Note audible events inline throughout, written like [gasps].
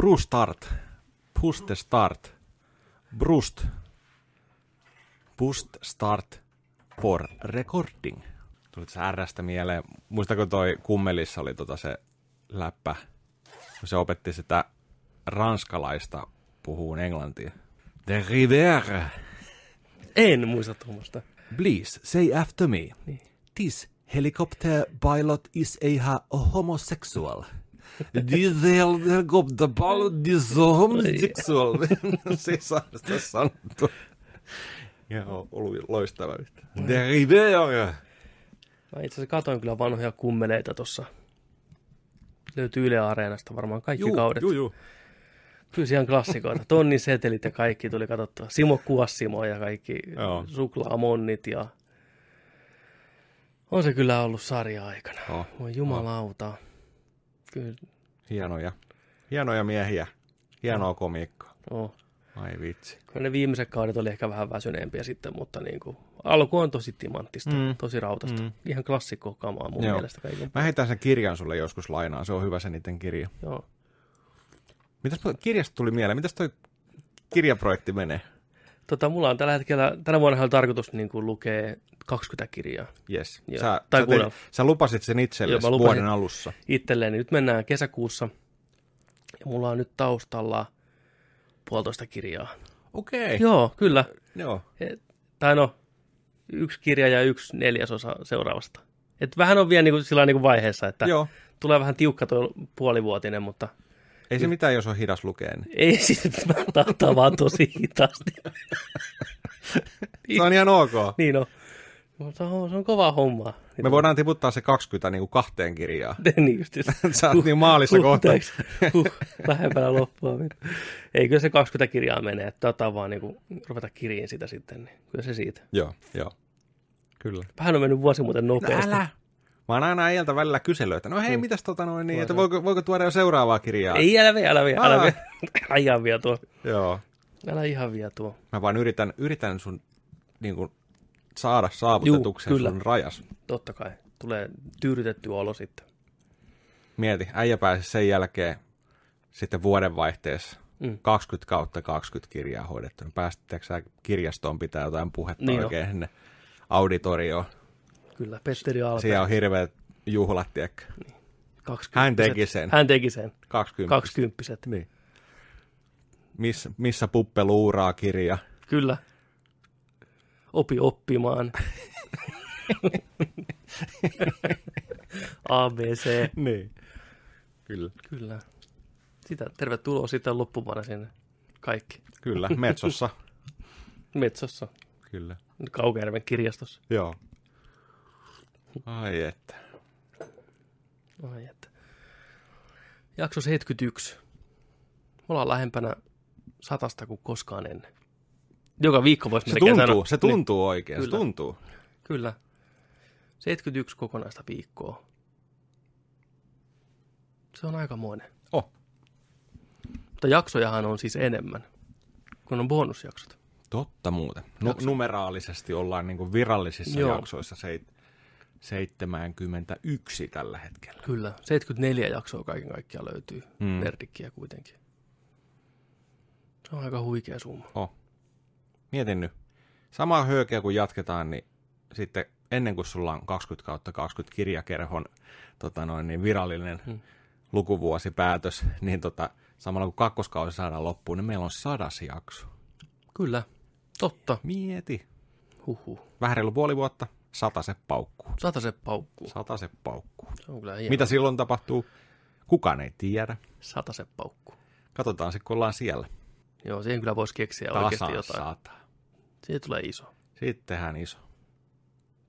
Brustart. Puste start. Brust. Bust start for recording. Tuli tässä Rstä mieleen. Muistako toi kummelissa oli tota se läppä, kun se opetti sitä ranskalaista puhuun englantia. De rivière. En muista tuommoista. Please, say after me. Niin. This helicopter pilot is a homosexual. This helicopter pilot is a homosexual. siis on sitä sanottu. Ja [laughs] on ollut loistava. De rivière. Mä itse asiassa katoin kyllä vanhoja kummeleita tossa. Löytyy Yle Areenasta varmaan kaikki Juu, kaudet. juu, juu. Kyllä ihan klassikoita. Tonnin setelit ja kaikki tuli katsottua. Simo Kuassimo ja kaikki Joo. suklaamonnit ja... On se kyllä ollut sarja aikana. Oh, Voi jumalauta. Kyllä, hienoja. Hienoja miehiä. Hienoa komiikkaa. oh. Ai vitsi. Kyllä ne viimeiset kaudet oli ehkä vähän väsyneempiä sitten, mutta niin kuin, alku on tosi timanttista, Mm. tosi rautasta. Mm. Ihan klassikko kamaa mun Joo. mielestä kaiken. Mä heitän sen kirjan sulle joskus lainaan. Se on hyvä se niiden kirja. Joo. Mitäs kirjasta tuli mieleen? Mitäs toi kirjaprojekti menee? Tota, mulla on tällä hetkellä, tänä vuonna on tarkoitus niin kuin, lukea 20 kirjaa Yes. Joo. Sä, Tai sä, kuunnella. sä lupasit sen itsellesi Joo, vuoden alussa. itselleen. Nyt mennään kesäkuussa ja mulla on nyt taustalla puolitoista kirjaa. Okei. Joo, kyllä. Joo. Et, tai no, yksi kirja ja yksi neljäsosa seuraavasta. Et vähän on vielä niin kuin, sillä niin kuin vaiheessa, että Joo. tulee vähän tiukka tuo puolivuotinen, mutta Ei se mitään, jos on hidas lukea. Niin. ei siis mä tahtaa vaan tosi hitaasti. Se on ihan ok. niin on. On, se on kova homma. Me voidaan tiputtaa se 20 niin kuin kahteen kirjaan. [laughs] niin just. [laughs] Sä oot niin maalissa kohta. thanks. Huh, lähempänä loppua. Ei, kyllä se 20 kirjaa menee, että otetaan vaan niin kuin, ruveta kirjiin sitä sitten, niin kyllä se siitä. Joo, joo. Kyllä. Vähän on mennyt vuosi muuten nopeasti. Mä oon aina äijältä välillä kysellyt, että no hei, mitäs tota noin niin, että voiko, voiko tuoda jo seuraavaa kirjaa? Ei, älä vielä, älä vielä, älä vielä. Älä ihan vielä tuo. Joo. Älä ihan vielä tuo. Mä vaan yritän, yritän sun niin kuin, saada saavutetuksi sun rajas. Totta kai. Tulee tyydytetty olo sitten. Mieti, äijä pääsi sen jälkeen sitten vuodenvaihteessa Mm. 20 kautta 20 kirjaa hoidettu. Pääsittekö sä kirjastoon pitää jotain puhetta Niin on. oikein sinne auditorioon? Kyllä, Petteri Alpe. Siellä on hirveät juhlat, tiedätkö? 20 Hän teki sen. Hän teki sen. 20. Kaksikymppiset. Niin. Miss, missä puppe luuraa kirja? Kyllä. Opi oppimaan. [laughs] ABC. Niin. Kyllä. Kyllä. Sitä, tervetuloa sitten loppumaana sinne. Kaikki. Kyllä, Metsossa. [laughs] Metsossa. Kyllä. Kaukajärven kirjastossa. Joo. Ai että. Ai että. Jakso 71. Me ollaan lähempänä satasta kuin koskaan ennen. Joka viikko voisi Se tuntuu, sanoa. se tuntuu oikein, se Kyllä. tuntuu. Niin, kyllä. 71 kokonaista viikkoa. Se on aikamoinen. Oh, Mutta jaksojahan on siis enemmän, kun on bonusjaksot. totta muuten. Nu- numeraalisesti ollaan niin virallisissa Joo. jaksoissa seit- 71 tällä hetkellä. Kyllä. 74 jaksoa kaiken kaikkiaan löytyy mm. Nerdikkiä kuitenkin. Se on aika huikea summa. Oh. Mietin nyt. Samaa höökeä kun jatketaan, niin sitten ennen kuin sulla on 20 kautta 20 kirjakerhon tota noin, niin virallinen Hmm. lukuvuosipäätös, niin tota, samalla kun kakkoskausi saadaan loppuun, niin meillä on sadas jakso. Kyllä. Totta. Mieti. Huhhuh. Vähän reilu puoli vuotta, se paukkuu. Sata se paukkuu. se paukkuu. Se on kyllä hieno. Mitä silloin tapahtuu? Kukaan ei tiedä. Sata se paukkuu. Katsotaan sitten, kun ollaan siellä. Joo, siihen kyllä voisi keksiä oikeasti Tasan jotain. sata. Siitä tulee iso. Sitten tehdään iso.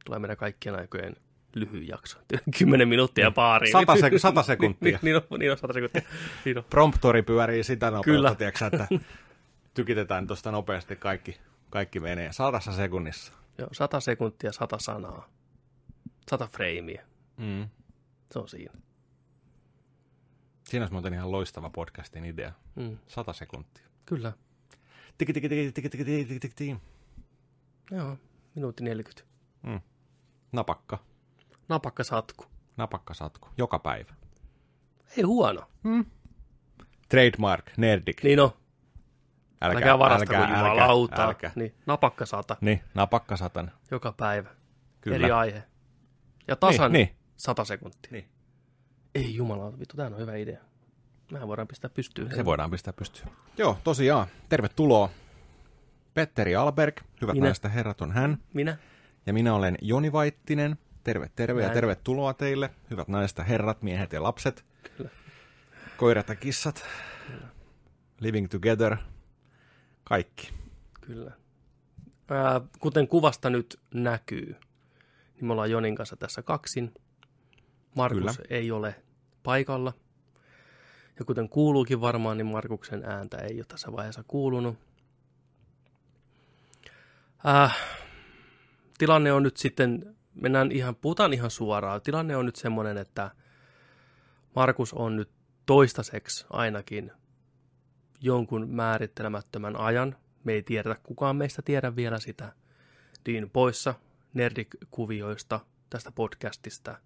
Tulee meidän kaikkien aikojen lyhyin jakso. [laughs] Kymmenen minuuttia paariin. Sata, sek- [laughs] sata sekuntia. niin, niin, on, niin on sata sekuntia. Niin on. Promptori pyörii sitä nopeutta, Kyllä. tiedätkö, että [laughs] tykitetään tuosta nopeasti kaikki, kaikki menee. Sadassa sekunnissa. Joo, sata sekuntia, sata sanaa. Sata freimiä. Mm. Se on siinä. Siinä olisi muuten ihan loistava podcastin idea. Mm. Sata sekuntia. Kyllä. Tiki, tiki, tiki, tiki, tiki, tiki, tiki, tiki. Joo, minuutti 40. Mm. Napakka. Napakka satku. Napakka satku. Joka päivä. Ei huono. Trademark, Nerdik. Niin no, älkää, älkää varastako älkää, jumalauta. älkää, älkää. Niin, napakka sata Niin, napakka satan. joka päivä. Kyllä. Eri aihe. Ja tasan Niin, niin. sata sekuntia. Niin. Ei jumalauta, vittu, tämä on hyvä idea. Mehän voidaan pistää pystyyn. Se voidaan pistää pystyyn. Joo, tosiaan. Tervetuloa. Petteri Alberg, hyvät Minä. naiset ja herrat on hän. Minä? Ja minä olen Joni Vaittinen. Terve, terve ja Näin. tervetuloa teille, hyvät naiset ja herrat, miehet ja lapset. Kyllä. Koirat ja kissat. Living together. Kaikki. Kyllä. Ää, kuten kuvasta nyt näkyy, niin me ollaan Jonin kanssa tässä kaksin. Markus Kyllä. ei ole paikalla. Ja kuten kuuluukin varmaan, niin Markuksen ääntä ei ole tässä vaiheessa kuulunut. Äh, tilanne on nyt sitten, mennään ihan, puhutaan ihan suoraan. Tilanne on nyt semmoinen, että Markus on nyt toistaiseksi ainakin jonkun määrittelemättömän ajan. Me ei tiedetä, kukaan meistä tiedä vielä sitä. Niin poissa Nerdik-kuvioista tästä podcastista.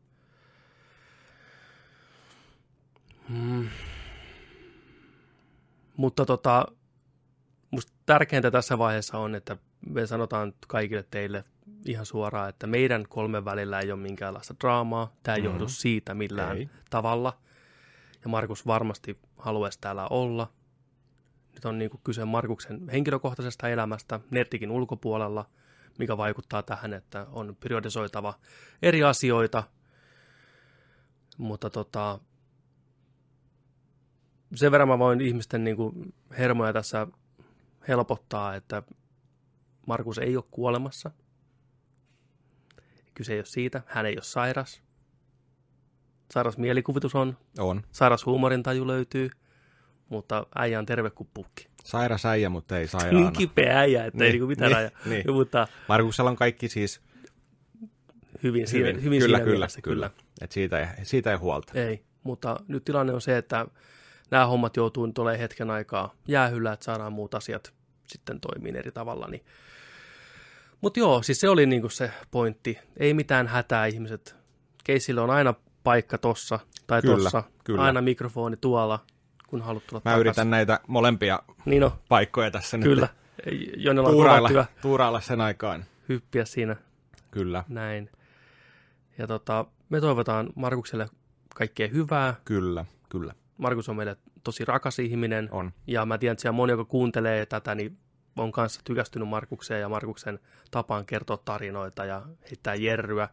Mm. Mutta tota, musta tärkeintä tässä vaiheessa on, että me sanotaan kaikille teille ihan suoraan, että meidän kolmen välillä ei ole minkäänlaista draamaa. Tämä ei Mhm. johdu siitä millään Ei. tavalla. Ja Markus varmasti haluaisi täällä olla. Nyt on niin kuin kyse Markuksen henkilökohtaisesta elämästä Nertikin ulkopuolella, mikä vaikuttaa tähän, että on priorisoitava eri asioita. Mutta tota, sen verran mä voin ihmisten niin kuin hermoja tässä helpottaa, että Markus ei ole kuolemassa. Kyse ei ole siitä. Hän ei ole sairas. Sairas mielikuvitus on, On. sairas huumorintaju löytyy, mutta äijä on terve kuin pukki. Sairas äijä, mutta ei sairaana. Niin kipeä äijä, että ei Niin, niinku mitään niin, niin. Mutta Markuksella on kaikki siis hyvin, siinä, hyvin. hyvin kyllä, siinä kyllä, mielessä, kyllä. Et siitä, ei, siitä ei huolta. Ei, mutta nyt tilanne on se, että nämä hommat joutuu nyt olemaan hetken aikaa jäähyllä, että saadaan muut asiat sitten toimiin eri tavalla. Niin. Mutta joo, siis se oli niinku se pointti. Ei mitään hätää ihmiset. Keisille on aina paikka tossa tai Kyllä, tossa. kyllä. Aina mikrofoni tuolla, kun haluat tulla Mä takaisin. yritän näitä molempia Niin no, paikkoja tässä kyllä. nyt kova tuurailla, tuurailla sen aikaan. hyppiä siinä Kyllä, näin. Ja tota, me toivotaan Markukselle kaikkea hyvää. kyllä, kyllä. Markus on meille tosi rakas ihminen. On. Ja mä tiedän, että siellä moni, joka kuuntelee tätä, niin on kanssa tykästynyt Markukseen ja Markuksen tapaan kertoa tarinoita ja heittää jerryä.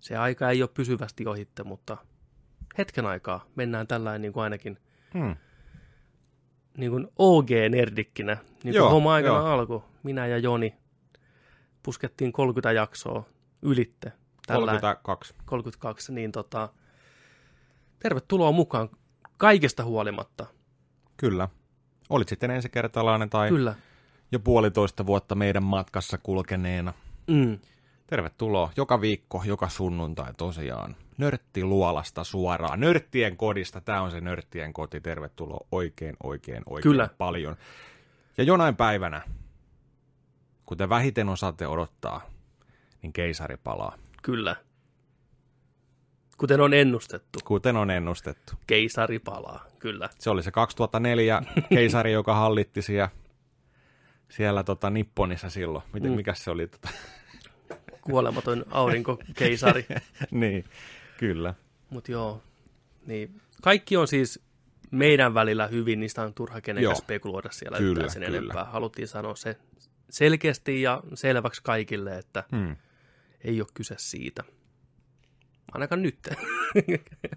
Se aika ei ole pysyvästi ohitte, mutta hetken aikaa mennään tällainen niin kuin ainakin Hmm. niin kuin OG-nerdikkinä. Niin kuin homma aikana joo. alkoi. Minä ja Joni puskettiin 30 jaksoa ylitte. Tällä 32. 32, niin tota, tervetuloa mukaan kaikesta huolimatta. Kyllä. Olit sitten ensikertalainen tai Kyllä. Jo puolitoista vuotta meidän matkassa kulkeneena. Mm. Tervetuloa joka viikko, joka sunnuntai tosiaan. Nörttiluolasta suoraan. Nörttien kodista. Tämä on se nörttien koti. Tervetuloa oikein, oikein, oikein Kyllä. paljon. Ja jonain päivänä, kuten vähiten osaatte odottaa, niin keisari palaa. Kyllä. Kuten on ennustettu, Kuten on ennustettu. keisari palaa. Kyllä. Se oli se 2004 keisari, joka hallitti siellä, siellä tota Nipponissa silloin. Miten, Mm. Mikäs se oli? Tota? Kuolematon aurinkokeisari. [laughs] niin, kyllä. Mutta joo, niin kaikki on siis meidän välillä hyvin, niistä on turha kenenkään Joo. spekuloida siellä Kyllä, yhtään sen kyllä. enempää. Haluttiin sanoa se selkeästi ja selväksi kaikille, että Hmm. ei ole kyse siitä. Ainakaan nyt.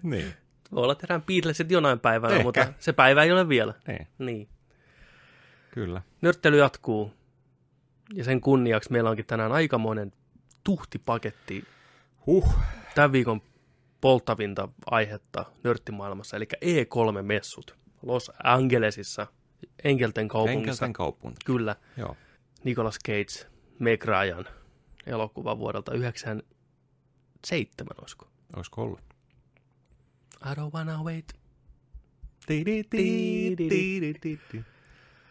Niin, [laughs] Voi olla, että tehdään Beatlesit jonain päivänä, Ehkä. mutta se päivä ei ole vielä. niin, Niin. Kyllä. Nörttely jatkuu. Ja sen kunniaksi meillä onkin tänään aikamoinen tuhtipaketti Huh, tämän viikon polttavinta aihetta nörttimaailmassa, eli E3-messut Los Angelesissa, Enkelten kaupungissa. Enkelten kaupunki. Kyllä, Joo. Nicolas Cage, Meg Ryan, elokuva vuodelta 97, olisiko? Olisiko ollut? I don't wanna wait.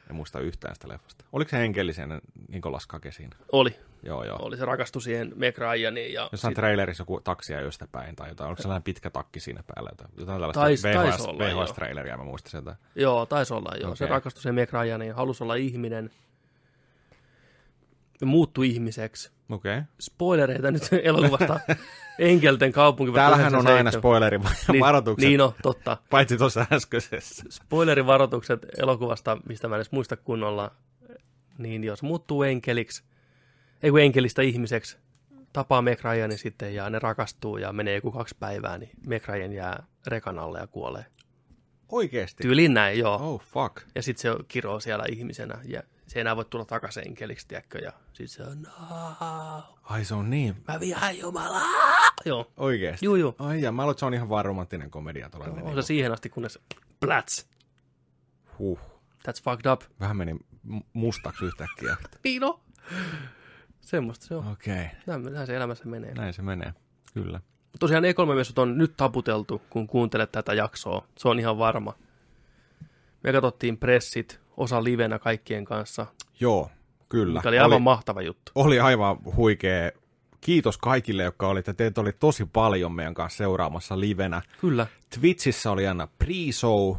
En muista yhtään sitä leffasta. Oliko se henkellisen Nikolas Kake siinä? Oli, Joo, joo. Oli se rakastu siihen Meg Ryaniin. Ja Jossain sit- trailerissa joku taksia josta päin tai jotain. Onko sellainen pitkä takki siinä päällä? Jotain, jotain tällaista Tais- VHS, olla, joo. VHS-traileria, mä muistan sieltä. Joo, taisi olla joo. Se Okei. rakastui siihen Meg Ryaniin, halusi olla ihminen. Muuttui ihmiseksi. Okei. Okay. Spoilereita nyt [laughs] elokuvasta Enkelten kaupunki. Täällähän on aina 97. spoilerin Niin- Niin, no, totta. paitsi tuossa äskeisessä. Spoilerivaroitukset elokuvasta, mistä mä en edes muista kunnolla. Niin jos muuttuu enkeliksi, ei kun enkelistä ihmiseksi, tapaa Meg Ryanin sitten ja ne rakastuu ja menee joku kaksi päivää, niin Meg Ryan jää rekan alle ja kuolee. Oikeesti? Tyyliin näin, joo. Oh, fuck. Ja sitten se kiroo siellä ihmisenä ja se ei enää voi tulla takaisin enkeliksi, tiedätkö? Ja sitten se on, no, Ai se on niin. mä vihaan Jumalaa. Joo, Oikeesti? juu, juu. Ai ja, mä luulen, että se on ihan vaan romanttinen komedia. Tuollainen, On se siihen asti, kunnes plats. huh. That's fucked up. Vähän meni mustaksi yhtäkkiä. [laughs] Piino. Semmoista se on. Okei, okay. Näin, näin se elämässä menee. näin se menee. Kyllä. Tosiaan E3-messut on nyt taputeltu, kun kuuntelet tätä jaksoa. Se on ihan varma. Me katsottiin pressit, osa livenä kaikkien kanssa. Joo, kyllä. Tämä oli aivan mahtava juttu. oli aivan huikea. Kiitos kaikille, jotka olitte. Teitä oli tosi paljon meidän kanssa seuraamassa livenä. Kyllä. Twitchissä oli aina pre-show,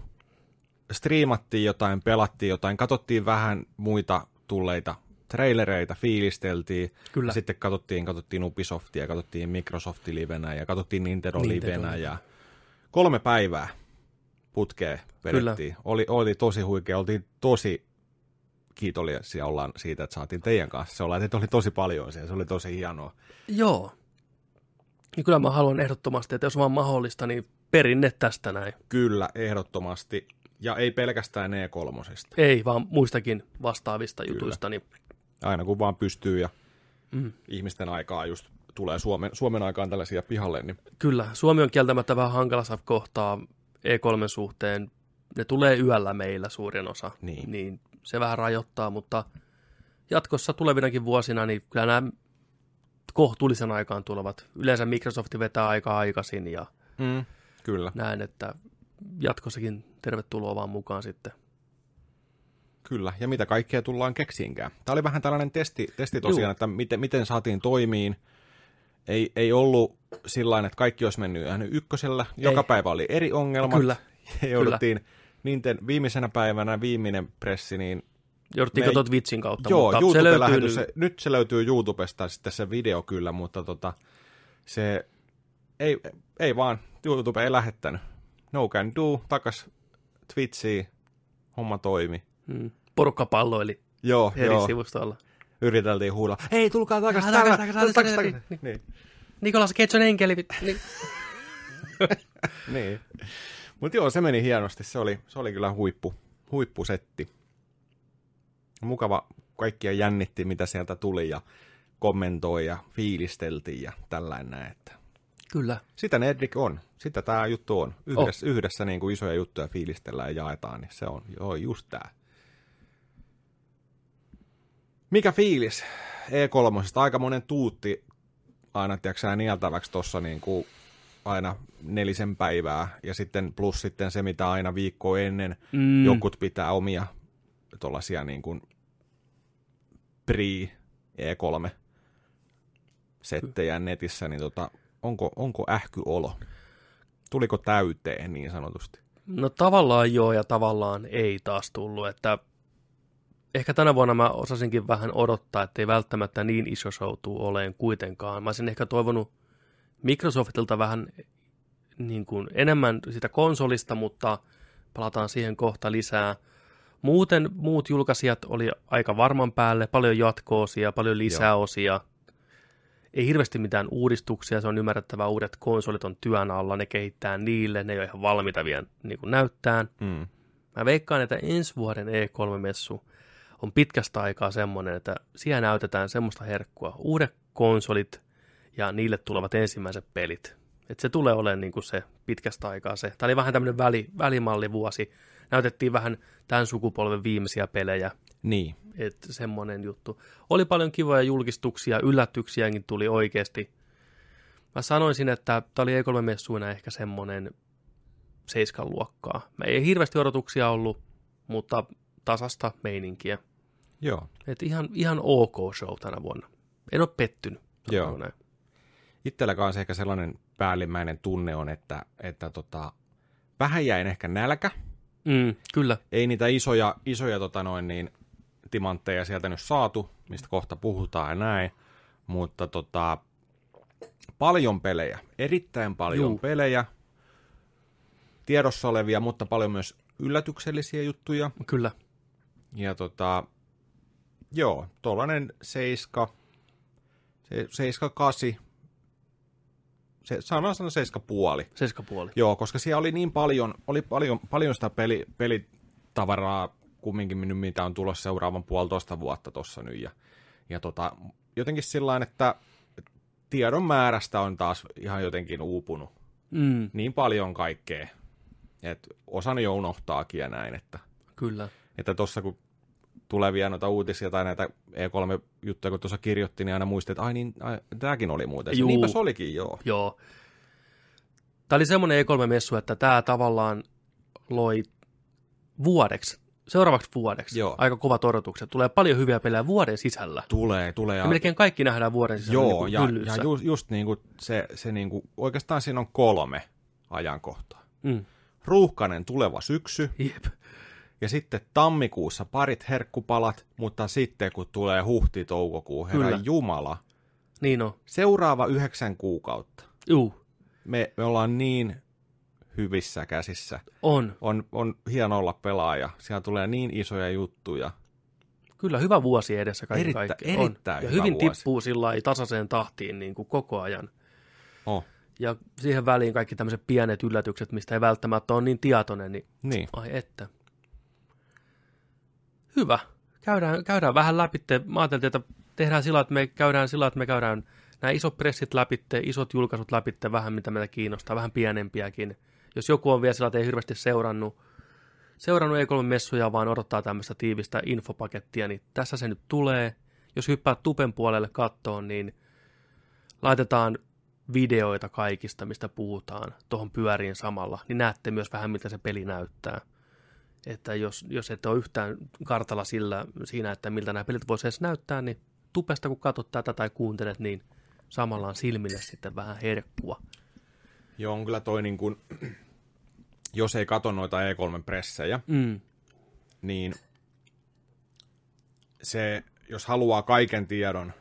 striimattiin jotain, pelattiin jotain, katsottiin vähän muita tulleita trailereita, fiilisteltiin. Kyllä. Ja sitten katsottiin, katsottiin Ubisoftia, katsottiin Microsoftin livenä ja katsottiin Nintendo, Nintendo. livenä. Ja kolme päivää putkeen vedettiin. Oli, oli tosi huikea, oltiin tosi kiitollisia ollaan siitä, että saatiin teidän kanssa. Se olla, että oli tosi paljon siellä, se oli tosi hienoa. Joo. Ja kyllä mä haluan ehdottomasti, että jos vaan mahdollista, niin perinne tästä näin. Kyllä, ehdottomasti. Ja ei pelkästään E3. Ei, vaan muistakin vastaavista kyllä. jutuista. Niin Aina kun vaan pystyy ja Mm. ihmisten aikaa just tulee Suomen, Suomen aikaan tällaisia pihalle, niin kyllä, Suomi on kieltämättä vähän hankalassa kohtaa E3 suhteen. Ne tulee yöllä meillä suurin osa. Niin. niin se vähän rajoittaa, mutta jatkossa tulevinakin vuosina, niin kyllä nämä kohtuullisen aikaan tulevat. Yleensä Microsoft vetää aika aikaisin ja mm, kyllä, näen, että jatkossakin tervetuloa vaan mukaan sitten. kyllä. Ja mitä kaikkea tullaan keksiinkään. Tämä oli vähän tällainen testi, testi tosiaan, Juu. että miten, miten saatiin toimiin. Ei, ei ollut sillä että kaikki olisi mennyt ihan ykkösellä. Joka Ei. päivä oli eri ongelmat. Kyllä, Ja [laughs] jouduttiin Ninten, viimeisenä päivänä viimeinen pressi, niin jouduttiin katsoa Twitchin kautta, Joo, mutta se YouTube löytyy lähetys, nyt. se, nyt se löytyy YouTubesta sitten se video kyllä, mutta tota, se ei, ei vaan, YouTube ei lähettänyt. No can do, takas Twitchiin, homma toimi. Mm. Porukka palloili Joo, eri joo, sivustoilla. Yriteltiin huulla, hei tulkaa takas, takas, takas, takas, takas, takas, takas, takas. Niin, Nikolas Cage on enkeli. vit- [laughs] Niin. niin. Mutta joo, se meni hienosti, se oli, se oli kyllä huippu, huippusetti. Mukava, kaikkia jännitti, mitä sieltä tuli ja kommentoi ja fiilisteltiin ja tällainen näin, että Kyllä. Sitä Nedrick on. Sitä tämä juttu on. Yhdessä, oh. yhdessä niin kuin isoja juttuja fiilistellään ja jaetaan, niin se on joo, just tämä. Mikä fiilis E3? Aika monen tuutti aina, tiedätkö nieltäväksi tuossa niin kuin aina nelisen päivää, ja sitten plus sitten se, mitä aina viikko ennen Mm. jokut pitää omia tuollaisia niin kuin pre E3 settejä netissä, niin tota, onko, onko ähkyolo? Tuliko täyteen niin sanotusti? No tavallaan joo ja tavallaan ei taas tullut, että ehkä tänä vuonna mä osasinkin vähän odottaa, että ei välttämättä niin iso show tuu oleen kuitenkaan. Mä olisin ehkä toivonut Microsoftilta vähän niin kuin enemmän sitä konsolista, mutta palataan siihen kohta lisää. Muuten muut julkaisijat oli aika varman päälle, paljon jatko-osia, paljon lisäosia. Ei hirveästi mitään uudistuksia, se on ymmärrettävää, uudet konsolit on työn alla, ne kehittää niille, ne ei ole ihan valmiita vielä niin kuin näyttää. Mm. Mä veikkaan, että ensi vuoden E3-messu on pitkästä aikaa semmoinen, että siellä näytetään semmoista herkkua. Uudet konsolit ja niille tulevat ensimmäiset pelit. Et se tulee olemaan niin kuin se pitkästä aikaa se. Tämä oli vähän tämmöinen väli, välimallivuosi. Näytettiin vähän tämän sukupolven viimeisiä pelejä. Niin, Että semmoinen juttu. Oli paljon kivoja julkistuksia, yllätyksiäkin tuli oikeasti. Mä sanoisin, että tämä oli E3-messuina ehkä semmoinen seiskan luokkaa. Mä ei hirveästi odotuksia ollut, mutta tasasta meininkiä. joo. Et ihan, ihan ok show tänä vuonna. En ole pettynyt. Joo. näin. Itsellä kanssa ehkä sellainen päällimmäinen tunne on, että, että tota, vähän jäin ehkä nälkä. Mm, kyllä. Ei niitä isoja, isoja tota noin, niin, timantteja sieltä nyt saatu, mistä kohta puhutaan ja näin. Mutta tota, paljon pelejä, erittäin paljon Juu. pelejä. Tiedossa olevia, mutta paljon myös yllätyksellisiä juttuja. Kyllä. Ja tota, joo, tuollainen 7, se, 7, 8, se, sana sana 7 puoli. Seiskapuoli. Joo, koska siellä oli niin paljon, oli paljon, paljon sitä peli, pelitavaraa kumminkin, nyt mitä on tulossa seuraavan puolitoista vuotta tuossa nyt. Ja, ja tota, jotenkin sillä että tiedon määrästä on taas ihan jotenkin uupunut. Mm, Niin paljon kaikkea, että osan jo unohtaakin ja näin, että kyllä. että tuossa kun tulee vielä noita uutisia tai näitä E3-juttuja, kun tuossa kirjoitti, niin aina muistin, että ai niin, ai, tämäkin oli muuten. Juu. Niinpä se olikin, joo. Joo. Tämä oli semmoinen E3-messu, että tämä tavallaan loi vuodeksi, seuraavaksi vuodeksi, Joo. aika kovat odotukset. Tulee paljon hyviä pelejä vuoden sisällä. Tulee, tulee. Ja melkein kaikki nähdään vuoden sisällä Joo, niin ja, ja just, just niin kuin se, se niin kuin, oikeastaan siinä on kolme ajankohtaa. Mm. Ruuhkainen tuleva syksy, Jep. Ja sitten tammikuussa parit herkkupalat, mutta sitten kun tulee huhti-toukokuu, herra Kyllä. Jumala, Niin on. seuraava yhdeksän kuukautta. Juu, Me, me ollaan niin hyvissä käsissä. on. On, on hieno olla pelaaja. Siellä tulee niin isoja juttuja. Kyllä hyvä vuosi edessä kaiken Eritä- kaikkiaan. On. erittäin Ja hyvä hyvin vuosi. tippuu sillä tasaiseen tahtiin niin kuin koko ajan. Oh, Ja siihen väliin kaikki tämmöiset pienet yllätykset, mistä ei välttämättä ole niin tietoinen, niin niin. ai että. Hyvä. Käydään, käydään vähän läpi. Mä ajattelin, että tehdään sillä, että me käydään sillä, että me käydään nämä isot pressit läpi, isot julkaisut läpi, vähän mitä meitä kiinnostaa, vähän pienempiäkin. Jos joku on vielä sillä, että ei hirveästi seurannut, seurannut E3-messuja, vaan odottaa tämmöistä tiivistä infopakettia, niin tässä se nyt tulee. Jos hyppäät tupen puolelle kattoon, niin laitetaan videoita kaikista, mistä puhutaan, tuohon pyöriin samalla, niin näette myös vähän, miltä se peli näyttää. Että jos, jos et ole yhtään kartalla sillä, siinä, että miltä nämä pelit voisi edes näyttää, niin tupesta kun katsot tätä tai kuuntelet, niin samalla on silmille sitten vähän herkkua. Joo, on kyllä toi niin kuin, [clears throat] jos ei kato noita E3-pressejä, Mm, niin se, jos haluaa kaiken tiedon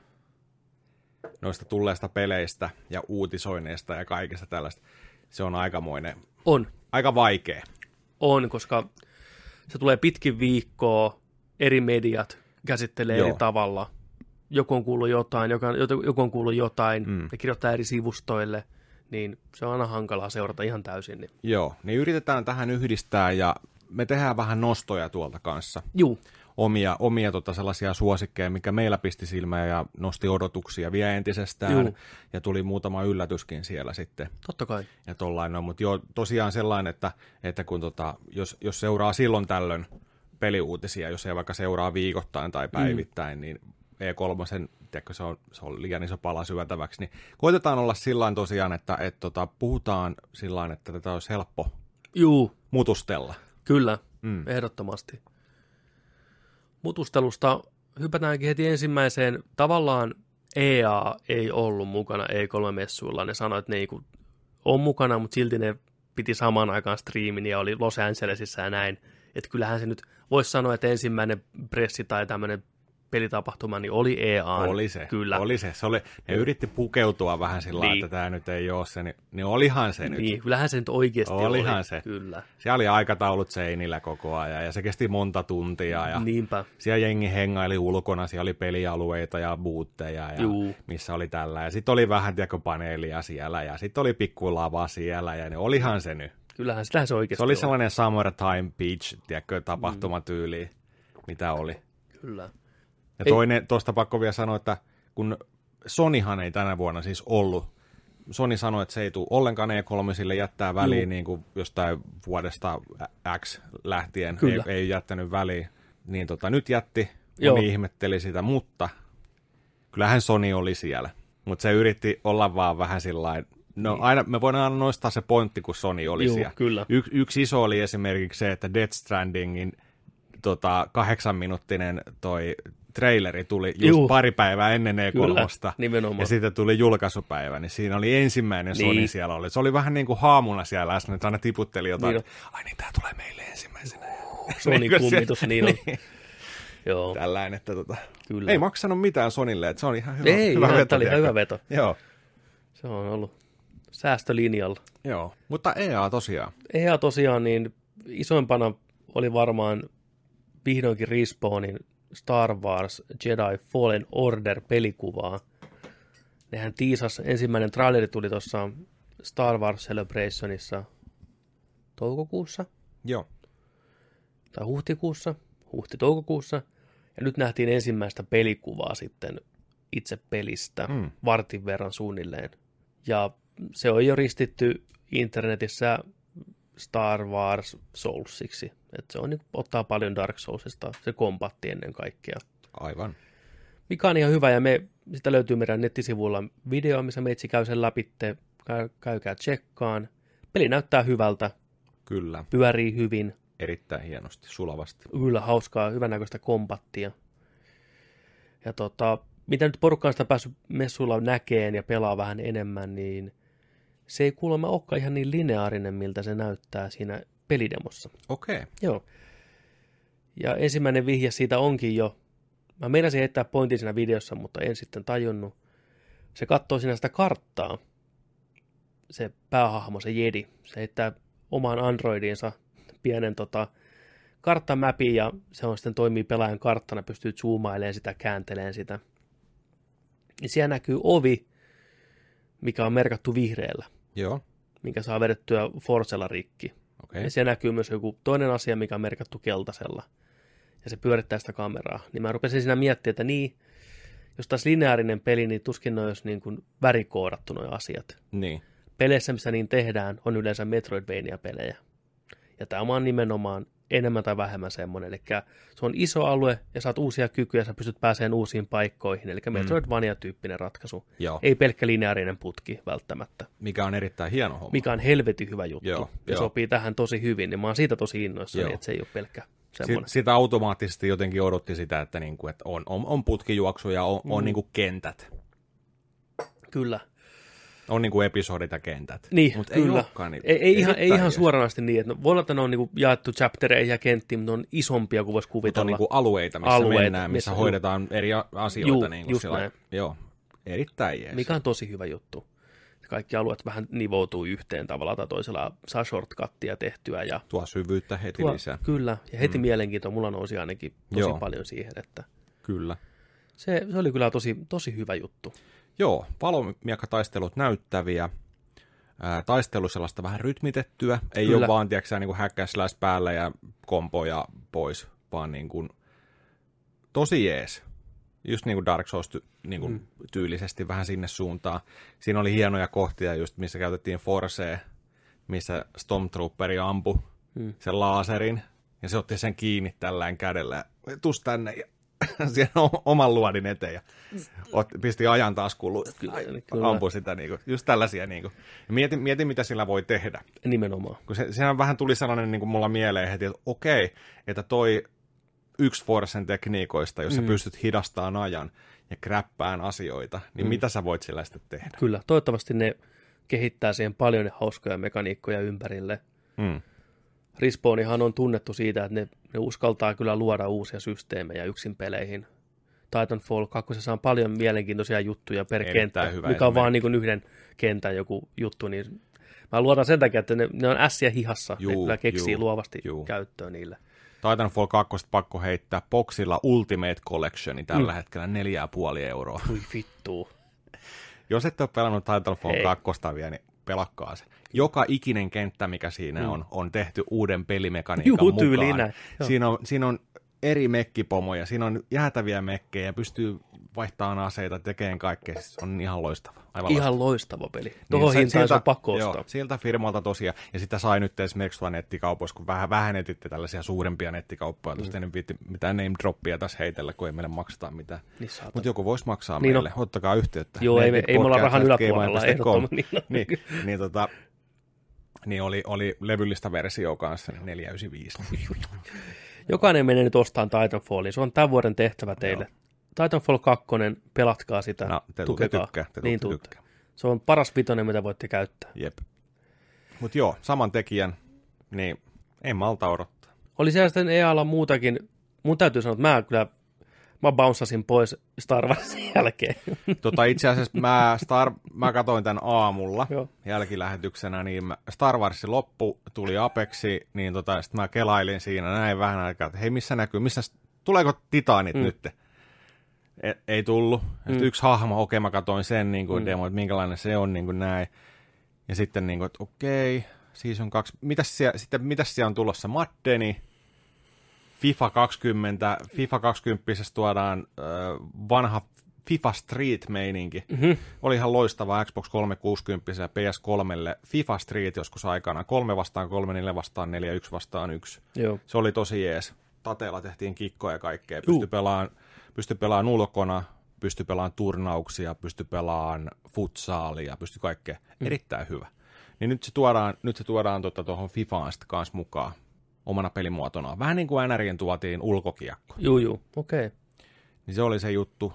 noista tulleista peleistä ja uutisoinneista ja kaikesta tällaista, se on aikamoinen, on, aika vaikea. on, koska se tulee pitkin viikkoa, eri mediat käsittelee Joo. eri tavalla. Joku on kuullut jotain, joka, joku on kuullut jotain, Mm. ja kirjoittaa eri sivustoille, niin se on aina hankalaa seurata ihan täysin. Niin. Joo, niin yritetään tähän yhdistää ja me tehdään vähän nostoja tuolta kanssa. Juu, Omia, omia tota sellaisia suosikkeja, mikä meillä pisti silmään ja nosti odotuksia vielä entisestään. Juu. Ja tuli muutama yllätyskin siellä sitten. totta kai. ja tollain mutta joo, tosiaan sellainen, että, että kun tota, jos, jos seuraa silloin tällöin peliuutisia, jos ei vaikka seuraa viikoittain tai päivittäin, mm. niin E3, tiedätkö, se on, se on liian iso pala syötäväksi, niin koitetaan olla sillain tosiaan, että et, tota, puhutaan sillain, että tätä olisi helppo Juu, mutustella. Kyllä, Mm. mm. ehdottomasti. Mutustelusta hypätäänkin heti ensimmäiseen. Tavallaan EA ei ollut mukana E3-messuilla. Ne sanoivat, että ne ei ole mukana, mutta silti ne piti samaan aikaan striimin ja oli Los Angelesissa ja näin. Että kyllähän se nyt voisi sanoa, että ensimmäinen pressi tai tämmöinen pelitapahtuma niin oli EA. Oli se, Kyllä. oli se. se oli, ne yritti pukeutua vähän sillä niin. Niin. että tämä nyt ei ole se, niin, niin olihan se nyt. Niin, kyllähän se nyt oikeasti Olihan oli. se. Kyllä. Siellä oli aikataulut seinillä koko ajan ja se kesti monta tuntia. Ja... Niinpä. Siellä jengi hengaili ulkona, siellä oli pelialueita ja buutteja, ja Juu. missä oli tällä. Ja sitten oli vähän tiedätkö, paneelia siellä, ja sitten oli pikku lava siellä, ja ne olihan se nyt. Kyllähän sitä se oikeasti Se oli oli. sellainen Summertime Beach, tiedätkö, tapahtumatyyli, mitä oli. Kyllä. Ja Ei- toinen, tuosta pakko vielä sanoa, että kun Sonyhan ei tänä vuonna siis ollut, Sony sanoi, että se ei tule ollenkaan E3 sille jättää väliin Juu. niin kuin jostain vuodesta X lähtien, ei, Kyllä. ei jättänyt väliin. Niin tota, nyt jätti, Joo. moni ihmetteli sitä, mutta kyllähän Sony oli siellä. Mutta se yritti olla vaan vähän sillain, no Niin. aina, me voidaan aina nostaa se pointti, kun Sony oli Juu, siellä. kyllä. Y- yksi iso oli esimerkiksi se, että Death Strandingin tota, kahdeksan minuuttinen toi traileri tuli just Juu. pari päivää ennen E3. nimenomaan. Ja sitten tuli julkaisupäivä, niin siinä oli ensimmäinen Sony Niin. siellä oli. Se oli vähän niin kuin haamuna siellä läsnä, että aina tiputteli jotain. Niin Niin ai niin, tää tulee meille ensimmäisenä. [laughs] Sony Niin se- kummitus, niin on. [laughs] Joo, Tällainen, että tota, kyllä. ei maksanut mitään Sonille, että se on ihan hyvä, Ei, hyvä ihan, veto. tämä oli ihan hyvä veto. Joo, Se on ollut säästölinjalla. joo. Mutta EA tosiaan. EA tosiaan, niin isoimpana oli varmaan vihdoinkin Respawnin Star Wars Jedi Fallen Order pelikuvaa. Nehän tiisas, ensimmäinen traileri tuli tuossa Star Wars Celebrationissa toukokuussa Joo, tai huhtikuussa, huhti-toukokuussa. Ja nyt nähtiin ensimmäistä pelikuvaa sitten itse pelistä, Mm. vartin verran suunnilleen. Ja se on jo ristitty internetissä Star Wars Soulsiksi. että se on, niin, ottaa paljon Dark Soulsista, se kompatti ennen kaikkea. aivan. Mikä on ihan hyvä, ja me, sitä löytyy meidän nettisivuilla video, missä meitsi käy sen läpi, käy, käykää tsekkaan. Peli näyttää hyvältä, Kyllä, pyörii hyvin, erittäin hienosti, sulavasti. kyllä hauskaa, hyvännäköistä kombattia. Ja tota, mitä nyt porukka on sitä päässyt messuilla näkeen ja pelaa vähän enemmän, niin se ei kuulemma olekaan ihan niin lineaarinen, miltä se näyttää siinä pelidemossa. Okei, okay. Joo. Ja ensimmäinen vihje siitä onkin jo, mä meinasin heittää pointin siinä videossa, mutta en sitten tajunnut. Se katsoo siinä sitä karttaa, se päähahmo, se jedi. Se heittää omaan androidiinsa pienen tota, karttamäpin ja se on sitten toimii pelaajan karttana, pystyy zoomailemaan sitä, käänteleen sitä. Ja siellä näkyy ovi, mikä on merkattu vihreällä, joo, minkä saa vedettyä Forcella rikki. okei. Ja siellä näkyy myös joku toinen asia, mikä on merkattu keltaisella. Ja se pyörittää sitä kameraa. Niin mä rupesin siinä miettimään, että niin, jos taas lineaarinen peli, niin tuskin ne olisi niin kuin värikoodattu nuo asiat. Niin, Peleissä, missä niin tehdään, on yleensä Metroidvania-pelejä. Ja tämä on nimenomaan enemmän tai vähemmän semmoinen. Eli se on iso alue ja saat uusia kykyjä, sä pystyt pääsemään uusiin paikkoihin. Eli Metroidvania-tyyppinen ratkaisu. joo. Ei pelkkä lineaarinen putki välttämättä. Mikä on erittäin hieno homma. Mikä on helvetin hyvä juttu. Joo, ja joo. sopii tähän tosi hyvin. Niin mä oon siitä tosi innoissani, Joo. että se ei ole pelkkä semmoinen. sitä automaattisesti jotenkin odotti sitä, että, niinku, että on, on, on putkijuoksu ja on, mm. on niinku kentät. Kyllä. On niinku episodit ja kentät. Niin, Mutta ei kyllä. niitä. Ei, ei, ihan, ei ihan suoranaisesti niin, että no, voi olla, että ne on niinku jaettu chaptereihin ja kenttiin, mutta ne on isompia kuin voisi Mutta kuvitella. on niinku alueita, missä Alueita, mennään, missä, missä- hoidetaan eri asioita. Juu, niinku just sillä- näin. Joo, erittäin jees. mikä on tosi hyvä juttu. Kaikki alueet vähän nivoutuu yhteen tavalla tai toisella, saa shortcuttia tehtyä ja Tuo syvyyttä heti tuo, lisää. kyllä, ja heti mm. mielenkiinto mulla nousi ainakin tosi. Joo. paljon siihen, että Kyllä. se, se oli kyllä tosi, tosi hyvä juttu. Joo, valomiekkataistelut näyttäviä. Ää, taistelu sellaista vähän rytmitettyä. Ei Kyllä. ole vaan, tiedätkö niin kuin häkkäsläs päällä ja kompoja pois, vaan niin kuin tosi jees. Just niin kuin Dark Souls ty, niin kuin mm. tyylisesti vähän sinne suuntaan. Siinä oli hienoja kohtia just, missä käytettiin Forcea, missä Stormtrooperi ampui mm. sen laaserin, ja se otti sen kiinni tällään kädellä. Tus tänne, ja [laughs] siihen o- oman luodin eteen, ja ot, pisti ajan ai, kyllä. ampui sitä, niin kuin, just tällaisia. Niin kuin. Mietin, mietin, mitä sillä voi tehdä. Nimenomaan. Kun se, sehän vähän tuli sellainen niin kuin mulla mieleen heti, että okei, että toi yksi Forcen tekniikoista, jos mm. sä pystyt hidastamaan ajan ja kräppään asioita, niin mm. mitä sä voit sillä sitten tehdä? Kyllä, toivottavasti ne kehittää siihen paljon hauskoja mekaniikkoja ympärille. Mm. Respawnihan on tunnettu siitä, että ne, ne uskaltaa kyllä luoda uusia systeemejä yksin peleihin. Titanfall 2 on paljon mielenkiintoisia juttuja per Erittäin kenttä, hyvä mikä on vaan niin yhden kentän joku juttu, niin mä luotan sen takia, että ne, ne on ässiä hihassa, Juu, ne kyllä keksii juu, luovasti juu. käyttöön niille. Titanfall 2 pakko heittää boksilla Ultimate Collectioni tällä mm. hetkellä 4,5 euroa. Ui vittuu. Jos et ole pelannut Titanfall Ei. 2 vielä, niin pelakkaa se. Joka ikinen kenttä, mikä siinä mm. on, on tehty uuden pelimekaniikan Juu, mukaan. Siinä on, siinä on eri mekkipomoja, siinä on jäätäviä mekkejä, pystyy vaihtamaan aseita, tekemään kaikkea. Se on ihan loistava. Aivan. Ihan loistava peli. Tuohon se- hintaan se on pakko joo, ostaa. Siltä firmalta tosiaan, ja sitä sai nyt esimerkiksi tuolla nettikaupoissa, kun vähän vähennetitte tällaisia suurempia nettikauppoja, mm. tuosta en viitti mitään name droppia tässä heitellä, kun ei meille makseta mitään. Niin. Mutta joku voisi maksaa Niin meille, on. ottakaa yhteyttä. Joo, ei me- ei me olla rahan yläpuolella, ehdottomasti. [laughs] niin, [laughs] niin, tota, niin oli, oli levyllistä versio kanssa, niin 495. Jokainen menee nyt ostamaan Titanfallin. Se on tämän vuoden tehtävä teille. Titanfall 2, pelatkaa sitä. No, te, te tukekaa. tykkää, te niin tuutte. tykkää. Se on paras vitonen, mitä voitte käyttää. Jep. Mut joo, saman tekijän, niin ei malta odottaa. Oli siellä sitten EAlla muutakin. Mun täytyy sanoa, että mä kyllä mä bounceasin pois Star Warsin [laughs] jälkeen. Tota, itse asiassa mä, Star, mä katoin tämän aamulla Joo. jälkilähetyksenä, niin Star Warsin loppu tuli Apexi, niin tota, sitten mä kelailin siinä näin vähän aikaa, että hei missä näkyy, missä, tuleeko Titanit mm. nyt? E, ei tullut. Mm. Yksi hahmo, okei mä katoin sen niin kuin mm. demo, että minkälainen se on niin kuin näin. Ja sitten niin kuin, että okei, season 2, mitäs siellä, sitten mitäs siellä on tulossa Maddeni, FIFA 20, FIFA 20 tuodaan äh, vanha FIFA Street-meininki. Mhm. Oli ihan loistava Xbox 360 ja PS3 FIFA Street joskus aikana. 3 vastaan 3, 4 vastaan 4, 1 vastaan 1. Joo. Se oli tosi jees. Tateella tehtiin kikkoja ja kaikkea. Juu. Pysty pelaan, pysty pelaan ulkona, pysty pelaan turnauksia, pysty pelaan futsaalia, pysty kaikkea. Mm. Erittäin hyvä. Niin nyt se tuodaan, nyt se tuodaan tuota tuohon FIFAan sitten kanssa mukaan omana pelimuotonaan. Vähän niin kuin NRien tuotiin ulkokiekko. Juu, juu. Okei. Okay. Niin se oli se juttu.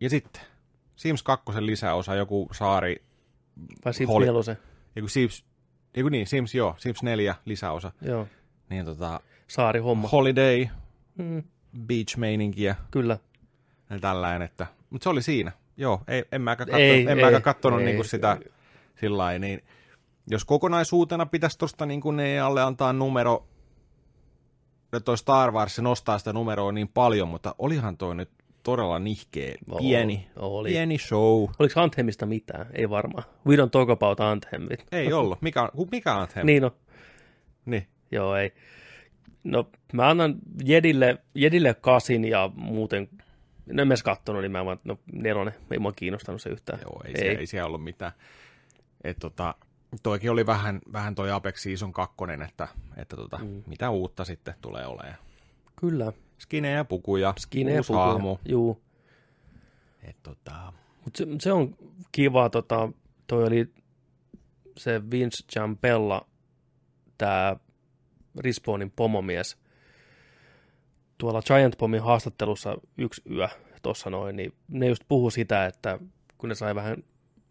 Ja sitten Sims 2 lisäosa, joku saari, Vai Sims Holi- 4. joku Sims, joku niin, Sims joo, Sims 4 lisäosa. Joo. Niin tota, Saari homma. Holiday, Mm, beach-meininkiä kyllä. ja tällainen, että, mutta se oli siinä. Joo, ei, en mäkään katso, Ei, en ei, kattonut ei. niinku sitä sillä niin jos kokonaisuutena pitäisi tuosta niin kuin alle antaa numero, toi Star Wars nostaa sitä numeroa niin paljon, mutta olihan toi nyt todella nihkeä, Oli, pieni, oli. pieni show. Oliko Anthemista mitään? Ei varmaan. We don't talk about Anthemit. Ei ollut. Mikä, mikä on Anthem? Niin no, niin. joo ei. No mä annan Jedille, Jedille kasin ja muuten, no en mä edes kattonut, niin mä vaan, no nelonen, ei mua kiinnostanut se yhtään. Joo, ei, ei. Siellä, ei siellä ollut mitään. Et tota, toikin oli vähän, vähän toi Apex Season 2, että, että tota, mm. mitä uutta sitten tulee olemaan. Kyllä, Skinejä, pukuja, skinejä uusi pukuja. hahmo. Juu. Et tota, Mutta se, se, on kiva, tota, toi oli se Vince Giampella, tämä Respawnin pomomies. Tuolla Giant Bombin haastattelussa yksi yö tuossa noin, niin ne just puhu sitä, että kun ne sai vähän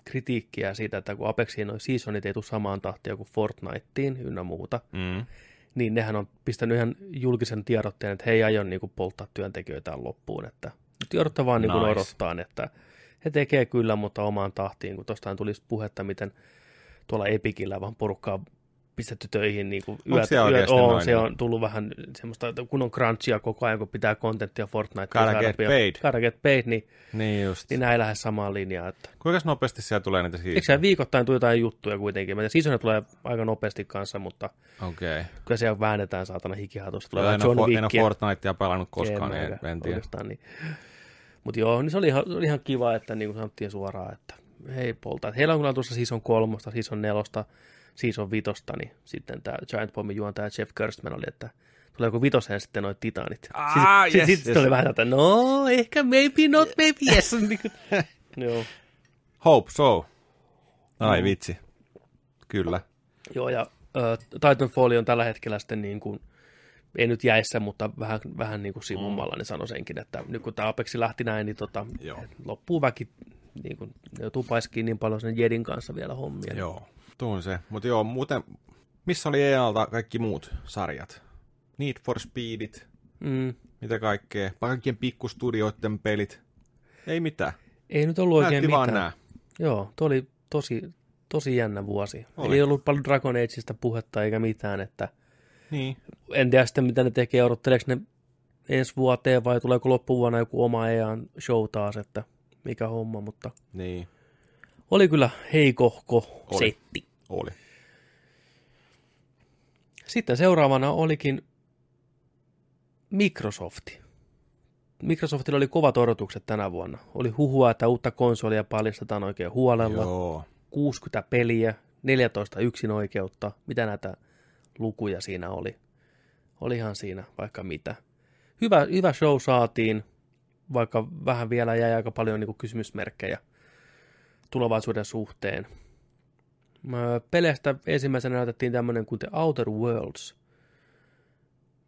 kritiikkiä siitä, että kun Apexiin noin seasonit ei tule samaan tahtiin kuin Fortniteen ynnä muuta, mm, niin nehän on pistänyt ihan julkisen tiedotteen, että he ei aio niin polttaa työntekijöitään loppuun, että nyt odottaa vaan niin Nice. odottaa, että he tekee kyllä, mutta omaan tahtiin, kun tuostahan tulisi puhetta, miten tuolla Epikillä vaan porukkaa pistetty töihin niin kuin Onko siellä oikeasti on, noin, se on tullut vähän semmoista, että kun on crunchia koko ajan, kun pitää contenttia Fortnite. Gotta get paid. Gotta get paid, niin, niin just. niin ei lähde samaan linjaan. Että. Kuinka nopeasti siellä tulee niitä Eikö siis? siellä viikoittain tule jotain juttuja kuitenkin? Mä tiedän, tulee aika nopeasti kanssa, mutta Okei. kyllä siellä väännetään saatana hikihatusta. Tulee Okay. En, John ole, en ole. Fortnitea pelannut koskaan, En niin mäkään en tiedä. oikeastaan, Niin. Mutta joo, niin se oli ihan, se oli ihan kiva, että niin kuin sanottiin suoraan, että hei polta. Heillä on kyllä tuossa season kolmosta, season nelosta, season vitosta, niin sitten tämä Giant Bombin juontaja Jeff Kirstman oli, että tuleeko vitoseen sitten noin titanit. Ah, sitten yes, sit, sit yes. oli vähän että no, ehkä maybe not, maybe yes. [laughs] Niin [laughs] joo. Hope so. Ai Mm. vitsi. Kyllä. Joo, ja äh, Titanfall on tällä hetkellä sitten niin kuin, ei nyt jäissä, mutta vähän, vähän niin kuin sivummalla, niin sano senkin, että nyt kun tämä Apexi lähti näin, niin tota, Joo. loppuu väki, niin kuin, ne joutuu paiskiin niin paljon sen Jedin kanssa vielä hommia. Joo, tuon se. Mutta joo, muuten, missä oli EALta kaikki muut sarjat? Need for Speedit, Mm, mitä kaikkea, kaikkien pikkustudioiden pelit. Ei mitään. ei nyt ollut oikein Näytti mitään. vaan nää. Joo, tuo oli tosi, tosi jännä vuosi. Oli. Ei ollut paljon Dragon Ageista puhetta eikä mitään, että Niin. en tiedä sitten mitä ne tekee, odotteleeko ne ensi vuoteen vai tuleeko loppuvuonna joku oma EAN show taas, että mikä homma, mutta Niin, oli kyllä heikohko Oli. setti. oli. Sitten seuraavana olikin Microsofti. Microsoftilla oli kovat odotukset tänä vuonna. Oli huhua, että uutta konsolia paljastetaan oikein huolella. Joo. 60 peliä, 14 yksinoikeutta. Mitä näitä lukuja siinä oli? Olihan siinä vaikka mitä. Hyvä, hyvä show saatiin, vaikka vähän vielä jäi aika paljon niin kuin kysymysmerkkejä tulevaisuuden suhteen. Peleistä ensimmäisenä näytettiin tämmöinen kuin The Outer Worlds.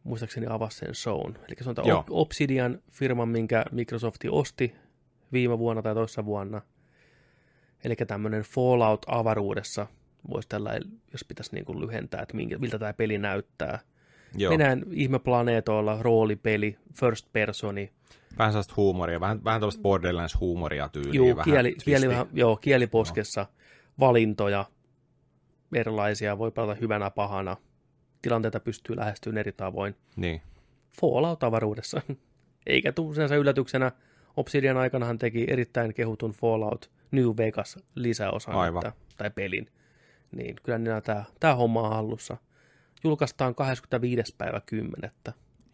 muistaakseni avasi sen shown. Eli se on tämä Joo. Obsidian firma, minkä Microsoft osti viime vuonna tai toissa vuonna. Eli tämmöinen Fallout avaruudessa, voisi tällä, jos pitäisi niin kuin lyhentää, että minkä, miltä tämä peli näyttää. Joo. Mennään ihmeplaneetoilla, roolipeli, first personi, Vähän sellaista huumoria, vähän, vähän tällaista Borderlands-huumoria tyyliä. Juu, vähän kieli, kieli, vähän, joo, kieliposkessa, valintoja, erilaisia, voi pelata hyvänä pahana, tilanteita pystyy lähestymään eri tavoin. Niin. Fallout-avaruudessa. [laughs] Eikä tule sen yllätyksenä. Obsidian aikanahan teki erittäin kehutun Fallout New Vegas lisäosan Aivan. että, tai pelin. Niin kyllä niillä tämä, tämä homma on hallussa. Julkaistaan 25. päivä 10.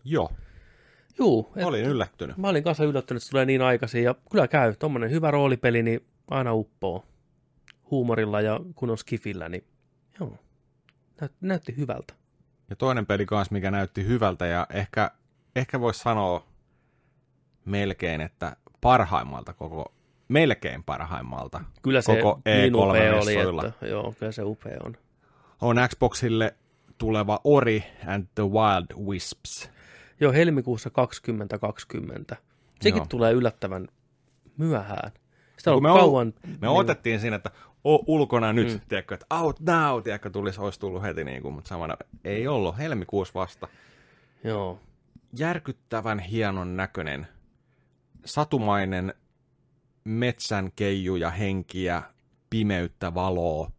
Joo, Juu, et, olin yllättynyt. mä olin kanssa yllättynyt, että se tulee niin aikaisin. Ja kyllä käy. Tuommoinen hyvä roolipeli, niin aina uppoo. Huumorilla ja kun on skifillä, niin joo. Näyt, näytti hyvältä. Ja toinen peli kanssa, mikä näytti hyvältä ja ehkä, ehkä voisi sanoa melkein, että parhaimmalta koko, melkein parhaimmalta Kyllä se koko niin upea oli, E3-messuilla että joo, kyllä se upea on. on Xboxille tuleva Ori and the Wild Wisps. Joo, helmikuussa 2020. Sekin Joo. tulee yllättävän myöhään. Sitä on Kun me kauan... Me niin, otettiin siinä, että o, ulkona nyt, mm. tiedätkö, että out now, tiedätkö, tulisi, olisi tullut heti, niin kuin, mutta samana ei ollut, helmikuussa vasta. Joo, Järkyttävän hienon näköinen, satumainen metsän keijuja, henkiä, pimeyttä, valoa.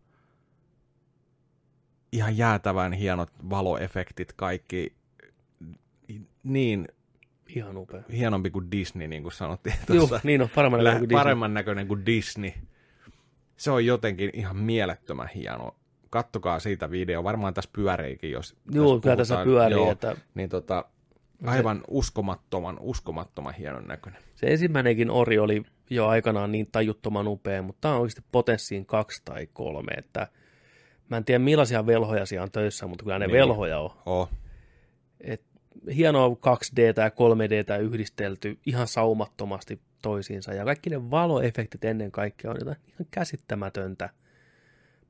Ihan jäätävän hienot valoefektit, kaikki niin ihan upea. hienompi kuin Disney, niin kuin sanottiin tuossa. niin on paremmin Lä- kuin Disney. paremman näköinen kuin Disney. Se on jotenkin ihan mielettömän hieno. Kattokaa siitä video, varmaan tässä pyöreikin, jos Joo, kyllä tässä pyörii, Joo, että Niin tota, aivan uskomattoman, uskomattoman hienon näköinen. se ensimmäinenkin ori oli jo aikanaan niin tajuttoman upea, mutta tämä on oikeasti potenssiin kaksi tai kolme, että mä en tiedä millaisia velhoja siellä on töissä, mutta kyllä ne Niin. velhoja on. Oh, Et hienoa 2D ja 3D yhdistelty ihan saumattomasti toisiinsa. Ja kaikki ne valoefektit ennen kaikkea on jotain ihan käsittämätöntä.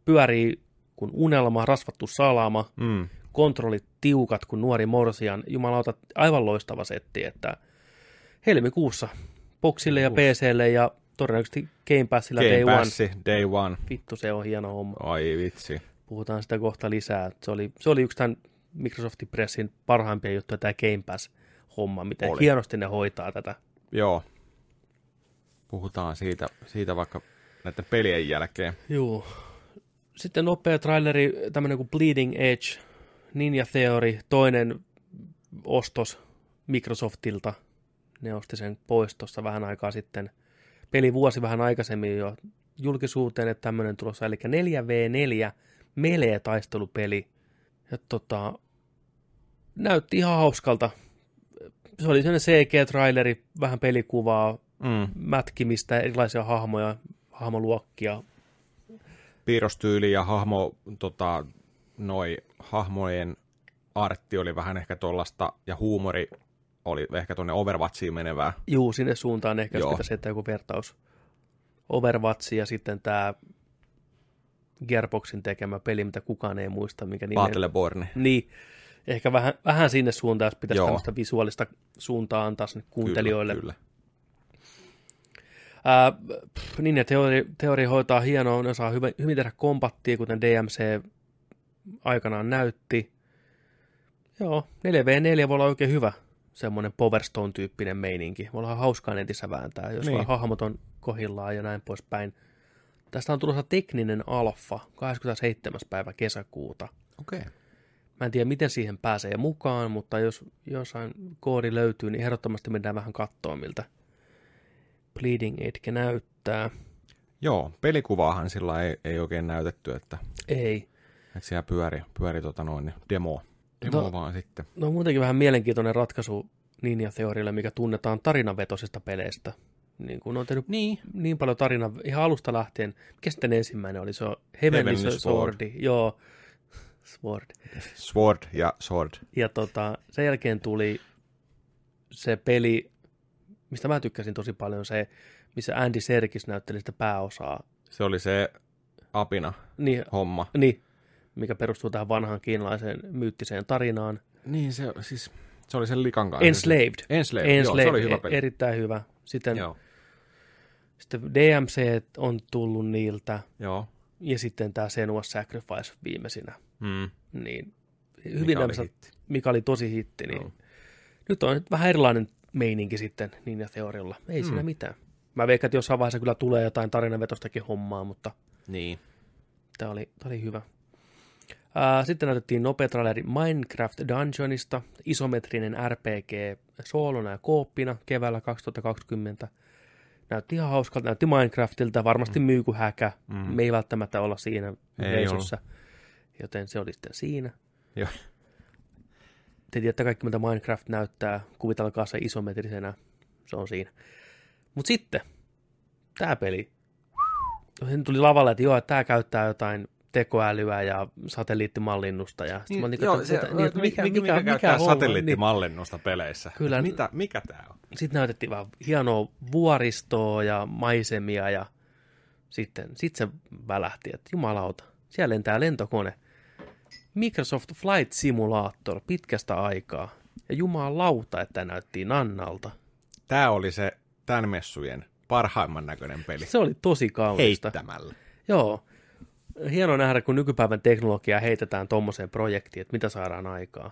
Pyörii kuin unelma, rasvattu salama, mm, kontrollit tiukat kuin nuori morsian. Jumalauta, aivan loistava setti, että helmikuussa Boxille ja PClle ja todennäköisesti Game Passilla Game Day One. Passi, Day One. Vittu, se on hieno homma. Ai vitsi. Puhutaan sitä kohta lisää. Se oli, se oli yksi tämän Microsoftin Pressin parhaimpia juttuja, tämä Game Pass-homma, miten Oli. hienosti ne hoitaa tätä. Joo. Puhutaan siitä, siitä vaikka näiden pelien jälkeen. Joo. Sitten nopea traileri, tämmöinen kuin Bleeding Edge, Ninja Theory, toinen ostos Microsoftilta. Ne osti sen pois tuossa vähän aikaa sitten. Peli vuosi vähän aikaisemmin jo julkisuuteen, että tämmöinen tulossa, eli 4v4 melee-taistelupeli. Ja tota, näytti ihan hauskalta. Se oli sellainen CG-traileri, vähän pelikuvaa, Mm. mätkimistä, erilaisia hahmoja, hahmoluokkia, Piirrostyyli ja hahmo, tota, noi hahmojen artti oli vähän ehkä tuollaista, ja huumori oli ehkä tuonne Overwatchiin menevää. Juu, sinne suuntaan ehkä jos pitäisi heittää joku vertaus. Overwatch ja sitten tämä Gearboxin tekemä peli, mitä kukaan ei muista, mikä nimi Battleborn. Niin, ehkä vähän, vähän sinne suuntaan, jos pitäisi Joo. tämmöistä visuaalista suuntaa antaa sinne kuuntelijoille. Kyllä, kyllä. Ää, pff, niin, ja teori, teori hoitaa hienoa, ne osaa hyvin, hyvin tehdä kompattia, kuten DMC aikanaan näytti. Joo, 4v4 voi olla oikein hyvä semmoinen Power Stone-tyyppinen meininki. Voi olla hauskaa netissä vääntää, jos Niin. vaan hahmot on kohillaan ja näin poispäin. Tästä on tulossa tekninen alfa 27. päivä kesäkuuta. Okei. Okay. Mä en tiedä, miten siihen pääsee mukaan, mutta jos jossain koodi löytyy, niin ehdottomasti mennään vähän kattoon, miltä Bleeding Edge näyttää. Joo, pelikuvaahan sillä ei, ei oikein näytetty, että, Ei. että siellä pyöri, pyöri tota noin, niin demo. Demo No. vaan sitten. No muutenkin vähän mielenkiintoinen ratkaisu Ninja Theorille, mikä tunnetaan tarinavetoisista peleistä. Niin kun on tehnyt Niin. niin paljon tarinaa ihan alusta lähtien. Mikä sitten ensimmäinen oli? Se on Heavenly, Heavenly Sword. Sword. Joo, [laughs] Sword. Sword ja Sword. Ja tota, sen jälkeen tuli se peli, mistä mä tykkäsin tosi paljon, se, missä Andy Serkis näytteli sitä pääosaa. Se oli se apina Niin, homma. niin mikä perustuu tähän vanhaan kiinalaiseen myyttiseen tarinaan. Niin, se, siis, se oli sen likan kanssa. Enslaved. Enslaved, Enslaved. joo, se oli hyvä peli. Erittäin hyvä. Sitten, Joo, sitten DMC on tullut niiltä, joo. ja sitten tämä Senua Sacrifice viimeisinä. Mm. Niin Mikä hyvin oli nämä- hitti. mikä oli tosi hitti, niin Joo. nyt on nyt vähän erilainen meininki sitten niin ja teorilla. Ei mm. siinä Mm. mitään. Mä veikkaan, että jossain vaiheessa kyllä tulee jotain tarinavetostakin hommaa, mutta Niin. tämä oli, tää oli hyvä. Ää, sitten näytettiin nopea traileri Minecraft Dungeonista, isometrinen RPG soolona ja kooppina keväällä 2020. Näytti ihan hauskalta, näytti Minecraftilta, varmasti myy kuin häkä. Mm. Me ei välttämättä olla siinä Ei yleisössä, joten se oli sitten siinä. Joo. Te tiedätte kaikki, mitä Minecraft näyttää, kuvitelkaa se isometrisenä, se on siinä. Mutta sitten, tämä peli, sen tuli lavalle, että joo, tämä käyttää jotain tekoälyä ja satelliittimallinnusta. Ja sit mä olin, joo, se, niin, että mikä, mikä, mikä, käyttää homma? satelliittimallinnusta peleissä? Kyllä. Mitä, mikä tämä on? Niin. Sitten näytettiin vähän hienoa vuoristoa ja maisemia ja sitten sit se välähti, että jumalauta, siellä lentää lentokone. Microsoft Flight Simulator pitkästä aikaa. Ja jumalauta, että näytti Nannalta. Tämä oli se tämän messujen parhaimman näköinen peli. Se oli tosi kaunista. Heittämällä. Joo. Hieno nähdä, kun nykypäivän teknologiaa heitetään tuommoiseen projektiin, että mitä saadaan aikaa.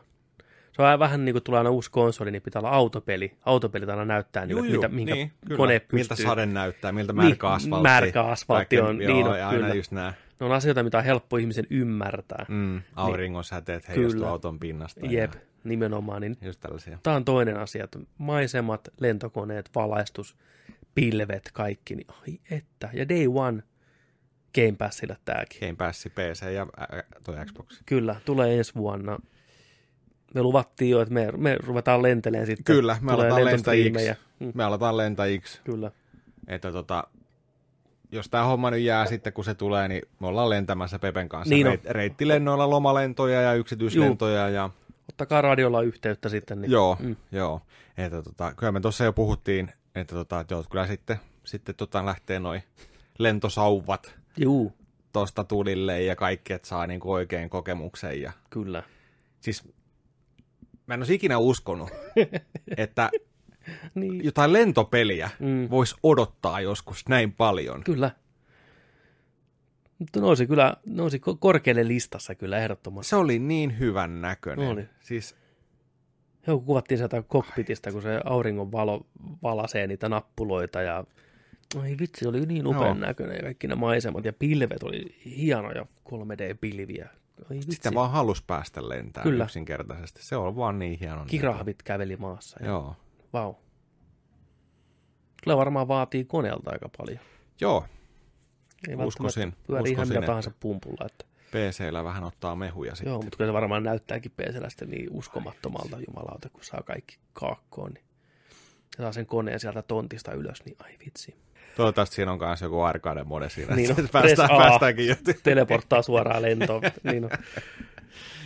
Se on vähän niin kuin tulee aina uusi konsoli, niin pitää olla autopeli. Autopelit aina näyttää, niin, että mitä, minkä niin, kyllä. kone pystyy. Miltä sade näyttää, miltä Niin, märkä asfaltti. märkä asfaltti on, joo, niin on, ja aina kyllä. just nämä Ne on asioita, mitä on helppo ihmisen ymmärtää. mm, auringon säteet heijastuu auton pinnasta. Jep, Ja nimenomaan. Niin just tällaisia. tämä on toinen asia, että maisemat, lentokoneet, valaistus, pilvet, kaikki. Niin, ai että. Ja Day One Game Passilla tämäkin. Game Pass, PC ja ä, toi Xbox. Kyllä, tulee ensi vuonna. Me luvattiin jo, että me, me ruvetaan lentelemään sitten. Kyllä, me Tulee aletaan lentäjiksi. Mm, Me aletaan lentäjiksi. kyllä. Että tota, jos tämä homma nyt jää sitten, kun se tulee, niin me ollaan lentämässä Pepen kanssa. Niin. Reit, reittilennoilla lomalentoja ja yksityislentoja. Ja, Ottakaa radiolla yhteyttä sitten. Niin, joo, Mm. joo. Että tota, kyllä me tuossa jo puhuttiin, että tota, että joo, kyllä sitten, sitten tota, lähtee noin lentosauvat Juu, tosta tulille ja kaikki, että saa niinku oikein kokemuksen. Ja, kyllä. siis mä en olisi ikinä uskonut, [laughs] että Niin, jotain lentopeliä mm, voisi odottaa joskus näin paljon. kyllä. Mutta nousi kyllä, nousi ko- korkealle listassa kyllä ehdottomasti. Se oli niin hyvän näköinen. Oli. Siis Joo, kuvattiin sieltä kokpitista, kun se auringon valo valasee niitä nappuloita ja Ai vitsi, oli niin upean Joo. näköinen ja kaikki ne maisemat ja pilvet oli hienoja 3D-pilviä. Ai vitsi. Sitä vaan halus päästä lentämään Kyllä. yksinkertaisesti. Se on vaan niin hieno. Kirahvit käveli maassa. Ja, Joo. Vau. Kyllä varmaan vaatii koneelta aika paljon. Joo, Ei Uskoisin, välttämättä pyöri ihan mitä että- tahansa pumpulla. Että, PCllä vähän ottaa mehuja sitten. joo, mutta kyllä se varmaan näyttääkin PCllä sitten niin uskomattomalta jumalauta, kun saa kaikki kaakkoon. Niin ja saa sen koneen sieltä tontista ylös, niin ai vitsi. Toivottavasti siinä on myös joku arcade mode siinä, Niin on. päästään, A. päästäänkin jo. Teleporttaa suoraan lentoon. niin on.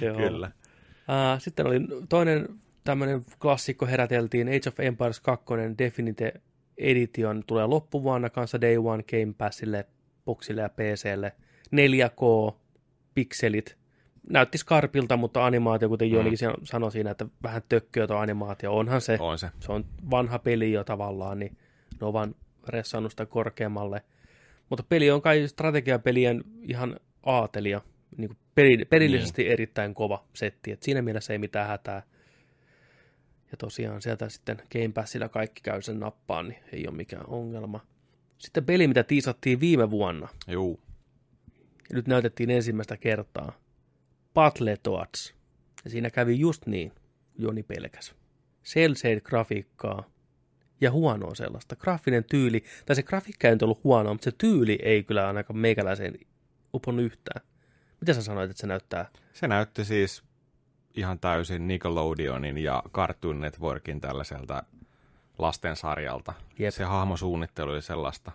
Joo. Kyllä. Uh, sitten oli toinen tämmöinen klassikko heräteltiin, Age of Empires 2 Definite Edition tulee loppuvuonna kanssa Day One Game Passille, Boxille ja PClle. 4K, pikselit. Näytti skarpilta, mutta animaatio, kuten Mm. Jonikin mm. sanoi siinä, että vähän tökköä tuo animaatio. Onhan se, On se. se on vanha peli jo tavallaan, niin ne on vaan ressannut sitä korkeammalle. Mutta peli on kai strategiapelien ihan aatelia, niin kuin peri, perillisesti niin. erittäin kova setti, että siinä mielessä ei mitään hätää. Ja tosiaan sieltä sitten Game Passilla kaikki käy sen nappaan, niin ei ole mikään ongelma. Sitten peli, mitä tiisattiin viime vuonna, Juu. ja nyt näytettiin ensimmäistä kertaa, Battletoads. Ja siinä kävi just niin, Joni pelkäs. cel grafiikkaa ja huonoa sellaista. Graafinen tyyli, tai se grafiikka ei ollut huonoa, mutta se tyyli ei kyllä ainakaan meikäläiseen uponnut yhtään. Mitä sä sanoit, että se näyttää? Se näytti siis ihan täysin Nickelodeonin ja Cartoon Networkin tällaiselta lastensarjalta. Jep. Se hahmosuunnittelu oli sellaista.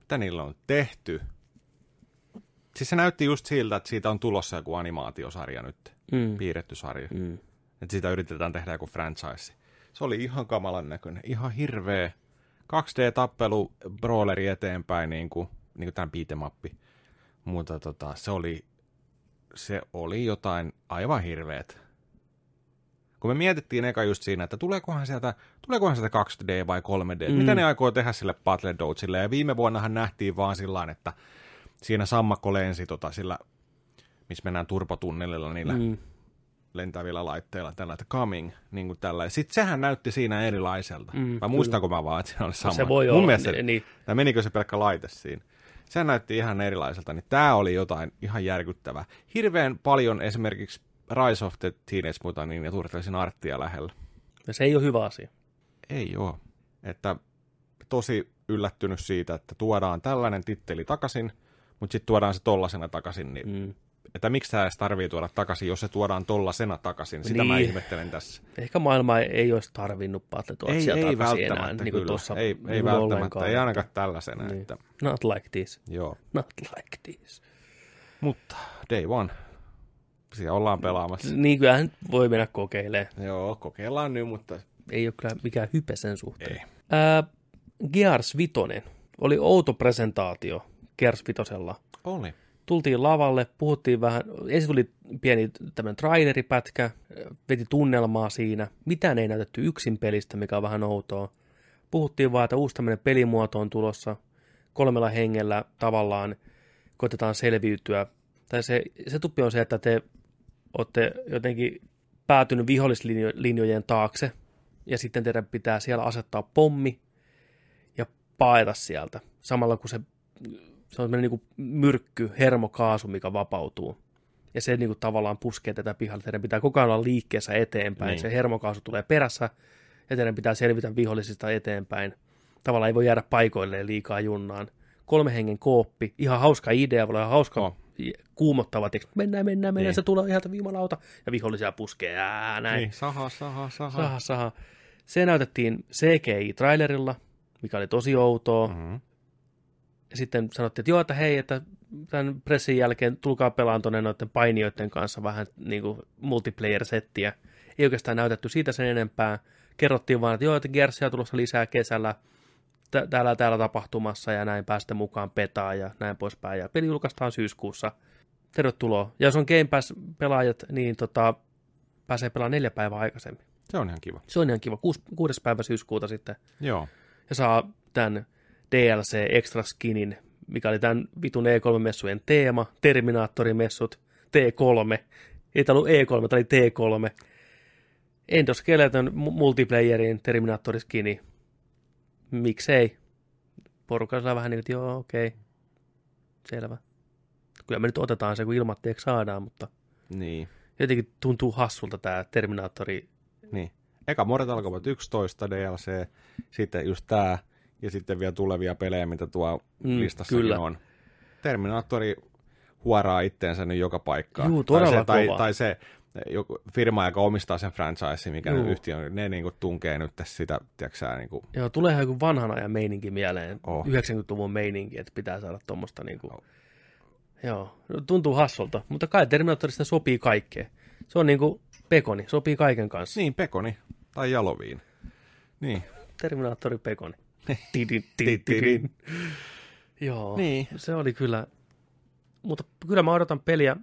Mitä niillä on tehty? Siis se näytti just siltä, että siitä on tulossa joku animaatiosarja nyt, Mm. piirretty sarja. Mm. Että siitä yritetään tehdä joku franchise. Se oli ihan kamalan näköinen, ihan hirveä. 2D-tappelu, brawleri eteenpäin, niin kuin, niin kuin tämän piitemappi. Mutta tota, se oli, se oli jotain aivan hirveet. kun me mietittiin eka just siinä, että tuleekohan sieltä, tuleekohan sieltä 2D vai 3D, mm. Mitä ne aikoo tehdä sille Battle Dodgelle, ja viime vuonnahan nähtiin vaan sillä että siinä sammakko lensi tota sillä, missä mennään turpotunnelilla niillä mm. Lentävillä laitteilla, tällä, että coming, niin kuin tällä. Sitten sehän näytti siinä erilaiselta. Mm, vai muistanko mä vaan, että siinä oli sama? Se voi Mun olla. mielestä, Niin, niin. tai menikö se pelkkä laite siinä? Se näytti ihan erilaiselta, niin tämä oli jotain ihan järkyttävää. Hirveän paljon esimerkiksi Rise of the Teenage Mutant Ninja Turtlesin arttia lähellä. Ja se ei ole hyvä asia. Ei oo. Että tosi yllättynyt siitä, että tuodaan tällainen titteli takaisin, mutta sitten tuodaan se tollasena takaisin. Niin, Mm. Että miksi tämä edes tarvii tuoda takaisin, jos se tuodaan tollasena takaisin. Sitä mä Niin. ihmettelen tässä. Ehkä maailma ei, olisi tarvinnut Battletoadsia Ei, ei takaisin enää, välttämättä niin kuin tuossa ei, ei välttämättä, ollenkaan. ei ainakaan tällaisena. Niin. Että, Not like this. joo. Not like this. Mutta day one. Siellä ollaan pelaamassa. Niin kyllähän voi mennä kokeilemaan. Joo, kokeillaan nyt, mutta Ei ole kyllä mikään hype sen suhteen. ei. Ää, Gears Vitonen. Oli outo presentaatio Gears Vitosella. Oli. Tultiin lavalle, puhuttiin vähän, ensin tuli pieni tämmöinen traileripätkä, veti tunnelmaa siinä. Mitään ei näytetty yksin pelistä, mikä on vähän outoa. Puhuttiin vaan, että uusi tämmöinen pelimuoto on tulossa. Kolmella hengellä tavallaan koitetaan selviytyä. Tai se, se tuppi on se, että te olette jotenkin päätynyt vihollislinjojen taakse, ja sitten teidän pitää siellä asettaa pommi ja paeta sieltä. Samalla kun se, se on niin myrkky, hermokaasu, mikä vapautuu. Ja se niin kuin tavallaan puskee tätä pihalle. Teidän pitää koko ajan olla liikkeessä eteenpäin. Niin. Se hermokaasu tulee perässä, ja teidän pitää selvitä vihollisista eteenpäin. Tavallaan ei voi jäädä paikoilleen liikaa junnaan. Kolme hengen kooppi, ihan hauska idea, voi olla hauska Oh. oh. kuumottava teksti. Mennään, mennään, mennään, Niin. se tulee ihan viimalauta, ja vihollisia puskee, ää, näin. Niin, saha, saha, saha. Saha, saha. Se näytettiin CGI-trailerilla, mikä oli tosi outoa. Mm. Mm-hmm. Sitten sanottiin, että joo, että hei, että tämän pressin jälkeen tulkaa pelaan tuonne noiden painijoiden kanssa vähän niin kuin multiplayer-settiä. Ei oikeastaan näytetty siitä sen enempää. Kerrottiin vaan, että joo, että Gersia on tulossa lisää kesällä tä- täällä täällä tapahtumassa ja näin päästä mukaan petaa ja näin poispäin. Ja peli julkaistaan syyskuussa. Tervetuloa. Ja jos on Game Pass-pelaajat, niin tota, pääsee pelaamaan neljä päivää aikaisemmin. Se on ihan kiva. Se on ihan kiva. Kuus, kuudes päivä syyskuuta sitten. Joo. Ja saa tämän DLC Extra Skinin, mikä oli tämän vitun E3-messujen teema. Terminaattorimessut, T3. Ei tämä ollut E3, tämä oli T3. Endoskeleton mu- multiplayerin Terminaattoriskini. Miksei? Porukka saa vähän niin että joo, okei. Okay. Selvä. Kyllä me nyt otetaan se, kun ilmatteeksi saadaan, mutta Niin. jotenkin tuntuu hassulta tämä Terminaattori Niin. Eka Mortal Kombat 11 DLC, sitten just tää, ja sitten vielä tulevia pelejä, mitä tuo Mm, listassakin kyllä. on. Terminaattori huoraa itteensä nyt joka paikkaan. Juu, tai, todella se, tai, kova. tai se joku firma, joka omistaa sen franchise, mikä Juu. Yhtiö, ne niinku tunkee nyt tässä sitä, tiedätkö sä, niinku, Joo, tulee joku vanhan ajan meininki mieleen. Oh. 90-luvun meininki, että pitää saada tuommoista niinku... Oh. Joo, no, tuntuu hassulta, mutta kai Terminaattorista sopii kaikkeen. Se on niinku pekoni, sopii kaiken kanssa. niin, pekoni tai jaloviin. Niin. Terminaattori pekoni. Tidin, Tidin. tidin. Joo, Niin. se oli kyllä... Mutta kyllä mä odotan peliä.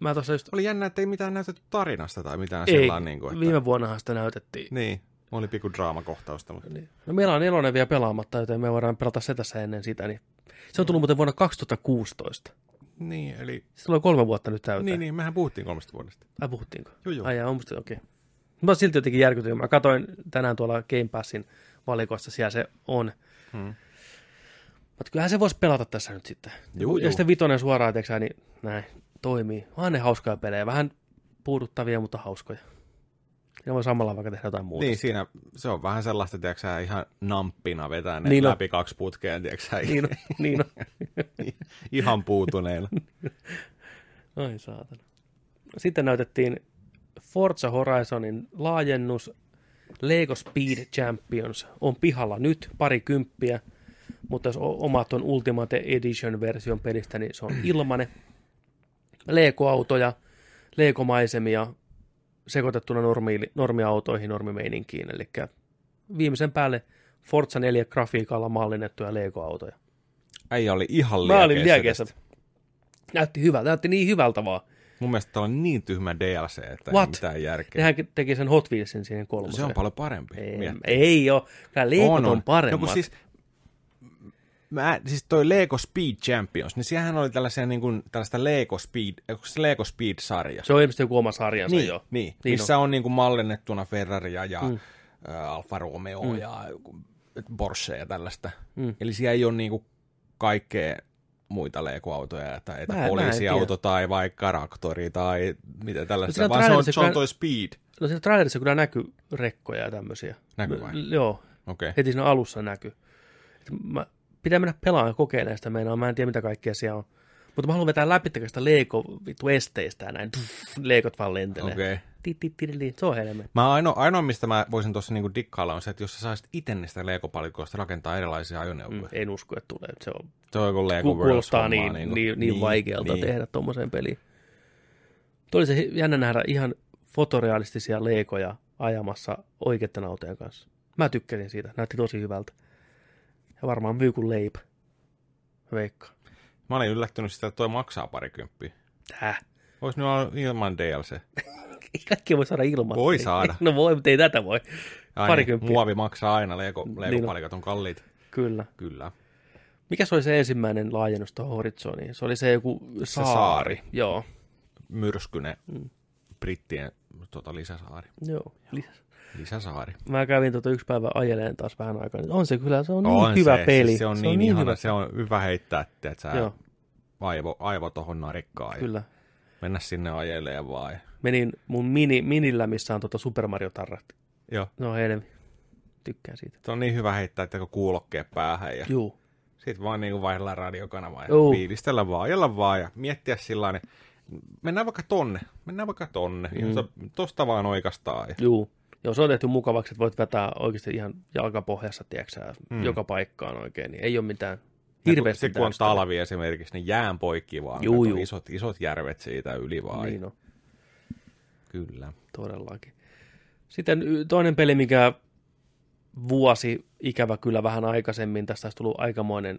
Mä tuossa just... Oli jännä, että ei mitään näytetty tarinasta tai mitään Ei, sillä niin kuin, että... viime vuonnahan sitä näytettiin. Niin, oli pikku draamakohtausta, mutta... Niin. No meillä on nelonen vielä pelaamatta, joten me voidaan pelata se tässä ennen sitä. Niin... Se on tullut muuten vuonna 2016. Niin, eli... Sillä on kolme vuotta nyt täyteen. Niin, niin, mehän puhuttiin kolmesta vuodesta. Ai puhuttiinko? Joo, joo. Ai jaa, on musta, okei. Okay. Mä silti jotenkin järkytynyt. Mä katsoin tänään tuolla Game Passin valikossa, siellä se on. Hmm. Mutta kyllähän se voisi pelata tässä nyt sitten. Juu, ja juu. sitten vitonen suoraan, teksää, niin näin, toimii. Vaan ne hauskoja pelejä, vähän puuduttavia, mutta hauskoja. Ne voi samalla vaikka tehdä jotain muuta. Niin, siinä se on vähän sellaista, tiedätkö ihan namppina vetää ne Niin on. läpi kaksi putkea, tiedätkö Niin on, niin on. [laughs] ihan puutuneilla. Ai saatana. Sitten näytettiin Forza Horizonin laajennus. Lego Speed Champions on pihalla nyt, pari kymppiä, mutta jos omat on Ultimate Edition-version pelistä, niin se on [clears throat] ilmanen. Lego-autoja, Lego-maisemia sekoitettuna normi, normiautoihin, normimeininkiin, eli viimeisen päälle Forza 4 grafiikalla mallinnettuja Lego-autoja. Äijä oli ihan Mä olin liekeissä liekeissä. Näytti hyvältä, näytti niin hyvältä vaan. Mun mielestä tää on niin tyhmä DLC, että What? ei mitään järkeä. Nehän teki sen Hot Wheelsin siihen kolmoseen. Se on paljon parempi. Ei, miettii. ei ole. Kyllä Legot on, on paremmat. No, siis, mä, siis toi Lego Speed Champions, niin siellähän oli tällaisia niin kuin, tällaista Lego Speed, onko se Lego Speed-sarja? Se on ilmeisesti joku oma sarjansa niin, jo. niin, Niin missä on, niin kuin mallinnettuna Ferraria ja Mm. mm. Alfa Romeo mm. ja Porsche ja tällaista. Mm. Eli siellä ei ole niin kuin kaikkea muita Lego-autoja, että, että Mä- mä en poliisiauto tai vaikka traktori tai mitä tällaista, siinä vaan se on, se on toi Speed. No siinä trailerissa kyllä näkyy rekkoja ja tämmöisiä. Näkyy vai? L- Joo, Okei. Okay. heti siinä alussa näkyy. Et Mä, pitää mennä pelaamaan ja kokeilemaan sitä meinaa. Mä en tiedä, mitä kaikkea siellä on. Mutta mä haluan vetää läpi sitä Lego vittu esteistä ja näin. Tuff, Legot vaan lentelee. Okei. Okay. Se on helmet. Mä ainoa, ainoa, mistä mä voisin tuossa niinku dikkailla on se, että jos sä saisit itse niistä Lego-palikoista rakentaa erilaisia ajoneuvoja. Mm, en usko, että tulee. Se on, Se on joku Lego ku- kuulostaa niin, niin, niin, niin vaikealta niin. tehdä tuommoiseen peliin. Tuo oli se jännä nähdä ihan fotorealistisia leikoja ajamassa oikeiden autojen kanssa. Mä tykkäsin siitä. Näytti tosi hyvältä. Ja varmaan myy kuin leipä. Veikka. Mä olin yllättynyt sitä, että toi maksaa parikymppiä. Täh. Vois nyt olla ilman DLC. [laughs] Ei kaikki voi saada ilman. Voi saada. [laughs] No voi, mutta ei tätä voi. Ai Parikymppiä. Niin, muovi maksaa aina, Lego, Niin on. Lego-palikat on kalliit. Kyllä. Kyllä. Mikä se oli se ensimmäinen laajennus tuohon Horizoniin? Se oli se joku saari. saari. Joo. Myrskyne Mm. brittien tota, lisäsaari. Joo. Lisä. Lisäsaari. Mä kävin tota yksi päivä ajeleen taas vähän aikaa. On se kyllä, se on, on niin hyvä se, peli. Siis se on niin, ihana, hyvä. se on hyvä heittää, että et sä Joo, aivo, aivo tohon narikkaan kyllä. Mennä sinne ajeleen vaan. Ja... Menin mun mini, minillä, missä on tota Super Mario Tarrat. Joo. No helmi. Tykkään siitä. Se on niin hyvä heittää, että kun kuulokkeet päähän ja Juu. sitten vaan niin vaihdella radiokanavaa ja Juu. fiilistellä vaan, ajella vaan ja miettiä sillä tavalla, mennään vaikka tonne, mennään vaikka tonne, Mm. mm. tosta vaan oikeastaan. Ja... Juu. Joo, se on tehty mukavaksi, että voit vetää oikeasti ihan jalkapohjassa, tiedätkö Mm. joka paikkaan oikein. Niin ei ole mitään hirveästi Se kun on talvi esimerkiksi, niin jään poikki vaan. Juu, juu. Isot, isot järvet siitä yli vaan. Niin on. Kyllä. Todellakin. Sitten toinen peli, mikä vuosi ikävä kyllä vähän aikaisemmin, tästä olisi tullut aikamoinen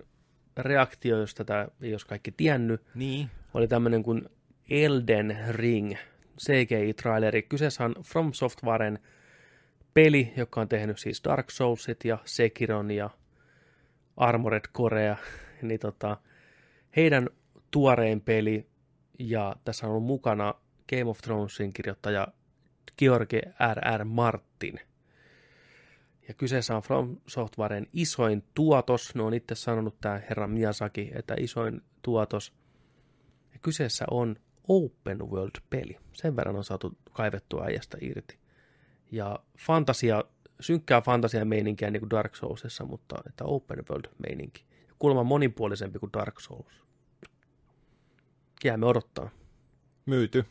reaktio, jos tätä ei olisi kaikki tiennyt, Niin. oli tämmöinen kuin Elden Ring CGI-traileri. Kyseessä on From Softwaren peli, joka on tehnyt siis Dark Soulsit ja Sekiron ja Armored Corea. niin tota, heidän tuorein peli, ja tässä on ollut mukana Game of Thronesin kirjoittaja George R.R. Martin. Ja kyseessä on From Softwaren isoin tuotos. Ne on itse sanonut tämä herra Miyazaki, että isoin tuotos. Ja kyseessä on open world-peli. Sen verran on saatu kaivettua äijästä irti. Ja fantasia, synkkää fantasia meininkiä niin kuin Dark Soulsissa, mutta että open world-meininki. Ja kuulemma monipuolisempi kuin Dark Souls. Jäämme odottaa. Myyty.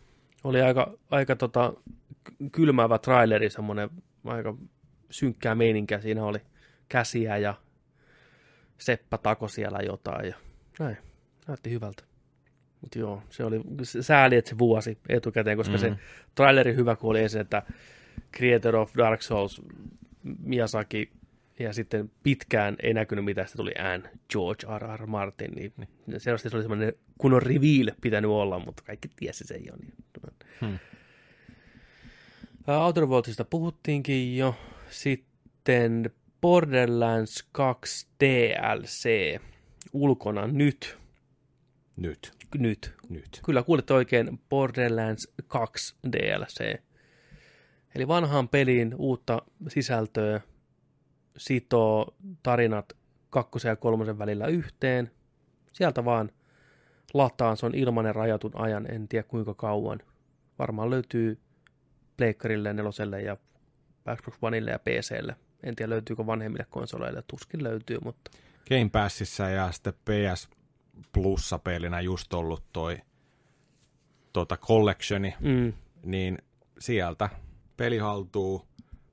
Oli aika, aika tota, ky- kylmäävä traileri, semmoinen aika synkkää meininkiä. Siinä oli käsiä ja Seppä tako siellä jotain ja näin. Näytti hyvältä. Mutta joo, se oli sääli, että se vuosi etukäteen, koska mm. se Mhm. traileri hyvä kun oli ensin, että Creator of Dark Souls, Miyazaki, ja sitten pitkään ei näkynyt mitään, sitten tuli Anne, George R. R. Martin, niin, niin. selvästi se oli semmoinen kunnon reveal pitänyt olla, mutta kaikki tiesi sen jo. Niin. Hmm. Ää, Outer Worldsista puhuttiinkin jo. Sitten Borderlands 2 DLC ulkona nyt. Nyt. Nyt. Nyt. Kyllä kuulitte oikein Borderlands 2 DLC. Eli vanhaan peliin uutta sisältöä sitoo tarinat kakkosen ja kolmosen välillä yhteen. Sieltä vaan lataan, se on ilmanen rajatun ajan, en tiedä kuinka kauan. Varmaan löytyy Pleikkarille, neloselle ja Xbox Oneille ja PClle. En tiedä löytyykö vanhemmille konsoleille, tuskin löytyy, mutta Game Passissa ja sitten PS Plussa-pelinä just ollut toi tuota collectioni, mm, niin sieltä peli haltuu,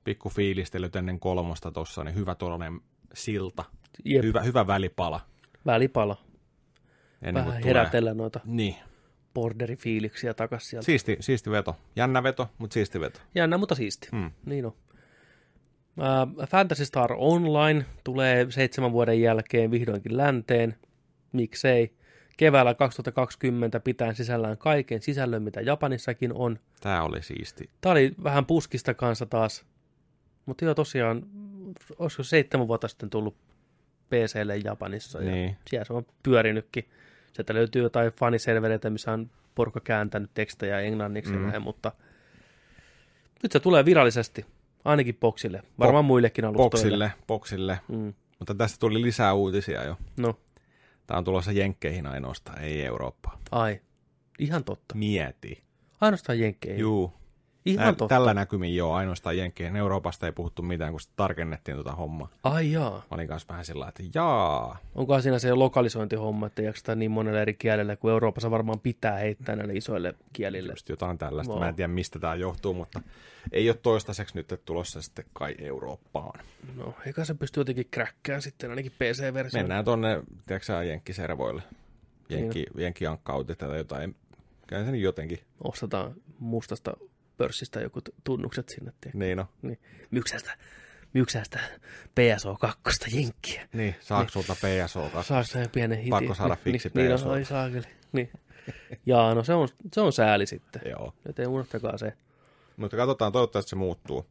pikku fiilistelyt ennen kolmosta tossa, niin hyvä tuollainen silta, jep, hyvä, hyvä välipala. välipala. Ennen Vähän kuin tulee. herätellä noita Niin, borderifiiliksiä takas sieltä. siisti, siisti veto. Jännä veto, mutta siisti veto. Jännä, mutta siisti. Hmm. Niin on. Äh, Fantasy Star Online tulee seitsemän vuoden jälkeen vihdoinkin länteen. Miksei? Keväällä 2020 pitäen sisällään kaiken sisällön, mitä Japanissakin on. Tää oli siisti. Tämä oli vähän puskista kanssa taas. Mutta joo, tosiaan, olisiko seitsemän vuotta sitten tullut PClle Japanissa. Ja Niin. siellä se on pyörinytkin. Sieltä löytyy jotain faniservereitä, missä on porukka kääntänyt tekstejä englanniksi Mm. näin, mutta nyt se tulee virallisesti, ainakin Boxille. Varmaan muillekin alustoille. Boksille, boksille. Mm. Mutta tästä tuli lisää uutisia jo. No, Tää on tulossa Jenkkeihin ainoastaan, ei Eurooppaan. ai. Ihan totta. Mieti. Ainoastaan jenkkeihin. Juu. Ihan Ä, totta. Tällä näkymin joo, ainoastaan Jenkkeihin. Euroopasta ei puhuttu mitään, kun tarkennettiin tuota hommaa. Ai jaa. Mä olin kanssa vähän sillä että jaa. Onkohan siinä se lokalisointihomma, että jakseta niin monelle eri kielelle, kuin Euroopassa varmaan pitää heittää näille isoille kielille. Just jotain tällaista. Wow. Mä en tiedä, mistä tämä johtuu, mutta ei ole toistaiseksi nyt tulossa sitten kai Eurooppaan. No, eikä se pysty jotenkin kräkkään sitten, ainakin PC-versio. Mennään tonne, tiedätkö sä, Jenkkiservoille. Jenkki, Jenkki tai jotain. Käy se nyt jotenkin. Ostetaan mustasta pörssistä joku tunnukset sinne. Tiedä. Niin no. Niin. Myksästä, myksästä PSO 2 jenkkiä. Niin, saako sulta PSO Saako se pienen hitin? Pakko saada fiksi niin, niin, PSO. no, ai saakeli. Niin. Jaa, no se on, se on sääli sitten. Joo. Joten unohtakaa se. Mutta katsotaan, toivottavasti se muuttuu.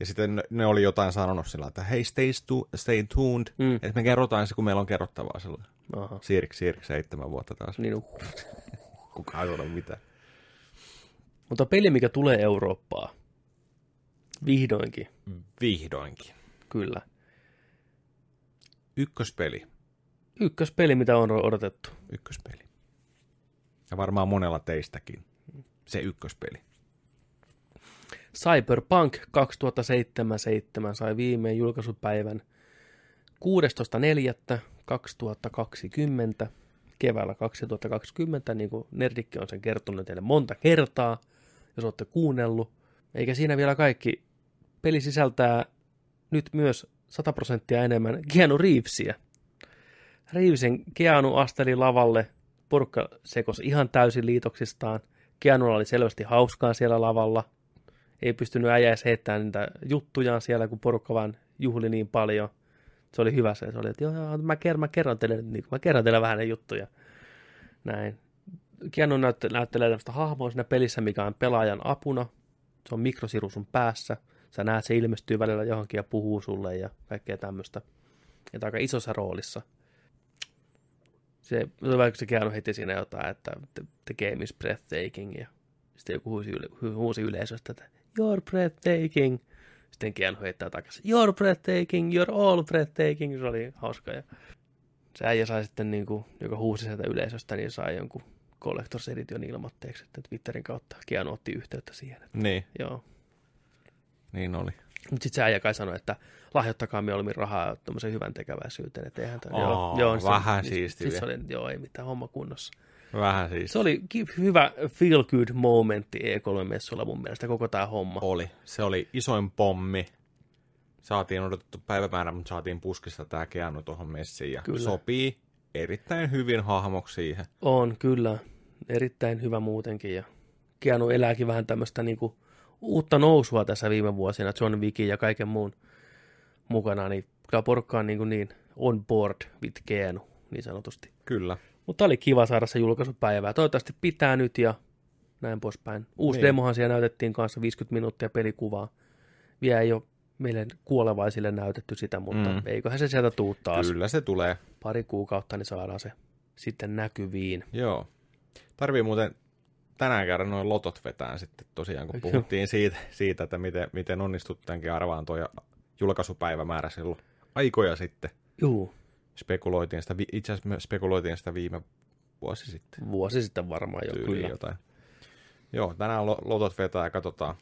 Ja sitten ne- oli jotain sanonut sillä, että hei, stay, stu, stay tuned. Mm. Että me kerrotaan se, kun meillä on kerrottavaa sillä. Aha. Siirk, siirk, seitsemän vuotta taas. Niin, no. [laughs] Kukaan ei sano mitään. Mutta peli, mikä tulee Eurooppaan. Vihdoinkin, Vihdoinkin. kyllä. Ykköspeli. Ykköspeli, mitä on odotettu. Ykköspeli. Ja varmaan monella teistäkin. Se ykköspeli. Cyberpunk 2077 sai viimein julkaisupäivän 16.4.2020 keväällä 2020, niin kuin Nerdikki on sen kertonut teille monta kertaa, jos olette kuunnellut. Eikä siinä vielä kaikki. Peli sisältää nyt myös 100 prosenttia enemmän Keanu Reevesia. Reevesen Keanu asteli lavalle, porukka sekos ihan täysin liitoksistaan. Keanulla oli selvästi hauskaa siellä lavalla – ei pystynyt äijä heittämään niitä juttujaan siellä, kun porukka vaan juhli niin paljon. Se oli hyvä se. Se oli, että joo, joo mä, kerron, mä, kerron teille, niin, mä kerron teille vähän ne juttuja. Näin. Keanu näytte, näyttelee tämmöistä hahmoa siinä pelissä, mikä on pelaajan apuna. Se on mikrosiru sun päässä. Sä näet, se ilmestyy välillä johonkin ja puhuu sulle ja kaikkea tämmöistä. Ja aika isossa roolissa. Se, se Keanu heitti siinä jotain, että the, the game is breathtaking ja sitten joku huusi, yle, hu- huusi yleisöstä, että you're breathtaking. Sitten Keanu heittää takaisin, you're breathtaking, you're all breathtaking. Se oli hauska. Ja se äijä sai sitten, niin kuin, joka huusi sieltä yleisöstä, niin sai jonkun Collector's Edition ilmoitteeksi, että Twitterin kautta Keanu otti yhteyttä siihen. Että, Niin, joo. niin oli. Mutta sitten se äijä kai sanoi, että lahjoittakaa mieluummin rahaa tämmöisen hyvän tekeväisyyteen. Että eihän tämän, Aa, joo, joo, vähän sit- siisti sit se oli, joo, ei mitään homma kunnossa. Vähän siis. Se oli hyvä feel good momentti E3-messuilla mun mielestä koko tämä homma. Oli. Se oli isoin pommi. Saatiin odotettu päivämäärä, mutta saatiin puskista tämä Keanu tuohon messiin. Ja Kyllä. sopii erittäin hyvin hahmoksi siihen. On kyllä erittäin hyvä muutenkin ja Keanu elääkin vähän tämmöistä niinku uutta nousua tässä viime vuosina John Wickin ja kaiken muun mukana, niin kyllä porukka on niin, kuin niin on board with Keanu, niin sanotusti. Kyllä. Mutta oli kiva saada se julkaisupäivää. Toivottavasti pitää nyt ja näin poispäin. Uusi niin. demohan siellä näytettiin kanssa 50 minuuttia pelikuvaa. Vielä ei ole meille kuolevaisille näytetty sitä, mutta Mm. eiköhän se sieltä tuu taas. Kyllä se tulee. Pari kuukautta, niin saadaan se sitten näkyviin. Joo. Tarvii muuten tänään käydä noin lotot vetään sitten tosiaan, kun Joo. puhuttiin siitä, siitä että miten, miten onnistut tämänkin arvaan tuo julkaisupäivämäärä silloin aikoja sitten. Juu, Spekuloitiin sitä, itse asiassa me spekuloitiin sitä viime vuosi sitten. vuosi sitten varmaan jo, tyyliin kyllä. jotain. Joo, tänään lo- lotot vetää ja katsotaan,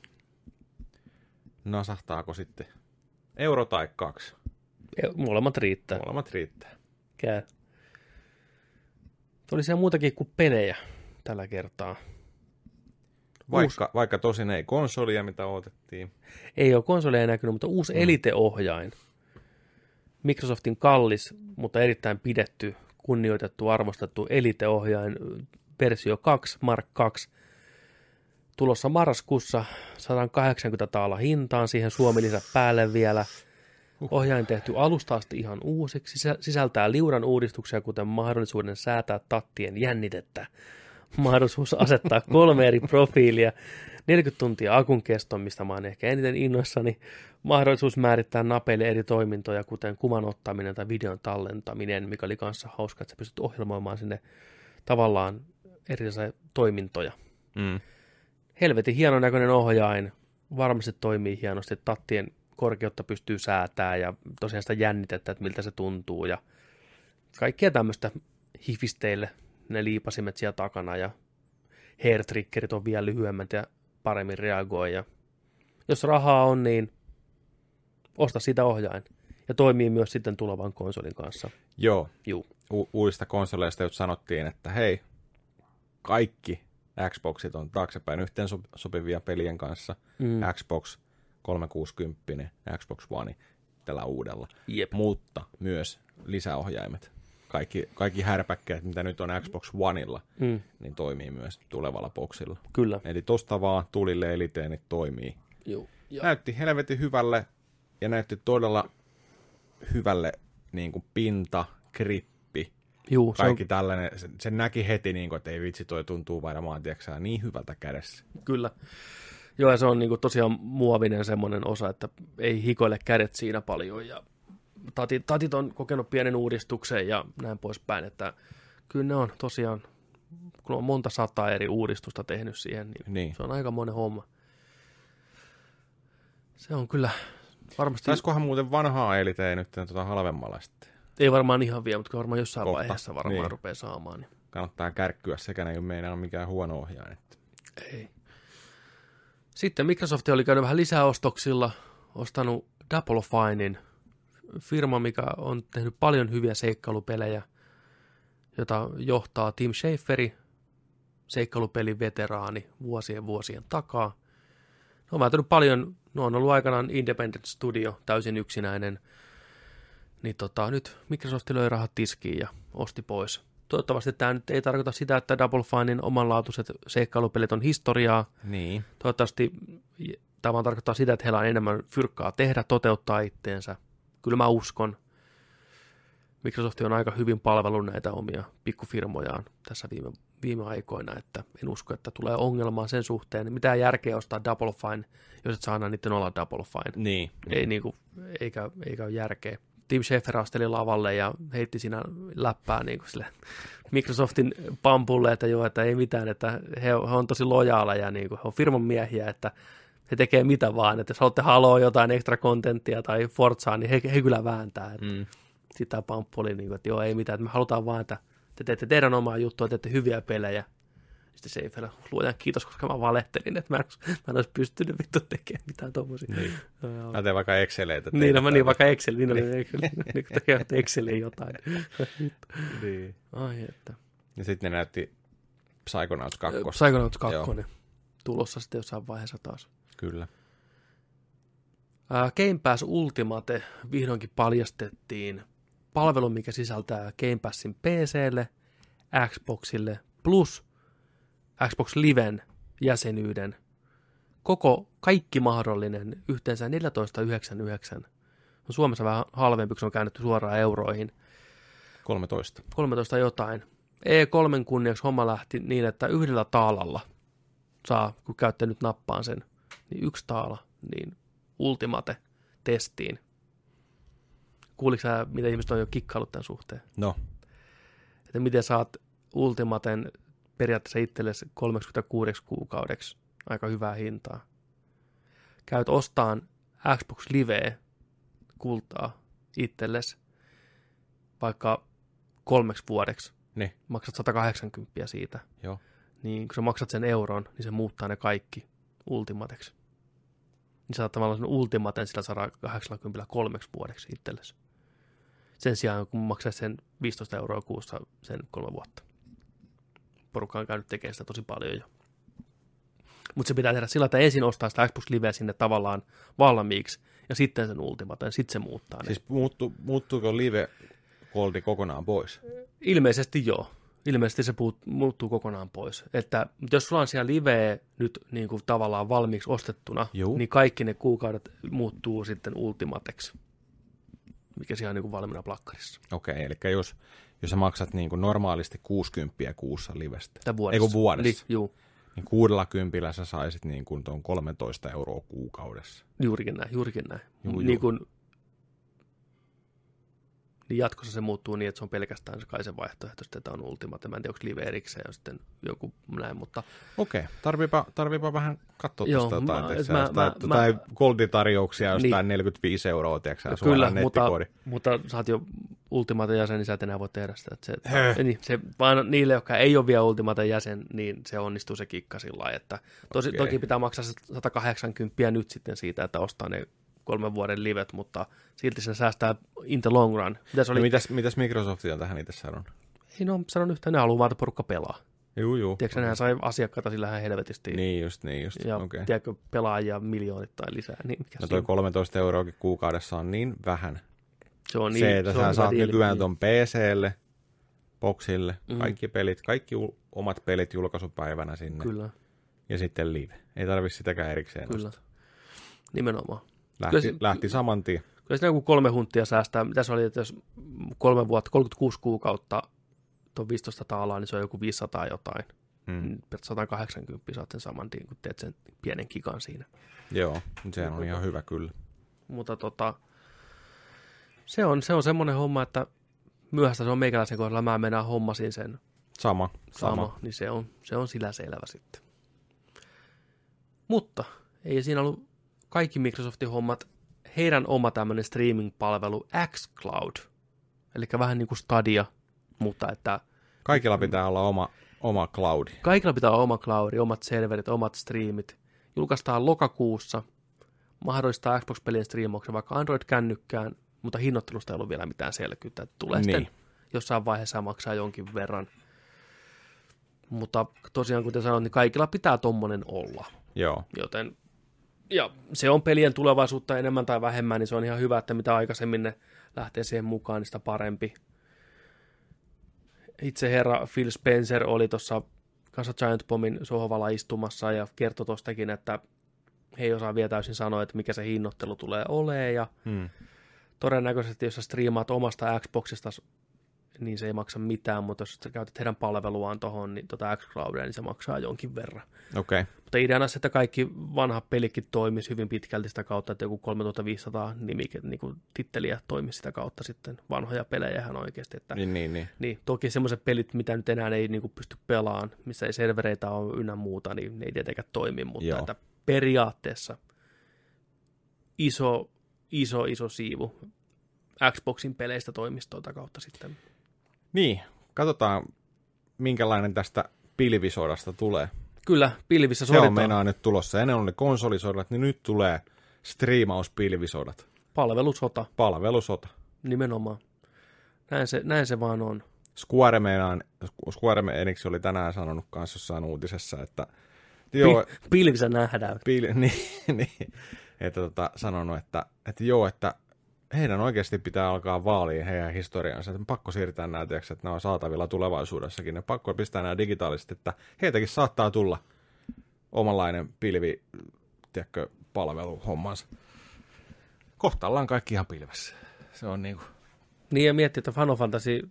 nasahtaako sitten euro tai kaksi. Molemmat riittää. Molemmat riittää. Käy. Oli siellä muutakin kuin pelejä tällä kertaa. Vaikka, vaikka tosin ei konsolia, mitä odotettiin. Ei ole konsoleja näkynyt, mutta uusi Mm. Elite-ohjain. Microsoftin kallis, mutta erittäin pidetty, kunnioitettu, arvostettu Elite-ohjain versio 2, Mark 2. Tulossa marraskuussa 180 taala hintaan, siihen Suomi lisä päälle vielä. Ohjain tehty alusta asti ihan uusiksi, sisältää liudan uudistuksia, kuten mahdollisuuden säätää tattien jännitettä, mahdollisuus asettaa kolme eri profiilia, 40 tuntia akun keston, mistä mä oon ehkä eniten innoissani, mahdollisuus määrittää napeille eri toimintoja, kuten kuvan ottaminen tai videon tallentaminen, mikä oli kanssa hauska, että sä pystyt ohjelmoimaan sinne tavallaan erilaisia toimintoja. Mm. Helvetin hienon näköinen ohjain, varmasti toimii hienosti, tattien korkeutta pystyy säätää ja tosiaan sitä jännitettä, että miltä se tuntuu ja kaikkea tämmöistä hifisteille ne liipasimet siellä takana ja hair triggerit on vielä lyhyemmät ja paremmin reagoi ja jos rahaa on, niin osta sitä ohjain. Ja toimii myös sitten tulevan konsolin kanssa. Joo. Juu. U- uudista konsoleista, jotka sanottiin, että hei, kaikki Xboxit on taaksepäin yhteen sopivia pelien kanssa. Mm. Xbox 360, Xbox One tällä uudella. Jep. Mutta myös lisäohjaimet. Kaikki, kaikki härpäkkeet, mitä nyt on Xbox Oneilla, mm. niin toimii myös tulevalla boxilla. Kyllä. Eli tosta vaan tulille eliteen, niin toimii. Joo. Näytti helvetin hyvälle ja näytti todella hyvälle niin kuin pinta, grippi, Juu, kaikki on... tällainen. Se, se, näki heti, niin kuin, että ei vitsi, toi tuntuu varmaan tiiäksä, niin hyvältä kädessä. Kyllä. Joo, ja se on niin kuin, tosiaan muovinen semmoinen osa, että ei hikoile kädet siinä paljon. Ja tatit, tatit on kokenut pienen uudistuksen ja näin poispäin, että kyllä ne on tosiaan, kun on monta sataa eri uudistusta tehnyt siihen, niin, niin. se on aika monen homma. Se on kyllä Varmasti... Taisikohan muuten vanhaa Elite nyt tuota halvemmalla sitten? Ei varmaan ihan vielä, mutta varmaan jossain Kohta. vaiheessa varmaan niin. rupeaa saamaan. Niin. Kannattaa kärkkyä sekä ei ole mikään huono ohjaaja. Että... Ei. Sitten Microsoft oli käynyt vähän lisäostoksilla, ostanut Double Finein, firma, mikä on tehnyt paljon hyviä seikkailupelejä, jota johtaa Tim Schaferi, seikkailupelin veteraani vuosien vuosien takaa. Ne on välttänyt paljon No on ollut aikanaan Independent Studio, täysin yksinäinen. Niin tota, nyt Microsoft löi rahat tiskiin ja osti pois. Toivottavasti tämä nyt ei tarkoita sitä, että Double Finein omanlaatuiset seikkailupelit on historiaa. Niin. Toivottavasti tämä vaan tarkoittaa sitä, että heillä on enemmän fyrkkaa tehdä, toteuttaa itteensä. Kyllä mä uskon. Microsoft on aika hyvin palvellut näitä omia pikkufirmojaan tässä viime viime aikoina, että en usko, että tulee ongelmaa sen suhteen. Mitä järkeä ostaa Double Fine, jos et saa aina niiden olla Double Fine. Niin. Ei, niin kuin, eikä, eikä ole järkeä. Tim Schafer asteli lavalle ja heitti siinä läppää niin kuin sille Microsoftin pampulle, että joo, että ei mitään, että he, he on tosi lojaaleja, niin kuin, he on firman miehiä, että he tekee mitä vaan, että jos haluatte haloa jotain ekstra kontenttia tai Forzaa, niin he, he kyllä vääntää. Mm. Sitten tämä pamppu oli niin kuin, että joo, ei mitään, että me halutaan vaan, että te teette teidän omaa juttua, teette hyviä pelejä. Sitten se ei vielä luojan kiitos, koska mä valehtelin, että mä en, mä en olisi pystynyt vittu tekemään mitään tommosia. Niin. Mä teen vaikka Exceleitä. Niin, no, mä niin vaikka Excel, niin oli Excel, niin tekee Exceliin jotain. [laughs] niin. Ai että. Ja sitten ne näytti Psychonauts 2. Psychonauts 2 tulossa sitten jossain vaiheessa taas. Kyllä. Game Pass Ultimate vihdoinkin paljastettiin – palvelu, mikä sisältää Game Passin PClle, Xboxille plus Xbox Liven jäsenyyden. Koko, kaikki mahdollinen, yhteensä 14,99. On Suomessa vähän halvempi, kun se on käännetty suoraan euroihin. 13. 13 jotain. E3 kunniaksi homma lähti niin, että yhdellä taalalla saa, kun käytte nyt nappaan sen, niin yksi taala, niin Ultimate testiin Kuuliko sä, mitä ihmiset on jo kikkaillut tämän suhteen? No. Että miten saat Ultimaten periaatteessa itsellesi 36 kuukaudeksi aika hyvää hintaa. Käyt ostaan Xbox Live kultaa itsellesi vaikka kolmeksi vuodeksi. Niin. Maksat 180 siitä. Joo. Niin kun sä maksat sen euron, niin se muuttaa ne kaikki Ultimateksi. Niin saat tavallaan sen Ultimaten sillä 183 vuodeksi itsellesi. Sen sijaan, kun maksaa sen 15 euroa kuussa sen kolme vuotta. Porukka on käynyt tekemään sitä tosi paljon jo. Mutta se pitää tehdä sillä, että ensin ostaa sitä Xbox Liveä sinne tavallaan valmiiksi, ja sitten sen Ultimaten, sitten se muuttaa ne. Siis muuttu, muuttuuko Live Goldi kokonaan pois? Ilmeisesti joo. Ilmeisesti se puut, muuttuu kokonaan pois. Että jos sulla on siellä live nyt niin kuin tavallaan valmiiksi ostettuna, Juu. niin kaikki ne kuukaudet muuttuu sitten ultimateksi. mikä siellä on niin kuin valmiina plakkarissa. Okei, eli jos, jos sä maksat niin kuin normaalisti 60 kuussa livestä, Tai vuodessa. ei kun vuodessa, Niin, juu, niin kuudella kympillä sä saisit niin kuin tuon 13 euroa kuukaudessa. juurikin näin, juurikin näin. Juu, juu. niin kuin, niin jatkossa se muuttuu niin, että se on pelkästään se kai se vaihtoehto, että on Ultimate. Mä en tiedä, onko live erikseen ja sitten joku näin, mutta Okei, tarviipa, tarviipa vähän katsoa Joo, tuosta jotain, mä- tiedätkö, mä- jotain, mä- jotain golditarjouksia jostain Niin. 45 euroa, tiedätkö, Kyllä, suoraan mutta, mutta sä oot jo Ultimate jäsen, niin sä et enää voi tehdä sitä. Että se, niin, se, vaan niille, jotka ei ole vielä Ultimate jäsen, niin se onnistuu se kikka sillä lailla, että tosi, toki pitää maksaa se 180 nyt sitten siitä, että ostaa ne kolmen vuoden livet, mutta silti se säästää in the long run. Mitä se No oli? mitäs, mitäs Microsoft on tähän itse sanonut? Ei no, sanon yhtään, ne haluaa vaan, että porukka pelaa. Juu, juu. Tiedätkö, nehän sai asiakkaita sillä ihan helvetisti. Niin just, niin just, Ja. Okay. tiedätkö, pelaajia miljoonittain lisää. Niin mikä No siinä? toi 13 euroakin kuukaudessa on niin vähän. se on Niin, se, että se sä saat diili. nykyään ton PClle, boxille, Mm. kaikki pelit, kaikki omat pelit julkaisupäivänä sinne. Kyllä, Ja sitten live. Ei tarvi sitäkään erikseen kyllä. ostaa. Nimenomaan. Lähti, Kyllä se- lähti saman tien. Kyllä siinä joku kolme hunttia säästää. Mitä se oli, että jos kolme vuotta, 36 kuukautta tuon 15 taalaa, niin se on joku 500 jotain. Mm. Mm. 180 saat sen saman tien, kun teet sen pienen kikan siinä. Joo, sehän on ihan hyvä kyllä. Mutta tota, se on, se on semmoinen homma, että myöhäistä se on meikäläisen kohdalla. Mä mennään hommasin sen Sama, sama, sama. niin se on, se on sillä selvä sitten. Mutta ei siinä ollut kaikki Microsoftin hommat. Heidän oma tämmöinen streaming-palvelu xCloud, eli vähän niin kuin Stadia, mutta että Kaikilla pitää olla oma, oma cloudi. kaikilla pitää olla oma cloudi, omat serverit, omat streamit. Julkaistaan lokakuussa, mahdollistaa Xbox-pelien striimauksen vaikka Android-kännykkään, mutta hinnoittelusta ei ollut vielä mitään selkyyttä. Että tulee Niin. sitten jossain vaiheessa maksaa jonkin verran. Mutta tosiaan, kuten sanoin, niin kaikilla pitää tommonen olla. Joo, Joten, ja se on pelien tulevaisuutta enemmän tai vähemmän, niin se on ihan hyvä, että mitä aikaisemmin ne lähtee siihen mukaan, niin sitä parempi. Itse herra Phil Spencer oli tuossa kanssa Giant Bombin sohvalla istumassa ja kertoi tuostakin, että he ei osaa vielä täysin sanoa, että mikä se hinnoittelu tulee olemaan ja hmm. todennäköisesti jos sä striimaat omasta Xboxista, niin se ei maksa mitään, mutta jos sä käytät heidän palveluaan tuohon, niin tota xCloudia, niin se maksaa jonkin verran. Okay. Mutta ideana se, että kaikki vanhat pelikin toimisi hyvin pitkälti sitä kautta, että joku 3500 nimike, niin kuin titteliä toimisi sitä kautta sitten vanhoja pelejä ihan oikeasti. Että, niin. Niin, niin, niin. Toki semmoiset pelit, mitä nyt enää ei niin kuin pysty pelaamaan, missä ei servereitä ole ynnä muuta, niin ne ei tietenkään toimi, mutta Joo. että periaatteessa iso, iso, iso siivu Xboxin peleistä toimisi tuota kautta sitten. Niin, katsotaan minkälainen tästä pilvisodasta tulee. Kyllä, pilvissä Se on meinaa nyt tulossa. Ennen oli ne konsolisodat, niin nyt tulee striimauspilvisodat. palvelusota Palvelusota. nimenomaan. Näin se, näin se vaan on. Square meinaan, Square Enix oli tänään sanonut kanssa jossain uutisessa, että joo, Pi- pilvissä nähdään. pil, [laughs] niin, niin, että tota, sanonut, että, että joo, että heidän oikeasti pitää alkaa vaalia heidän historiansa, että pakko siirtää nämä, tiiäks, että nämä on saatavilla tulevaisuudessakin, ne pakko pistää nämä digitaalisesti, että heitäkin saattaa tulla omanlainen pilvi, tiedätkö, palveluhommansa. Kohta ollaan kaikki ihan pilvessä. Se on niinku, Niin ja miettii, että Final Fantasy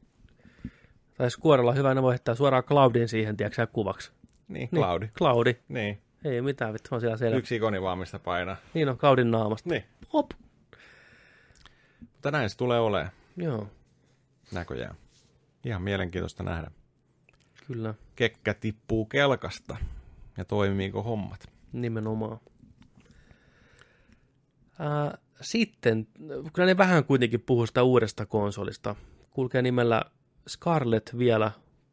tai Squarella on hyvä, ne voi heittää suoraan Cloudin siihen, tiedätkö kuvaksi. niin, Niin, Cloudi. Cloudi. Niin, Ei mitään, vittu on siellä selvä. yksi ikoni vaan, mistä painaa. Niin on, Cloudin naamasta. Niin, Hop. Mutta näin se tulee olemaan Joo, näköjään. Ihan mielenkiintoista nähdä. kyllä, Kekkä tippuu kelkasta ja toimiiko hommat. nimenomaan. Ää, sitten, kyllä ne vähän kuitenkin puhuu sitä uudesta konsolista. Kulkee nimellä Scarlet vielä,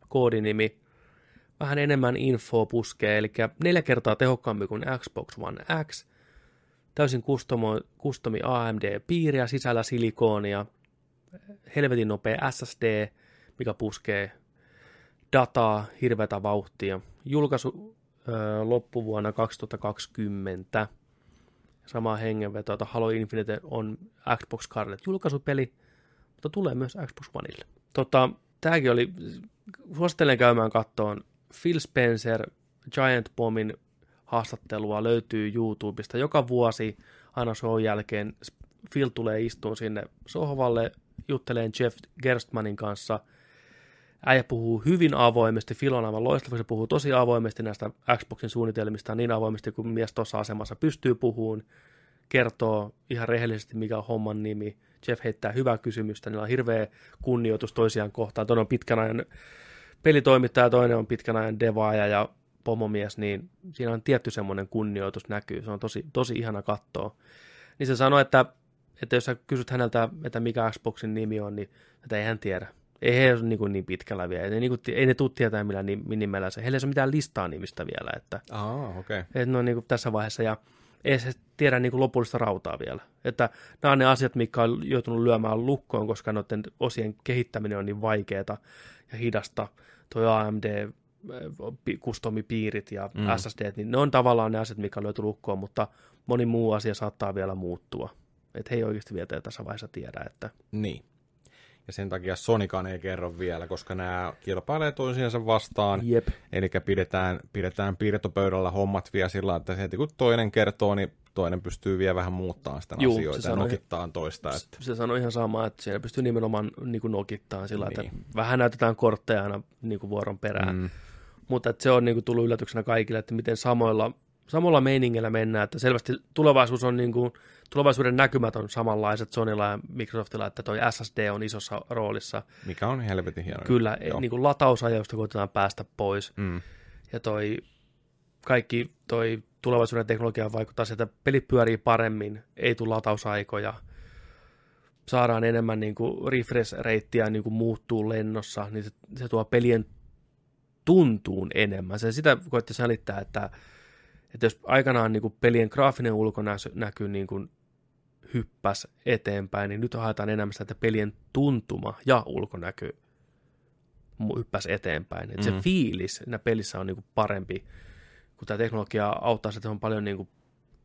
koodinimi. Vähän enemmän infoa puskee, eli neljä kertaa tehokkaampi kuin Xbox One X. Täysin kustomi AMD-piiriä, sisällä silikoonia, helvetin nopea SSD, mikä puskee dataa, hirveätä vauhtia. Julkaisu ö, loppuvuonna 2020. Sama hengenveto, että Halo Infinite on Xbox Scarlet julkaisupeli, mutta tulee myös Xbox Oneille. Tota, tämäkin oli, suosittelen käymään kattoon Phil Spencer Giant Bombin haastattelua löytyy YouTubesta joka vuosi aina show jälkeen. Phil tulee istuun sinne sohvalle, jutteleen Jeff Gerstmanin kanssa. Äijä puhuu hyvin avoimesti, Phil on aivan loistava, se puhuu tosi avoimesti näistä Xboxin suunnitelmista, niin avoimesti kuin mies tuossa asemassa pystyy puhumaan, kertoo ihan rehellisesti, mikä on homman nimi. Jeff heittää hyvää kysymystä, niillä on hirveä kunnioitus toisiaan kohtaan. Toinen on pitkän ajan pelitoimittaja, toinen on pitkän ajan devaaja ja pomomies, niin siinä on tietty semmoinen kunnioitus näkyy. Se on tosi, tosi ihana katsoa. Niin se sanoi, että, että jos sä kysyt häneltä, että mikä Xboxin nimi on, niin että ei hän tiedä. Ei he ole niin, niin pitkällä vielä. Ei ne, niin kuin, ei ne tule tietää millä nimellä se. Heillä ei ole mitään listaa nimistä vielä. Että, okei. Okay. että ne on niin kuin tässä vaiheessa. Ja ei se tiedä niin kuin lopullista rautaa vielä. Että nämä on ne asiat, mitkä on joutunut lyömään lukkoon, koska noiden osien kehittäminen on niin vaikeaa ja hidasta. Tuo AMD kustomipiirit ja mm. SSD, niin ne on tavallaan ne asiat, mikä on löyty lukkoon, mutta moni muu asia saattaa vielä muuttua. Että he ei oikeasti vielä tässä vaiheessa tiedä, että... Niin. Ja sen takia Sonikan ei kerro vielä, koska nämä kilpailee toisiinsa vastaan. Jep. Eli pidetään, pidetään piirtopöydällä hommat vielä sillä että heti kun toinen kertoo, niin toinen pystyy vielä vähän muuttamaan sitä Juu, asioita ja nokittaan toista. Että... Se sanoi ihan samaa, että siellä pystyy nimenomaan niin kuin nokittaan sillä, niin. Niin. että vähän näytetään kortteja aina niin kuin vuoron perään. Mm. Mutta että se on niin kuin tullut yllätyksenä kaikille, että miten samoilla, samalla meiningillä mennään, että selvästi tulevaisuus on niin kuin, tulevaisuuden näkymät on samanlaiset Sonylla ja Microsoftilla, että toi SSD on isossa roolissa. Mikä on helvetin hieno. Kyllä, Joo. niin kuin latausajoista koitetaan päästä pois. Mm. Ja toi kaikki toi tulevaisuuden teknologia vaikuttaa siihen, että pelit pyörii paremmin, ei tule latausaikoja, saadaan enemmän niin kuin refresh-reittiä niin kuin muuttuu lennossa, niin se, se tuo pelien tuntuun enemmän. Se sitä koitti selittää, että, että jos aikanaan niin kuin pelien graafinen ulkonäkö niin kuin hyppäs eteenpäin, niin nyt haetaan enemmän sitä, että pelien tuntuma ja ulkonäkö hyppäs eteenpäin. Että Mhm. se fiilis siinä pelissä on niin kuin parempi, kun tämä teknologia auttaa, että se on paljon niin kuin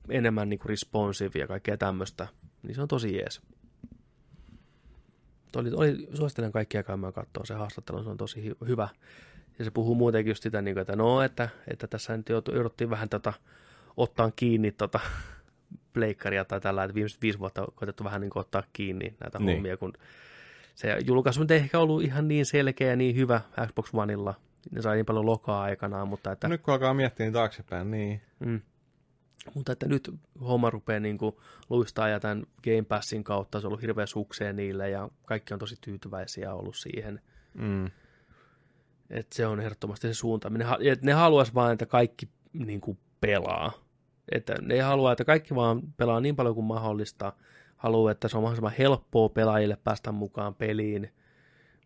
enemmän niin kuin responsive ja kaikkea tämmöistä, niin se on tosi jees. Oli, oli, suosittelen kaikkia käymään katsoa se haastattelu, se on tosi hy- hyvä. Ja se puhuu muutenkin just sitä, niin kuin, että no, että, että tässä nyt jouduttiin vähän tota, ottaa kiinni tota, [laughs] pleikkaria tai tällä, että viimeiset viisi vuotta on koetettu vähän niin kuin ottaa kiinni näitä Niin. hommia, kun se julkaisu ei ehkä ollut ihan niin selkeä ja niin hyvä Xbox Oneilla. Ne sai niin paljon lokaa aikanaan, mutta että, Nyt kun alkaa miettiä niin taaksepäin, niin mm, mutta että nyt homma rupeaa niin kuin luistaa ja tämän Game Passin kautta se on ollut hirveä sukseen niille ja kaikki on tosi tyytyväisiä ollut siihen. mm, Että se on ehdottomasti se suunta. Ne, et ne haluaisi vain, että kaikki niin kuin pelaa. Että ne ei halua, että kaikki vaan pelaa niin paljon kuin mahdollista. Haluaa, että se on mahdollisimman helppoa pelaajille päästä mukaan peliin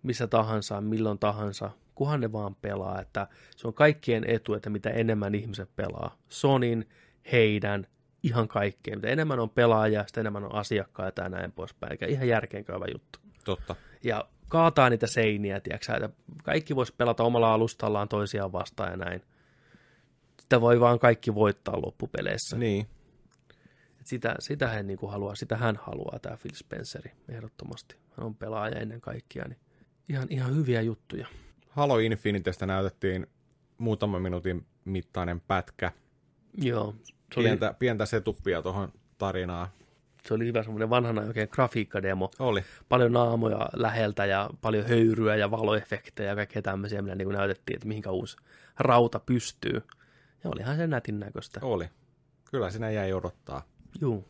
missä tahansa, milloin tahansa, kunhan ne vaan pelaa. Että se on kaikkien etu, että mitä enemmän ihmiset pelaa. Sonin, heidän, ihan kaikkea. Mitä enemmän on pelaajia, sitä enemmän on asiakkaita ja näin poispäin. Eikä ihan järkeenkäyvä juttu totta. ja kaataa niitä seiniä, tiedätkö, että kaikki voisi pelata omalla alustallaan toisiaan vastaan ja näin. Sitä voi vaan kaikki voittaa loppupeleissä. Niin. Et Sitä, sitä hän niin kuin haluaa, sitä hän haluaa, tämä Phil Spenceri, ehdottomasti. Hän on pelaaja ennen kaikkea, niin ihan, ihan hyviä juttuja. Halo Infinitestä näytettiin muutaman minuutin mittainen pätkä. Joo, se oli, Pientä, pientä setuppia tuohon tarinaan. Se oli hyvä semmoinen vanhana oikein grafiikkademo. Oli. Paljon naamoja läheltä ja paljon höyryä ja valoefektejä ja kaikkea tämmöisiä, millä niin kuin näytettiin, että mihinkä uusi rauta pystyy. Ja olihan se nätin näköistä. Oli. Kyllä sinä jäi odottaa. Juu.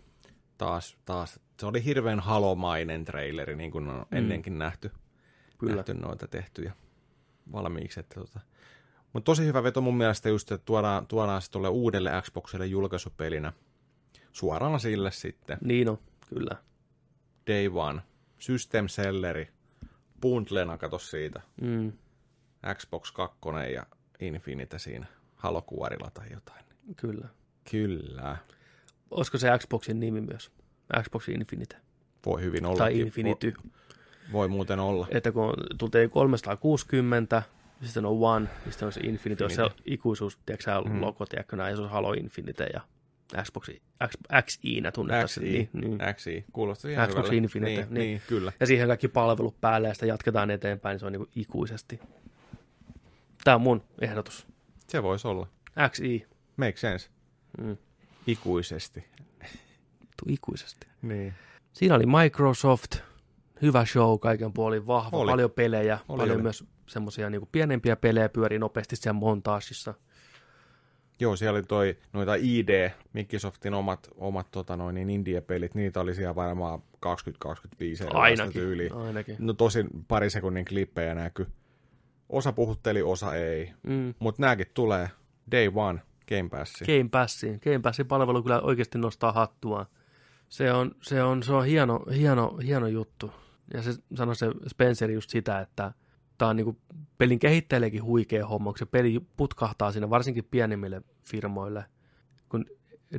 Taas, taas. Se oli hirveän halomainen traileri, niin kuin on ennenkin nähty. Kyllä. nähty noita tehtyjä valmiiksi. Että tota. Mutta tosi hyvä veto mun mielestä just, että tuodaan, tuodaan se tuolle uudelle Xboxille julkaisupelinä suoraan sille sitten. Niin on, kyllä. Day One, System Selleri, bundlena kato siitä, Mm, Xbox 2 ja Infinite siinä halokuorilla tai jotain. kyllä. Kyllä, Olisiko se Xboxin nimi myös? Xbox Infinite. voi hyvin olla. Tai Infinity. Voi, voi muuten olla. Että kun tultiin 360, ja sitten on One, ja sitten on se Infinity, on se ikuisuus, tiedätkö sä, Mm. logo, tiedätkö näin, se on Halo Infinite ja Xbox X, XI-nä tunnettaisiin. XI, Niin, niin. XI, kuulostaa ihan Xbox hyvälle. Infinite, Niin, niin. niin. kyllä. Ja siihen kaikki palvelut päälle, ja sitä jatketaan eteenpäin, niin se on niin ikuisesti. Tämä on mun ehdotus. Se voisi olla. XI. Make sense. Mm. Ikuisesti. Tuu ikuisesti. Niin. Siinä oli Microsoft, hyvä show kaiken puolin, vahva, Oli. paljon pelejä, Oli, paljon oli. myös semmoisia niin pienempiä pelejä pyörii nopeasti siellä montaasissa. Joo, siellä oli toi, noita ID, Microsoftin omat, omat tota noin, niin indie-pelit, niitä oli siellä varmaan 20-25 erilaista Ainakin, tyyliä. ainakin. No tosin pari sekunnin klippejä näkyy. Osa puhutteli, osa ei. Mm. Mutta nääkin tulee day one Game Passiin. Game Passiin. Game Passin palvelu kyllä oikeasti nostaa hattua. Se on, se on, se on hieno, hieno, hieno juttu. Ja se sanoi se Spencer just sitä, että tämä on niinku pelin kehittäjällekin huikea homma, kun se peli putkahtaa siinä varsinkin pienemmille firmoille. Kun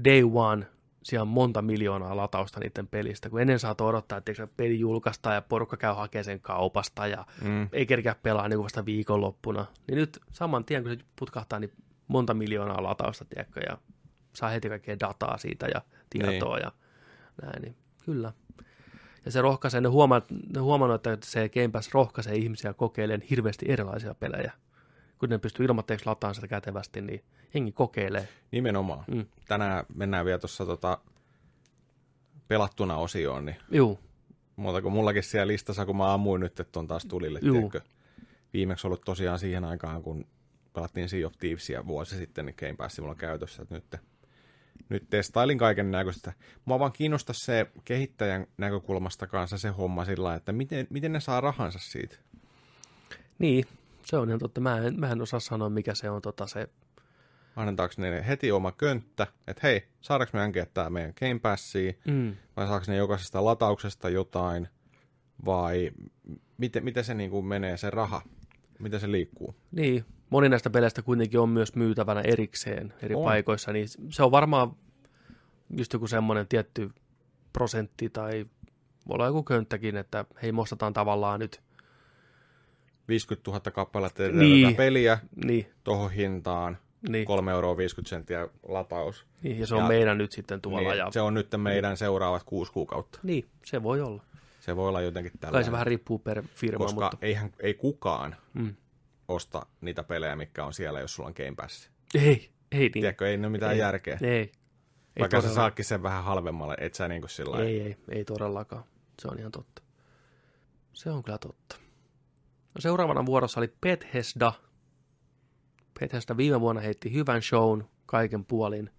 day one, siellä on monta miljoonaa latausta niiden pelistä, kun ennen saat odottaa, että se peli julkaistaan ja porukka käy hakemaan sen kaupasta ja Mm. ei kerkeä pelaa niin vasta viikonloppuna. Niin nyt saman tien, kun se putkahtaa, niin monta miljoonaa latausta, tiedätkö, ja saa heti kaikkea dataa siitä ja tietoa ja näin, niin kyllä. Ja se rohkaisee, ne, huomaa, ne huomannut, että se Game Pass rohkaisee ihmisiä kokeilemaan hirveästi erilaisia pelejä. Kun ne pystyy ilmoitteeksi lataamaan sitä kätevästi, niin jengi kokeilee. Nimenomaan. Mm. Tänään mennään vielä tuossa tota, pelattuna osioon, niin Juu, muuta kuin mullakin siellä listassa, kun mä ammuin nyt, että on taas tulille. Viimeksi ollut tosiaan siihen aikaan, kun pelattiin Sea of Thievesia vuosi sitten, niin Game Pass mulla käytössä, että nyt, nyt testailin kaiken näköistä. Mua vaan kiinnostaa se kehittäjän näkökulmasta kanssa se homma sillä että miten, miten ne saa rahansa siitä. niin, se on ihan totta. Mä en, mä en osaa sanoa, mikä se on tota, se Annetaanko ne heti oma könttä, että hei, saadaanko me änkeä tää meidän Game Passiin, Mm. vai saako ne jokaisesta latauksesta jotain, vai miten, miten se niin kuin menee se raha, miten se liikkuu. Niin, moni näistä peleistä kuitenkin on myös myytävänä erikseen eri On. paikoissa, niin se on varmaan just joku semmoinen tietty prosentti tai voi olla joku könttäkin, että hei, me ostetaan tavallaan nyt, 50 000 kappaletta Niin. niin. peliä niin, tuohon hintaan, niin, 3,50 euroa senttiä lataus. niin ja se on Ja- meidän nyt sitten tuolla. Niin, ja, Se on nyt meidän seuraavat kuusi kuukautta. niin, se voi olla. Se voi olla jotenkin Kai tällainen, se vähän riippuu per firma, koska mutta eihän, ei kukaan mm. Osta niitä pelejä, mitkä on siellä, jos sulla on Game Pass. ei, ei niin. Tiedätkö, ei ne ole mitään Ei. järkeä. Ei, ei, Vaikka sä todella- saatkin sen vähän halvemmalle, et sä niinku sillä ei, ei, ei todellakaan. Se on ihan totta. Se on kyllä totta. No seuraavana vuorossa oli Bethesda. Bethesda viime vuonna heitti hyvän shown kaiken puolin.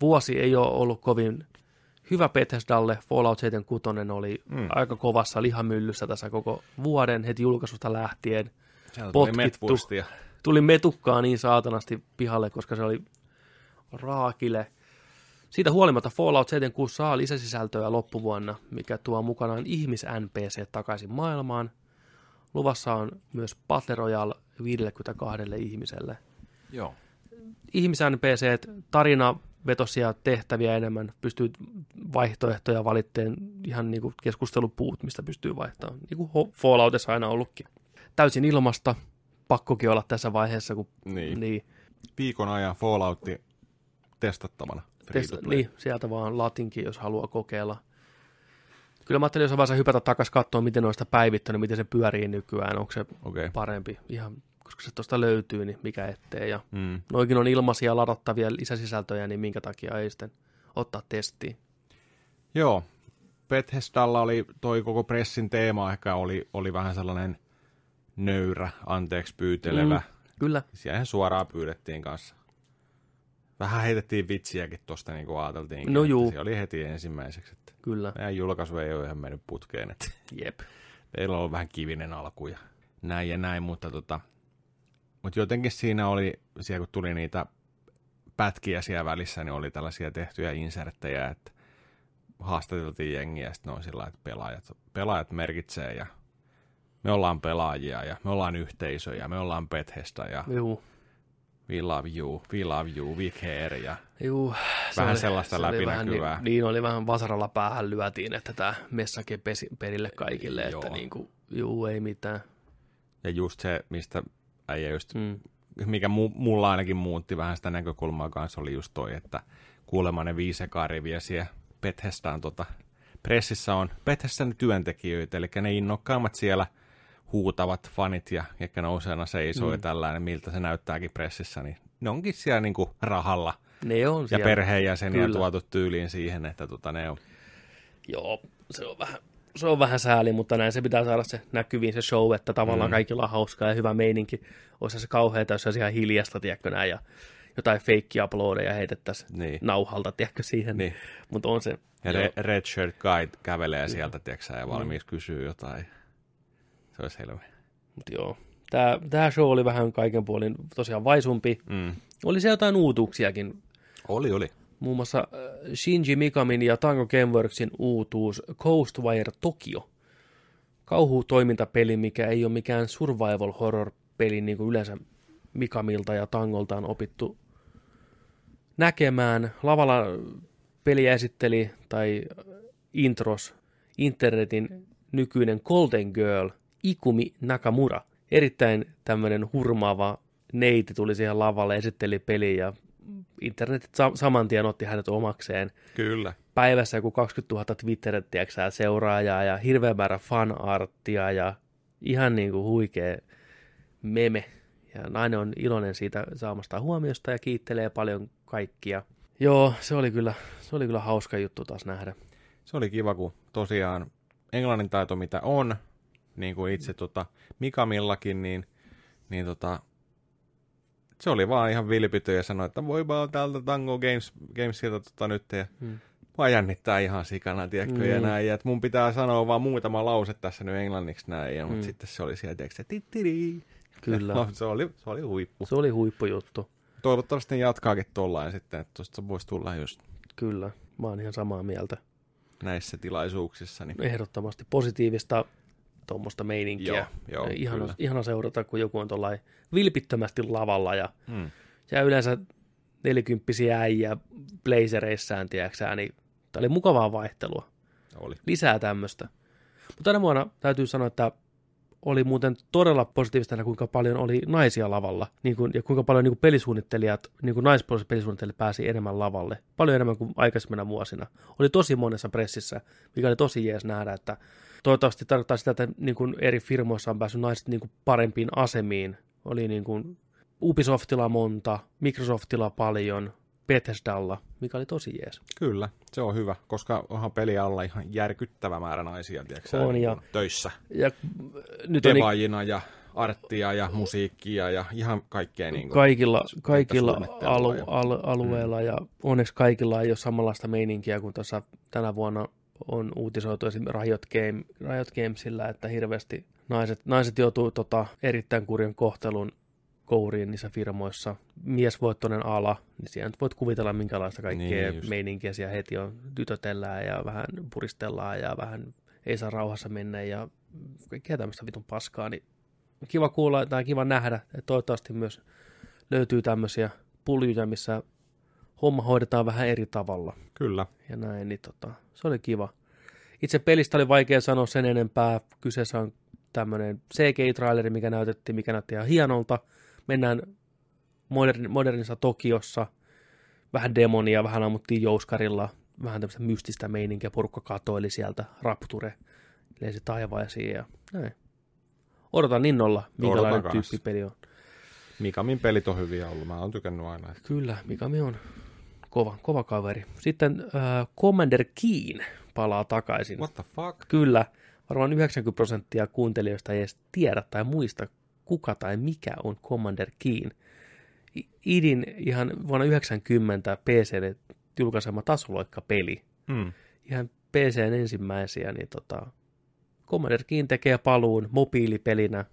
Vuosi ei ole ollut kovin hyvä Bethesdalle. Fallout 76 oli mm. aika kovassa lihamyllyssä tässä koko vuoden heti julkaisusta lähtien. Tuli potkittu. metvuistia. Tuli metukkaa niin saatanasti pihalle, koska se oli raakile. Siitä huolimatta Fallout 76 saa lisäsisältöä loppuvuonna, mikä tuo mukanaan ihmis-NPC takaisin maailmaan. Luvassa on myös Battle Royale 52 ihmiselle. Joo. Ihmis-NPC, tarina vetosia tehtäviä enemmän, pystyy vaihtoehtoja valitteen ihan niin kuin keskustelupuut, mistä pystyy vaihtamaan, niin kuin Falloutissa aina ollutkin. Täysin ilmasta, pakkokin olla tässä vaiheessa, kun Niin. niin, Viikon ajan Falloutti testattavana. Testa, play. niin, sieltä vaan latinkin, jos haluaa kokeilla. Kyllä mä ajattelin jossain vaiheessa hypätä takaisin katsoa, miten noista päivittänyt, miten se pyörii nykyään, onko se. Okay. parempi, ihan, koska se tuosta löytyy, niin mikä ettei. Ja Mm. noikin on ilmaisia ladattavia lisäsisältöjä, niin minkä takia ei sitten ottaa testiin. Joo. Bethesdalla oli toi koko pressin teema ehkä oli, oli vähän sellainen nöyrä, anteeksi pyytelevä. Mm. Kyllä, Siihen suoraan pyydettiin kanssa. Vähän heitettiin vitsiäkin tuosta, niin kuin ajateltiin. No juu. Se oli heti ensimmäiseksi, että kyllä, meidän julkaisu ei ole ihan mennyt putkeen, että jep. teillä on ollut vähän kivinen alku ja näin ja näin, mutta tota, mutta jotenkin siinä oli, siellä kun tuli niitä pätkiä siellä välissä, niin oli tällaisia tehtyjä inserttejä, että haastateltiin jengiä ja sitten on sillä että pelaajat, pelaajat merkitsee ja me ollaan pelaajia ja me ollaan yhteisö ja me ollaan Bethesda ja Juu, we love you, we love you, we care ja juu. se Vähän sellaista se oli läpinäkyvää. Vähän, niin, niin, oli vähän vasaralla päähän lyötiin, että tämä messake pesi perille kaikille, Joo. että niin kuin, juu, ei mitään. ja just se, mistä äijä just Mm. mikä mu, mulla ainakin muutti vähän sitä näkökulmaa kanssa, oli just toi, että kuulemma ne viisi riviä siellä Bethesdaan tota, pressissä on Bethesdan työntekijöitä, eli ne innokkaammat siellä huutavat fanit ja jotka nouseena seisoo mm. ja tällainen, miltä se näyttääkin pressissä, niin ne onkin siellä niinku rahalla Ne on ja siellä. perheenjäseniä Kyllä. tuotu tyyliin siihen, että tota, ne on Joo, se on vähän, se on vähän sääli, mutta näin se pitää saada se näkyviin se show, että tavallaan Mm. kaikilla on hauskaa ja hyvä meininki. Olisi se kauheata, jos olisi ihan hiljasta, tiedätkö näin, ja jotain feikki uploadeja heitettäisiin Niin. nauhalta, tiedätkö siihen. Niin. Mutta on se, Ja Re- Red Shirt Guide kävelee sieltä, tiedätkö ja valmiiksi kysyy jotain. Se olisi helve. mut joo. Tämä, tämä show oli vähän kaiken puolin tosiaan vaisumpi. Mm. Oli siellä jotain uutuuksiakin. Oli, oli. Muun muassa äh, Shinji Mikamin ja Tango Gameworksin uutuus Coastwire Tokyo. Kauhutoimintapeli, mikä ei ole mikään survival horror peli, niin kuin yleensä Mikamilta ja Tangolta on opittu näkemään. Lavalla peliä esitteli tai intros internetin nykyinen Golden Girl Ikumi Nakamura. Erittäin tämmöinen hurmaava neiti tuli siihen lavalle, esitteli peliä ja internetit sa- saman tien otti hänet omakseen. Kyllä. Päivässä joku 20 000 Twitterin tiedätkö, seuraajaa ja hirveä määrä fanarttia ja ihan niin kuin huikea meme. Ja nainen on iloinen siitä saamasta huomiosta ja kiittelee paljon kaikkia. Joo, se oli kyllä, se oli kyllä hauska juttu taas nähdä. Se oli kiva, kun tosiaan englannin taito mitä on, niin kuin itse tota Mikamillakin, niin, niin tota, se oli vaan ihan vilpitty ja sanoi, että voi vaan täältä Tango Games, Gamesilta tota nyt ja Hmm. Mua jännittää ihan sikana, tiedätkö, Niin. ja näin, ja että mun pitää sanoa vaan muutama lause tässä nyt englanniksi näin, ja, mutta Mm. sitten se oli siellä, tiedätkö, tittiri. Kyllä, [laughs] No, se oli, se oli huippu. se oli huippujuttu. Toivottavasti ne jatkaakin tollain sitten, että tosta voisi tulla just Kyllä, mä oon ihan samaa mieltä. näissä tilaisuuksissa. Niin... Ehdottomasti positiivista tuommoista meininkiä. Joo, joo, ihana, kyllä. ihana seurata, kun joku on tuollain vilpittömästi lavalla ja, Mm. ja yleensä nelikymppisiä äijä blazereissään, tiedäksä, niin tämä oli mukavaa vaihtelua. Oli. Lisää tämmöistä. Mutta tänä vuonna täytyy sanoa, että oli muuten todella positiivista, kuinka paljon oli naisia lavalla, niin kuin, ja kuinka paljon niin kuin pelisuunnittelijat, niin kuin naispuoliset pelisuunnittelijat pääsi enemmän lavalle, paljon enemmän kuin aikaisemmina vuosina. Oli tosi monessa pressissä, mikä oli tosi jees nähdä, että toivottavasti tarkoittaa sitä, että niin kuin eri firmoissa on päässyt naiset niin kuin parempiin asemiin. Oli niin kuin Ubisoftilla monta, Microsoftilla paljon, Bethesdalla, mikä oli tosi jees. Kyllä, se on hyvä, koska onhan peli alla ihan järkyttävä määrä naisia, tiedätkö, On, niin ja- töissä. Ja nyt on niin ja arttia ja musiikkia ja ihan kaikkea niin kuin. kaikilla, kaikilla alu, ja- al, alueilla ja onneksi kaikilla ei ole samanlaista meininkiä kuin tuossa tänä vuonna on uutisoitu esimerkiksi Riot, Game, Riot Gamesillä, että hirveästi naiset, naiset joutuu tota, erittäin kurjan kohtelun kouriin niissä firmoissa. Miesvoittoinen ala, niin siellä nyt voit kuvitella minkälaista kaikkea Niin, just. meininkiä siellä heti on. Tytötellään ja vähän puristellaan ja vähän ei saa rauhassa mennä ja kaikkea tämmöistä vitun paskaa, niin kiva kuulla tai kiva nähdä, että toivottavasti myös löytyy tämmöisiä puljuja, missä homma hoidetaan vähän eri tavalla Kyllä, ja näin, niin tota, se oli kiva. Itse pelistä oli vaikea sanoa sen enempää. Kyseessä on tämmöinen CGI-traileri, mikä näytettiin, mikä näytti ihan hienolta. Mennään modern, modernissa Tokiossa, vähän demonia, vähän ammuttiin jouskarilla, vähän tämmöistä mystistä meininkiä, porukka katoili sieltä, Rapture lensi taivaisiin ja näin. Odotan innolla, minkälainen Odotan kanssa. tyyppi peli on. Mikamin pelit on hyviä ollut, mä oon tykännyt aina. Kyllä, Mikami on kova, kova kaveri. Sitten äh, Commander Keen palaa takaisin. What the fuck? Kyllä, varmaan 90 prosenttia kuuntelijoista ei edes tiedä tai muista, kuka tai mikä on Commander Keen. Idin ihan vuonna 90 PClle julkaisema tasoloikka-peli. Mm. Ihan PCn ensimmäisiä, niin tota, Commander Keen tekee paluun mobiilipelinä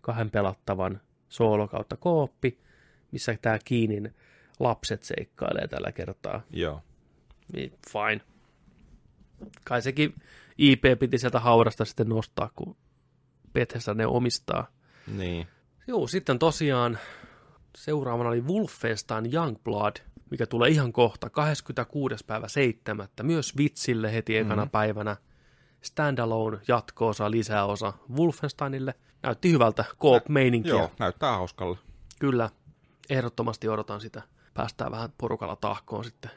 kahden pelattavan soolo kautta kooppi, missä tämä Keenin lapset seikkailee tällä kertaa. Joo. Niin, fine. Kai sekin IP piti sieltä haudasta sitten nostaa, kun Bethesda ne omistaa. Niin. Joo, sitten tosiaan seuraavana oli Wolfenstein Youngblood, mikä tulee ihan kohta, 26. päivä 7. Myös Vitsille heti ekana Mhm. päivänä. Standalone jatko-osa, lisäosa Wolfensteinille. Näytti hyvältä, koop-meininkiä. Joo, näyttää hauskalle. Kyllä, ehdottomasti odotan sitä. Päästään vähän porukalla tahkoon sitten.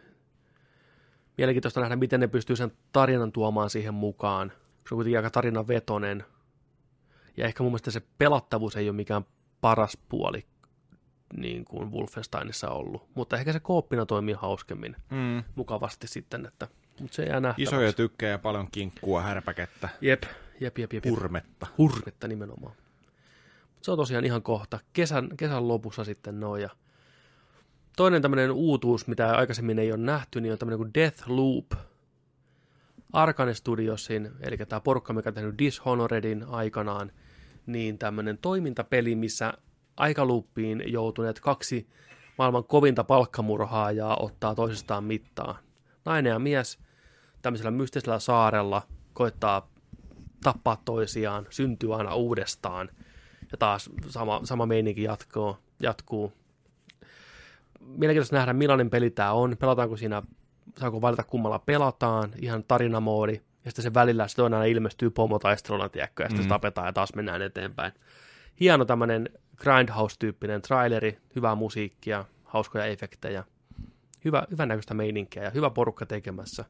Mielenkiintoista nähdä, miten ne pystyy sen tarinan tuomaan siihen mukaan. Se on kuitenkin aika tarinan vetonen. Ja ehkä mun mielestä se pelattavuus ei ole mikään paras puoli niin kuin Wolfensteinissa ollut. Mutta ehkä se kooppina toimii hauskemmin Mm. mukavasti sitten, että Mutta se jää nähtäväksi. Isoja tykkejä, paljon kinkkua, härpäkettä, Jep, jep, jep, jep. hurmetta. Hurmetta nimenomaan. Mut se on tosiaan ihan kohta. Kesän, kesän lopussa sitten noin. Ja toinen tämmöinen uutuus, mitä aikaisemmin ei ole nähty, niin on tämmöinen kuin Death Loop. Arkane Studiosin, eli tämä porukka, mikä on tehnyt Dishonoredin aikanaan, niin tämmöinen toimintapeli, missä aikaluuppiin joutuneet kaksi maailman kovinta palkkamurhaajaa ottaa toisistaan mittaa. Nainen ja mies tämmöisellä mystisellä saarella koittaa tappaa toisiaan, syntyy aina uudestaan. Ja taas sama, sama meininki jatkuu. jatkuu. Mielenkiintoista nähdä, millainen peli tämä on. Pelataanko siinä, saako valita kummalla pelataan, ihan tarinamoodi. Ja sitten se välillä se toinen aina ilmestyy pomotaisteluna, tiedätkö, ja sitten mm. tapetaan ja taas mennään eteenpäin. Hieno tämmöinen Grindhouse-tyyppinen traileri, hyvää musiikkia, hauskoja efektejä, hyvä, hyvän näköistä meininkiä ja hyvä porukka tekemässä.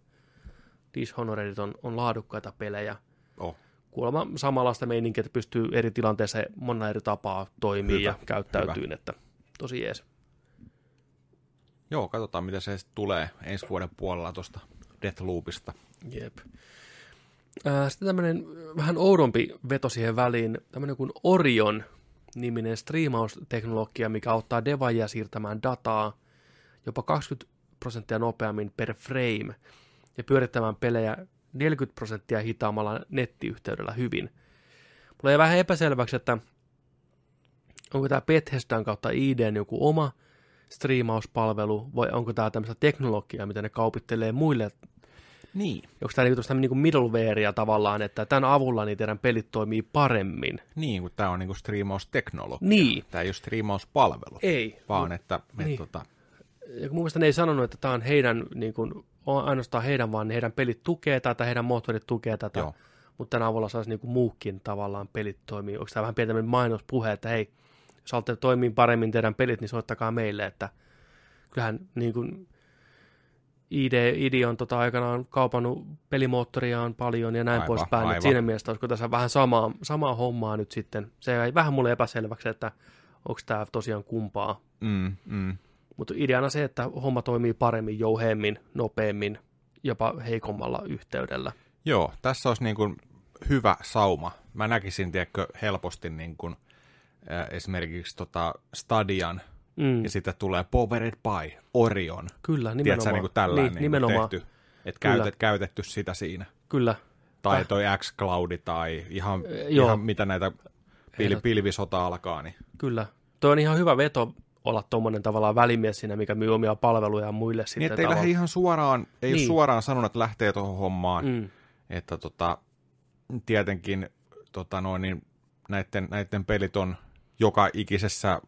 Dishonoredit on, on laadukkaita pelejä. Oh. Kuulemma samanlaista meininkiä, että pystyy eri tilanteissa monella eri tapaa toimii Hyvä, ja käyttäytyy, että tosi jees. Joo, katsotaan mitä se tulee ensi vuoden puolella tuosta Deathloopista. Jep. Sitten tämmöinen vähän oudompi veto siihen väliin, tämmöinen kuin Orion niminen striimausteknologia, mikä auttaa devaajia siirtämään dataa jopa 20 prosenttia nopeammin per frame ja pyörittämään pelejä 40 prosenttia hitaammalla nettiyhteydellä hyvin. Mulla jäi vähän epäselväksi, että onko tämä Bethesdan kautta IDn joku oma striimauspalvelu vai onko tämä tämmöistä teknologiaa, mitä ne kaupittelee muille Niin. onko tämä niinku niinku middlewarea tavallaan, että tämän avulla niin teidän pelit toimii paremmin? Niin, kun tämä on niinku striimausteknologia. Niin. Tämä ei ole striimauspalvelu, Ei. vaan että me Niin. tota, Ja mun mielestä ne ei sanonut, että tämä on heidän, niin kuin, on ainoastaan heidän, vaan heidän pelit tukee tätä, heidän moottorit tukee tätä, Joo. mutta tämän avulla saisi niin kuin muukin tavallaan pelit toimii. Onko tämä vähän pieni tämmöinen mainospuhe, että hei, jos haluatte toimii paremmin teidän pelit, niin soittakaa meille, että kyllähän niin kuin ID, ID on tota aikanaan kaupannut pelimoottoriaan paljon ja näin Aivan, poispäin. aivan. Et Siinä mielessä olisiko tässä vähän samaa, samaa hommaa nyt sitten. Se jäi vähän mulle epäselväksi, että onko tämä tosiaan kumpaa. mm, mm, Mutta ideana se, että homma toimii paremmin, jouheemmin, nopeammin, jopa heikommalla yhteydellä. Joo, tässä olisi niin kuin hyvä sauma. Mä näkisin, tiedätkö, helposti niin kuin, esimerkiksi tota Stadian, Mm, ja sitten tulee Powered by Orion. kyllä, Tiedätkö, nimenomaan. niin kuin tällainen niin, niin nimenomaan. tehty. Että käytet, käytetty sitä siinä. Kyllä, Tai Täh- toi X-Cloudi tai ihan, joo. ihan mitä näitä pil, pilvisota alkaa. Niin. kyllä. Toi on ihan hyvä veto olla tuommoinen tavallaan välimies siinä, mikä myy omia palveluja muille sitten. Niin, että ei lähde tavallaan. ihan suoraan, ei niin. Suoraan sanonut, että lähtee tuohon hommaan. Mm, Että tota, tietenkin tota noin, niin näiden, näiden pelit on joka ikisessä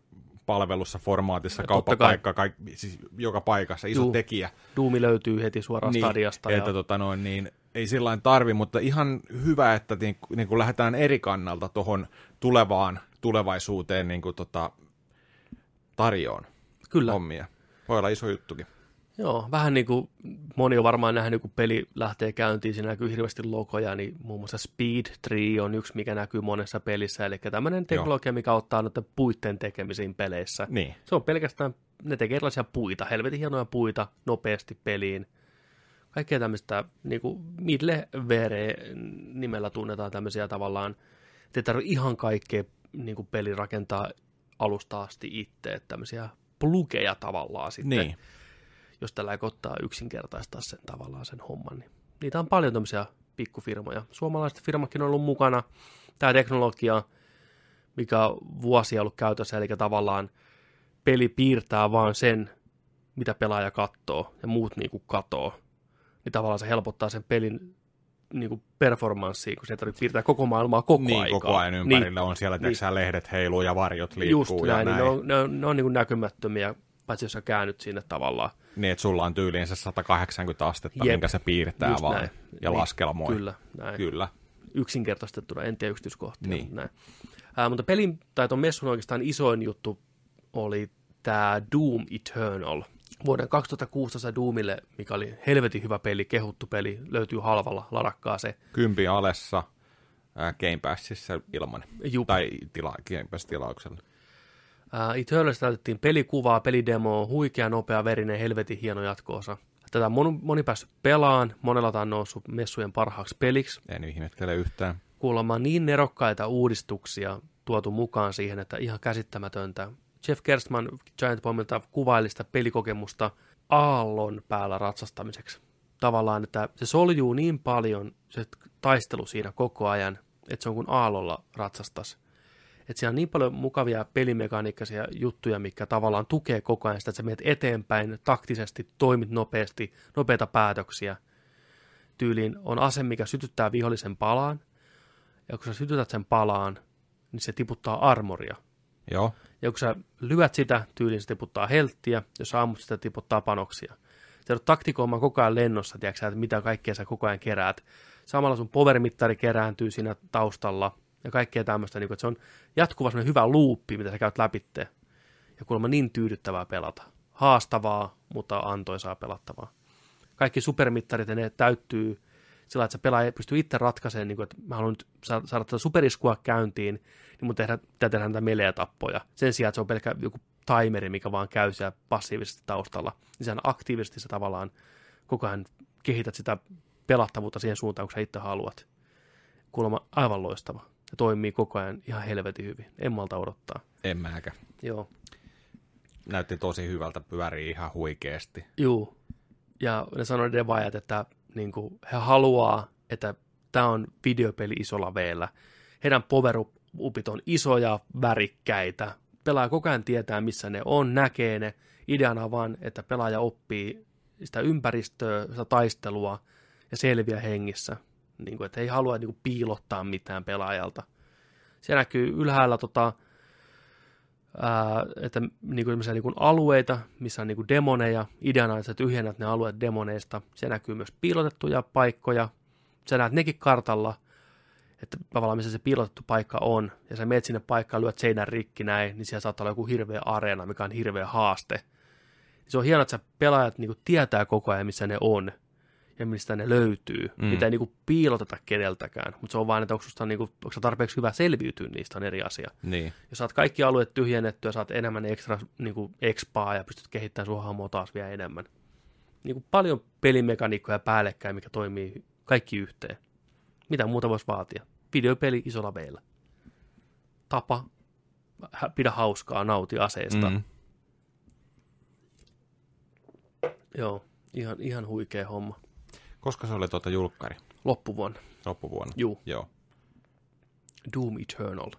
palvelussa, formaatissa, kauppapaikka, kaik, siis joka paikassa, iso Juu. tekijä. Duumi löytyy heti suoraan Niin, stadiasta. että ja, tota noin, niin, ei sillä tarvi, mutta ihan hyvä, että niin, niin kuin lähdetään eri kannalta tuohon tulevaan tulevaisuuteen niin kuin tota, tarjoon kyllä, hommia. Voi olla iso juttukin. Joo. Vähän niin kuin moni on varmaan nähnyt, kun peli lähtee käyntiin, siinä näkyy hirveästi logoja, niin muun muassa Speed Tree on yksi, mikä näkyy monessa pelissä. Eli tämmöinen teknologia, mikä auttaa noiden puitten tekemisiin peleissä. Niin, Se on pelkästään, ne tekee erilaisia puita, helvetin hienoja puita nopeasti peliin. Kaikkea tämmöistä, niin kuin middleware nimellä tunnetaan tämmöisiä tavallaan, että ei tarvitse ihan kaikkea niin kuin peli rakentaa alusta asti itse, että tämmöisiä plugeja tavallaan sitten, niin. Jos tällä ottaa yksinkertaistaa sen tavallaan sen homman. Niin niitä on paljon tämmöisiä pikkufirmoja. Suomalaiset firmakin on ollut mukana. Tämä teknologia, mikä on vuosia ollut käytössä, eli tavallaan peli piirtää vaan sen, mitä pelaaja katsoo, ja muut niin kuin katoo. Niin tavallaan se helpottaa sen pelin niin kuin performanssiin, kun se tarvitse piirtää koko maailmaa koko niin, aikaa. koko ajan ympärillä on siellä, niin. lehdet heiluu ja varjot liikkuu Just ja näin, näin. niin ne on, ne on, ne on niin kuin näkymättömiä, paitsi jos sä käännyt sinne tavallaan. Niin, että sulla on tyyliin se 180 astetta, Jep. minkä se piirtää Just vaan näin. ja Niin, laskelmoi. Kyllä, näin. Kyllä. yksinkertaistettuna, en tiedä yksityiskohtia. Niin. mutta Näin. Ää, mutta pelin, tai tuon messun oikeastaan isoin juttu oli tämä Doom Eternal. Vuoden 2016 Doomille, mikä oli helvetin hyvä peli, kehuttu peli, löytyy halvalla, ladakkaa se. Kympi alessa ää, Game Passissa ilman. Jup. Tai tila, Game Pass-tilauksella. Eternalista näytettiin pelikuvaa, pelidemoa, huikea, nopea, verinen, helvetin hieno jatkoosa. tätä moni, moni päässyt pelaan, monella tämä on noussut messujen parhaaksi peliksi. En ihmettele yhtään. Kuulemma niin nerokkaita uudistuksia tuotu mukaan siihen, että ihan käsittämätöntä. Jeff Gerstmann Giant Bombilta kuvaili sitä pelikokemusta aallon päällä ratsastamiseksi. Tavallaan, että se soljuu niin paljon se taistelu siinä koko ajan, että se on kuin aallolla ratsastas. Että siinä on niin paljon mukavia pelimekaniikkaisia juttuja, mikä tavallaan tukee koko ajan sitä, että sä menet eteenpäin taktisesti, toimit nopeasti, nopeita päätöksiä. Tyyliin on ase, mikä sytyttää vihollisen palaan, ja kun sä sytytät sen palaan, niin se tiputtaa armoria. Joo. Ja kun sä lyöt sitä, tyyliin se tiputtaa helttiä, jos ammut sitä, tiputtaa panoksia. Sä joudut taktikoimaan koko ajan lennossa, tiedätkö, että mitä kaikkea sä koko ajan keräät. Samalla sun powermittari kerääntyy siinä taustalla, ja kaikkea tämmöistä, niin kuin, että se on jatkuva hyvä luuppi, mitä sä käyt läpitte. Ja kuulemma niin tyydyttävää pelata. Haastavaa, mutta antoisaa pelattavaa. Kaikki supermittarit, ne täyttyy sillä, että se pelaaja pystyy itse ratkaisemaan, niin kuin, että mä haluan nyt saada tätä superiskua käyntiin, niin mun tehdä, pitää tehdä näitä meleä-tappoja. Sen sijaan, että se on pelkkä joku timeri, mikä vaan käy siellä passiivisesti taustalla, niin sehän aktiivisesti sä tavallaan koko ajan kehität sitä pelattavuutta siihen suuntaan, kun sä itse haluat. Kuulemma aivan loistava. Se toimii koko ajan ihan helvetin hyvin. En malta odottaa. En mäkä. Joo. Näytti tosi hyvältä, pyörii ihan huikeasti. Joo. Ja ne sanoi devaajat, että niin kuin, he haluaa, että tämä on videopeli isolla veellä. Heidän power upit on isoja, värikkäitä. Pelaaja koko ajan tietää, missä ne on, näkee ne. Ideana vaan, että pelaaja oppii sitä ympäristöä, sitä taistelua ja selviä hengissä. Niin kuin, että ei halua niin kuin, piilottaa mitään pelaajalta. Se näkyy ylhäällä tota, ää, että niin kuin, niin kuin alueita, missä on niin kuin demoneja. Ideana että tyhjennät ne alueet demoneista. Se näkyy myös piilotettuja paikkoja. Sä näet nekin kartalla, että tavallaan missä se piilotettu paikka on, ja sä menet sinne paikkaan, lyöt seinän rikki näin, niin siellä saattaa olla joku hirveä areena, mikä on hirveä haaste. Se on hienoa, että sä pelaajat niin kuin, tietää koko ajan, missä ne on, ja mistä ne löytyy. Mm. Mitä ei niin kuin, piiloteta keneltäkään, mutta se on vain, että onko, susta, niin kuin, onko tarpeeksi hyvä selviytyä niistä, on eri asia. Niin. Jos saat kaikki alueet tyhjennettyä, saat enemmän ekstra niin kuin, expaa ja pystyt kehittämään sun hahmoa taas vielä enemmän. Niin kuin, paljon pelimekaniikkoja päällekkäin, mikä toimii kaikki yhteen. Mitä muuta voisi vaatia? Videopeli isolla veellä. Tapa, pidä hauskaa, nauti aseesta. Mm. Joo, ihan, ihan huikea homma. Koska se oli tuota julkkari? Loppuvuonna. Loppuvuonna? Juu. Joo. Doom Eternal.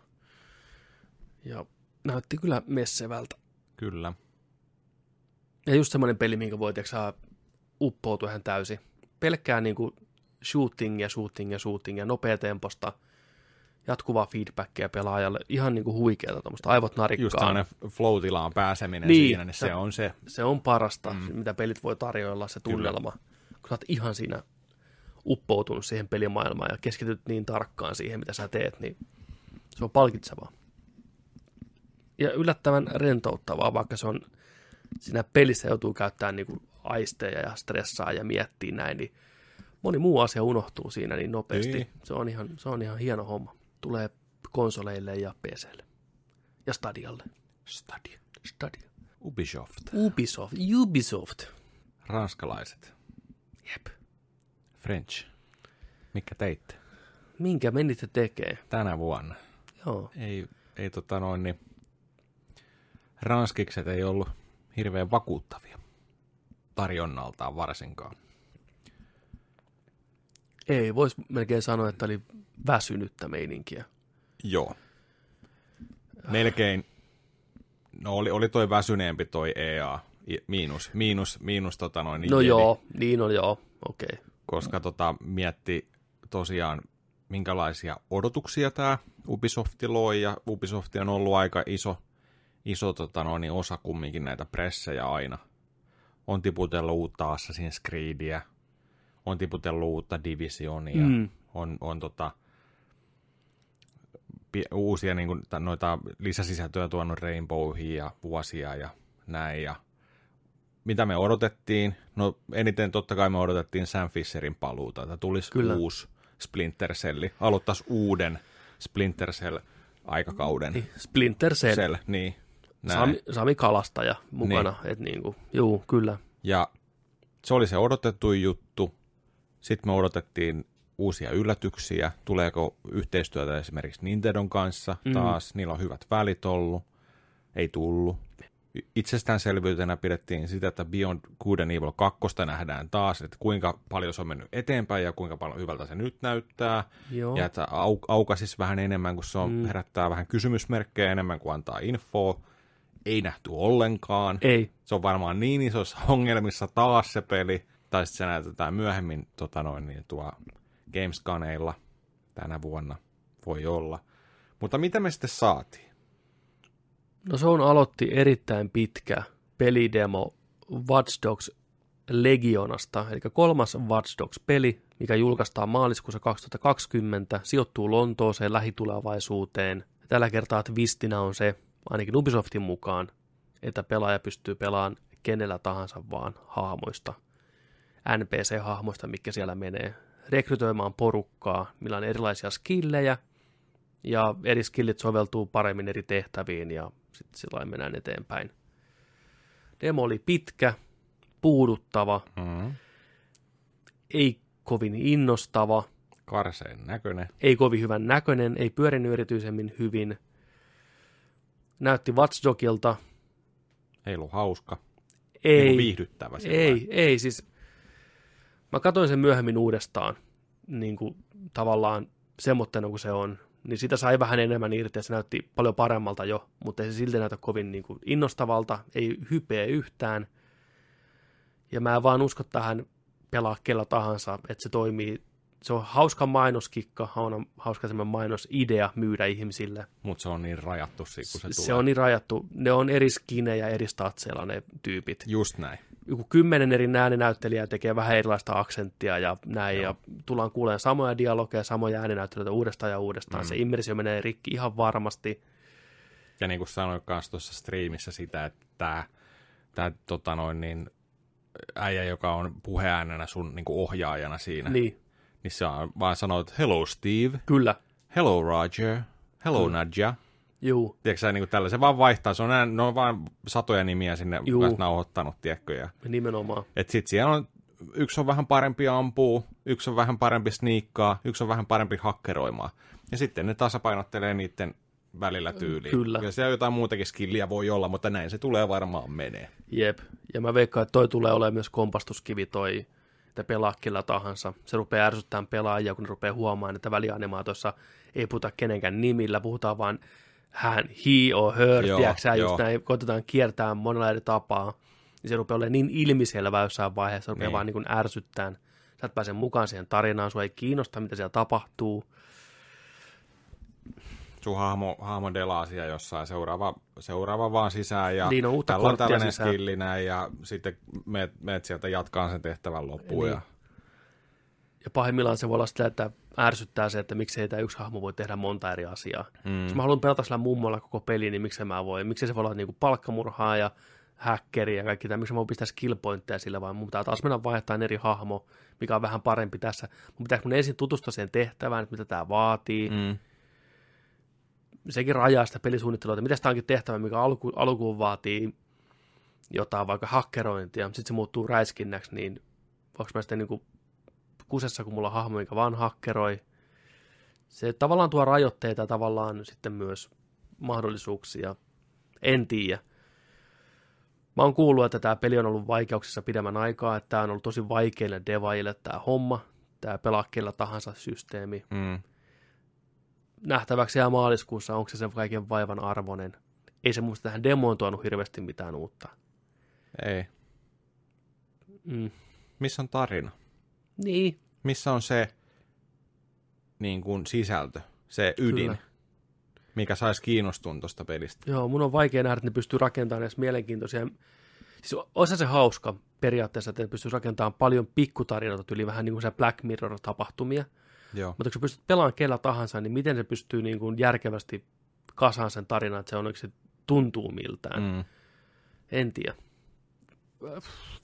Ja näytti kyllä messevältä. Kyllä. Ja just semmoinen peli, minkä voi saa uppoutua ihan täysin. Pelkkää niin kuin shooting ja shooting ja shooting ja nopea temposta jatkuvaa feedbackia pelaajalle. Ihan niin kuin huikeata tuommoista aivot narikkaa. Just sellainen flow-tilaan pääseminen niin, siinä, niin se, se on se. Se on parasta, mm. mitä pelit voi tarjoilla, se tunnelma. Kyllä. Kun sä oot ihan siinä uppoutunut siihen pelimaailmaan ja keskityt niin tarkkaan siihen, mitä sä teet, niin se on palkitsevaa. Ja yllättävän rentouttavaa, vaikka se on siinä pelissä joutuu käyttämään niin kuin aisteja ja stressaa ja miettii näin, niin moni muu asia unohtuu siinä niin nopeasti. Niin. Se, on ihan, se on ihan hieno homma. Tulee konsoleille ja PClle. Ja Stadialle. Stadia. Stadia. Ubisoft. Ubisoft. Ubisoft. Ranskalaiset. Jep. French. Mikä teitte? Minkä menitte tekee? Tänä vuonna. Joo. Ei, ei tota noin, niin ranskikset ei ollut hirveän vakuuttavia tarjonnaltaan varsinkaan. Ei, voisi melkein sanoa, että oli väsynyttä meininkiä. Joo. Melkein, no oli, oli toi väsyneempi toi EA, miinus, miinus, miinus tota noin. Niin no jeli. joo, niin on joo, okei. Okay. Koska tota, mietti tosiaan, minkälaisia odotuksia tämä Ubisoft loi, ja Ubisoft on ollut aika iso, iso tota noin, osa kumminkin näitä pressejä aina. On tiputellut uutta Assassin's Creedia, on tiputellut uutta Divisionia, mm. on, on tota, uusia niin kuin, noita lisäsisältöjä tuonut Rainbowhiin ja vuosia ja näin. Ja mitä me odotettiin? No eniten totta kai me odotettiin Sam Fisherin paluuta, että tulisi Kyllä. uusi Splinter Cell, aloittaisi uuden Splinter Cell aikakauden. Niin, Splinter Cell. Cell niin. Sami, Sami Kalastaja mukana, niin. että niin kuin, juu, kyllä. Ja se oli se odotettu juttu. Sitten me odotettiin uusia yllätyksiä. Tuleeko yhteistyötä esimerkiksi Nintendon kanssa Mm. taas? Niillä on hyvät välit ollut. Ei tullut. Itsestäänselvyytenä pidettiin sitä, että Beyond Good and Evil 2 nähdään taas, että kuinka paljon se on mennyt eteenpäin ja kuinka paljon hyvältä se nyt näyttää. Joo. Ja että au, aukasis vähän enemmän, kun se on, Mm. herättää vähän kysymysmerkkejä enemmän kuin antaa infoa. Ei nähty ollenkaan. Ei. Se on varmaan niin isossa [laughs] ongelmissa taas se peli. Tai sitten se näytetään myöhemmin tota noin, niin tuo Gamescaneilla tänä vuonna. Voi olla. Mutta mitä me sitten saatiin? No se on aloitti erittäin pitkä pelidemo Watch Dogs Legionasta, eli kolmas Watch Dogs-peli, mikä julkaistaan maaliskuussa 2020, sijoittuu Lontooseen lähitulevaisuuteen. Tällä kertaa twistinä on se, ainakin Ubisoftin mukaan, että pelaaja pystyy pelaamaan kenellä tahansa vaan hahmoista, NPC-hahmoista, mikä siellä menee, rekrytoimaan porukkaa, millä on erilaisia skillejä, ja eri skillit soveltuu paremmin eri tehtäviin, ja sitten sillä mennään eteenpäin. Demo oli pitkä, puuduttava, Mm. ei kovin innostava, Karseen näköinen. ei kovin hyvän näköinen, ei pyörinyt erityisemmin hyvin. Näytti Watch Dogilta. Ei ollut hauska. Niin Ei, kuin viihdyttävä. ei, ei, siis mä katsoin sen myöhemmin uudestaan, niin kuin tavallaan semmoittena kuin se on, niin sitä sai vähän enemmän irti ja se näytti paljon paremmalta jo, mutta ei se silti näytä kovin niin kuin innostavalta, ei hypeä yhtään. Ja mä en vaan usko tähän pelaa kella tahansa, että se toimii. Se on hauska mainoskikka, on hauska semmoinen mainosidea myydä ihmisille. Mutta se on niin rajattu kun se, Se, tulee. se on niin rajattu. Ne on eri skinejä eri statseilla ne tyypit. Just näin. Joku kymmenen eri ääninäyttelijää tekee vähän erilaista aksenttia ja näin, Joo. ja tullaan kuulemaan samoja dialogeja, samoja ääninäyttelijöitä uudestaan ja uudestaan. Mm. Se immersio menee rikki ihan varmasti. Ja niin kuin sanoin kanssa tuossa striimissä sitä, että tämä, tämä tota noin, niin, äijä, joka on puheäänenä sun niin kuin ohjaajana siinä, niin. Niin, niin se on vaan sanoo, että hello Steve, kyllä, hello Roger, hello Kyllä. Nadja. Juu, Tiedätkö sä, niin kuin tällä, se vaan vaihtaa, se on, nää, ne on vaan satoja nimiä sinne Juu. nauhoittanut, tiedätkö, ja nimenomaan. et sit siellä on, yksi on vähän parempi ampuu, yksi on vähän parempi sniikkaa, yksi on vähän parempi hakkeroimaan. Ja sitten ne tasapainottelee niiden välillä tyyliin. Kyllä. Ja siellä jotain muutakin skilliä voi olla, mutta näin se tulee varmaan menee. Jep, ja mä veikkaan, että toi tulee olemaan myös kompastuskivi toi, että pelaa kellä tahansa. Se rupeaa ärsyttämään pelaajia, kun ne rupeaa huomaamaan, että välianimaatoissa ei puhuta kenenkään nimillä, puhutaan vaan hän, he or her, Joo, tiedätkö sä, just joo. näin, koitetaan kiertää monella eri tapaa, niin se rupeaa olemaan niin ilmiselvää jossain vaiheessa, se rupeaa Niin. vaan niin kuin ärsyttämään. Sä et pääse mukaan siihen tarinaan, sua ei kiinnosta, mitä siellä tapahtuu. Sun hahmo, hahmo delaa siellä jossain, seuraava, seuraava vaan sisään ja Niin on uutta tällä on tällainen sisään. skilli näin, ja sitten meet, meet sieltä jatkaa sen tehtävän loppuun. Niin. Ja, Ja pahimmillaan se voi olla sitä, että ärsyttää se, että miksei tämä yksi hahmo voi tehdä monta eri asiaa. mm, Jos mä haluan pelata sillä mummolla koko peli, niin miksei mä voi? Miksei se voi olla niinku palkkamurhaa ja häkkeri ja kaikki tämä, miksi mä voin pistää skill pointteja sillä, vaan mun pitää taas mennä vaihtamaan eri hahmo, mikä on vähän parempi tässä. Mun pitää mun ensin tutustua siihen tehtävään, että mitä tämä vaatii. Mm. Sekin rajaa sitä pelisuunnittelua, että mitä tämä onkin tehtävä, mikä alku, alkuun vaatii jotain vaikka hakkerointia, sitten se muuttuu räiskinnäksi, niin voinko mä sitten niinku kusessa, kun mulla hahmo, mikä vaan hakkeroi. Se tavallaan tuo rajoitteita ja tavallaan sitten myös mahdollisuuksia. En tiedä. Mä oon kuullut, että tämä peli on ollut vaikeuksissa pidemmän aikaa, että tämä on ollut tosi vaikeille devaajille tämä homma, tämä pelaa kellä tahansa systeemi. mm. Nähtäväksi jää maaliskuussa, onko se sen kaiken vaivan arvoinen. Ei se muista tähän demoon tuonut hirveästi mitään uutta. Ei. Mm. Missä on tarina? Niin, Missä on se niin kuin sisältö, se ydin, Kyllä. mikä saisi kiinnostun tuosta pelistä? Joo, mun on vaikea nähdä, että ne pystyy rakentamaan edes mielenkiintoisia. Siis olisi se hauska periaatteessa, että ne pystyy rakentamaan paljon pikkutarinoita, yli vähän niin kuin se Black Mirror-tapahtumia. Joo. Mutta kun sä pystyt pelaamaan kellä tahansa, niin miten se pystyy niin kuin järkevästi kasaan sen tarinan, että se on oikeasti tuntuu miltään. Mm. En tiedä.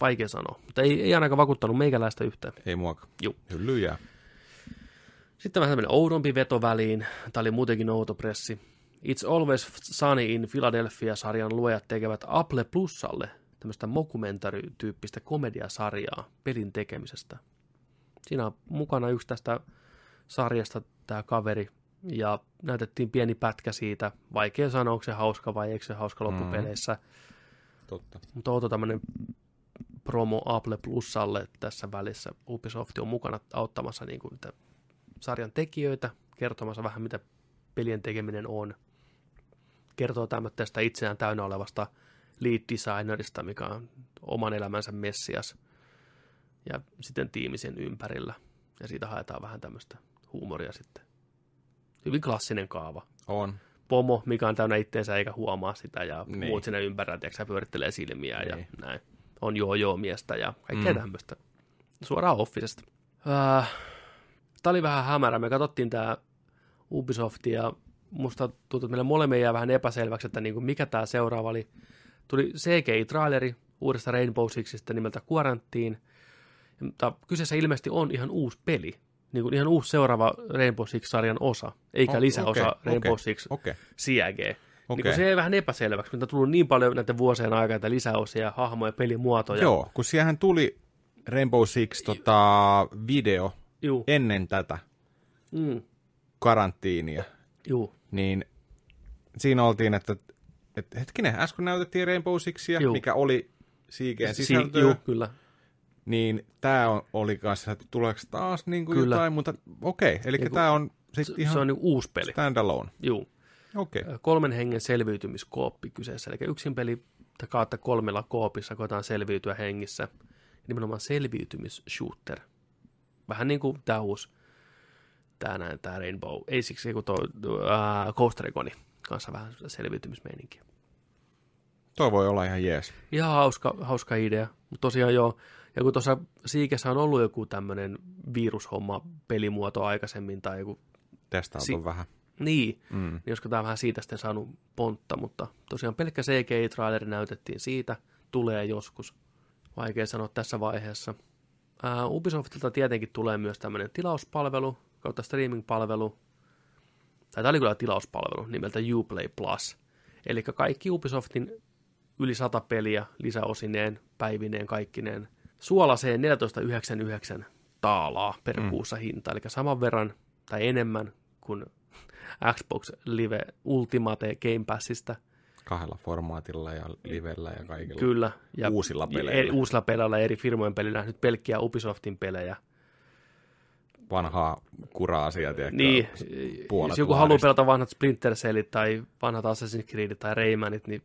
Vaikea sanoa, mutta ei, ei ainakaan vakuuttanut meikäläistä yhtään. Ei muakaan. Juu. Hylly jää. Sitten vähän tämmöinen oudompi veto väliin. Tämä oli muutenkin outo pressi. It's Always Sunny in Philadelphia-sarjan luojat tekevät Apple Plusalle tämmöistä mokumentary-tyyppistä komediasarjaa pelin tekemisestä. Siinä on mukana yksi tästä sarjasta tämä kaveri, ja näytettiin pieni pätkä siitä. Vaikea sanoa, onko se hauska vai eikö se hauska loppupeleissä. Mm. Totta. Mutta outo tämmöinen promo Apple Plusalle tässä välissä. Ubisoft on mukana auttamassa niin kuin, sarjan tekijöitä, kertomassa vähän mitä pelien tekeminen on. Kertoo tästä itseään täynnä olevasta lead designerista, mikä on oman elämänsä messias. Ja sitten tiimi sen ympärillä. Ja siitä haetaan vähän tämmöistä huumoria sitten. Hyvin klassinen kaava. On. Pomo, mikä on täynnä itteensä eikä huomaa sitä, ja niin. muut sinne ympärillä, tiedätkö, pyörittelee silmiä niin. ja näin. On joo joo miestä ja kaikkea mm. tämmöistä. Suoraan Officesta. Äh, tämä oli vähän hämärä. Me katsottiin tämä Ubisoft ja musta tuntuu, että meille molemmille jää vähän epäselväksi, että niin kuin mikä tämä seuraava oli. Tuli CGI-traileri uudesta Rainbow Sixistä nimeltä Quarantine. Mutta kyseessä ilmeisesti on ihan uusi peli niin kuin ihan uusi seuraava Rainbow Six-sarjan osa, eikä oh, lisäosa okay, Rainbow okay, Six okay. CG. Okay. Niin se ei vähän epäselväksi, kun on tullut niin paljon näiden vuosien aikana lisäosia, hahmoja, pelimuotoja. Joo, kun siihen tuli Rainbow Six tota, video Juu. ennen tätä mm. karantiinia, Juu. niin siinä oltiin, että, että hetkinen, äsken näytettiin Rainbow Sixia, Juu. mikä oli Siikeen sisältöä. Si- Juu, kyllä niin tämä oli kanssa, että tuleeko taas niin kuin Kyllä. jotain, mutta okei, okay. eli tämä on sitten ihan se on niin uusi peli. standalone. Joo. Okay. Kolmen hengen selviytymiskooppi kyseessä, eli yksin peli kautta kolmella koopissa koetaan selviytyä hengissä. Nimenomaan selviytymisshooter. Vähän niin kuin tämä uusi, tämä näin, tämä Rainbow, ei siksi kuin tuo äh, Ghost Reconi, kanssa vähän selviytymismeininkiä. Tuo voi olla ihan jees. Ihan hauska, hauska idea, mutta tosiaan joo, ja kun tuossa Siikessä on ollut joku tämmöinen virushomma pelimuoto aikaisemmin tai joku... Testailtu si- vähän. Niin, mm. niin olisiko tämä vähän siitä sitten saanut pontta, mutta tosiaan pelkkä CGI-traileri näytettiin siitä, tulee joskus. Vaikea sanoa tässä vaiheessa. Uh, Ubisoftilta tietenkin tulee myös tämmöinen tilauspalvelu kautta streaming-palvelu. Tai tämä oli kyllä tilauspalvelu nimeltä Uplay Plus. Eli kaikki Ubisoftin yli sata peliä lisäosineen, päivineen, kaikkineen – suolaseen 14,99 taalaa per mm. kuussa hinta, eli saman verran tai enemmän kuin Xbox Live Ultimate Game Passista. Kahdella formaatilla ja livellä ja kaikilla Kyllä. Ja uusilla peleillä. Eri, uusilla peleillä eri firmojen pelillä, nyt pelkkiä Ubisoftin pelejä. Vanhaa kura-asia, Niin, jos joku haluaa pelata vanhat Splinter Cellit tai vanhat Assassin's Creed tai Raymanit, niin,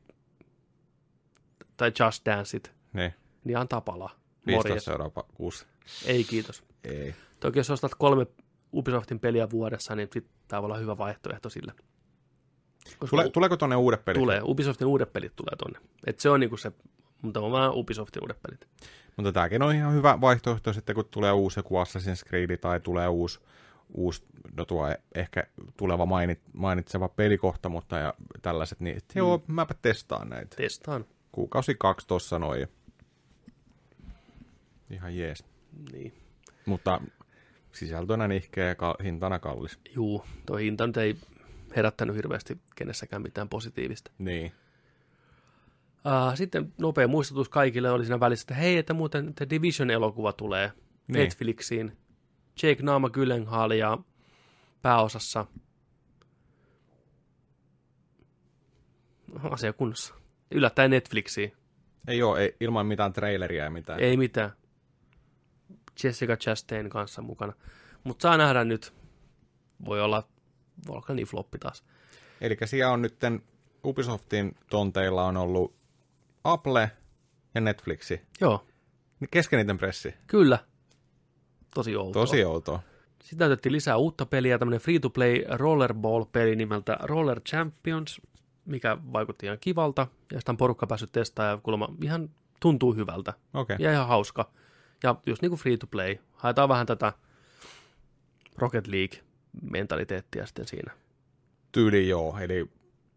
tai Just Danceit, niin, niin antaa palaa. 15 euroa kuusi. Ei kiitos. Ei. Toki jos ostat kolme Ubisoftin peliä vuodessa, niin sit tämä voi olla hyvä vaihtoehto sille. Koska Tule, tuleeko tuonne uudet pelit? Tulee, Ubisoftin uudet pelit tulee tuonne. Et se on niinku se, mutta on vaan Ubisoftin uudet pelit. Mutta tämäkin on ihan hyvä vaihtoehto sitten, kun tulee uusi joku Assassin's Creed tai tulee uusi, uusi no tuo ehkä tuleva mainit, mainitseva pelikohta, mutta ja tällaiset, niin mm. joo, mäpä testaan näitä. Testaan. Kuukausi kaksi tuossa noin. Ihan jees. Niin. Mutta sisältönä nihkeä ja ka- hintana kallis. Juu, tuo hinta nyt ei herättänyt hirveästi kenessäkään mitään positiivista. Niin. Uh, sitten nopea muistutus kaikille oli siinä välissä, että hei, että muuten The Division-elokuva tulee niin. Netflixiin. Jake Naama Gyllenhaal ja pääosassa asia kunnossa. Yllättäen Netflixiin. Ei ole, ei, ilman mitään traileria ja mitään. Ei mitään. Jessica Chastain kanssa mukana. Mutta saa nähdä nyt. Voi olla, voi olla niin floppi taas. Eli siellä on nyt Ubisoftin tonteilla on ollut Apple ja Netflixi. Joo. Kesken niiden pressi. Kyllä. Tosi outoa. Tosi outoa. Sitten näytettiin lisää uutta peliä, tämmöinen free-to-play rollerball-peli nimeltä Roller Champions, mikä vaikutti ihan kivalta. Ja sitä on porukka päässyt testaamaan ja kuulemma ihan tuntuu hyvältä. Okay. Ja ihan hauska. Ja just niin kuin free to play. Haetaan vähän tätä Rocket League-mentaliteettia sitten siinä. Tyyli joo, eli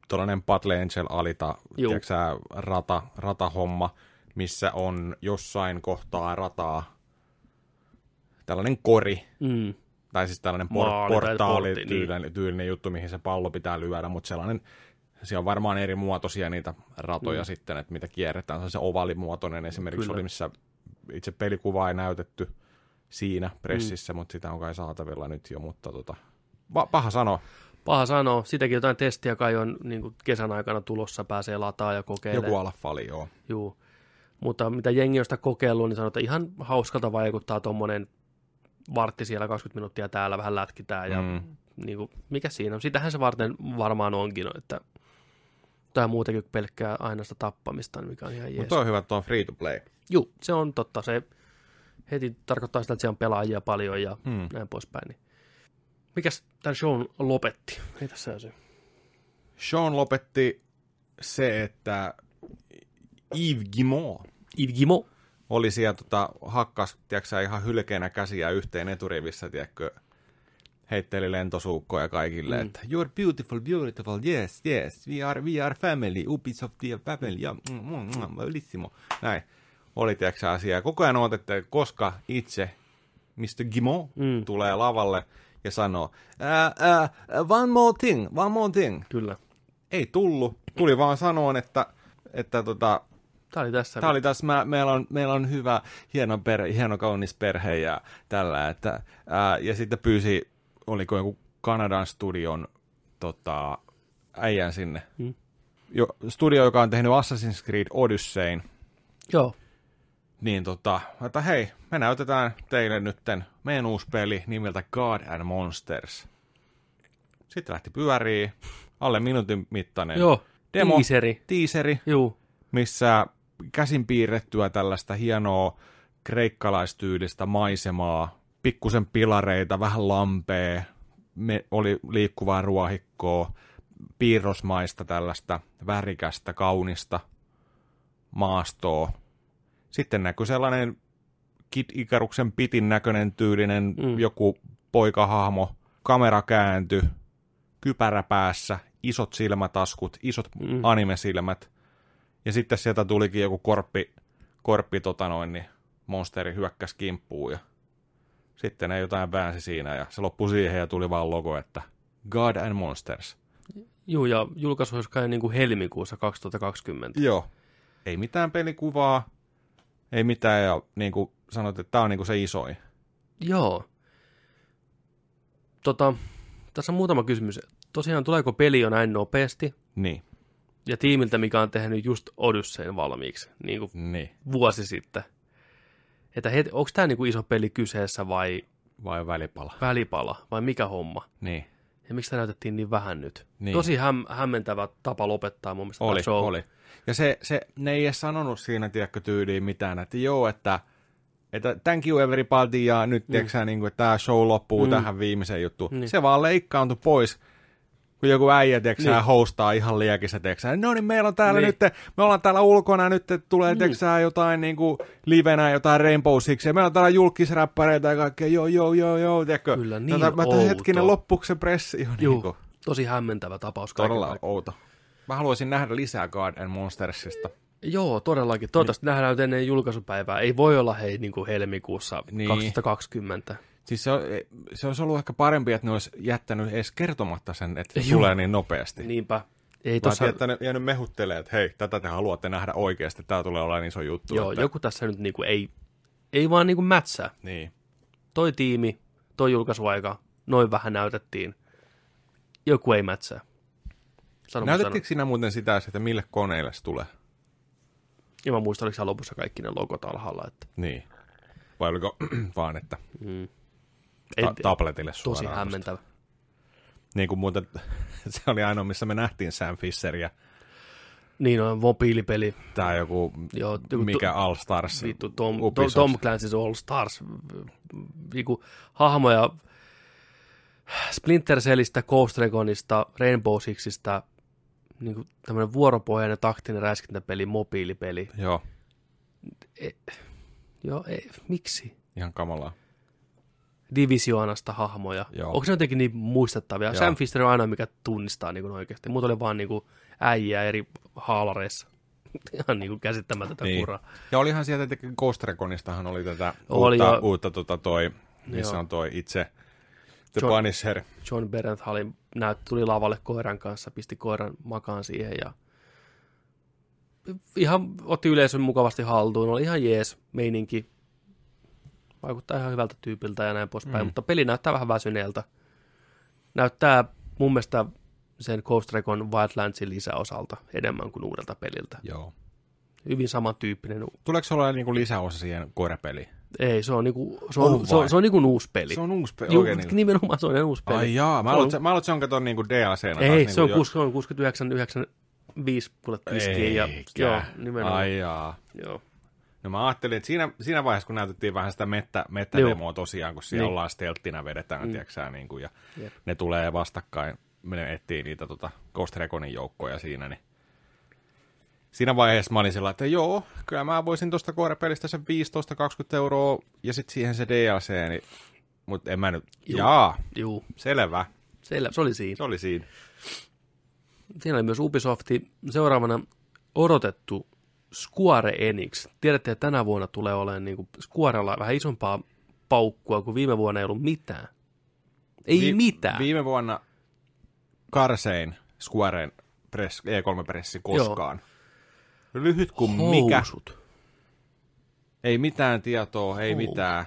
tuollainen Battle Angel alita, tiedätkö, rata, ratahomma, missä on jossain kohtaa rataa tällainen kori, mm. tai siis tällainen por- portaali tyylinen, niin. tyylinen juttu, mihin se pallo pitää lyödä, mutta sellainen Siellä on varmaan eri muotoisia niitä ratoja mm. sitten, että mitä kierretään. Se on se ovalimuotoinen esimerkiksi Kyllä. oli, missä itse pelikuvaa ei näytetty siinä pressissä, mm. mutta sitä on kai saatavilla nyt jo, mutta tota, paha sanoa. Paha sanoa. Sitäkin jotain testiä kai on niin kuin kesän aikana tulossa, pääsee lataa ja kokeilemaan. Joku alfali, joo. Juu. Mutta mitä jengi on sitä kokeillut, niin sanotaan, että ihan hauskalta vaikuttaa tuommoinen vartti siellä 20 minuuttia täällä, vähän lätkitään ja mm. Niin kuin, mikä siinä on. Sitähän se varten varmaan onkin, että tai muutenkin pelkkää ainoasta tappamista, mikä on ihan jees. Mutta on hyvä, että on free to play. Juu, se on totta. Se heti tarkoittaa sitä, että siellä on pelaajia paljon ja Hmm. näin poispäin. Niin. Mikäs tämän shown lopetti? Ei tässä se. Sean lopetti se, että Yves Guimont Yves Gimo. oli siellä tota, hakkas, tiedätkö ihan hylkeenä käsiä yhteen eturivissä, tiedätkö, heitteli lentosuukkoja kaikille, Mm. mm. että you're beautiful, beautiful, yes, yes, we are, we are family, upis of the family, ja mm, mm, mm, bellissimo. Näin oli, tiedätkö sä, asia. Ja Koko ajan odotettiin, koska itse Mr. Guimont Mm. mm. tulee lavalle ja sanoo, uh, uh, one more thing, one more thing. Kyllä. Ei tullut, tuli vaan sanoon, että, että tota, Tämä oli tässä. Tämä oli taas, mä, meillä, on, meillä on hyvä, hieno, perhe, hieno kaunis perhe ja tällä, että, ää, ja sitten pyysi, oliko joku Kanadan studion tota, äijän sinne. Hmm. Jo, studio, joka on tehnyt Assassin's Creed Odysseyn, Joo. Niin tota, että hei, me näytetään teille nytten meidän uusi peli nimeltä God and Monsters. Sitten lähti pyörii, alle minuutin mittainen Joo. demo, Teaseri. teaseri, Juu. missä käsin piirrettyä tällaista hienoa kreikkalaistyyllistä maisemaa, pikkusen pilareita, vähän lampea, me, oli liikkuvaa ruohikkoa, piirrosmaista tällaista värikästä, kaunista maastoa. Sitten näkyy sellainen Kid Ikaruksen pitin näköinen tyylinen Mm. joku poikahahmo, kamera käänty, kypärä päässä, isot silmätaskut, isot Mm. animesilmät. Ja sitten sieltä tulikin joku korppi, korppi tota noin, niin monsteri hyökkäsi kimppuun ja sitten ne jotain väänsi siinä ja se loppui siihen ja tuli vaan logo, että God and Monsters. Juu, ja julkaisu olisi kai niin kuin helmikuussa 2020. Joo. Ei mitään pelikuvaa, ei mitään ja niin kuin sanoit, että tämä on niin kuin se isoin. Joo. Tota, tässä on muutama kysymys. Tosiaan, tuleeko peli jo näin nopeasti? Niin, Ja tiimiltä, mikä on tehnyt just Odysseyn valmiiksi, niin kuin niin. vuosi sitten. Että het, onko tämä niin kuin iso peli kyseessä vai Vai välipala. välipala vai mikä homma? Niin, Ja miksi tämä näytettiin niin vähän nyt? Niin. Tosi häm, hämmentävä tapa lopettaa mun mielestä oli, oli. Ja se, se, ne ei edes sanonut siinä, tiedätkö, tyyliin mitään, että joo, että, että thank you everybody, ja nyt, mm. tiedätkö, niin kuin, että tämä show loppuu Mm. tähän viimeiseen juttuun. Niin. Se vaan leikkaantui pois, kun joku äijä, tiedätkö, Niin. hostaa ihan liekissä, tiedätkö, no niin, meillä on täällä Niin. nyt, me ollaan täällä ulkona, nyt tulee, Niin. tiedätkö, jotain niin kuin, livenä, jotain Rainbow Six, ja meillä on täällä julkisräppäreitä ja kaikkea, joo, joo, joo, joo, tiedätkö. Kyllä, niin Tätä- mä outo. hetkinen, loppuuko se pressi? Juu, niin kuin, tosi hämmentävä tapaus. todella outo. Mä haluaisin nähdä lisää God and Monstersista. Joo, todellakin. Toivottavasti Niin. nähdään nyt ennen julkaisupäivää. Ei voi olla hei niin kuin helmikuussa Niin. 2020. Siis se, on- se olisi ollut ehkä parempi, että ne olisi jättänyt edes kertomatta sen, että se tulee niin nopeasti. Niin. Niinpä. Ei Tossa... Vaan jäänyt mehuttelemaan, että hei, tätä te haluatte nähdä oikeasti, tämä tulee olemaan iso juttu. joo, että... joku tässä nyt niinku ei, ei vaan niinku mätsää. Niin. Toi tiimi, toi julkaisuaika, noin vähän näytettiin. Joku ei mätsää. Sano, Näytettiinkö sinä muuten sitä, että mille koneille se tulee? Ja mä muistan, oliko lopussa kaikki ne logot alhaalla. Että, Niin. Vai oliko [clears throat] vaan, että mm. ta- tabletille tosi suoraan? hämmentävä. Niin kuin muuten, [laughs] se oli ainoa, missä me nähtiin Sam Fisher ja Niin on mobiilipeli. tämä joku, Joo, joku mikä All Stars. Vittu, Tom, Tom, Ubisoft. Tom Clancy's All Stars. Viku, hahmoja Splinter Cellistä, Ghost Reconista, Rainbow Sixista, niin kuin tämmöinen vuoropohjainen taktinen räiskintäpeli, mobiilipeli. Joo, Joo, ei, miksi? ihan kamalaa. Divisioonasta hahmoja. Joo. Onko ne jotenkin niin muistettavia? Joo. Sam Fister on ainoa, mikä tunnistaa niin kuin oikeasti. Muut oli vaan niin kuin äijää eri haalareissa. [laughs] Ihan niin kuin käsittämätöntä Niin. kuraa. Ja olihan sieltä tietenkin Ghost Reconistahan oli tätä Oli uutta, jo. uutta tota toi, missä Joo. on toi itse The John- Punisher. John Berenthalin näyt, tuli lavalle koiran kanssa, pisti koiran makaan siihen ja ihan otti yleisön mukavasti haltuun, oli ihan jees meininki, vaikuttaa ihan hyvältä tyypiltä ja näin poispäin, Mm. mutta peli näyttää vähän väsyneeltä. Näyttää mun mielestä sen Ghost Recon Wildlandsin lisäosalta enemmän kuin uudelta peliltä. Joo. Hyvin samantyyppinen. Tuleeko se olla niinku lisäosa siihen koirapeliin? Ei, se on niinku, se On on, se on, se on niinku uusi peli. Se on uusi peli. Juu, Oikein niinku. nimenomaan se on uusi peli. Ai jaa, mä Se on- se- mä luulen, että se on kato niinku DLC-nä. Ei, taas se on, niinku jo- 60, se on 69, 95 kuule twiskiin. Ja, joo, nimenomaan. Ai jaa. Joo. No mä ajattelin, että siinä, siinä vaiheessa, kun näytettiin vähän sitä mettä, mettädemoa tosiaan, kun siellä Niin. ollaan stelttinä vedetään, Mm. tiiäksä, niin kuin, ja Jep. ne tulee vastakkain, ne etsii niitä tota, Ghost Reconin joukkoja siinä, niin siinä vaiheessa mä olin sillä, että joo, kyllä mä voisin tuosta koirapelistä sen 15-20 euroa, ja sitten siihen se DLC, niin, mutta en mä nyt, Juu. jaa, Juu, selvä, selvä, se oli siinä. se oli siinä. Siinä oli myös Ubisofti seuraavana odotettu Square Enix. Tiedätte, että tänä vuonna tulee olemaan niin kuin Squarella vähän isompaa paukkua, kun viime vuonna ei ollut mitään. Ei Vi- mitään. Viime vuonna karsein Squaren press, E3-pressi koskaan. Lyhyt kuin mikä. Housut. Ei mitään tietoa, ei Housut. mitään.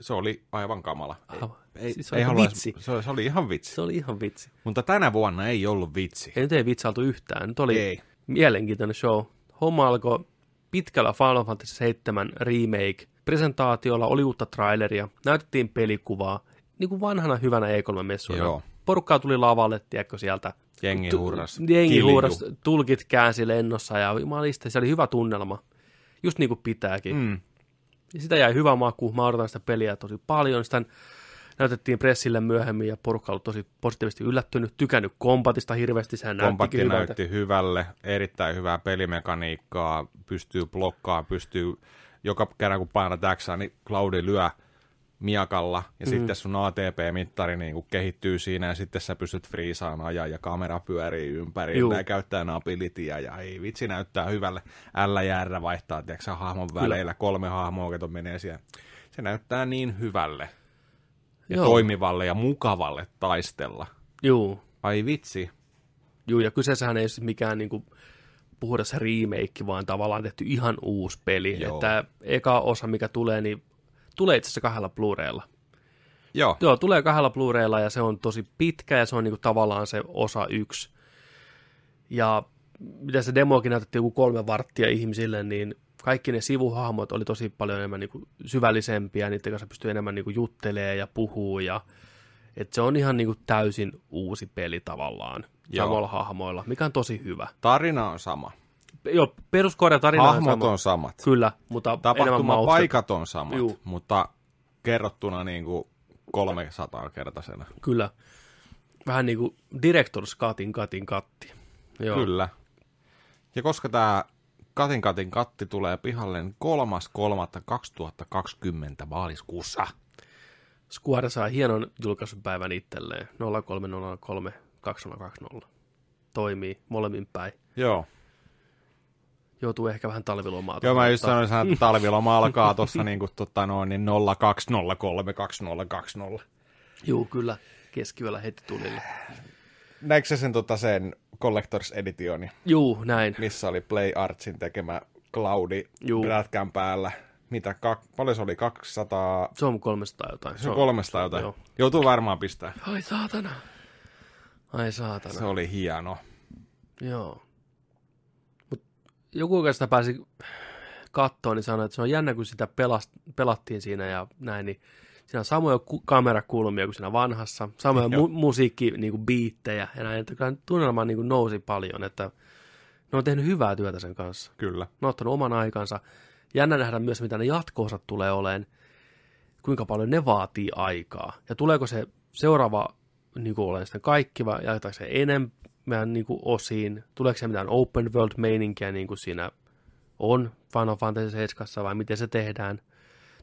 Se oli aivan kamala. Ei, Aivan. ei, Siis se oli ei halua- vitsi. Se, se oli ihan vitsi. Se oli ihan vitsi. Mutta tänä vuonna ei ollut vitsi. Ei nyt ei vitsailtu yhtään. Nyt oli Ei. mielenkiintoinen show. Homma alkoi pitkällä Final Fantasy 7 remake presentaatiolla, oli uutta traileria, näytettiin pelikuvaa, niin kuin vanhana hyvänä E3-messuina. Joo. Porukkaa tuli lavalle, tiedätkö, sieltä. Jengi hurras. Jengi Kilju. huuras, tulkit käänsi lennossa ja jumalista, se oli hyvä tunnelma. Just niin kuin pitääkin. Mm. Ja sitä jäi hyvä maku, mä odotan sitä peliä tosi paljon. Sitä näytettiin pressille myöhemmin ja porukka oli tosi positiivisesti yllättynyt, tykännyt kombatista hirveästi, sehän Kompatti näyttikin hyvältä. näytti hyvälle, erittäin hyvää pelimekaniikkaa, pystyy blokkaa, pystyy joka kerran kun painat X, niin Cloudi lyö miakalla, ja mm. sitten sun ATP-mittari niin kuin kehittyy siinä, ja sitten sä pystyt friisaan ajaa, ja kamera pyörii ympärillä, Juu. ja käyttää abilityä, ja ei vitsi näyttää hyvälle. LJR vaihtaa, tiedätkö hahmon väleillä, kolme hahmoa, kato menee siellä. Se näyttää niin hyvälle, ja Joo. toimivalle, ja mukavalle taistella. Juu, Ai vitsi. Juu, ja kyseessähän ei ole siis mikään niin kuin, puhdas remake, vaan tavallaan tehty ihan uusi peli. Joo. Että eka osa, mikä tulee, niin tulee itse asiassa kahdella Blu-raylla. Joo, Joo, tulee kahdella Blu-raylla ja se on tosi pitkä ja se on niin kuin, tavallaan se osa yksi. Ja mitä se demokin näytettiin joku kolme varttia ihmisille, niin kaikki ne sivuhahmot oli tosi paljon enemmän niin kuin, syvällisempiä, niiden kanssa pystyy enemmän niin kuin, juttelee ja puhuu ja et se on ihan niin kuin, täysin uusi peli tavallaan Joo. samoilla hahmoilla, mikä on tosi hyvä. tarina on sama. Joo, peruskohde tarina on Hahmot sama. on samat. Kyllä, mutta enemmän Tapahtuma maustetta. paikat on samat, Juu. mutta kerrottuna niin kuin 300 kertaisena. Kyllä. Vähän niin kuin Director's Cutin katin katti. Joo. Kyllä. Ja koska tämä Katin Katin katti tulee pihalle, niin 3.3.2020 maaliskuussa. Square saa hienon julkaisupäivän itselleen. 0303 2020. Toimii molemmin päin. Joo. Joutuu ehkä vähän talvilomaa. Joo, mä just sanoin, että talviloma alkaa tuossa niin kuin, tota noin, niin 02032020. Juu, kyllä. Keskiyöllä heti tulille. Näikö sä sen, tota, sen Collectors Editioni, Juu, näin. missä oli Play Artsin tekemä Cloudi Juu. prätkän päällä? Mitä, kak, paljon se oli? 200, Se on 300 jotain. se on 300 jotain. Joo. Joutuu varmaan pistää. Ai saatana. Ai saatana. Se oli hieno. Joo. Joku oikeastaan pääsi kattoon, niin sanoi, että se on jännä, kun sitä pelast, pelattiin siinä ja näin, niin siinä on samoja ku- kamerakulmia kuin siinä vanhassa, samoja mu- musiikki, niin kuin biittejä ja näin, että kyllä tunnelma niin kuin nousi paljon, että ne on tehnyt hyvää työtä sen kanssa. Kyllä. Ne on ottanut oman aikansa. Jännä nähdä myös, mitä ne jatko-osat tulee olemaan, kuinka paljon ne vaatii aikaa. Ja tuleeko se seuraava niin kuin olen sitten kaikki vai jaetaanko se enemmän niin kuin osiin? Tuleeko se mitään open world meininkiä niin kuin siinä on Final Fantasy 7 vai miten se tehdään?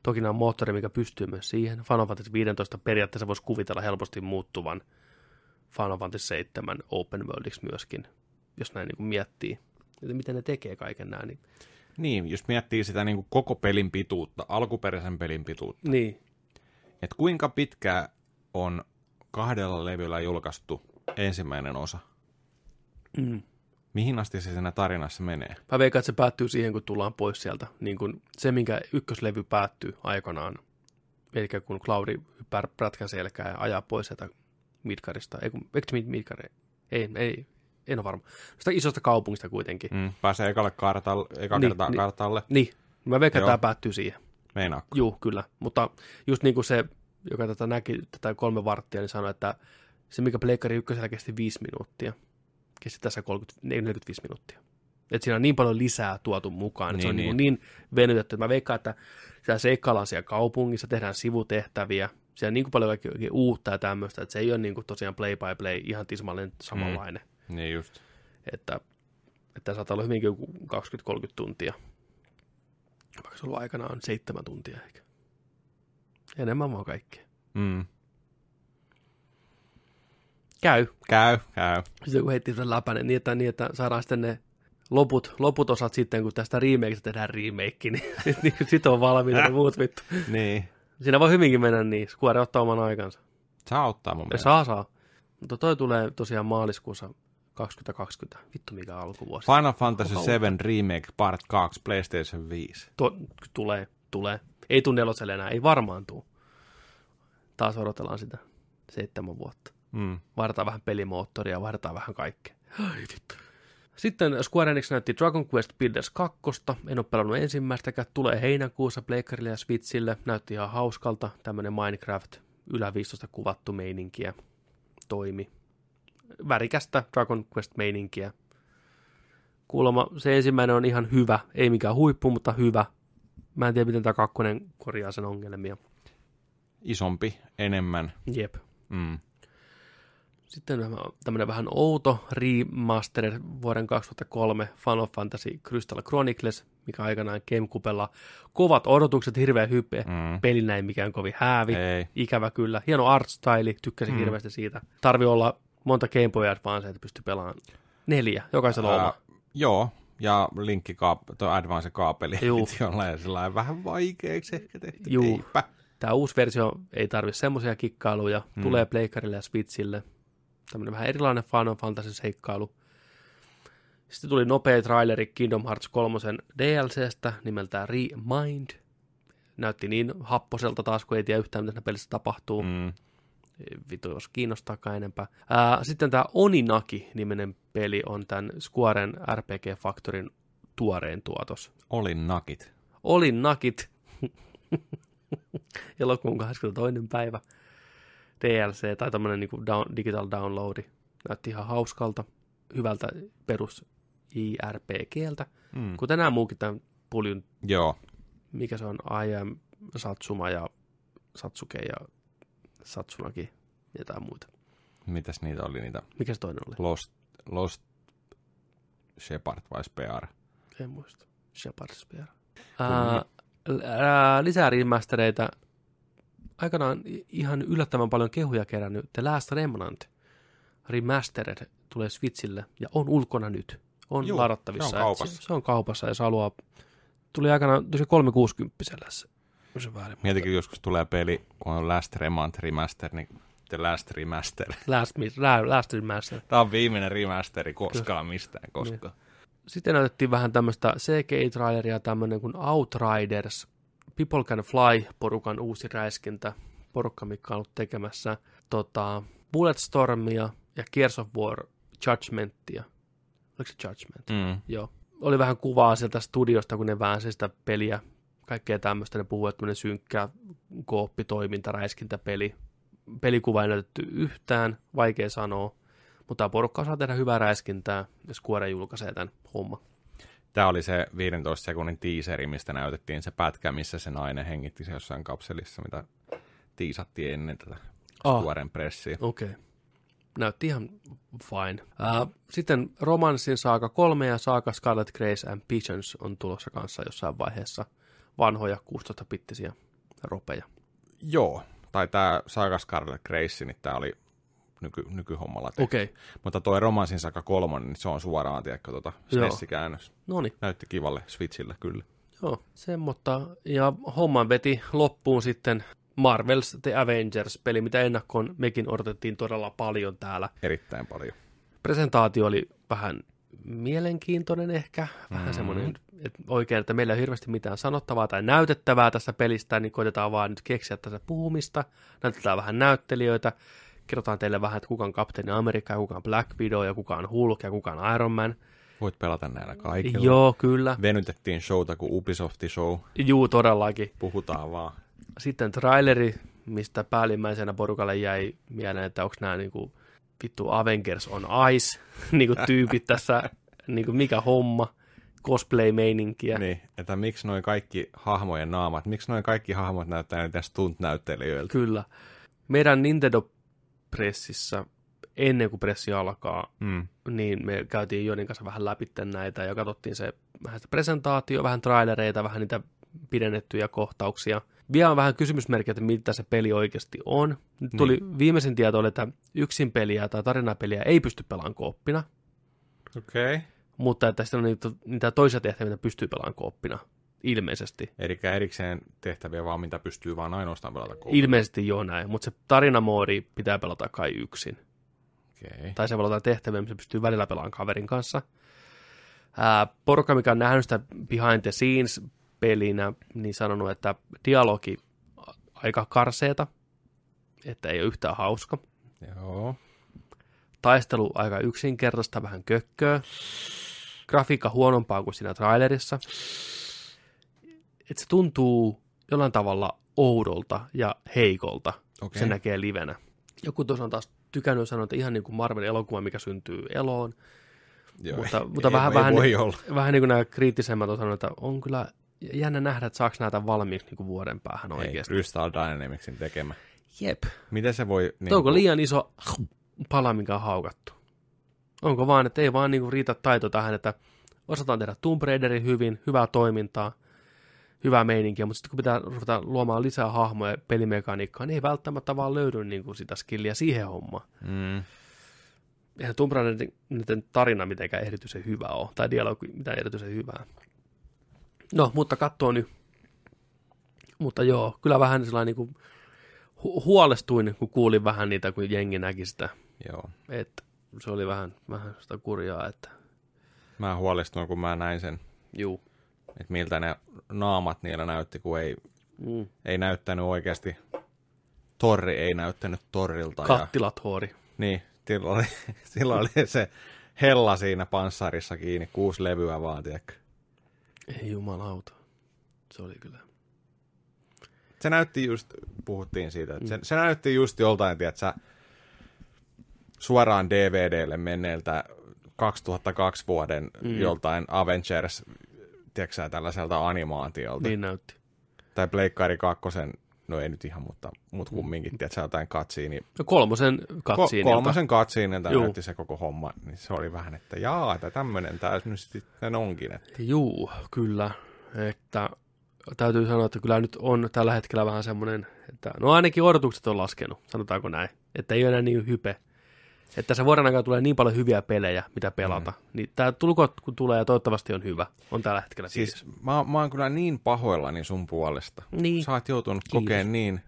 Toki nämä on moottori, mikä pystyy myös siihen. Final Fantasy 15 periaatteessa voisi kuvitella helposti muuttuvan Final Fantasy 7 open worldiksi myöskin, jos näin niin kuin miettii. Että miten ne tekee kaiken nämä, niin Niin, jos miettii sitä niin kuin koko pelin pituutta, alkuperäisen pelin pituutta, Niin, että kuinka pitkää on kahdella levyllä julkaistu ensimmäinen osa. Mm. Mihin asti se siinä tarinassa menee? Mä veikkaan, että se päättyy siihen, kun tullaan pois sieltä. Niin kuin se, minkä ykköslevy päättyy aikanaan. Eli kun Cloudi hyppää prätkän selkää ja ajaa pois sieltä Midgarista. Ei, kun, eikö Midgar? Ei, ei, en ole varma. Sitä isosta kaupungista kuitenkin. Mm, pääsee ekalle kartalle, eka Niin, kertaa niin. kartalle. Niin, mä veikkaan, tämä päättyy siihen. Meinaatko? Juu, kyllä. Mutta just niin kuin se, joka tätä näki, tätä kolme varttia, niin sanoi, että se, mikä Pleikkari ykkösellä kesti viisi minuuttia, kesti tässä 30, ei, 45 minuuttia. Että siinä on niin paljon lisää tuotu mukaan, että se on Niin, niin, niin. niin venytetty. Mä veikkaan, että siellä seikkaillaan siellä kaupungissa, tehdään sivutehtäviä, siellä on niin kuin paljon kaikkea uutta ja tämmöistä, että se ei ole niin kuin tosiaan play by play ihan tismalleen samanlainen. Mm. Niin just. Että, että saattaa olla hyvinkin joku 20-30 tuntia. Vaikka se on ollut aikanaan seitsemän tuntia ehkä. Enemmän vaan kaikkea. Mm. Käy. Käy, käy. Sitten kun heitti sen läpänen niin, että, niin, että saadaan sitten ne loput, loput osat sitten, kun tästä remakeista tehdään remake, niin sitten [laughs] niin, sit on valmiita ne muut vittu. Niin. Siinä voi hyvinkin mennä niin. Square ottaa oman aikansa. Saa ottaa mun mielestä. saa, saa. Mutta toi tulee tosiaan maaliskuussa 2020. Vittu mikä alkuvuosi. Final Fantasy Kauan. 7 Remake Part 2 PlayStation 5. To, tulee, tulee. Ei tuu neloselle enää, ei varmaan tuu. Taas odotellaan sitä seitsemän vuotta. Mm. Vaihdetaan vähän pelimoottoria, vaihdetaan vähän kaikkea. Ai vittu. Sitten Square Enix näytti Dragon Quest Builders 2. En ole pelannut ensimmäistäkään. Tulee heinäkuussa Pleikkarille ja Switchille. Näytti ihan hauskalta. Tämmönen Minecraft ylä 15 kuvattu meininkiä. Toimi. Värikästä Dragon Quest meininkiä. Kuulemma se ensimmäinen on ihan hyvä. Ei mikään huippu, mutta hyvä. Mä en tiedä, miten tämä kakkonen korjaa sen ongelmia. Isompi, enemmän. Jep. Mm. Sitten tämmöinen vähän outo remastered vuoden 2003 Final Fantasy Crystal Chronicles, mikä aikanaan Gamecubella kovat odotukset, hirveä hype. Mm. Peli näin mikään kovin häävi. Ei. Ikävä kyllä. Hieno art style, tykkäsin Mm. hirveästi siitä. Tarvi olla monta Game Boy Advance, että pystyy pelaamaan neljä, jokaisella oma. Joo, ja linkkikaap- tuo Advance-kaapeli Juu. piti olla ja sellainen vähän vaikeaksi ehkä tehty. Juu. Eipä. Tämä uusi versio ei tarvi semmoisia kikkailuja. Mm. Tulee Pleikkarille ja Switchille. Tämmöinen vähän erilainen Final Fantasy seikkailu. Sitten tuli nopea traileri Kingdom Hearts 3 DLCstä nimeltään Remind. Näytti niin happoselta taas, kun ei tiedä yhtään, mitä siinä pelissä tapahtuu. Mm. Vitu, jos kiinnostaakaan enempää. Ää, sitten tämä Oninaki-niminen peli on tämän Squaren RPG Factorin tuoreen tuotos. Olin nakit. Olin nakit. [laughs] Elokuun 22. päivä. DLC tai tämmöinen niin down, digital downloadi. Näytti ihan hauskalta, hyvältä perus JRPGltä. Mm. Kuten nämä muukin tämän puljun, Joo. mikä se on, I am Satsuma ja Satsuke ja Satsunaki ja jotain muita. Mitäs niitä oli niitä? Mikä se toinen oli? Lost, Lost Shepard vai Spear? En muista. Shepard Spear. Ää, ää, lisää remastereita. Aikanaan ihan yllättävän paljon kehuja kerännyt. The Last Remnant Remastered tulee Switchille ja on ulkona nyt. On Juu, ladattavissa. se on kaupassa. Se, se on kaupassa, jos haluaa. Tuli aikanaan tosi 360 se. Väärin. Mietikin joskus tulee peli, kun on Last Remant Remaster, niin The Last Remaster. Last, last Remaster. Tämä on viimeinen remasteri koskaan mistään koskaan. Sitten näytettiin vähän tämmöistä CGI-traileria, tämmöinen kuin Outriders, People Can Fly-porukan uusi räiskintä, porukka, mikä on ollut tekemässä tota, Bulletstormia ja Gears of War Judgmentia. Oliko se Judgment? Mm. Joo. Oli vähän kuvaa sieltä studiosta, kun ne väänsi sitä peliä, kaikkea tämmöistä. Ne puhuu, että synkkä kooppitoiminta, räiskintäpeli. Pelikuva ei näytetty yhtään, vaikea sanoa. Mutta tämä porukka osaa tehdä hyvää räiskintää, ja Square julkaisee tämän homma. Tämä oli se 15 sekunnin tiiseri, mistä näytettiin se pätkä, missä se nainen hengitti se jossain kapselissa, mitä tiisattiin ennen tätä Ah. Squaren pressiä. Okei. Okay. Näytti ihan fine. Uh, sitten Romanssin saaka 3 ja saaka Scarlet Grace and Pigeons on tulossa kanssa jossain vaiheessa. Vanhoja 16-bittisiä ropeja. Joo, tai tämä Saga Scarlet Grace, niin tämä oli nyky, nykyhommalla tehty. Okay. Mutta toi Romansin Saga 3, niin se on suoraan, tiedätkö, tota Joo. SNES-käännös. No niin. Näytti kivalle Switchillä kyllä. Joo, semmoista. Ja homman veti loppuun sitten Marvel's The Avengers-peli, mitä ennakkoon mekin odotettiin todella paljon täällä. Erittäin paljon. Presentaatio oli vähän mielenkiintoinen ehkä, vähän mm. semmoinen, että oikein, että meillä ei ole hirveästi mitään sanottavaa tai näytettävää tässä pelistä, niin koitetaan vaan nyt keksiä tässä puhumista, näytetään vähän näyttelijöitä, kerrotaan teille vähän, että kuka on Kapteeni Amerikka, ja kuka on Black Widow, ja kuka on Hulk, ja kuka on Iron Man. Voit pelata näillä kaikilla. Joo, kyllä. Venytettiin showta kuin Ubisofti show. Juu, todellakin. Puhutaan vaan. Sitten traileri, mistä päällimmäisenä porukalle jäi mieleen, että onko nämä niinku, vittu Avengers on Ice, [laughs] niinku tyypit tässä, niinku mikä homma, cosplay-meininkiä. Niin, että miksi noin kaikki hahmojen naamat, miksi noin kaikki hahmot näyttää niitä stunt-näyttelijöiltä. Kyllä. Meidän Nintendo-pressissä, ennen kuin pressi alkaa, Mm. niin me käytiin Jonin kanssa vähän läpi näitä ja katsottiin se vähän sitä presentaatio, vähän trailereita, vähän niitä pidennettyjä kohtauksia. Vielä on vähän kysymysmerkkiä, että mitä se peli oikeasti on. Nyt tuli niin. viimeisin tieto, että yksin peliä tai tarinapeliä ei pysty pelaamaan kooppina, Okei. Okay. mutta että sitten on niitä, niitä toisia tehtäviä, mitä pystyy pelaamaan kooppina, ilmeisesti. Eli erikseen tehtäviä vaan, mitä pystyy vaan ainoastaan pelata koulussa. Ilmeisesti joo näin, mutta se tarinamoodi pitää pelata kai yksin. Okei. tai se voi olla jotain tehtäviä, missä pystyy välillä pelaamaan kaverin kanssa. Ää, porukka, mikä on nähnyt sitä behind the scenes pelinä, niin sanonut, että dialogi aika karseeta, että ei ole yhtään hauska. Joo. Taistelu aika yksinkertaista, vähän kökköä. Grafiikka huonompaa kuin siinä trailerissa. Että se tuntuu jollain tavalla oudolta ja heikolta. Okei. Se näkee livenä. Joku tuossa on taas tykännyt sanoa, että ihan niin kuin Marvel-elokuva, mikä syntyy eloon. Joo. Mutta, mutta ei, vähän, ei vähän, voi niin, olla. vähän niin kuin nämä kriittisemmät on sanonut, että on kyllä jännä nähdä, että saako näitä valmiiksi niin kuin vuoden päähän Ei, oikeasti. Crystal Dynamicsin tekemä. Jep. Miten se voi... Niin onko liian iso pala, mikä on haukattu? Onko vaan, että ei vaan niin kuin riitä taito tähän, että osataan tehdä Tomb Raiderin hyvin, hyvää toimintaa, hyvää meininkiä, mutta sitten kun pitää ruveta luomaan lisää hahmoja ja pelimekaniikkaa, niin ei välttämättä vaan löydy niin kuin sitä skilliä siihen hommaan. Mm. eihän Tomb Raiderin tarina mitenkään erityisen hyvä ole, tai dialogi mitään erityisen hyvää. No, mutta katsoo nyt. Mutta joo, kyllä vähän sellainen niin kuin hu- huolestuin, kun kuulin vähän niitä, kun jengi näki sitä. Joo. Että se oli vähän, vähän sitä kurjaa, että Mä huolestuin, kun mä näin sen, juu. Että miltä ne naamat niillä näytti, kun ei, Mm. ei näyttänyt oikeasti, torri ei näyttänyt torrilta. Ja, Kattilat huori. niin, sillä oli, [laughs] sillä oli se hella siinä panssarissa kiinni, kuusi levyä vaan, tiedätkö. Ei jumalauta. Se oli kyllä. Se näytti just, puhuttiin siitä, että se, se näytti just joltain, tiedätkö, sä, suoraan DVDlle menneeltä 2002 vuoden Mm. mm. joltain Avengers, tiedätkö tällaiselta animaatiolta. Niin näytti. Tai Pleikkari 2, no ei nyt ihan, mutta, mutta kumminkin, tiedätkö jotain katsiini. No kolmosen katsiin. Ko- kolmosen katsiinilta näytti se koko homma, niin se oli vähän, että jaa, että tämmöinen tämä nyt sitten onkin. Että. Juu, kyllä. Että täytyy sanoa, että kyllä nyt on tällä hetkellä vähän semmoinen, että no ainakin odotukset on laskenut, sanotaanko näin. Että ei ole enää niin hype. Että se vuoden aikana tulee niin paljon hyviä pelejä, mitä pelata. Mm. Niin tämä tulko, kun tulee ja toivottavasti on hyvä, on tällä hetkellä siis. Mä, mä oon kyllä niin pahoillani sun puolesta. Niin, Sä oot joutunut Kiitos. kokeen niin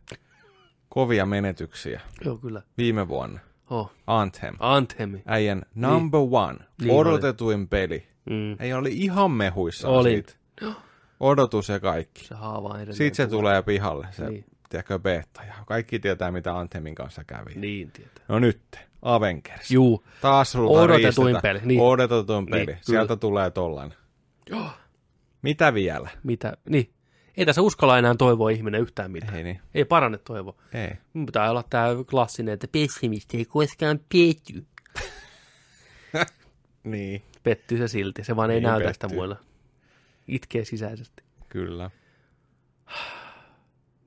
kovia menetyksiä joo kyllä. viime vuonna. Oh, Anthem. Anthemi. Äijän number one, Niin odotetuin peli. Mm. Äijä oli ihan mehuissa Oli. siitä. [gasps] Odotus ja kaikki. Se haava edelleen. Sitten se tulee pihalle, se, Niin. Niin. tiedätkö, beta. Ja kaikki tietää, mitä Anthemin kanssa kävi. Niin, tietää. No nyt, Avengers. Juu, Taas Odotetuin peli, niin. Odotetuin Niin, peli. kyllä. Sieltä tulee tollan. Joo. Mitä vielä? mitä, niin. Ei tässä uskalla enää toivoa ihminen yhtään mitään. Ei niin. Ei parane toivo. Ei. Mun pitää olla tää klassinen, että pessimisti ei koskaan [laughs] petty. Niin, Pettyy se silti, se vaan ei Niin näytä pettyy. sitä muille. Itkee sisäisesti. kyllä.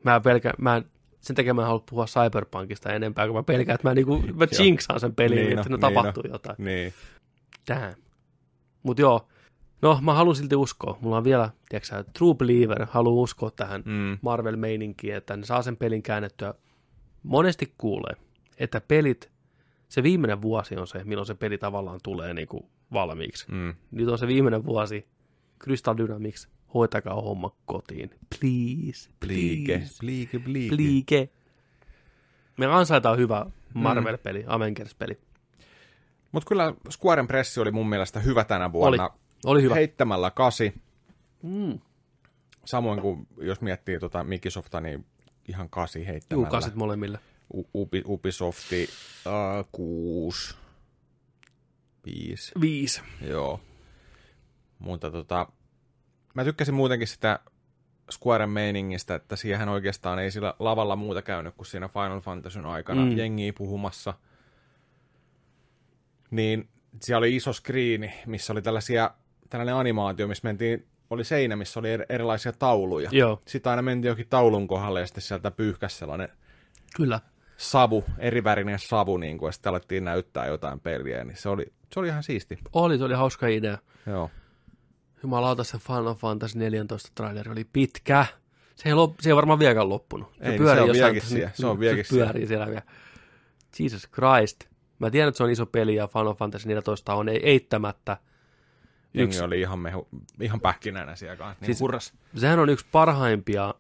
Mä pelkään, mä en, sen takia mä en halua puhua Cyberpunkista enempää, kun mä pelkään, että mä, niinku, mä jinxaan sen pelin, niin, Niin että no, no, niin tapahtuu no. jotain. Niin. Damn. Mut joo, no mä haluan silti uskoa. Mulla on vielä, tiedätkö True Believer, haluan uskoa tähän Mm. Marvel-meininkiin, että ne saa sen pelin käännettyä. Monesti kuulee, että pelit, se viimeinen vuosi on se, milloin se peli tavallaan tulee niin kuin valmiiksi. Mm. Nyt on se viimeinen vuosi, Crystal Dynamics hoitakaa homma kotiin. Please, Pliike, please, pliike, pliike. pliike. Me ansaitaan hyvä Marvel-peli, Avengers-peli. Mutta kyllä Squaren Pressi oli mun mielestä hyvä tänä vuonna. Oli, oli hyvä. Heittämällä kasi. Mm. Samoin kuin jos miettii tota Microsofta, niin ihan kasi Juu, heittämällä. kasit molemmille. U- Ubi, Ubisofti uh, 6, 5, Viisi. joo. Mutta tota, mä tykkäsin muutenkin sitä Squaren meiningistä, että siihen oikeastaan ei sillä lavalla muuta käynyt kuin siinä Final Fantasyn aikana Mm. jengiä puhumassa. Niin siellä oli iso skriini, missä oli tällaisia, tällainen animaatio, missä mentiin, oli seinä, missä oli er- erilaisia tauluja. Joo, Sitten aina mentiin jokin taulun kohdalle ja sitten sieltä pyyhkäsi sellainen kyllä. savu, erivärinen savu, niin kuin, ja sitten alettiin näyttää jotain peliä, niin se oli, se oli ihan siisti. Oli, se oli hauska idea. Joo. Jumalauta, se Final Fantasy 14 traileri oli pitkä. Se ei, lop, se ei varmaan vieläkään loppunut. Ei, niin se on vieläkin siellä. Se on vieläkin se pyörii siellä vielä. Jesus Christ. Mä tiedän, että se on iso peli ja Final Fantasy 14 on ei, eittämättä. Jengi Yksi, oli ihan, mehu, ihan pähkinänä siellä kanssa. Niin siis, hurras. sehän on yksi parhaimpia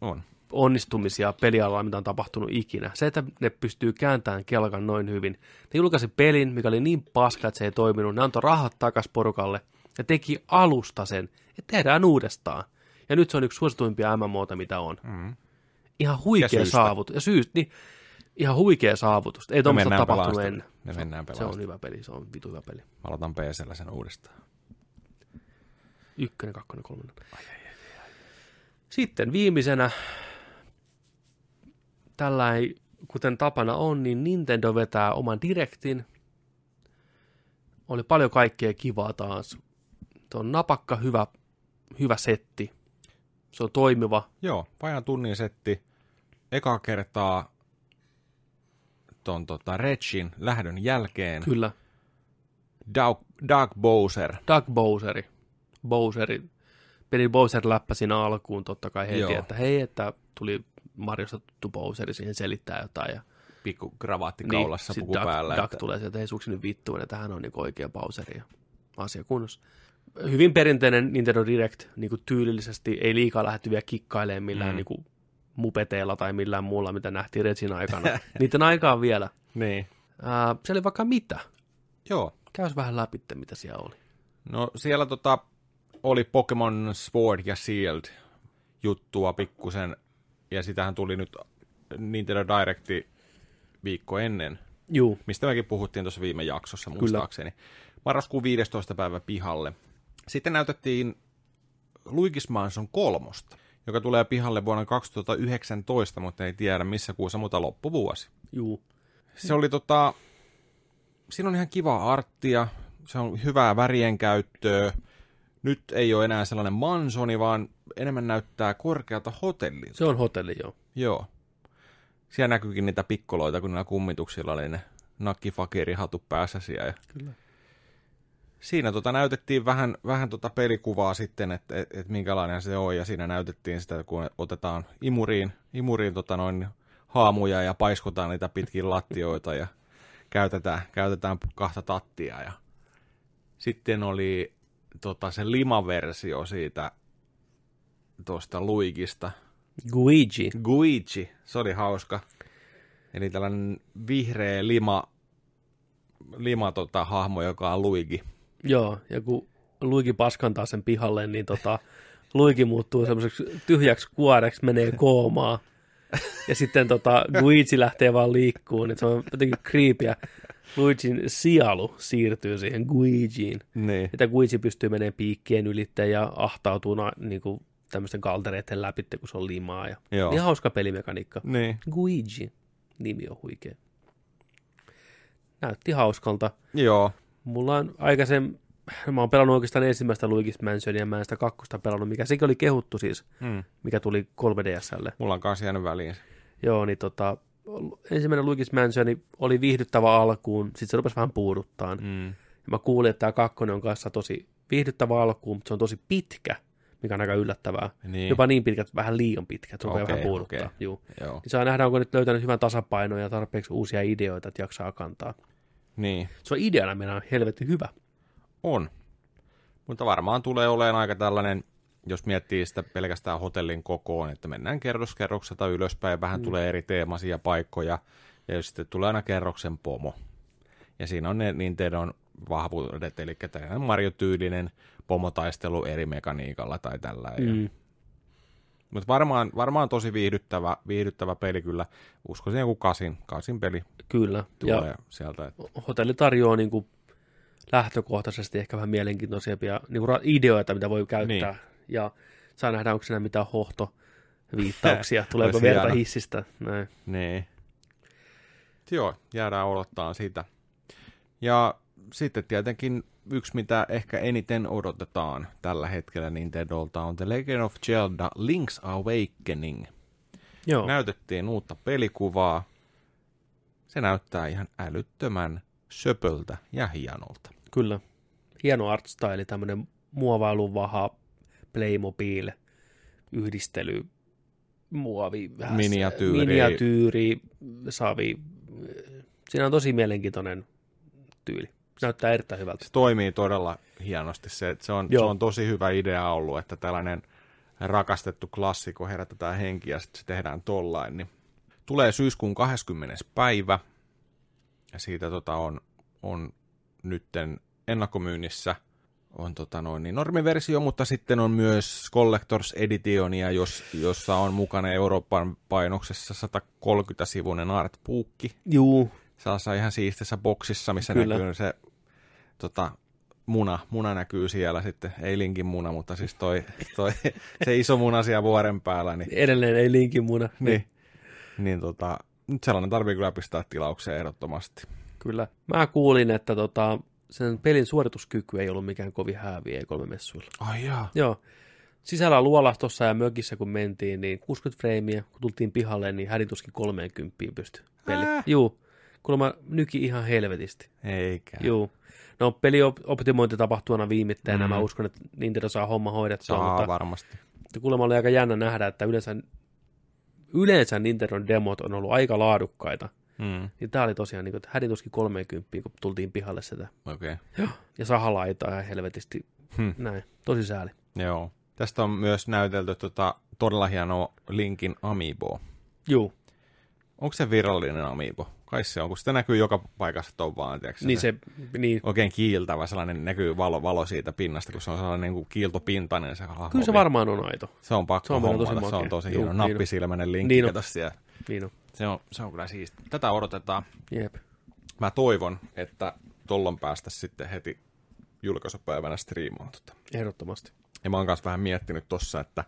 On. onnistumisia pelialalla, mitä on tapahtunut ikinä. Se, että ne pystyy kääntämään kelkan noin hyvin. Ne julkaisi pelin, mikä oli niin paska, että se ei toiminut. Ne antoi rahat takas porukalle ja teki alusta sen, että tehdään uudestaan. Ja nyt se on yksi suosituimpia MMOta, mitä on. Mm. Ihan huikea saavutus. Ja syystä, niin ihan huikea saavutus. Ei tuommoista tapahtunut ennen. Me mennään Se pelaamaan on hyvä peli, se on vitu hyvä peli. Mä aloitan PCllä sen uudestaan. Ykkönen, kakkonen, kolmonen. Sitten viimeisenä, tällainen, kuten tapana on, niin Nintendo vetää oman direktin. Oli paljon kaikkea kivaa taas. Tuo on napakka, hyvä, hyvä setti. Se on toimiva. Joo, vajaan tunnin setti. Eka kertaa ton tota Regin lähdön jälkeen. Kyllä. Doug, Doug Bowser. Doug Bowseri. Bowseri. Peli Bowser läppä siinä alkuun totta kai heti, Joo. että hei, että tuli Mariosta tuttu Bowseri siihen selittää jotain. Ja Pikku kravaatti kaulassa sit puku Duck, päällä. Duck että- tulee sieltä, hei suksi nyt vittuun, että hän on niin oikea Bowseri ja asia kunnossa. Hyvin perinteinen Nintendo Direct, niin kuin tyylillisesti, ei liikaa lähdetty vielä kikkailemaan millään Mm. niin kuin mupeteilla tai millään muulla, mitä nähtiin Regin aikana. [laughs] Niiden aikaa vielä. Niin. Ää, se oli vaikka mitä. Joo. Käys vähän läpi, mitä siellä oli. No siellä tota, oli Pokemon Sword ja Shield juttua pikkusen, ja sitähän tuli nyt Nintendo Directi viikko ennen, Juu, mistä mekin puhuttiin tuossa viime jaksossa muistaakseni. Marraskuun 15. päivä pihalle. Sitten näytettiin Luigi's Mansion kolmosta, joka tulee pihalle vuonna 2019, mutta ei tiedä missä kuussa, mutta loppuvuosi. juu. Se oli tota, siinä on ihan kiva arttia, se on hyvää värien käyttöä. Nyt ei ole enää sellainen mansoni, vaan enemmän näyttää korkealta hotellilta. Se on hotelli, joo. Joo. Siellä näkyykin niitä pikkoloita, kun niillä kummituksilla oli ne nakkifakerihatut päässä siellä. Ja Kyllä. Siinä tota näytettiin vähän, vähän tota pelikuvaa sitten, että et, et minkälainen se on, ja siinä näytettiin sitä, kun otetaan imuriin, imuriin tota noin haamuja ja paiskotaan niitä pitkin lattioita ja käytetään, käytetään kahta tattia. Ja sitten oli tota, se limaversio siitä tuosta Luigista. Guigi. Guigi, se oli hauska. Eli tällainen vihreä lima, lima tota, hahmo, joka on Luigi. Joo, ja kun Luigi paskantaa sen pihalle, niin tota, Luigi muuttuu semmoiseksi tyhjäksi kuoreksi, menee koomaan. Ja sitten tota, Luigi lähtee vaan liikkuun, niin se on jotenkin creepyä. Luigin sielu siirtyy siihen Guigiin. Niin. Että Guigi pystyy menemään piikkien ylitte ja ahtautuu na, niin kuin tämmöisten kaltereiden läpi, kun se on limaa. Ja, Joo. Ihan hauska pelimekaniikka. Niin. Guigi. Nimi on huikea. Näytti hauskalta. Joo. Mulla on aikaisemmin, mä oon pelannut oikeastaan ensimmäistä Luigi's Mansionia, mä en sitä kakkosta pelannut, mikä sekin oli kehuttu siis, Hmm. mikä tuli 3DSlle. Mulla on kanssa jäänyt väliin. Joo, niin tota, ensimmäinen Luigi's Mansioni oli viihdyttävä alkuun, sitten se rupesi vähän puuduttaan. Mm. Ja mä kuulin, että tämä kakkonen on kanssa tosi viihdyttävä alkuun, mutta se on tosi pitkä, mikä on aika yllättävää. Niin. Jopa niin pitkä, että vähän liian pitkä, että rupeaa Okei, vähän puuduttaa. Juu. Joo. Niin saa nähdä, onko nyt löytänyt hyvän tasapainon ja tarpeeksi uusia ideoita, että jaksaa kantaa. Niin. Se on ideana meillä on helvetti hyvä. On. Mutta varmaan tulee olemaan aika tällainen jos miettii sitä pelkästään hotellin kokoon, että mennään kerroskerrokselta ylöspäin, vähän mm. tulee eri teemaisia paikkoja, ja sitten tulee aina kerroksen pomo. Ja siinä on ne Nintendon vahvuudet, eli tällainen Mario-tyylinen pomotaistelu eri mekaniikalla tai tällä. Mm. Mutta varmaan, varmaan tosi viihdyttävä, viihdyttävä peli kyllä. Uskoisin joku kasin, kasin peli kyllä. tulee ja sieltä. Että... Hotelli tarjoaa niin kuin lähtökohtaisesti ehkä vähän mielenkiintoisempia niin kuin ideoita, mitä voi käyttää. Niin. Ja saa nähdä, onko siinä mitään hohto viittauksia, [laughs] tuleeko verta hieno. hissistä. Näin. Niin. Joo, jäädään odottaa sitä. Ja sitten tietenkin yksi, mitä ehkä eniten odotetaan tällä hetkellä Nintendolta on The Legend of Zelda Link's Awakening. Joo. Näytettiin uutta pelikuvaa. Se näyttää ihan älyttömän söpöltä ja hienolta. Kyllä. Hieno art style, tämmöinen muovailun vaha Playmobil yhdistely, muovi, vähän miniatyyri. miniatyyri, savi. Siinä on tosi mielenkiintoinen tyyli. Näyttää erittäin hyvältä. Se toimii todella hienosti. Se, se, on, se on tosi hyvä idea ollut, että tällainen rakastettu klassikko herätetään henkiä, sitten se tehdään tollain. Niin tulee syyskuun 20. päivä, ja siitä tota on, on nytten ennakkomyynnissä on tota noin, niin normiversio, mutta sitten on myös Collectors Editionia, jos, jossa on mukana Euroopan painoksessa 130-sivuinen artbookki. Juu. Sellaisessa ihan siistissä boksissa, missä Kyllä. näkyy se tota, muna, muna näkyy siellä sitten, ei linkin muna, mutta siis toi, toi [laughs] se iso muna siellä vuoren päällä. Niin, Edelleen ei linkin muna. Niin, niin, niin tota, nyt sellainen tarvii kyllä pistää tilaukseen ehdottomasti. Kyllä. Mä kuulin, että tota, sen pelin suorituskyky ei ollut mikään kovin hääviä kolme messuilla. Ai jaa. Joo. Sisällä luolastossa ja mökissä kun mentiin, niin 60 freimiä, kun tultiin pihalle, niin hädituskin 30 pystyi peli. Juu. Kuulemma nyki ihan helvetisti. Eikä. Juu. No pelioptimointi tapahtuu aina viimittäin, mm. mä uskon, että Nintendo saa homma hoidettua. Saa mutta varmasti. Kuulemma oli aika jännä nähdä, että yleensä, yleensä Nintendo demot on ollut aika laadukkaita. Mm. Niin tää oli tosiaan niin kuin, hädituskin 30, kun tultiin pihalle sitä. Okei. Okay. Ja sahalaitaa ja helvetisti. Hmm. Näin. Tosi sääli. Joo. Tästä on myös näytelty tota, todella hienoa Linkin Amiibo. Joo. Onko se virallinen Amiibo? Kai se on, kun sitä näkyy joka paikassa, että on vaan, tiiäks, niin se, niin. oikein kiiltävä, sellainen näkyy valo, valo siitä pinnasta, kun se on sellainen niin kuin kiiltopintainen se hahmo. Kyllä se varmaan on aito. Se on pakko se on hommata, tosi se on tosi hieno, nappisilmäinen linkki, niin on. siellä. Niin on. Se on, se on kyllä siisti. Tätä odotetaan. Jep. Mä toivon, että tollon päästä sitten heti julkaisupäivänä striimaan. Tota. Ehdottomasti. Ja mä oon kanssa vähän miettinyt tossa, että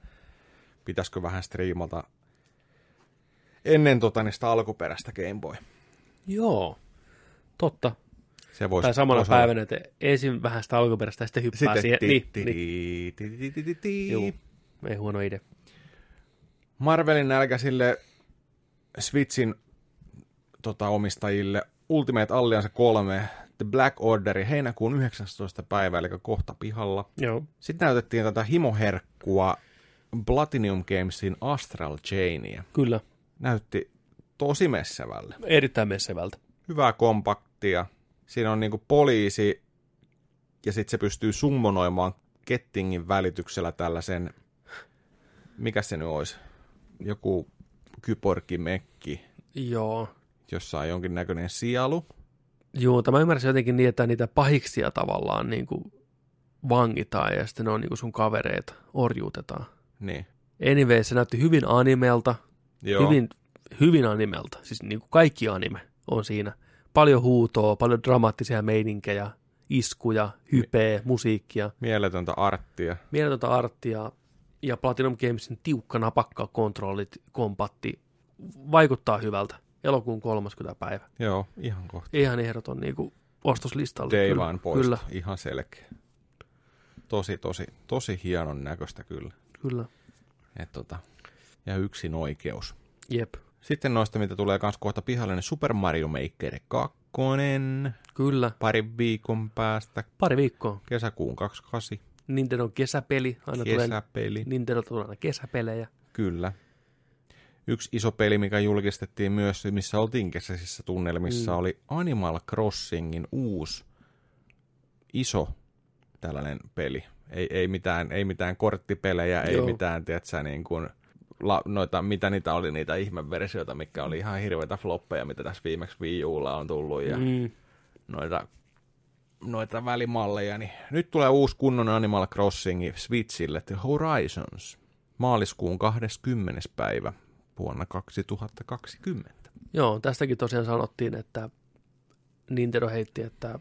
pitäisikö vähän striimata ennen tota niistä alkuperäistä Game Boy. Joo, totta. Se voisi, tai samana päivänä, että ensin vähän sitä alkuperäistä ja sitten hyppää siihen. Niin, Joo, ei huono idea. Marvelin nälkäisille Switchin tota, omistajille Ultimate Alliance 3 The Black Order heinäkuun 19. päivä, eli kohta pihalla. Joo. Sitten näytettiin tätä himoherkkua Platinum Gamesin Astral Chainia. Kyllä. Näytti tosi messävälle. Erittäin messävältä. Hyvää kompaktia. Siinä on niinku poliisi ja sitten se pystyy summonoimaan kettingin välityksellä tällaisen, mikä se nyt olisi, joku kyporkimekki. Joo. Jossa on jonkinnäköinen sielu. Joo, tämä ymmärsin jotenkin niin, että niitä pahiksia tavallaan niin kuin vangitaan ja sitten ne on niin kuin sun kavereita, orjuutetaan. Niin. Anyway, se näytti hyvin animelta, Joo. hyvin, hyvin animelta, siis niin kuin kaikki anime on siinä. Paljon huutoa, paljon dramaattisia meininkejä, iskuja, hypeä, Mi- musiikkia. Mieletöntä arttia. Mieletöntä arttia ja Platinum Gamesin tiukka napakka kontrollit, kompatti, vaikuttaa hyvältä. Elokuun 30. päivä. Joo, ihan kohta. Ihan ehdoton niin kuin ostoslistalle. Day kyllä. poisto, kyllä. ihan selkeä. Tosi, tosi, tosi hienon näköistä kyllä. Kyllä. Et tota, ja yksin oikeus. Jep. Sitten noista, mitä tulee kans kohta pihalle, niin Super Mario Maker 2. Kyllä. Pari viikon päästä. Pari viikkoa. Kesäkuun 28. Nintendo kesäpeli. Aina kesäpeli. Tulee, Nintendo tulee aina kesäpelejä. Kyllä. Yksi iso peli, mikä julkistettiin myös, missä oltiin kesäisissä tunnelmissa, mm. oli Animal Crossingin uusi iso tällainen peli. Ei, ei, mitään, ei mitään korttipelejä, ei Joo. mitään, tiedätkö, niin kuin, la, noita, mitä niitä oli, niitä ihmeversioita, mikä oli ihan hirveitä floppeja, mitä tässä viimeksi Wii Ulla on tullut, ja Mm. noita, noita välimalleja, niin nyt tulee uusi kunnon Animal Crossing Switchille, The Horizons, maaliskuun 20. päivä vuonna 2020. Joo, tästäkin tosiaan sanottiin, että Nintendo heitti, että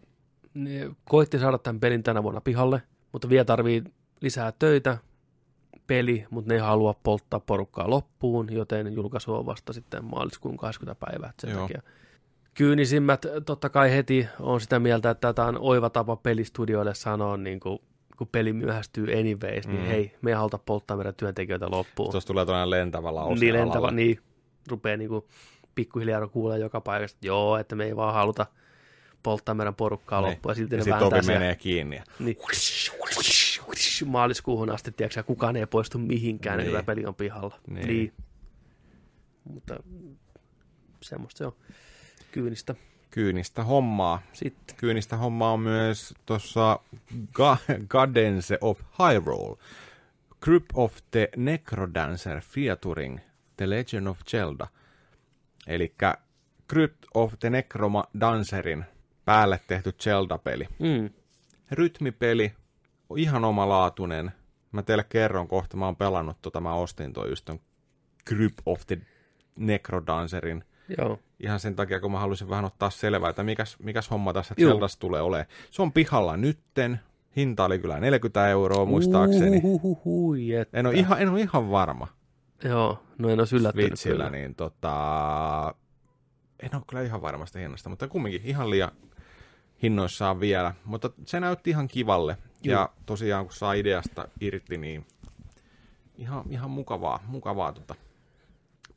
ne koitti saada tämän pelin tänä vuonna pihalle, mutta vielä tarvii lisää töitä, peli, mutta ne ei halua polttaa porukkaa loppuun, joten julkaisu on vasta sitten maaliskuun 20. päivä. että Sen Joo. takia kyynisimmät totta kai heti on sitä mieltä, että tämä on oiva tapa pelistudioille sanoa, niin kuin, kun peli myöhästyy anyways, niin Mm. hei, me ei haluta polttaa meidän työntekijöitä loppuun. Tuossa tulee tuollainen lentävä lause Niin lentävä, alalla. niin rupeaa niinku pikkuhiljaa kuulee joka paikasta, että joo, että me ei vaan haluta polttaa meidän porukkaa Niin. loppuun. Ja silti ja ne Topi siellä. menee kiinni. Niin. Maaliskuuhun asti, tiedätkö, kukaan ei poistu mihinkään, niin. Niin. niin peli on pihalla. Niin. niin. Mutta semmoista se on kyynistä. Kyynistä hommaa. Sitten, Kyynistä hommaa on myös tuossa Ga- Cadence of Hyrule. Group of the Necrodancer featuring The Legend of Zelda. Eli Group of the Necrodancerin päälle tehty Zelda-peli. mm, Rytmipeli, ihan omalaatuinen. Mä teille kerron kohta, mä oon pelannut tota, mä ostin toi just ton Group of the Necrodancerin joo, ihan sen takia, kun mä halusin vähän ottaa selvää, että mikäs, mikäs homma tässä. Zeldassa tulee olemaan. Se on pihalla nytten, hinta oli kyllä 40 euroa muistaakseni. Uhuhuhu, että. En ole ihan, en ole ihan varma Joo, no en olisi yllättynyt Switchillä, kyllä. niin tota, en ole kyllä ihan varmasta hinnasta, mutta kumminkin ihan liian hinnoissaan vielä. Mutta se näytti ihan kivalle. Juu. Ja tosiaan, kun saa ideasta irti, niin ihan, ihan mukavaa, mukavaa tota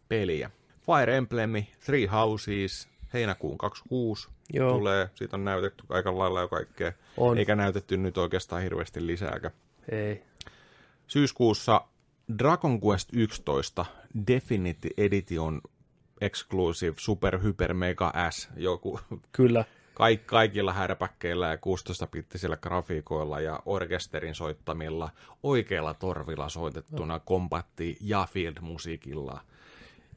peliä. Fire Emblem, Three Houses, heinäkuun 26 Joo, tulee. Siitä on näytetty aika lailla jo kaikkea. on. Eikä näytetty nyt oikeastaan hirveästi lisääkään. Ei. Syyskuussa Dragon Quest 11 Definite Edition Exclusive Super Hyper Mega S, joku Kyllä. Kaik, kaikilla härpäkkeillä ja 16-bittisillä grafiikoilla ja orkesterin soittamilla, oikeilla torvilla soitettuna kompatti ja field-musiikilla.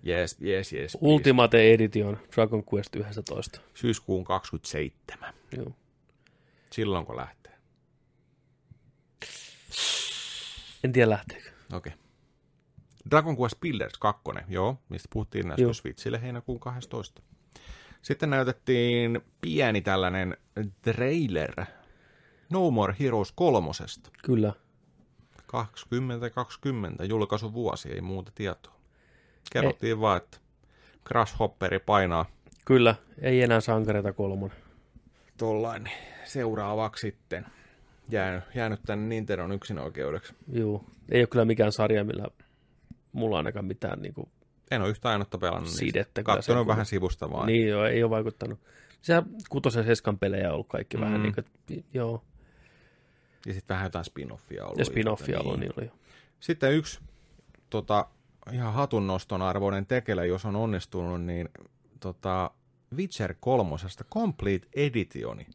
Yes, yes, yes. please. Ultimate Edition Dragon Quest 11. Syyskuun 27. Joo. Silloin kun lähtee. En tiedä lähteekö. Okei. Okay. Dragon Quest Builders 2, joo, mistä puhuttiin näistä. Switchille heinäkuun 12. Sitten näytettiin pieni tällainen trailer No More Heroes kolmosesta. Kyllä. 2020 julkaisuvuosi, ei muuta tietoa. Kerrottiin ei. vaan, että Grasshopperi painaa Kyllä. Ei enää sankareita kolmonen. tollain seuraavaksi sitten. Jäänyt, jäänyt tänne Nintendon yksinoikeudeksi. Joo. Ei ole kyllä mikään sarja, millä mulla ainakaan mitään niin kuin, En ole yhtä ainutta pelannut Sidettä sen vähän sivusta vaan. Niin joo, ei ole vaikuttanut. Se kutosen seskan pelejä on ollut kaikki mm. vähän niin kuin, joo. Ja sitten vähän jotain spin-offia ollut. Ja spin-offia Niin. ollut, niin oli jo. Sitten yksi tota, ihan hatunnoston arvoinen tekele, jos on onnistunut, niin tota, Witcher 3. Complete Editioni.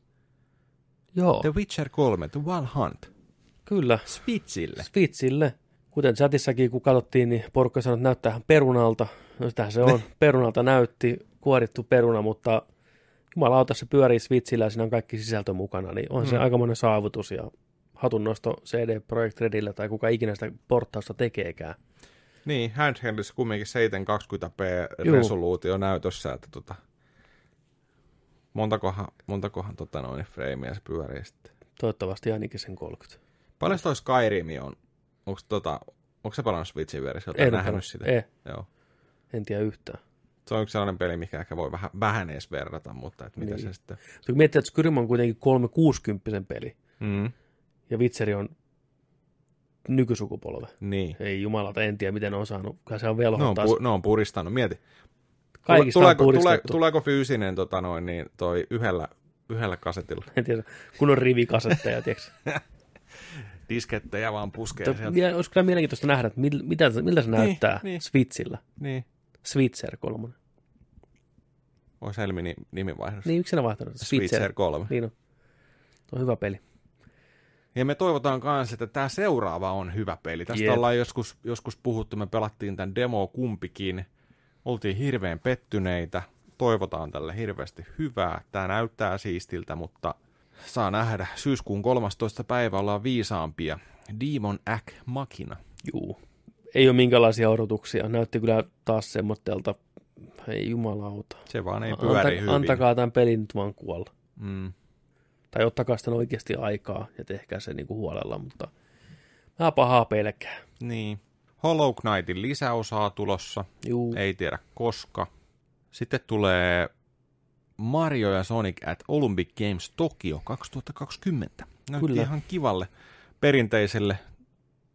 Joo, The Witcher 3, The Wild Hunt. kyllä. Switchille. Switchille. Kuten chatissakin, kun katsottiin, niin porukka sanoi, että näyttää perunalta. No sitähän se on. [laughs] perunalta näytti, kuorittu peruna, mutta jumalauta se pyörii Switchillä ja siinä on kaikki sisältö mukana, niin on se Mm. aikamoinen saavutus ja hatunnosto CD Projekt Redille tai kuka ikinä sitä porttausta tekeekään. Niin, handheldissa kumminkin 720p Juu. resoluutio näytössä, että tota, montakohan, montakohan tota noin freimiä se pyörii sitten. Toivottavasti ainakin sen 30. Paljon toi Skyrim on? Onko tota, onko se pelannut Switchin versiota? En nähnyt pelannut. sitä. Ei. Joo. En tiedä yhtään. Se on yksi sellainen peli, mikä ehkä voi vähän, vähän edes verrata, mutta että mitä Niin. se sitten... Kun miettii, että Skyrim on kuitenkin 360 peli Mm, ja Witcheri on nykysukupolve. niin. Ei jumalata, en tiedä miten on saanut. Kai se on Ne on, velhoa pu, ne on puristanut. Mieti. Kaikista tuleeko, on tule, tuleeko fyysinen tota noin, niin toi yhdellä, yhdellä kasetilla? En tiedä, kun on rivikasetteja, tiedätkö? [laughs] Diskettejä vaan puskee Mutta sieltä. Olisi kyllä mielenkiintoista nähdä, että mil- mitä, miltä se näyttää niin. Switchillä. Niin. Switcher 3. Olisi Helmi nimivaihdos. Niin, yksinä vaihtanut. Switcher 3. Niin on. Tuo on hyvä peli. Ja me toivotaan myös, että tämä seuraava on hyvä peli. Tästä Jep. ollaan joskus, joskus puhuttu, me pelattiin tämän demo kumpikin. Oltiin hirveän pettyneitä. Toivotaan tälle hirveästi hyvää. Tämä näyttää siistiltä, mutta saa nähdä. Syyskuun 13. päivä ollaan viisaampia. Demon Ack Makina. Juu. Ei ole minkälaisia odotuksia. Näytti kyllä taas semmoittelta. Ei jumalauta. Se vaan ei pyöri hyvin. antakaa tämän pelin nyt vaan kuolla. Mm. Tai ottakaa sitten oikeasti aikaa ja tehkää se niinku huolella, mutta mä pahaa pelkää. Niin. Hollow Knightin lisäosaa tulossa. Juu. Ei tiedä koska. Sitten tulee Mario ja Sonic at Olympic Games Tokyo 2020. Näytti Kyllä. ihan kivalle perinteiselle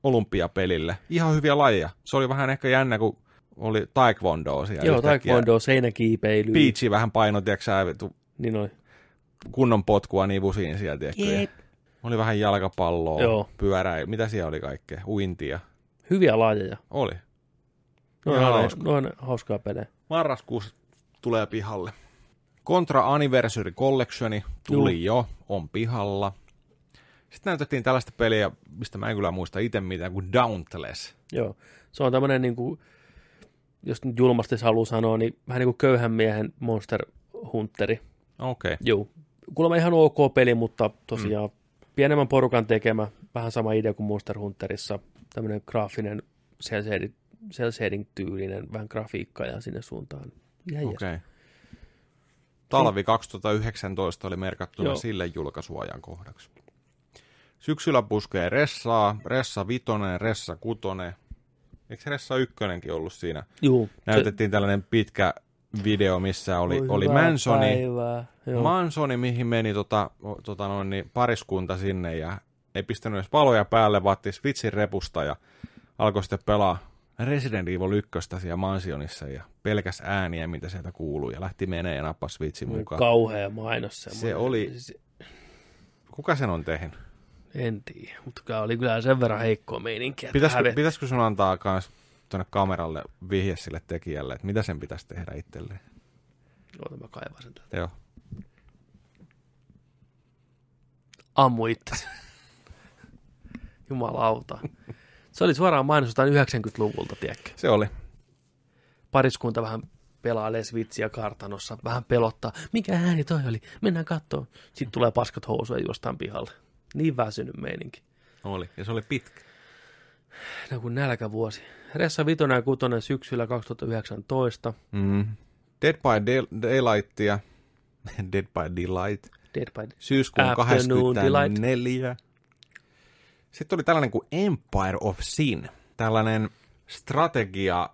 olympiapelille. Ihan hyviä lajeja. Se oli vähän ehkä jännä, kun oli taekwondo siellä Joo, taekwondo, seinäkiipeily. Peachi vähän paino, tiedätkö vittu, Niin oli. kunnon potkua nivusiin siellä, tiedätkö. Oli vähän jalkapalloa, Joo. pyörää, mitä siellä oli kaikkea, uintia. Hyviä lajeja. Oli. Noin, noin hauskaa pelejä. Marraskuussa tulee pihalle. Contra Anniversary Collectioni tuli jo, on pihalla. Sitten näytettiin tällaista peliä, mistä mä en kyllä muista itse mitään, kuin Dauntless. Joo. Se on tämmöinen, niin kuin, jos nyt julmasti haluaa sanoa, niin vähän niin kuin köyhän miehen Monster Hunteri. Okei. Okay. Joo. Kuulemma ihan ok peli, mutta tosiaan mm. pienemmän porukan tekemä, vähän sama idea kuin Monster Hunterissa. Tämmöinen graafinen cel shading- tyylinen, vähän grafiikkaa ja sinne suuntaan. Ihan okay. Okay. Talvi 2019 oli merkattuna Joo. sille julkaisuajan kohdaksi. Syksyllä puskee Ressaa, Ressa Vitonen, Ressa Kutonen. Eikö Ressa Ykkönenkin ollut siinä? Juu. Näytettiin tällainen pitkä video, missä oli, oli Mansoni, Päivää. Mansoni, mihin meni tota, tota noin, niin pariskunta sinne ja ei pistänyt edes valoja päälle, vaatti Switchin repusta ja alkoi sitten pelaa Resident Evil 1 siellä mansionissa ja pelkäs ääniä, mitä sieltä kuuluu ja lähti menee ja nappasi Switchin mukaan. Kauhea mainos semmoinen. Se oli- Se- Kuka sen on tehnyt? En tiedä, mutta oli kyllä sen verran heikkoa meininkiä. Pitäisikö, pitäisikö sun antaa kans tuonne kameralle vihje sille tekijälle, että mitä sen pitäisi tehdä itselleen? Oota, mä kaivan sen täältä. Joo. Ammu itsesi. [laughs] Jumalauta. Se oli suoraan mainos jostain 90-luvulta, tiedätkö? Se oli. Pariskunta vähän pelailee Switchiä kartanossa, vähän pelottaa. Mikä ääni toi oli? Mennään kattoon. Sitten tulee paskat housuja jostain pihalle. Niin väsynyt meininki. Oli. Ja se oli pitkä. No kuin nälkävuosi. Ressa Vitonen ja Kutonen syksyllä 2019. Mm. Dead by Day- Daylightia. [laughs] Dead by Daylight. Dead by Syyskuun Afternoon 24. Sitten oli tällainen kuin Empire of Sin. Tällainen strategia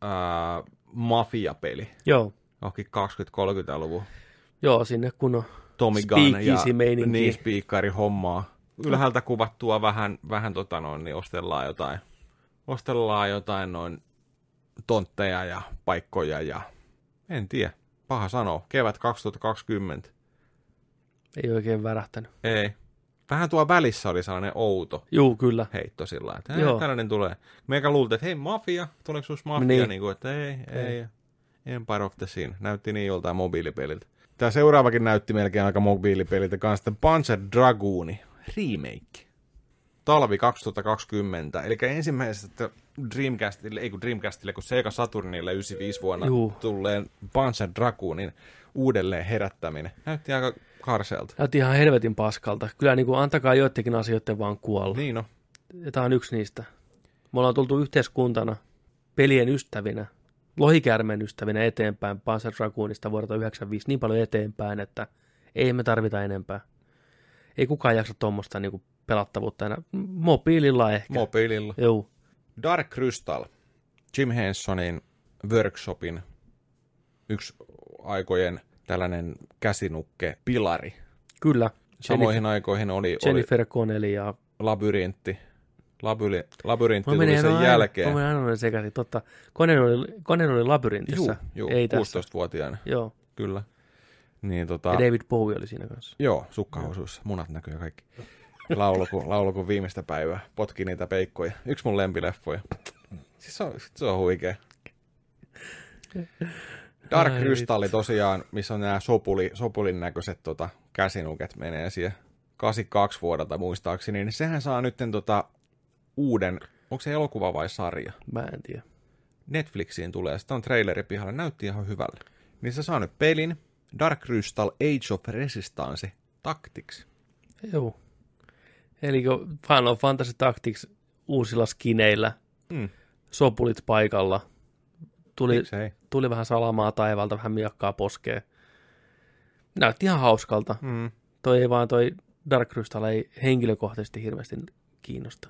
ää, mafiapeli. Joo, Johonkin 20-30-luvun. joo, sinne kun on Tommy Gun ja niin spiikkari hommaa. Ylhäältä kuvattua vähän, vähän tota noin, niin ostellaan jotain, ostellaan jotain noin tontteja ja paikkoja ja en tiedä, paha sanoa, kevät 2020. ei oikein värähtänyt. Ei. Vähän tuo välissä oli sellainen outo Juu, kyllä. heitto sillä että hei, tällainen tulee. Meikä luultiin, että hei mafia, tuleeko sus mafia, Niin. niin. kuin, että ei, ei, Empire of the Sin. Näytti niin joltain mobiilipeliltä. Tämä seuraavakin näytti melkein aika mobiilipeliltä kanssa, Panzer Dragooni remake. Talvi 2020, eli ensimmäisestä Dreamcastille, ei kun Dreamcastille, kun Sega Saturnille 95 vuonna Juu. tulleen Panzer Dragoonin uudelleen herättäminen. Näytti aika karseelta. Näytti ihan helvetin paskalta. Kyllä niin kuin antakaa joidenkin asioiden vaan kuolla. Niin no, tämä on yksi niistä. Me ollaan tultu yhteiskuntana pelien ystävinä, lohikäärmeen ystävinä eteenpäin Panzer Dragoonista vuodelta 1995 niin paljon eteenpäin, että ei me tarvita enempää. Ei kukaan jaksa tuommoista niin pelattavuutta enää. Mobiililla ehkä. mobiililla. Joo, Dark Crystal, Jim Hensonin workshopin yksi aikojen tällainen käsinukke pilari. kyllä. Samoihin aikoihin oli, oli Jennifer Connelly ja... labyrintti. Labyri, labyrintti Mä tuli sen aina, jälkeen. Mä menin aina sekaisin, totta. Connelly oli, Connelly oli labyrintissa. Juu, juu, ei tässä. 16-vuotiaana, Joo, kyllä. Niin tota, ja David Bowie oli siinä kanssa. joo, sukkahousuissa, munat näkyy ja kaikki. Laulu kun, [laughs] laulu kun viimeistä päivää, potki niitä peikkoja. Yksi mun lempileffoja. Siis se on, se on huikea. Dark Ai Crystal tosiaan, missä on nämä sopuli, sopulin näköiset tota, käsinuket menee siihen 82 vuodelta muistaakseni, niin sehän saa nyt tota uuden, onko se elokuva vai sarja? Mä en tiedä. Netflixiin tulee, sitä on traileri pihalla, näytti ihan hyvälle. Niin se saa nyt pelin Dark Crystal Age of Resistance Tactics. Joo. Eli Final Fantasy Tactics uusilla skineillä, Mm. sopulit paikalla, tuli, Miksei? Tuli vähän salamaa taivaalta, vähän miakkaa poskeen. Näytti ihan hauskalta. Mm. Toi ei vaan toi Dark Crystal ei henkilökohtaisesti hirveästi kiinnosta.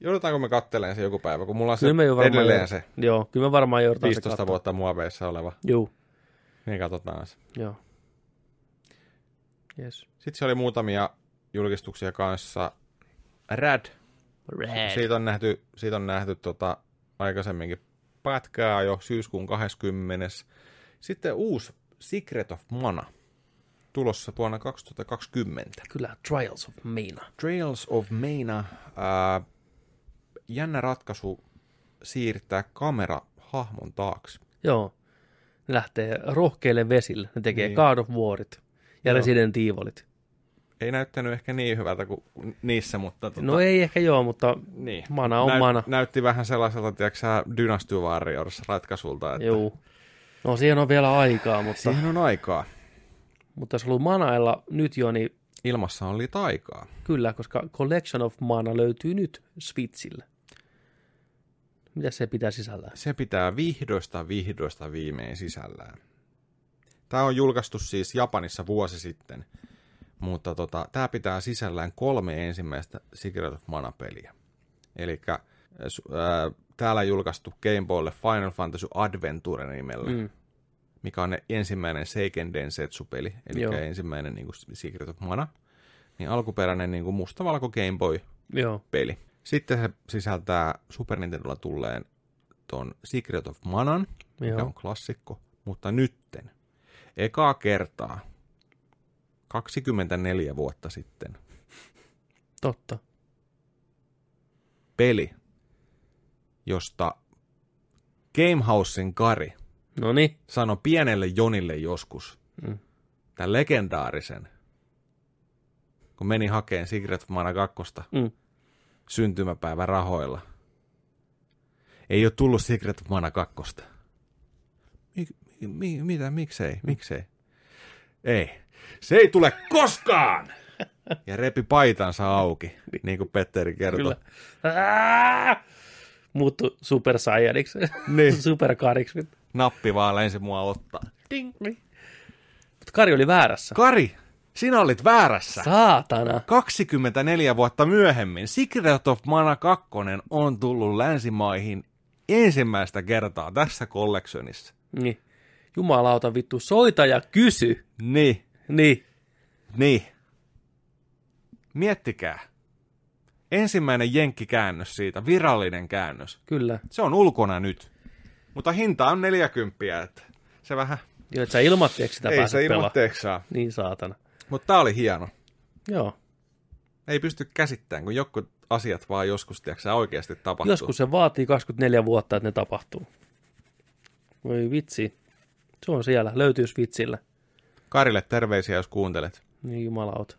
Joudutaanko me katteleen se joku päivä, kun mulla on se jo edelleen joud- se Joo, kyllä me varmaan joudutaan se 15 katsoa. vuotta muoveissa oleva. Joo, Niin katsotaan se. joo. Yes. Sitten siellä oli muutamia julkistuksia kanssa. Rad. Red. Siitä on nähty, siitä on nähty tota, aikaisemminkin pätkää jo syyskuun 20. Sitten uusi Secret of Mana tulossa vuonna 2020. Kyllä, Trials of Mina. Trails of Mana. Ää, jännä ratkaisu siirtää kamera hahmon taakse. Joo. Ne lähtee rohkeille vesille. Ne tekee niin. God of Warit ja Joo. Resident Evilit. Ei näyttänyt ehkä niin hyvältä kuin niissä, mutta... Tota, No ei ehkä joo, mutta niin. mana on mana. Näytti vähän sellaiselta, tiedätkö Dynasty Warriors ratkaisulta, että Joo. No siihen on vielä aikaa, mutta, siihen on aikaa. mutta jos haluaa manailla nyt jo, niin Ilmassa oli aikaa. kyllä, koska Collection of Mana löytyy nyt Switchille. Mitä se pitää sisällään? Se pitää vihdoista vihdoista viimein sisällään. Tämä on julkaistu siis Japanissa vuosi sitten, mutta tota, tämä pitää sisällään kolme ensimmäistä Secret of Mana-peliä. Eli täällä julkaistu Game Boylle Final Fantasy Adventure nimellä, mm. Mikä on ensimmäinen Seiken Densetsu-peli, eli Joo. ensimmäinen niin kuin Secret of Mana. Niin alkuperäinen niin kuin mustavalko Game Boy Joo. peli. Sitten se sisältää Super Nintendolla tulleen ton Secret of Manan, mikä Joo. on klassikko, mutta nytten, ekaa kertaa, 24 vuotta sitten, Totta. peli, josta Gamehousen Kari No niin. sanoi pienelle Jonille joskus, Mm. tämän legendaarisen, kun meni hakeen Secret of Mana 2 Mm. syntymäpäivän rahoilla. Ei ole tullut Secret of Mana 2. Mik, mi, mitä, miksei, miksei? Ei. Se ei tule koskaan! [laughs] Ja repi paitansa auki, niin kuin Petteri kertoi. Kyllä. Muuttu Super Saiyaniksi. Niin. [laughs] Super Kariksi. Nappi vaan lensi mua ottaa. Ding. Mutta Kari oli väärässä. Kari, sinä olit väärässä. Saatana. 24 vuotta myöhemmin Secret of Mana 2 on tullut länsimaihin ensimmäistä kertaa tässä collectionissa. Niin. Jumalauta vittu, soita ja kysy. Niin, Niin. niin. Miettikää. Ensimmäinen jenkkikäännös siitä, virallinen käännös. Kyllä. Se on ulkona nyt. Mutta hinta on 40, että se vähän... Joo, et sä ilmatteeksi sitä ei se ilmoitteeksi saa. Niin saatana. Mutta tää oli hieno. Joo. Ei pysty käsittämään, kun joku asiat vaan joskus, tiedätkö, oikeasti tapahtuu. Joskus se vaatii 24 vuotta, että ne tapahtuu. Voi vitsi. Se on siellä. Löytyy Switchillä. Karille terveisiä, jos kuuntelet. Niin jumalauta.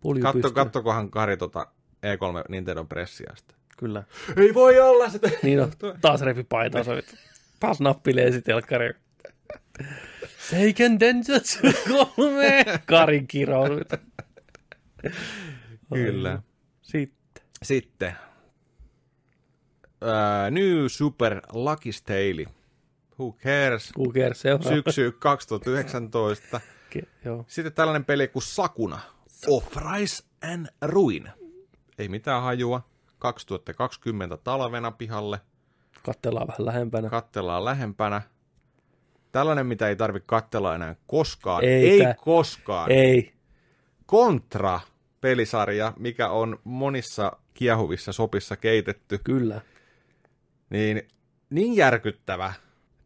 Pulju Katso, kattokohan Kari tota E3 Nintendo pressiasta. Kyllä. Ei voi olla sitä. Niin on. Taas repi paitansa. vittu. Taas nappilee telkkari. Seiken Densetsu 3. Karin kirous. Kyllä. Sitten. Sitten. Uh, New Super Lucky Tale. Who cares? Who cares? Seuraava. Syksy 2019. Ke- Joo. Sitten tällainen peli kuin Sakuna. Of Rise and Ruin. Ei mitään hajua. 2020 talvena pihalle. Kattellaan vähän lähempänä. Kattellaan lähempänä. Tällainen, mitä ei tarvitse katsella enää koskaan. Eikä. Ei koskaan. Ei. Contra pelisarja, mikä on monissa kiehuvissa sopissa keitetty, Kyllä. niin niin järkyttävä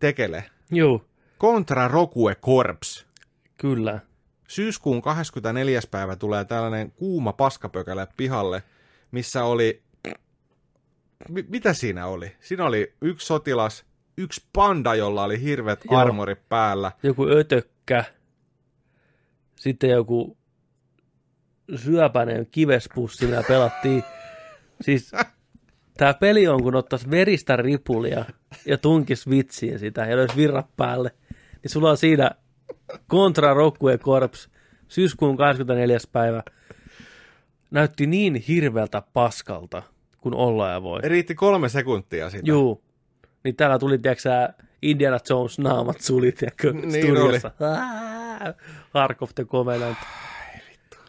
tekele. Joo. Contra Rogue Corps. Kyllä. Syyskuun 24. päivä tulee tällainen kuuma paskapökälä pihalle, missä oli... M- mitä siinä oli? Siinä oli yksi sotilas, yksi panda, jolla oli hirvet Joo. armorit päällä. Joku ötökkä. Sitten joku syöpäinen kivespussi, millä pelattiin. Siis [laughs] tämä peli on, kun ottaisi veristä ripulia ja tunkis vitsiin sitä ja löysi virrat päälle, niin sulla on siinä Contra Rockue Corps syyskuun 24. päivä. Näytti niin hirveältä paskalta, kun olla ja voi. Riitti kolme sekuntia sitä. Juu. Niin täällä tuli, tiedätkö Indiana Jones naamat sulit, tiedätkö, Niin studiossa. Hark of the Covenant.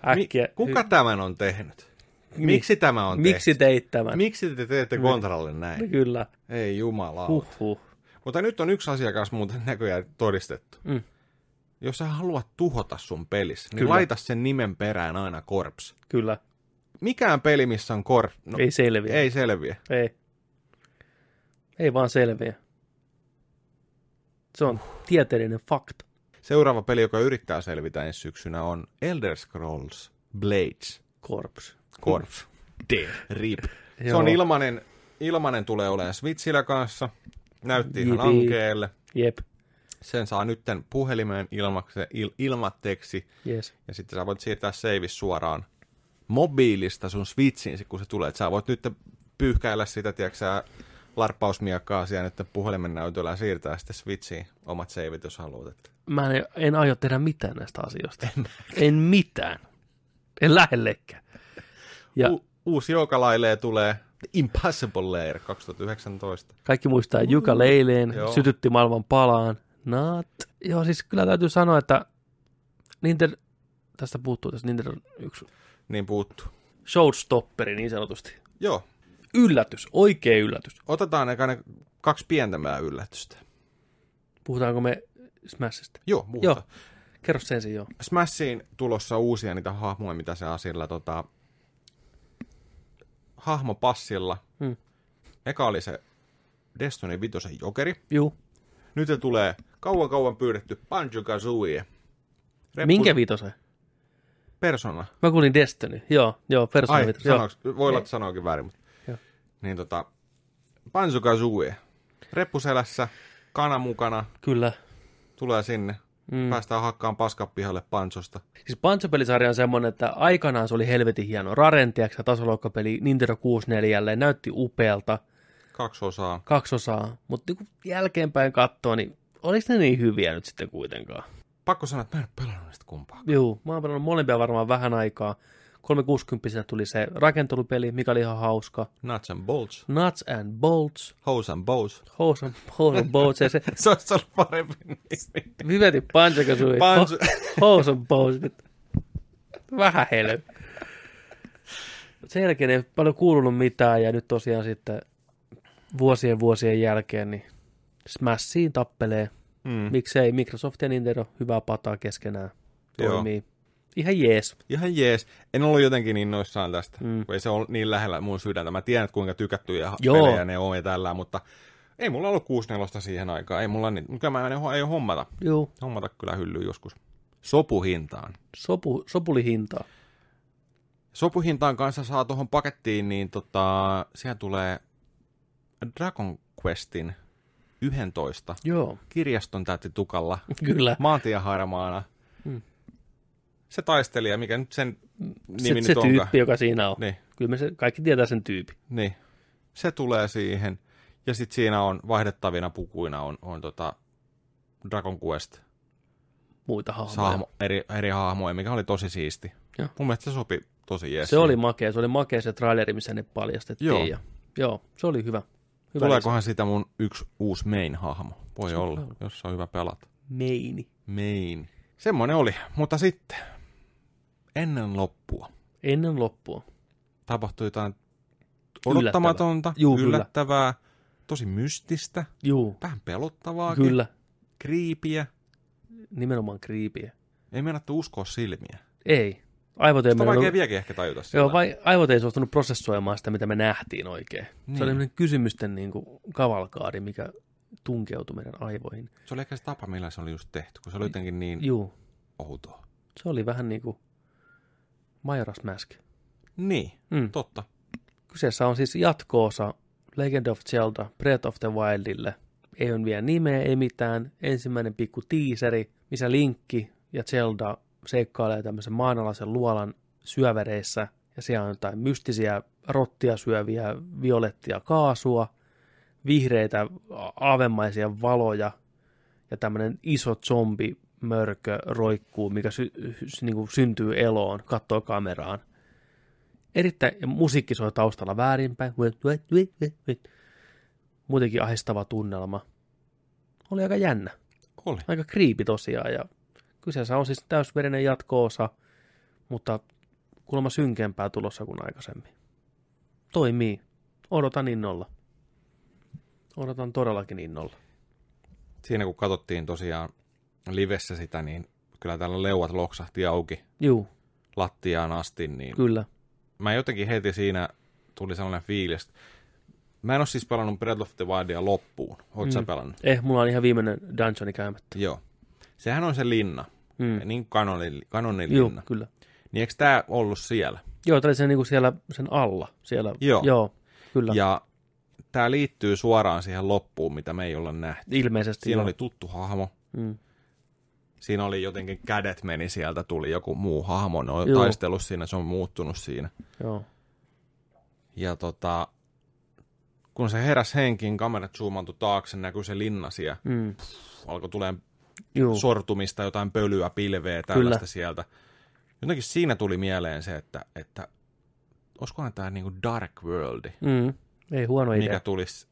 Äkkiä. Mi- kuka tämän on tehnyt? Miksi tämä on Miksi teit tämän? tehty? Miksi te teette kontralle näin? Kyllä. Ei jumala. Huhhuh. Mutta nyt on yksi asiakas muuten näköjään todistettu. Mm. Jos sä haluat tuhota sun pelissä, niin Kyllä. laita sen nimen perään aina korps. Kyllä. Mikään peli, missä on korps, no, Ei selviä. ei selviä. Ei. Ei vaan selviä. Se on tieteellinen fakta. Seuraava peli, joka yrittää selvitä ensi syksynä, on Elder Scrolls Blades Korps. Corps. [laughs] Dead. RIP. Se Joo. on ilmanen, ilmanen tulee olemaan Switchillä kanssa. Näytti ihan Jipi. ankeelle. Jep. Sen saa nytten puhelimeen ilmakse, il, ilmatteeksi. Yes. Ja sitten sä voit siirtää seivis suoraan mobiilista sun Switchiin, kun se tulee. Et sä voit nyt pyyhkäillä sitä, tiedätkö sä, larppausmiakkaa siellä nyt puhelimen näytöllä ja siirtää sitten Switchiin omat seivit, jos haluat. Että Mä en, en aio tehdä mitään näistä asioista. En, en mitään. En lähellekään. Ja U- uusi joukalailee tulee The Impossible Lair 2019. kaikki muistaa Juka Leileen, Joo. sytytti maailman palaan. Not. Joo, siis kyllä täytyy sanoa, että Nintendo, tästä puuttuu tässä Nintendo yksi Niin puuttuu. showstopperi niin sanotusti. Joo, Yllätys, oikea yllätys. otetaan eka ne kaksi pientämää yllätystä. Puhutaanko me Smashista? Joo, muuta. Joo. Kerro sen ensin joo. Smashiin tulossa uusia niitä hahmoja, mitä se asilla tota, hahmopassilla. Hmm. Eka oli se Destiny 5 jokeri. Juu. Nyt se tulee kauan kauan pyydetty Banjo-Kazooie. Reppu- Minkä viitosen? Persona. Mä kuulin Destiny. Joo, joo, Persona Ai, viitosen. Joo. sanoks, voi olla, että sanoikin väärin. Mutta. Joo. Niin tota, Banjo-Kazooie. Reppuselässä, kana mukana, Kyllä. tulee sinne. Mm. Päästään hakkaan paskat pihalle Pansosta. Siis Pancho-pelisarja on semmoinen, että aikanaan se oli helvetin hieno. Raren, tiedätkö, tasoloikkapeli Nintendo 64, näytti upealta, Kaksi osaa. kaksi osaa, mutta niin jälkeenpäin katsoo, niin oliko ne niin hyviä nyt sitten kuitenkaan? Pakko sanoa, että mä en ole pelannut niistä kumpaa. Joo, mä oon pelannut molempia varmaan vähän aikaa. 360 tuli se rakentelupeli, mikä oli ihan hauska. Nuts and bolts. Nuts and Bolts, Hose and bows. Hose and, hose and [laughs] Bolts, ja se [laughs] Se olisi ollut parempi nimi. Viveti Panjakasui, Banjo- [laughs] Hose and Bolts. Vähän helveä. Sen jälkeen ei paljon kuulunut mitään, ja nyt tosiaan sitten vuosien vuosien jälkeen, niin Smashiin tappelee. Mm. Miksei Microsoft ja Nintendo hyvää pataa keskenään Joo. Ihan jees. Ihan jees. En ollut jotenkin innoissaan tästä, Mm. kun ei se ole niin lähellä mun sydäntä. Mä tiedän, että kuinka tykättyjä Joo. pelejä ne on ja tällä, mutta ei mulla ollut 64 siihen aikaan. Ei mulla niin, kyllä mä en, ei hommata. Joo, Hommata kyllä hyllyyn joskus. Sopuhintaan. sopu, sopuli hintaa. Sopuhintaan kanssa saa tuohon pakettiin, niin tota, siellä tulee Dragon Questin 11 Joo, kirjaston täytti tukalla kyllä. maantieharmaana. Mm. Se taistelija, mikä nyt sen Se, nimi se nyt onkaan. tyyppi, joka siinä on. Niin, Kyllä me se, kaikki tietää sen tyypin. niin. Se tulee siihen. Ja sitten siinä on vaihdettavina pukuina on, on tota Dragon Quest Muita hahmoja. hahmo, eri, eri hahmoja, mikä oli tosi siisti. Joo. Mun mielestä se sopi tosi jees. Se oli makea, se oli makea se traileri, missä ne paljastettiin. Joo. Ja, joo, se oli hyvä. hyvä Tuleekohan sitä mun yksi uusi main-hahmo? Voi Se olla, on. jos se on hyvä pelata. Meini. Main. Semmoinen oli, mutta sitten ennen loppua Ennen loppua. tapahtui jotain odottamatonta, Juu, kyllä. yllättävää, tosi mystistä, Juu, vähän pelottavaakin, kyllä. kriipiä. Nimenomaan kriipiä. Ei meinattu uskoa silmiä. Ei. Aivot ei, Sitä vaikea vieläkin ehkä tajuta sitä. Joo, vai, aivot ei suostunut prosessoimaan sitä, mitä me nähtiin oikein. Niin. Niin. Se oli sellainen kysymysten niin kuin, kavalkaadi, mikä tunkeutui meidän aivoihin. Se oli ehkä se tapa, millä se oli just tehty, kun se oli jotenkin niin Juu, outoa. se oli vähän niin kuin Majora's Mask. Niin, Mm. totta. Kyseessä on siis jatkoosa Legend of Zelda Breath of the Wildille. Ei ole vielä nimeä, ei mitään. Ensimmäinen pikku tiiseri, missä Linkki ja Zelda seikkailee tämmöisen maanalaisen luolan syövereissä ja siellä on jotain mystisiä rottia syöviä violettia kaasua, vihreitä aavemaisia valoja ja tämmöinen iso zombi mörkö roikkuu, mikä sy- sy- niin kuin syntyy eloon, katsoo kameraan. Erittäin, ja musiikki soi taustalla väärinpäin. Muutenkin ahistava tunnelma. Oli aika jännä. Oli. Aika kriipi tosiaan. Ja kyseessä on siis täysverinen jatko-osa, mutta kuulemma synkempää tulossa kuin aikaisemmin. Toimii. Odotan innolla. Odotan todellakin innolla. Siinä kun katsottiin tosiaan livessä sitä, niin kyllä täällä leuat loksahti auki Juu, lattiaan asti, niin kyllä. mä jotenkin heti siinä tuli sellainen fiilis. Mä en ole siis pelannut Breath of the Wildia loppuun. Oot mm. sä pelannut? Eh, mulla on ihan viimeinen dungeoni käymättä. Joo. Sehän on se linna. Mm. Niin kanonin, kanonin Juu, linna. kyllä. Niin eikö tää ollut siellä? Joo, tämä oli se niinku siellä sen alla. Siellä, Joo. Joo kyllä. Ja tää liittyy suoraan siihen loppuun, mitä me ei olla nähty. Ilmeisesti Siinä joo. oli tuttu hahmo. Mm. Siinä oli jotenkin kädet meni sieltä, tuli joku muu hahmo. Ne on Joo. taistellut siinä, se on muuttunut siinä. Joo. Ja tota, kun se heräs henkiin, kamerat zoomantui taakse, näkyy se linna siellä. Mm. Alkoi tulee Juu. sortumista, jotain pölyä, pilveä, tällaista Kyllä. sieltä. Jotenkin siinä tuli mieleen se, että, että olisikohan tämä niinku Dark World, Mm. Ei huono idea. mikä tulisi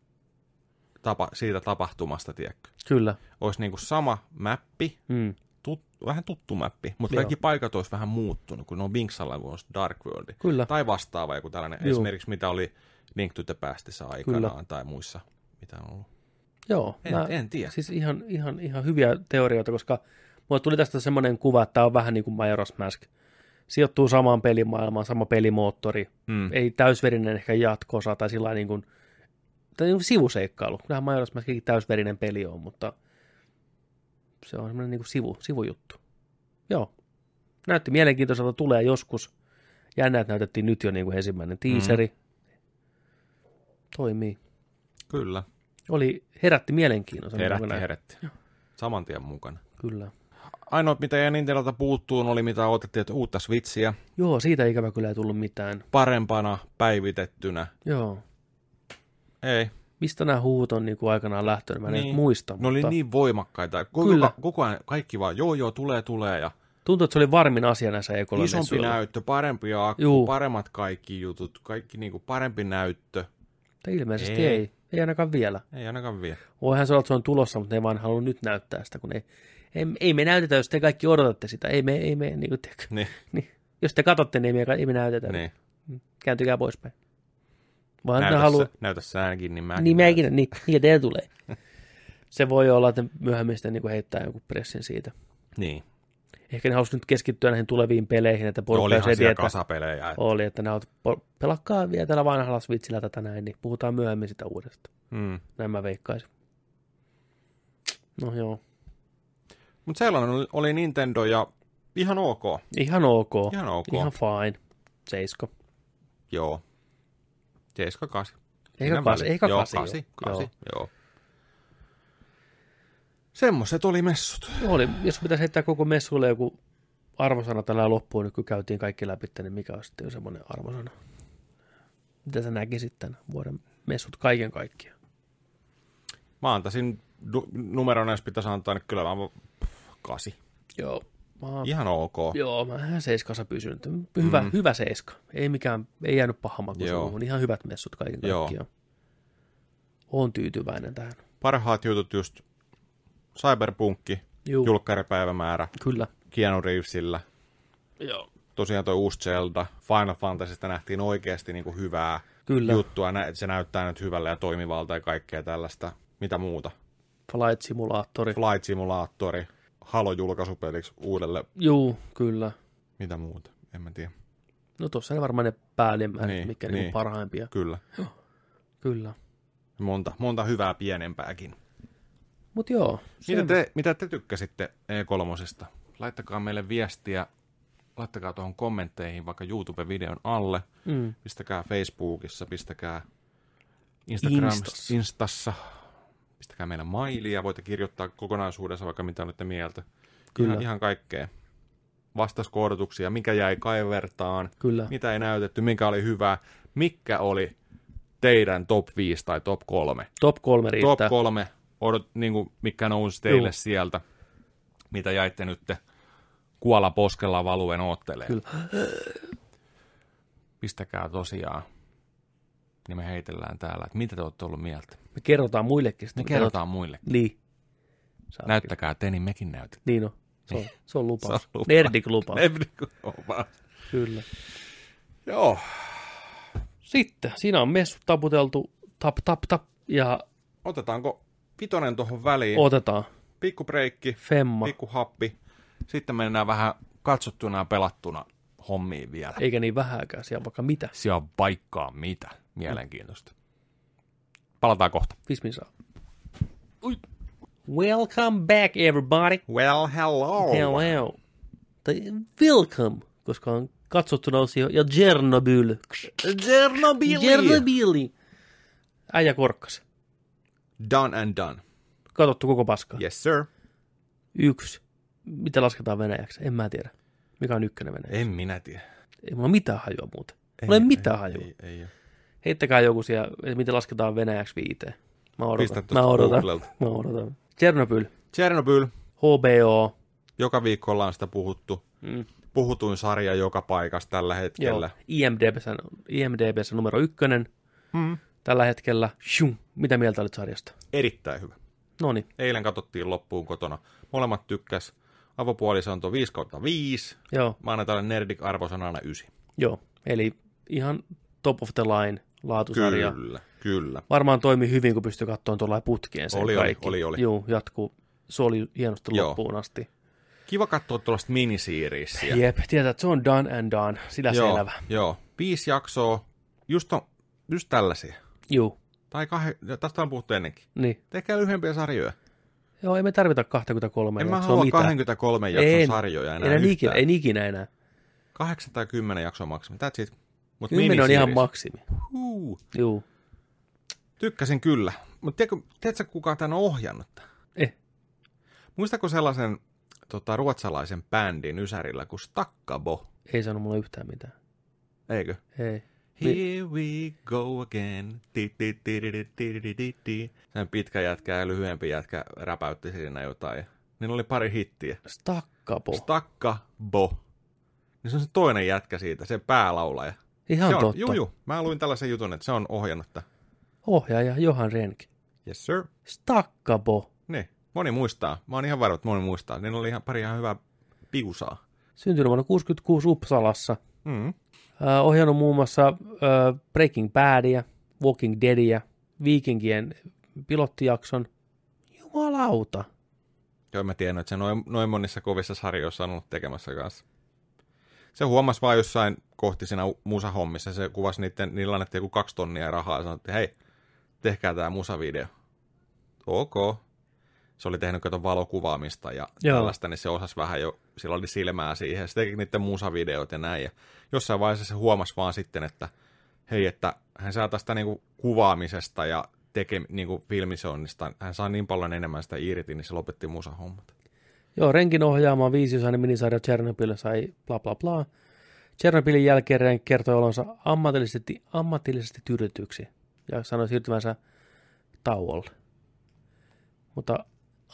tapa, siitä tapahtumasta, tiedätkö? Kyllä. Olisi niinku sama mäppi, Mm. tut, vähän tuttu mäppi, mutta Joo. kaikki paikat olisi vähän muuttunut, kun ne on Binksalla, kun olisi Dark World. Kyllä. Tai vastaava joku tällainen, Joo. esimerkiksi mitä oli Link to the Pastissä aikanaan, Kyllä. tai muissa, mitä on ollut. Joo. En, mä- en tiedä. Siis ihan, ihan, ihan hyviä teorioita, koska mulle tuli tästä semmoinen kuva, että tämä on vähän niin kuin Majora's Mask. Sijoittuu samaan pelimaailmaan, sama pelimoottori. Mm. Ei täysverinen ehkä jatkosa tai sillä niin kuin, tai niin sivuseikkailu. Kyllähän Majora's Maskikin täysverinen peli on, mutta se on semmoinen niin sivu, sivujuttu. Joo. Näytti mielenkiintoiselta, tulee joskus. Jännä, että näytettiin nyt jo niin kuin ensimmäinen tiiseri. Mm. Toimii. Kyllä, Oli, herätti mielenkiinnon. herätti, näin. herätti. Saman tien mukana. Kyllä. Ainoa, mitä jäi Nintendolta puuttuun, oli mitä otettiin, että uutta Switchiä Joo, siitä ikävä kyllä ei tullut mitään. parempana, päivitettynä. Joo. Ei, Mistä nämä huut on niin kuin aikanaan lähtönyt? Mä en Niin. niin. muista, ne mutta oli niin voimakkaita. Koko, Kyllä. koko ajan kaikki vaan, joo joo, tulee, tulee. Ja tuntuu, että se oli varmin asia näissä E E3 isompi näyttö, parempi akku, Juu. paremmat kaikki jutut, kaikki niinku parempi näyttö. Tai ilmeisesti Ei. ei. ei. Ei ainakaan vielä. Ei ainakaan vielä. Voihan se olla, että se on tulossa, mutta ne ei vaan halua nyt näyttää sitä, kun ei, ei, ei me näytetä, jos te kaikki odotatte sitä. Ei me, ei me, niin kuin te, Niin, niin. Jos te katsotte, niin ei me, ei me näytetä. niin. Kääntykää poispäin. Vaan Näytä, haluaa. näytä sä ainakin, niin mäkin Niin näytän. mäkin, niin, niin teillä tulee. [laughs] se voi olla, että myöhemmin sitten niin heittää joku pressin siitä. Niin. Ehkä ne halusivat nyt keskittyä näihin tuleviin peleihin, että No, porukka olihan ei siellä tietää. kasapelejä. Että, Oli, että ne pelakkaa vielä tällä vanhalla Switchillä tätä näin, niin puhutaan myöhemmin sitä uudestaan. mm. Näin mä veikkaisin. No joo, Mutta sellainen oli, oli Nintendo ja ihan ok. ihan ok. Ihan ok. Ihan fine. Seisko. Joo. 7 8. Eikä kasi, eikä joo, kasi. kasi, joo. kasi, joo. Semmoiset oli messut. Oli, jos pitäisi heittää koko messuille joku arvosana tällä loppuun, niin kun käytiin kaikki läpi, niin mikä on sitten jo semmoinen arvosana? Mitä sä näkisit tämän vuoden messut kaiken kaikkiaan? Mä antaisin du- numerona, jos pitäisi antaa, niin kyllä mä kasi. Joo. Mä Ihan ok. Joo, mä ihan seiskassa pysynyt. Hyvä, Mm. hyvä seiska. Ei mikään, ei jäänyt paha maku suuhun. Ihan hyvät messut kaiken Joo. kaikkiaan. Oon tyytyväinen tähän. Parhaat jutut just Cyberpunkki, Juu, julkkaripäivämäärä, kyllä. Keanu Reevesillä. Joo. Tosiaan toi uusi Zelda. Final Fantasysta nähtiin oikeasti niin kuin hyvää Kyllä. juttua. Se näyttää nyt hyvälle ja toimivalta ja kaikkea tällaista. Mitä muuta? Flight Simulaattori. Flight Simulaattori, Halo-julkaisupeliksi uudelle. Juu, kyllä. Mitä muuta? En mä tiedä. No tossa ne varmaan ne päällimmäiset, Niin, mitkä niin. niin. parhaimpia. Kyllä. Kyllä. Monta, monta hyvää pienempääkin. Mut joo. Mitä te, mitä te tykkäsitte E3? Laittakaa meille viestiä, laittakaa tuohon kommentteihin vaikka YouTube-videon alle, Mm. pistäkää Facebookissa, pistäkää Instagram, Instassa. Instassa, pistäkää meille mailia, voitte kirjoittaa kokonaisuudessa vaikka mitä olette mieltä. Kyllä. Ihan, ihan kaikkea. vastasko odotuksia, mikä jäi kaivertaan, Kyllä. mitä ei näytetty, mikä oli hyvä, mikä oli teidän top 5 tai top 3. Top kolme riittää. Top 3, odot, niin kuin, mikä nousi teille Juu. sieltä, mitä jäitte nyt kuola poskella valuen oottelee. Kyllä. Pistäkää tosiaan, niin me heitellään täällä, että mitä te olette ollut mieltä. Me kerrotaan muillekin. sitä, Me kerrotaan muille. oot- Niin. Saa Näyttäkää te, niin mekin näytetään. Niin on. Se on, se on lupaus. Se on lupaus. Nerdik lupaus. Neblikova. Kyllä. Joo. Sitten, siinä on messu taputeltu, tap, tap, tap, ja Otetaanko vitonen tuohon väliin? otetaan Pikku breikki, femma, pikku happi. Sitten mennään vähän katsottuna ja pelattuna hommiin vielä. eikä niin vähääkään, siellä on vaikka mitä. Siellä on paikkaa mitä. Mielenkiintoista. Palataan kohta. Vismin saa. Welcome back everybody. Well, hello. Hello. Tai welcome, koska on katsottuna osio ja Chernobyl. Chernobyl. Chernobyl. Äijä korkkas. Done and done. Katsottu koko paskaa. Yes, sir. Yksi. Mitä lasketaan venäjäksi? En mä tiedä. Mikä on ykkönen venäjäksi? En minä tiedä. Ei mulla mitään hajua muuten. Mulla ei mitään hajua. Ei, ei, ei. Heittäkää joku siellä, että miten lasketaan venäjäksi viiteen. Mä odotan. Mä odotan. Googlelta. Mä odotan. Chernobyl. Chernobyl. HBO. Joka viikko ollaan sitä puhuttu. Mm. Puhutuin sarja joka paikassa tällä Joo. hetkellä. IMDBssä, IMDBssä numero ykkönen Mm. tällä hetkellä. Shum. Mitä mieltä olit sarjasta? Erittäin hyvä. No niin, Eilen katsottiin loppuun kotona. Molemmat tykkäs. Avopuoliso on tuo 5 kautta 5. joo, Maanantaille Nerdik arvosanana 9. joo. Eli ihan top of the line laatusarja. Kyllä, kyllä. Varmaan toimi hyvin, kun pystyi katsomaan tuolla putkeen sen Oli, oli, kaikki. oli, oli. Joo, jatkuu. Se oli hienosti Joo. loppuun asti. Kiva katsoa tuollaista minisiirissiä. Jep, tietää, että se on done and done. Sillä Joo, selvä. joo. Viisi jaksoa. Just, on, just tällaisia. Joo, Tai kah... tästä on puhuttu ennenkin. niin. Tehkää lyhyempiä sarjoja. Joo, ei me tarvita 23 En mä jaksoa halua mitään. 23 jakson En. sarjoja enää Enää yhtään. ikinä, ei ikinä enää. 8 tai 10 jaksoa maksimi. That's it. Mut Kymmenen on ihan maksimi. Huu. Juu. Tykkäsin kyllä. Mutta tiedätkö, tiedätkö, kuka tämän on ohjannut? Eh. Muistako sellaisen tota, ruotsalaisen bändin Ysärillä kuin Stakkabo? Ei sanonut mulle yhtään mitään. Eikö? Ei. Here we go again. Sen pitkä jätkä ja lyhyempi jätkä räpäytti siinä jotain. Niillä oli pari hittiä. Stakkabo. Stakkabo. Niin se on se toinen jätkä siitä, se päälaulaja. Ihan se on, totta. Juu, juu. Mä luin tällaisen jutun, että se on ohjannut tämän. Ohjaaja Johan Renki. Yes, sir. Stakkapo. Niin, moni muistaa. Mä oon ihan varma, että moni muistaa. Niillä oli ihan pari ihan hyvää piusaa. Syntynyt vuonna 66 Uppsalassa. Mm. Äh, ohjannut muun muassa äh, Breaking Badia, Walking Deadia, Vikingien pilottijakson. Jumalauta. Joo, mä tiedän, että se noin, noin monissa kovissa sarjoissa on ollut tekemässä kanssa. Se huomasi vaan jossain kohti siinä musahommissa, se kuvasi niiden, niillä annettiin joku kaksi tonnia rahaa ja sanoi, että hei, tehkää tämä musavideo. Ok. Se oli tehnyt kato valokuvaamista ja Joo. tällaista, niin se osasi vähän jo, sillä oli silmää siihen. Se teki niiden musavideot ja näin. Ja jossain vaiheessa se huomasi vaan sitten, että hei, että hän saa tästä niinku kuvaamisesta ja teke, niinku filmisoinnista, hän saa niin paljon enemmän sitä irti, niin se lopetti musahommat. Joo, Renkin ohjaama viisiosainen minisarja Chernobyl sai bla bla bla. Chernobylin jälkeen Renk kertoi olonsa ammatillisesti, ammatillisesti tyydytyksi ja sanoi siirtyvänsä tauolle. Mutta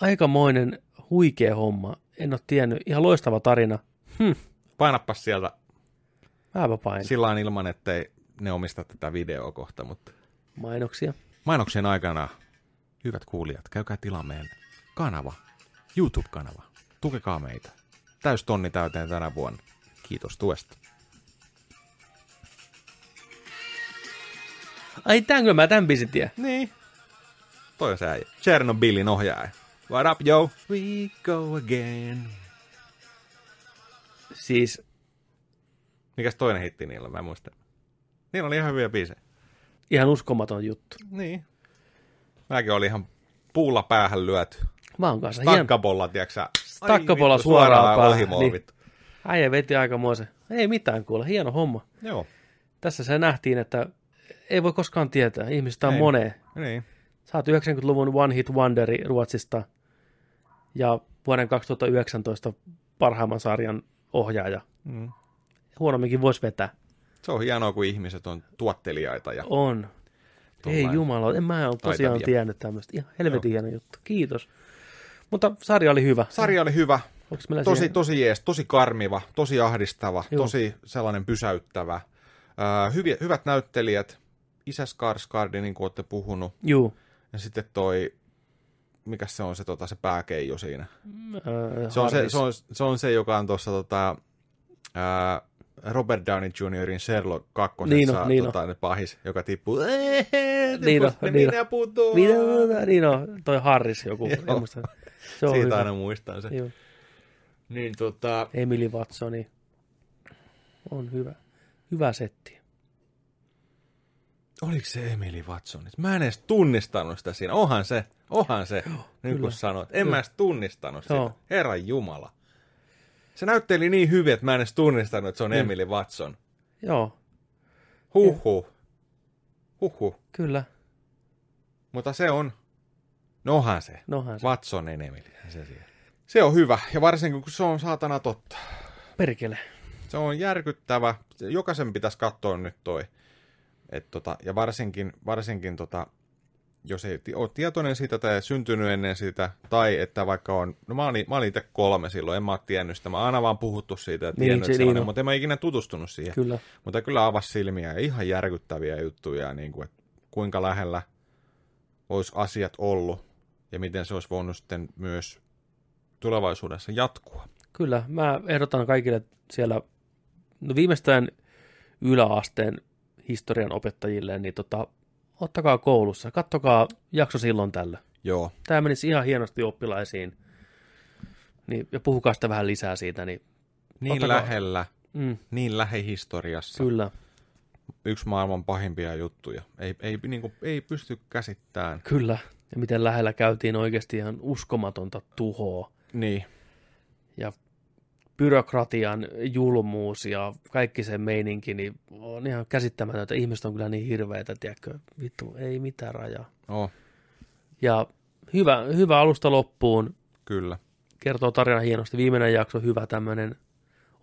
aikamoinen huikea homma. En ole tiennyt. Ihan loistava tarina. Hm, Painappas sieltä mäpä pain. sillä lailla ilman, ettei ne omista tätä videoa kohta, mutta Mainoksia. mainoksien aikana, hyvät kuulijat, käykää tilaa meidän kanava, YouTube-kanava. Tukekaa meitä. Täys tonni täyteen tänä vuonna. Kiitos tuesta. Ai tämänkö mä tämän biisin tiedän? Niin. Toi on se äijä. Chernobylin ohjaaja. What up, yo? We go again. Siis Mikäs toinen hitti niillä, mä en muista. Niillä oli ihan hyviä biisejä. ihan uskomaton juttu. Niin. Mäkin oli ihan puulla päähän lyöty. Mä oon kanssa tiiäksä? Ai Stakkabolla vittu, suoraan päähän, niin. Äijä veti aikamoisen. Ei mitään kuule, hieno homma. Joo. Tässä se nähtiin, että ei voi koskaan tietää. Ihmistä on Ei. moneen. Niin. Sä oot 90-luvun One Hit Wonderi Ruotsista ja vuoden 2019 parhaimman sarjan ohjaaja. Mm. Huonomminkin voisi vetää. Se on hienoa, kun ihmiset on tuottelijaita ja On. Ei jumala, en mä ole tosiaan taitavia. tiennyt tämmöistä. Ihan helvetin hieno juttu. Kiitos. Mutta sarja oli hyvä. Sarja oli hyvä, tosi, siihen- tosi jees, tosi karmiva, tosi ahdistava, Joo. tosi sellainen pysäyttävä. Äh, hyviä, hyvät näyttelijät, Isä Skarsgardi, niin kuin olette puhunut, Juu. ja sitten toi, mikä se on se, tota, se pääkeijo siinä? Äh, Se on se, se, on, se on se, joka on tuossa tota, ää, Robert Downey Jr.in Sherlock 2. Niin on, niin tota, pahis, joka tippuu. Niin on, ne niin on. minä? Niin on, toi Harris joku. [laughs] Joo. en muista. Se on Siitä hyvä. aina muistan se. Joo. Niin tota, Emily Watsoni. On hyvä. Hyvä setti. oliko se Emily Watson? Mä en edes tunnistanut sitä siinä. Onhan se, onhan se. Nyt kyllä. kun sanoit. En mä edes tunnistanut sitä. Joo. Herran Jumala. Se näytteli niin hyvin, että mä en edes tunnistanut, että se on Mm. Emily Watson. Joo, Huhhuh. Huhhuh. kyllä. Mutta se on, no onhan se. Nohan se. Watsonin Emily. Se, siellä. se on hyvä, ja varsinkin kun se on saatana totta. Perkele. Se on järkyttävä. Jokaisen pitäisi katsoa nyt toi. Et tota, ja varsinkin, varsinkin tota, jos ei ole tietoinen siitä tai syntynyt ennen sitä, tai että vaikka on, no mä olin, mä olin itse kolme silloin, en mä ole tiennyt sitä, mä aina vaan puhuttu siitä ja Niin, tiennyt, se niin sellainen, on. mutta en mä ikinä tutustunut siihen. Kyllä. Mutta kyllä avasi silmiä ja ihan järkyttäviä juttuja, niin kuin, että kuinka lähellä olisi asiat ollut ja miten se olisi voinut sitten myös tulevaisuudessa jatkua. Kyllä. Mä ehdotan kaikille siellä, no viimeistään yläasteen historian opettajille, niin tota, ottakaa koulussa, kattokaa jakso silloin tällä. Joo, Tämä menisi ihan hienosti oppilaisiin. Niin, ja puhukaa sitä vähän lisää siitä, niin niin Ottakaa- lähellä, mm, niin lähihistoriassa. kyllä, Yksi maailman pahimpia juttuja. Ei, ei, niin kuin, ei pysty käsittämään. kyllä. Ja miten lähellä käytiin oikeasti ihan uskomatonta tuhoa. Niin, Ja byrokratian julmuus ja kaikki se meininki, niin on ihan käsittämätöntä. Ihmiset on kyllä niin hirveitä, tiedätkö? Vittu, ei mitään rajaa. oh, Ja hyvä, hyvä alusta loppuun. kyllä. Kertoo tarina hienosti. Viimeinen jakso, hyvä tämmöinen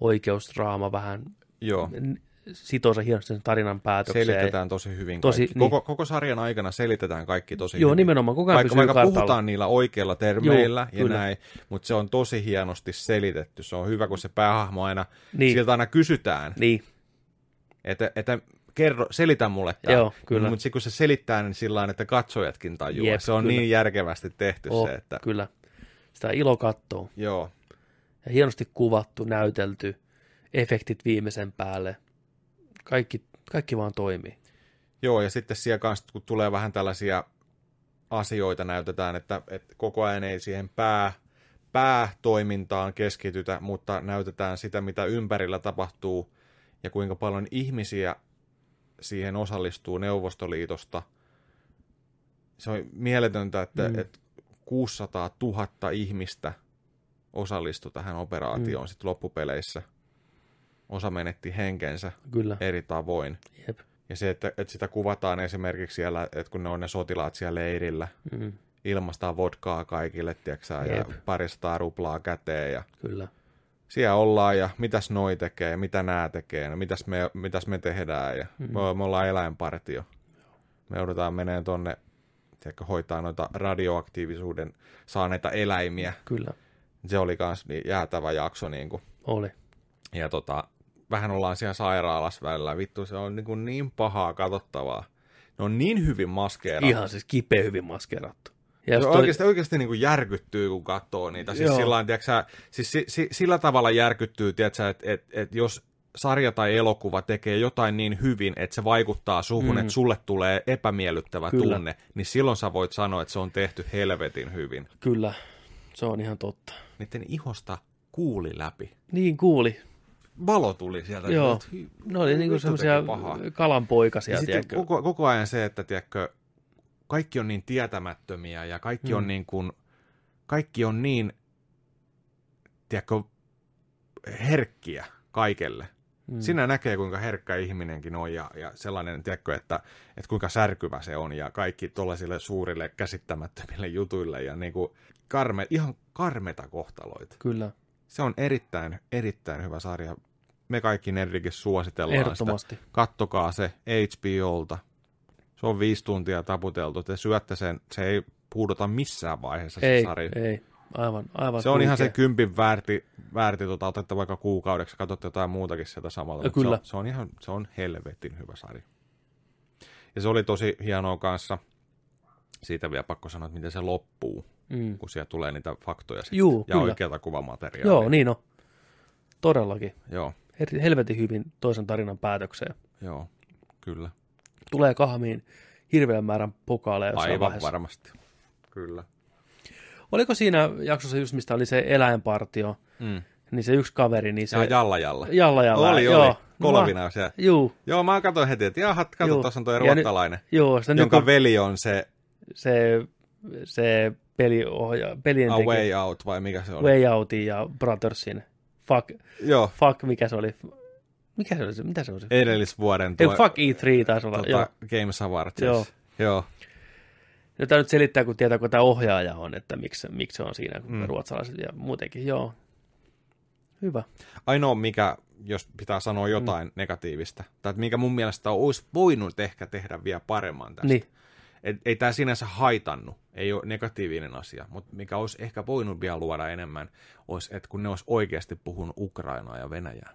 oikeusdraama, vähän Joo. Sitoo se hienosti sen tarinan päätökseen. Selitetään tosi hyvin Tosi- kaikki. niin. Koko, koko sarjan aikana selitetään kaikki tosi Joo, hyvin. nimenomaan. Koko ajan Vaikka, vaikka kartalla. puhutaan niillä oikeilla termeillä Joo, ja kyllä. näin, mutta se on tosi hienosti selitetty. Se on hyvä, kun se päähahmo aina, Niin. siltä aina kysytään, Niin, että, että kerro, selitä mulle tämä. Joo, kyllä. Mutta kun se selittää, niin sillä että katsojatkin tajuaa. Jep, se on kyllä. niin järkevästi tehty oh, se, että kyllä. Sitä ilo kattoo. joo, Ja hienosti kuvattu, näytelty, efektit viimeisen päälle. Kaikki, kaikki vaan toimii. Joo, ja sitten siellä kanssa, kun tulee vähän tällaisia asioita, näytetään, että, että koko ajan ei siihen pää, päätoimintaan keskitytä, mutta näytetään sitä, mitä ympärillä tapahtuu ja kuinka paljon ihmisiä siihen osallistuu Neuvostoliitosta. Se on mieletöntä, että, Mm. että 600 000 ihmistä osallistui tähän operaatioon mm. sitten loppupeleissä. Osa menetti henkensä Kyllä. eri tavoin. Jep. Ja se, että, että sitä kuvataan esimerkiksi siellä, että kun ne on ne sotilaat siellä leirillä, Mm, ilmastaa vodkaa kaikille, tiiäksä, ja paristaa ruplaa käteen, ja kyllä. siellä ollaan, ja mitäs noi tekee, ja mitä nämä tekee, no mitäs me, mitäs me tehdään, ja Mm. me, me ollaan eläinpartio. Me joudutaan menemään tonne, tiedätkö, hoitaa noita radioaktiivisuuden saaneita eläimiä. Kyllä. Se oli kans niin jäätävä jakso, niin kuin. Oli. ja tota, vähän ollaan siellä sairaalassa välillä. Vittu, se on niin, kuin niin pahaa katsottavaa. Ne on niin hyvin maskeerattu. Ihan siis kipeä hyvin maskerattu. Ja Se toi, oikeasti, oikeasti niin kuin järkyttyy, kun katsoo niitä. Siis, Joo. sillä, lailla, tiedätkö, sä, siis si, si, sillä tavalla järkyttyy, että et, et jos sarja tai elokuva tekee jotain niin hyvin, että se vaikuttaa suhun, Mm. että sulle tulee epämiellyttävä. Kyllä. tunne, niin silloin sä voit sanoa, että se on tehty helvetin hyvin. Kyllä, se on ihan totta. Niiden ihosta kuuli läpi. Niin kuuli. Valo tuli sieltä. Joo. hy- Ne oli niinku semmoisia pahaa. kalanpoikasia, tiedätkö? koko, koko ajan se, että tiedätkö, kaikki on niin tietämättömiä ja kaikki Mm. on niin kuin, kaikki on niin, tiedätkö, herkkiä kaikelle. Mm. Sinä näkee, kuinka herkkä ihminenkin on ja, ja sellainen, tiedätkö, että, että kuinka särkyvä se on ja kaikki tuollaisille suurille käsittämättömille jutuille ja niin kuin karme, ihan karmeta kohtaloita. Kyllä. Se on erittäin, erittäin hyvä sarja. Me kaikki Nerdikin suositellaan Ehdottomasti. sitä. Kattokaa se HBOlta. Se on viisi tuntia taputeltu. Te syötte sen, se ei puudota missään vaiheessa se Ei, sarja. ei. Aivan, aivan Se on ihan se kympin väärti, väärti tota, otetta vaikka kuukaudeksi, katsotte jotain muutakin sieltä samalla. Ja mutta kyllä. Se on, se on ihan, se on helvetin hyvä sarja. Ja se oli tosi hienoa kanssa, siitä vielä pakko sanoa, että miten se loppuu, Mm. kun siellä tulee niitä faktoja sitten, Juu, ja kyllä. oikeata kuvamateriaalia. Joo, niin on. Todellakin. Joo, Helvetin hyvin toisen tarinan päätökseen. joo, kyllä. Tulee kahmiin hirveän määrän pokaaleja jossain Aivan vaiheessa. varmasti. Kyllä. Oliko siinä jaksossa just, mistä oli se eläinpartio, Mm. niin se yksi kaveri, niin se... On jalla jalla. Jalla jalla. Oli, joo. oli. Kolvina siellä. Juu, Joo, mä katsoin heti, että jaha, kato, tuossa on tuo Ja nyt- ruottalainen, joo. Sitä jonka nyky- veli on se se, se peliohja, pelien A Way Out, vai mikä se oli? Way Outin ja Brothersin. Fuck, Joo, fuck, mikä se oli? Mikä se oli? Mitä se oli? edellisvuoden Ei, tuo, fuck E3 taisi olla. tota, Joo. Games Awards. Joo. Joo. No tämä nyt selittää, kun tietää, kun tämä ohjaaja on, että miksi, miksi se on siinä, kun Mm. mm. ruotsalaiset ja muutenkin, joo. Hyvä. Ainoa, mikä, jos pitää sanoa jotain mm. negatiivista, tai että mikä mun mielestä olisi voinut ehkä tehdä vielä paremman tästä. Niin, Et, ei tämä sinänsä haitannut, ei ole negatiivinen asia, mutta mikä olisi ehkä voinut vielä luoda enemmän, olisi, että kun ne olisi oikeasti puhunut Ukrainaa ja Venäjää.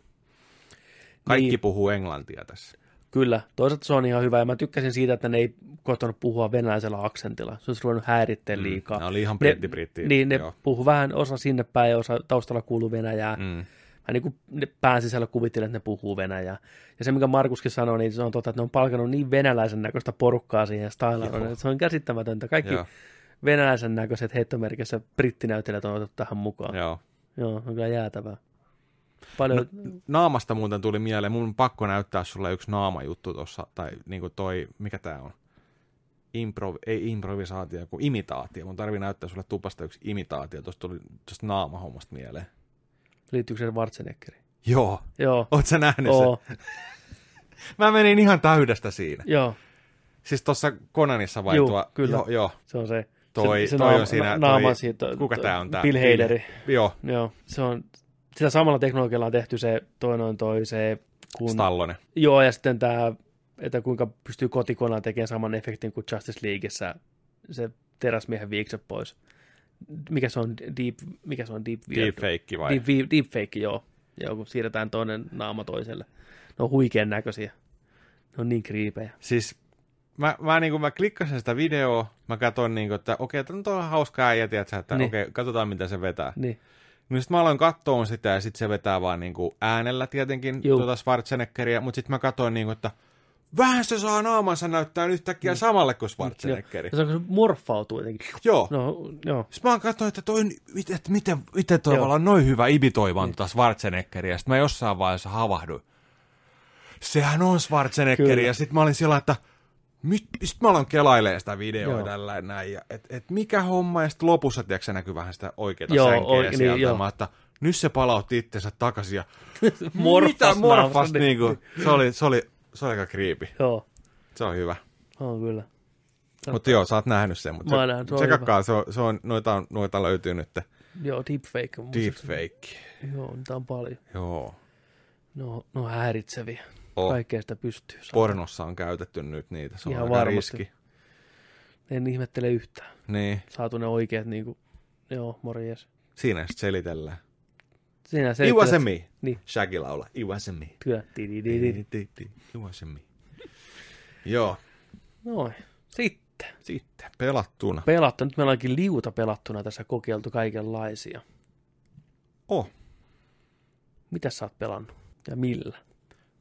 Kaikki Niin. puhuu englantia tässä. kyllä. Toisaalta se on ihan hyvä, ja mä tykkäsin siitä, että ne ei kotonut puhua venäläisellä aksentilla. Se olisi ruvennut häiritteen liikaa. Mm, Ne oli ihan britti-britti. Niin, ne joo. puhu vähän osa sinne päin ja osa taustalla kuuluu Venäjää. Mm. Mä niin kuin pään sisällä kuvittelen, että ne puhuu Venäjää. Ja se, mikä Markuskin sanoi, niin se on totta, että ne on palkannut niin venäläisen näköistä porukkaa siihen stylaan. Joo. Se on käsittämätöntä. Kaikki Joo, venäläisen näköiset heittomerkissä brittinäyttelijät on otettu tähän mukaan. joo. Joo, on kyllä jäätävää. Paljon, no, Naamasta muuten tuli mieleen, mun on pakko näyttää sulle yksi naamajuttu tuossa, tai niinku toi, mikä tää on? Improv, ei improvisaatio, kun imitaatio. Mun tarvii näyttää sulle tupasta yksi imitaatio, tuosta tuli tuosta naamahommasta mieleen. Liittyykö se Schwarzeneggeriin? Joo, Joo, oot sä nähnyt oo, sen? [laughs] Mä menin ihan täydestä siinä. joo, Siis tuossa Konanissa vai Juu, tuo? kyllä. Joo, joo. se on se. Toi, se, se toi naama, on siinä, na- naama toi, siitä, kuka toi tää on tää? Bill Haderi. Joo, Joo, se on, sillä samalla teknologialla on tehty se, toi noin toi se, kun, Stallone. joo, ja sitten tämä, että kuinka pystyy kotikonaan tekemään saman efektin kuin Justice Leagueissä, se teräsmiehen viikset pois. Mikä se on deep, mikä se on deep, Deepfake vai? Deep, deep, deepfake, joo. Joo, kun siirretään toinen naama toiselle. Ne on huikean näköisiä. Ne on niin kriipejä. Siis mä, mä, niin kuin, mä klikkasin sitä videoa, mä katsoin, niin kuin, että okei, okay, tämä on hauska äijä, tiedätkö, että Niin. okei, okay, katsotaan mitä se vetää. Niin, No sitten mä aloin katsoa sitä ja sitten se vetää vaan niin kuin äänellä tietenkin Juu. tuota Schwarzeneggeria, mutta sitten mä katsoin, niin kuin, että vähän se saa naamansa näyttää yhtäkkiä samalle kuin Schwarzeneggeri. ja se on, kun se morfautuu jotenkin. Joo. No, joo. Sitten mä katsoin, että, toi, että miten, miten toi olla noin hyvä imitoivan tota Schwarzeneggeria. Sitten mä jossain vaiheessa havahduin. Sehän on Schwarzeneggeri. Ja sitten mä olin sillä, että mit, sit mä aloin kelailemaan sitä videoa Joo. tällä näin. Ja, et, et mikä homma. Ja sitten lopussa, tiedätkö, se näkyy vähän sitä oikeaa Joo, sänkeä oi- niin, sieltä. joo. Mä, että nyt se palautti itsensä takaisin. Ja [laughs] Morfas mitä morfas, naamassa, niin kuin, se oli, se oli, se oli aika kriipi. Joo, Se on hyvä. on kyllä. Mutta joo, sä oot nähnyt sen. Mutta Mä se, nähnyt, se on se, kakkaa, se, on, se on, noita, on- noita löytyy nyt. Joo, deepfake. on. Deepfake. Joo, niitä on paljon. Joo. No, no häiritseviä. Oh. Kaikkea sitä pystyy. saamaan. Pornossa on käytetty nyt niitä, se on Ihan aika varmasti. riski. En ihmettele yhtään. Niin, Saatu ne oikeat niinku, joo, morjes. siinä sitten selitellään. Siinä se It wasn't me. Niin. Shaggy laula. It wasn't me. Kyllä. It wasn't me. Joo, Noin. Sitten. sitten pelattuna. Pelattu. Nyt meillä onkin liuta pelattuna tässä kokeiltu kaikenlaisia. Oh, Mitä sä oot pelannut? Ja millä?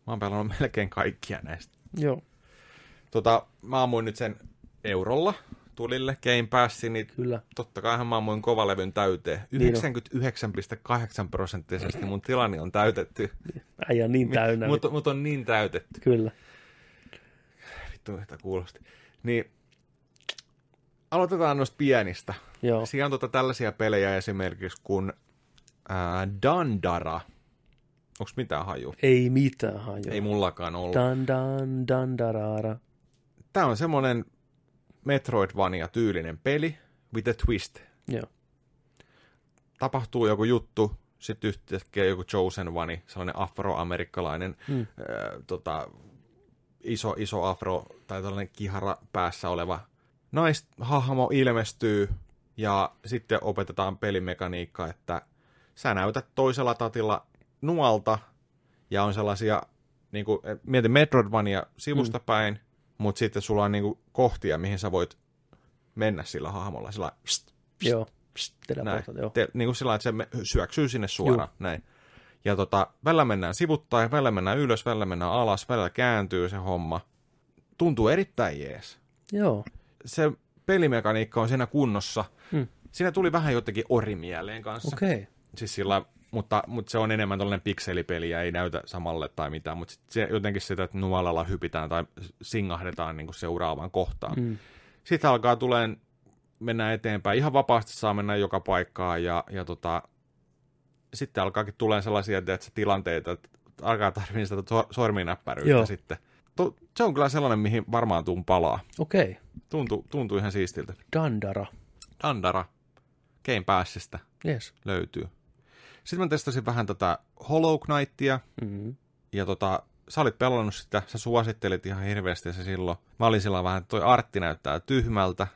mä oon pelannut [laughs] melkein kaikkia näistä. Joo, Tota, mä ammuin nyt sen eurolla tulille Game Passin, niin kyllä. totta kaihan mä ammuin kovalevyn täyteen. Niin on. 99,8 prosenttisesti mun tilanne on täytetty. Äijä on niin täynnä. Mutta mut on niin täytetty. Kyllä. Vittu, että kuulosti. Niin, aloitetaan noista pienistä. Joo. Siinä on tota tällaisia pelejä esimerkiksi kuin ää, Dandara. Onko mitään haju? Ei mitään hajua. Ei mullakaan ollut. Dan dan dan darara. Tämä on semmoinen Metroidvania-tyylinen peli with a twist. Joo. Tapahtuu joku juttu sitten yhtäkkiä joku Chosen One, sellainen afroamerikkalainen Mm. ää, tota, iso, iso afro tai tällainen kihara päässä oleva naishahmo ilmestyy ja sitten opetetaan pelimekaniikka, että sä näytät toisella tatilla nuolta ja on sellaisia, niin kuin, mieti Metroidvania sivusta mm. päin, mutta sitten sulla on niin kuin, kohtia, mihin sä voit mennä sillä hahmolla, sillä pst, pst, Joo. pst, näin. joo. Te, niin kuin sillä että se syöksyy sinne suoraan, näin. Ja tota, välillä mennään sivuttain, välillä mennään ylös, välillä mennään alas, välillä kääntyy se homma. Tuntuu erittäin jees. Joo. Se pelimekaniikka on siinä kunnossa. Mm. Siinä tuli vähän jotenkin ori mieleen kanssa. Okei. Okay. Siis sillä, mutta, mutta se on enemmän tällainen pikselipeli ja ei näytä samalle tai mitään, mutta sit se jotenkin sitä, että nuolalla hypitään tai singahdetaan niin kuin seuraavaan kohtaan. Mm. Sitten alkaa tuleen, mennään eteenpäin. Ihan vapaasti saa mennä joka paikkaan ja, ja tota, sitten alkaakin tulee sellaisia että tilanteita, että alkaa tarvitse sitä sor- sorminäppäryyttä Joo. sitten. To, se on kyllä sellainen, mihin varmaan tuun palaa. Okei. Okay. Tuntuu, tuntuu ihan siistiltä. Dandara. Dandara Game Passista Yes. löytyy. Sitten mä testasin vähän tätä Hollow Knightia, Mm. ja tota, sä olit pelannut sitä, sä suosittelit ihan hirveästi se silloin. Mä olin sillä vähän, että toi artti näyttää tyhmältä.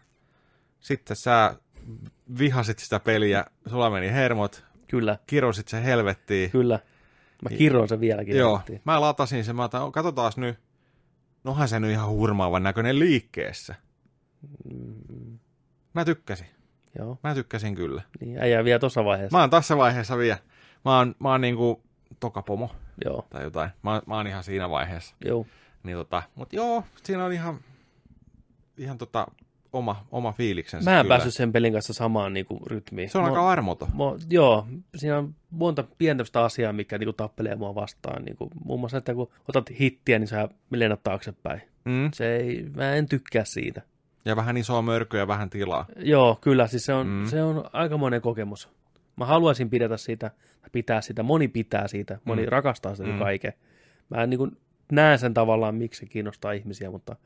Sitten sä vihasit sitä peliä, sulla meni hermot, Kyllä. kirosit se helvettiin. Kyllä. Mä kirroin sen vieläkin. Joo, helvettiin. mä latasin sen, mä otan, katsotaan nyt. Nohan se nyt ihan hurmaavan näköinen liikkeessä. Mm. Mä tykkäsin. Joo. Mä tykkäsin kyllä. Niin, äijä vielä tuossa vaiheessa. Mä oon tässä vaiheessa vielä. Mä oon, mä oon niinku tokapomo Joo. tai jotain. Mä, mä oon ihan siinä vaiheessa. Joo. Niin tota, mut joo, siinä on ihan, ihan tota, oma, oma fiiliksensä Mä en kyllä. päässyt sen pelin kanssa samaan niin kuin, rytmiin. Se on Mä- aika armoton. Mä, joo, siinä on monta pientä asiaa, mikä niin kuin, tappelee mua vastaan. Niin kuin, muun muassa, että kun otat hittiä, niin sä lennät taaksepäin. Mm. Se ei, mä en tykkää siitä. Ja vähän isoa mörköä ja vähän tilaa. Joo, kyllä, siis se on, Mm. se on aikamoinen kokemus. Mä haluaisin pidetä sitä, pitää sitä, moni pitää siitä, moni Mm. rakastaa sitä Mm. kaiken. Mä niin kuin, näen sen tavallaan, miksi se kiinnostaa ihmisiä, mutta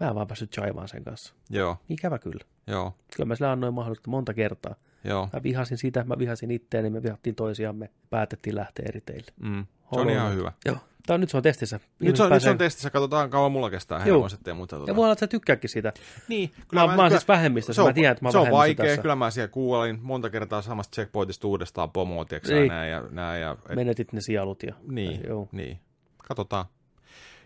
mä en vaan päässyt chaivaan sen kanssa. Joo, Ikävä kyllä. joo, Kyllä mä sille annoin mahdollisuutta monta kertaa. joo. Mä vihasin sitä, mä vihasin itteeni, me vihattiin toisiamme, päätettiin lähteä eri teille. Mm. Se on ihan hyvä. Joo. Tää on, nyt se on testissä. Nyt Ihmiset se, on, nyt se pääsee- on testissä, katsotaan kauan mulla kestää Joo. hermo sitten. Mutta tota. Ja voi olla, että sä tykkääkin siitä. Niin, Mä, mä, mä oon siis vähemmistössä, se on, mä tiedän, että mä oon se on vaikea, tässä. kyllä mä siellä kuulin monta kertaa samasta checkpointista uudestaan pomoa, tiedätkö Niin. näin ja näin. Ja, et, Menetit ne sielut ja... niin, Joo. niin, katsotaan.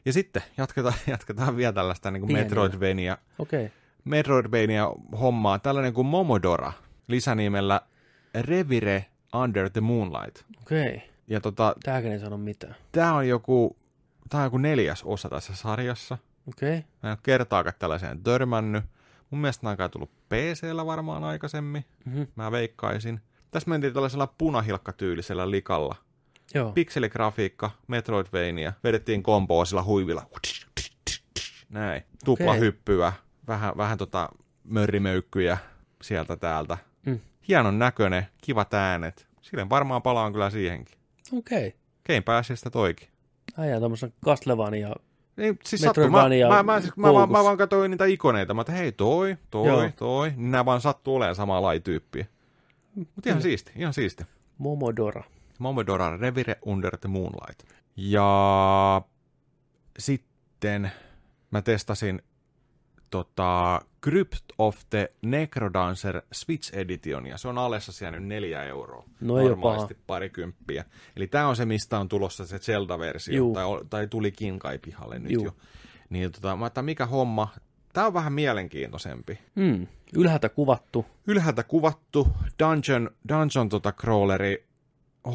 Ja sitten jatketaan, [laughs] jatketaan vielä tällaista niin kuin Pienellä. Metroidvania, Okei. Okay. Metroidvania-hommaa. Tällainen kuin Momodora, lisänimellä Revire Under the Moonlight. Okei. Okay. Ja tota, Tääkään ei sano mitään. tää on joku, tää on joku neljäs osa tässä sarjassa. Okei. Okay. Mä en ole kertaakaan tällaiseen törmännyt. Mun mielestä nämä on tullut PC-llä varmaan aikaisemmin. Mm-hmm. Mä veikkaisin. Tässä mentiin tällaisella punahilkkatyylisellä likalla. Joo. Pikseligrafiikka, Metroidvania. Vedettiin komboa sillä huivilla. Näin. Tupla Okei. hyppyä. Vähän, vähän tota mörrimöykkyjä sieltä täältä. Mm. Hienon näköinen, kivat äänet. Silleen varmaan palaan kyllä siihenkin. Okei. Okay. Game Passista toikin. Äijä tuommoisen Castlevania. Niin, siis sattuu. Mä, mä, mä, siis, mä, mä koukussa. vaan katsoin niitä ikoneita. Mä että hei toi, toi, Joo. toi. Niin nämä vaan sattuu olemaan samaa lajityyppiä. Mutta ihan siisti, ihan siisti. Momodora. Momodora Revire Under the Moonlight. Ja sitten mä testasin tota, Crypt of the Necrodancer Switch Edition, ja se on alessa siellä nyt neljä euroa. No Normaalisti parikymppiä. Eli tämä on se, mistä on tulossa se Zelda-versio, Juu. tai, tai tulikin kai pihalle nyt Juu. jo. Niin tota, mä mikä homma, tämä on vähän mielenkiintoisempi. Mm. Ylhäältä kuvattu. ylhäältä kuvattu dungeon, dungeon tota crawleri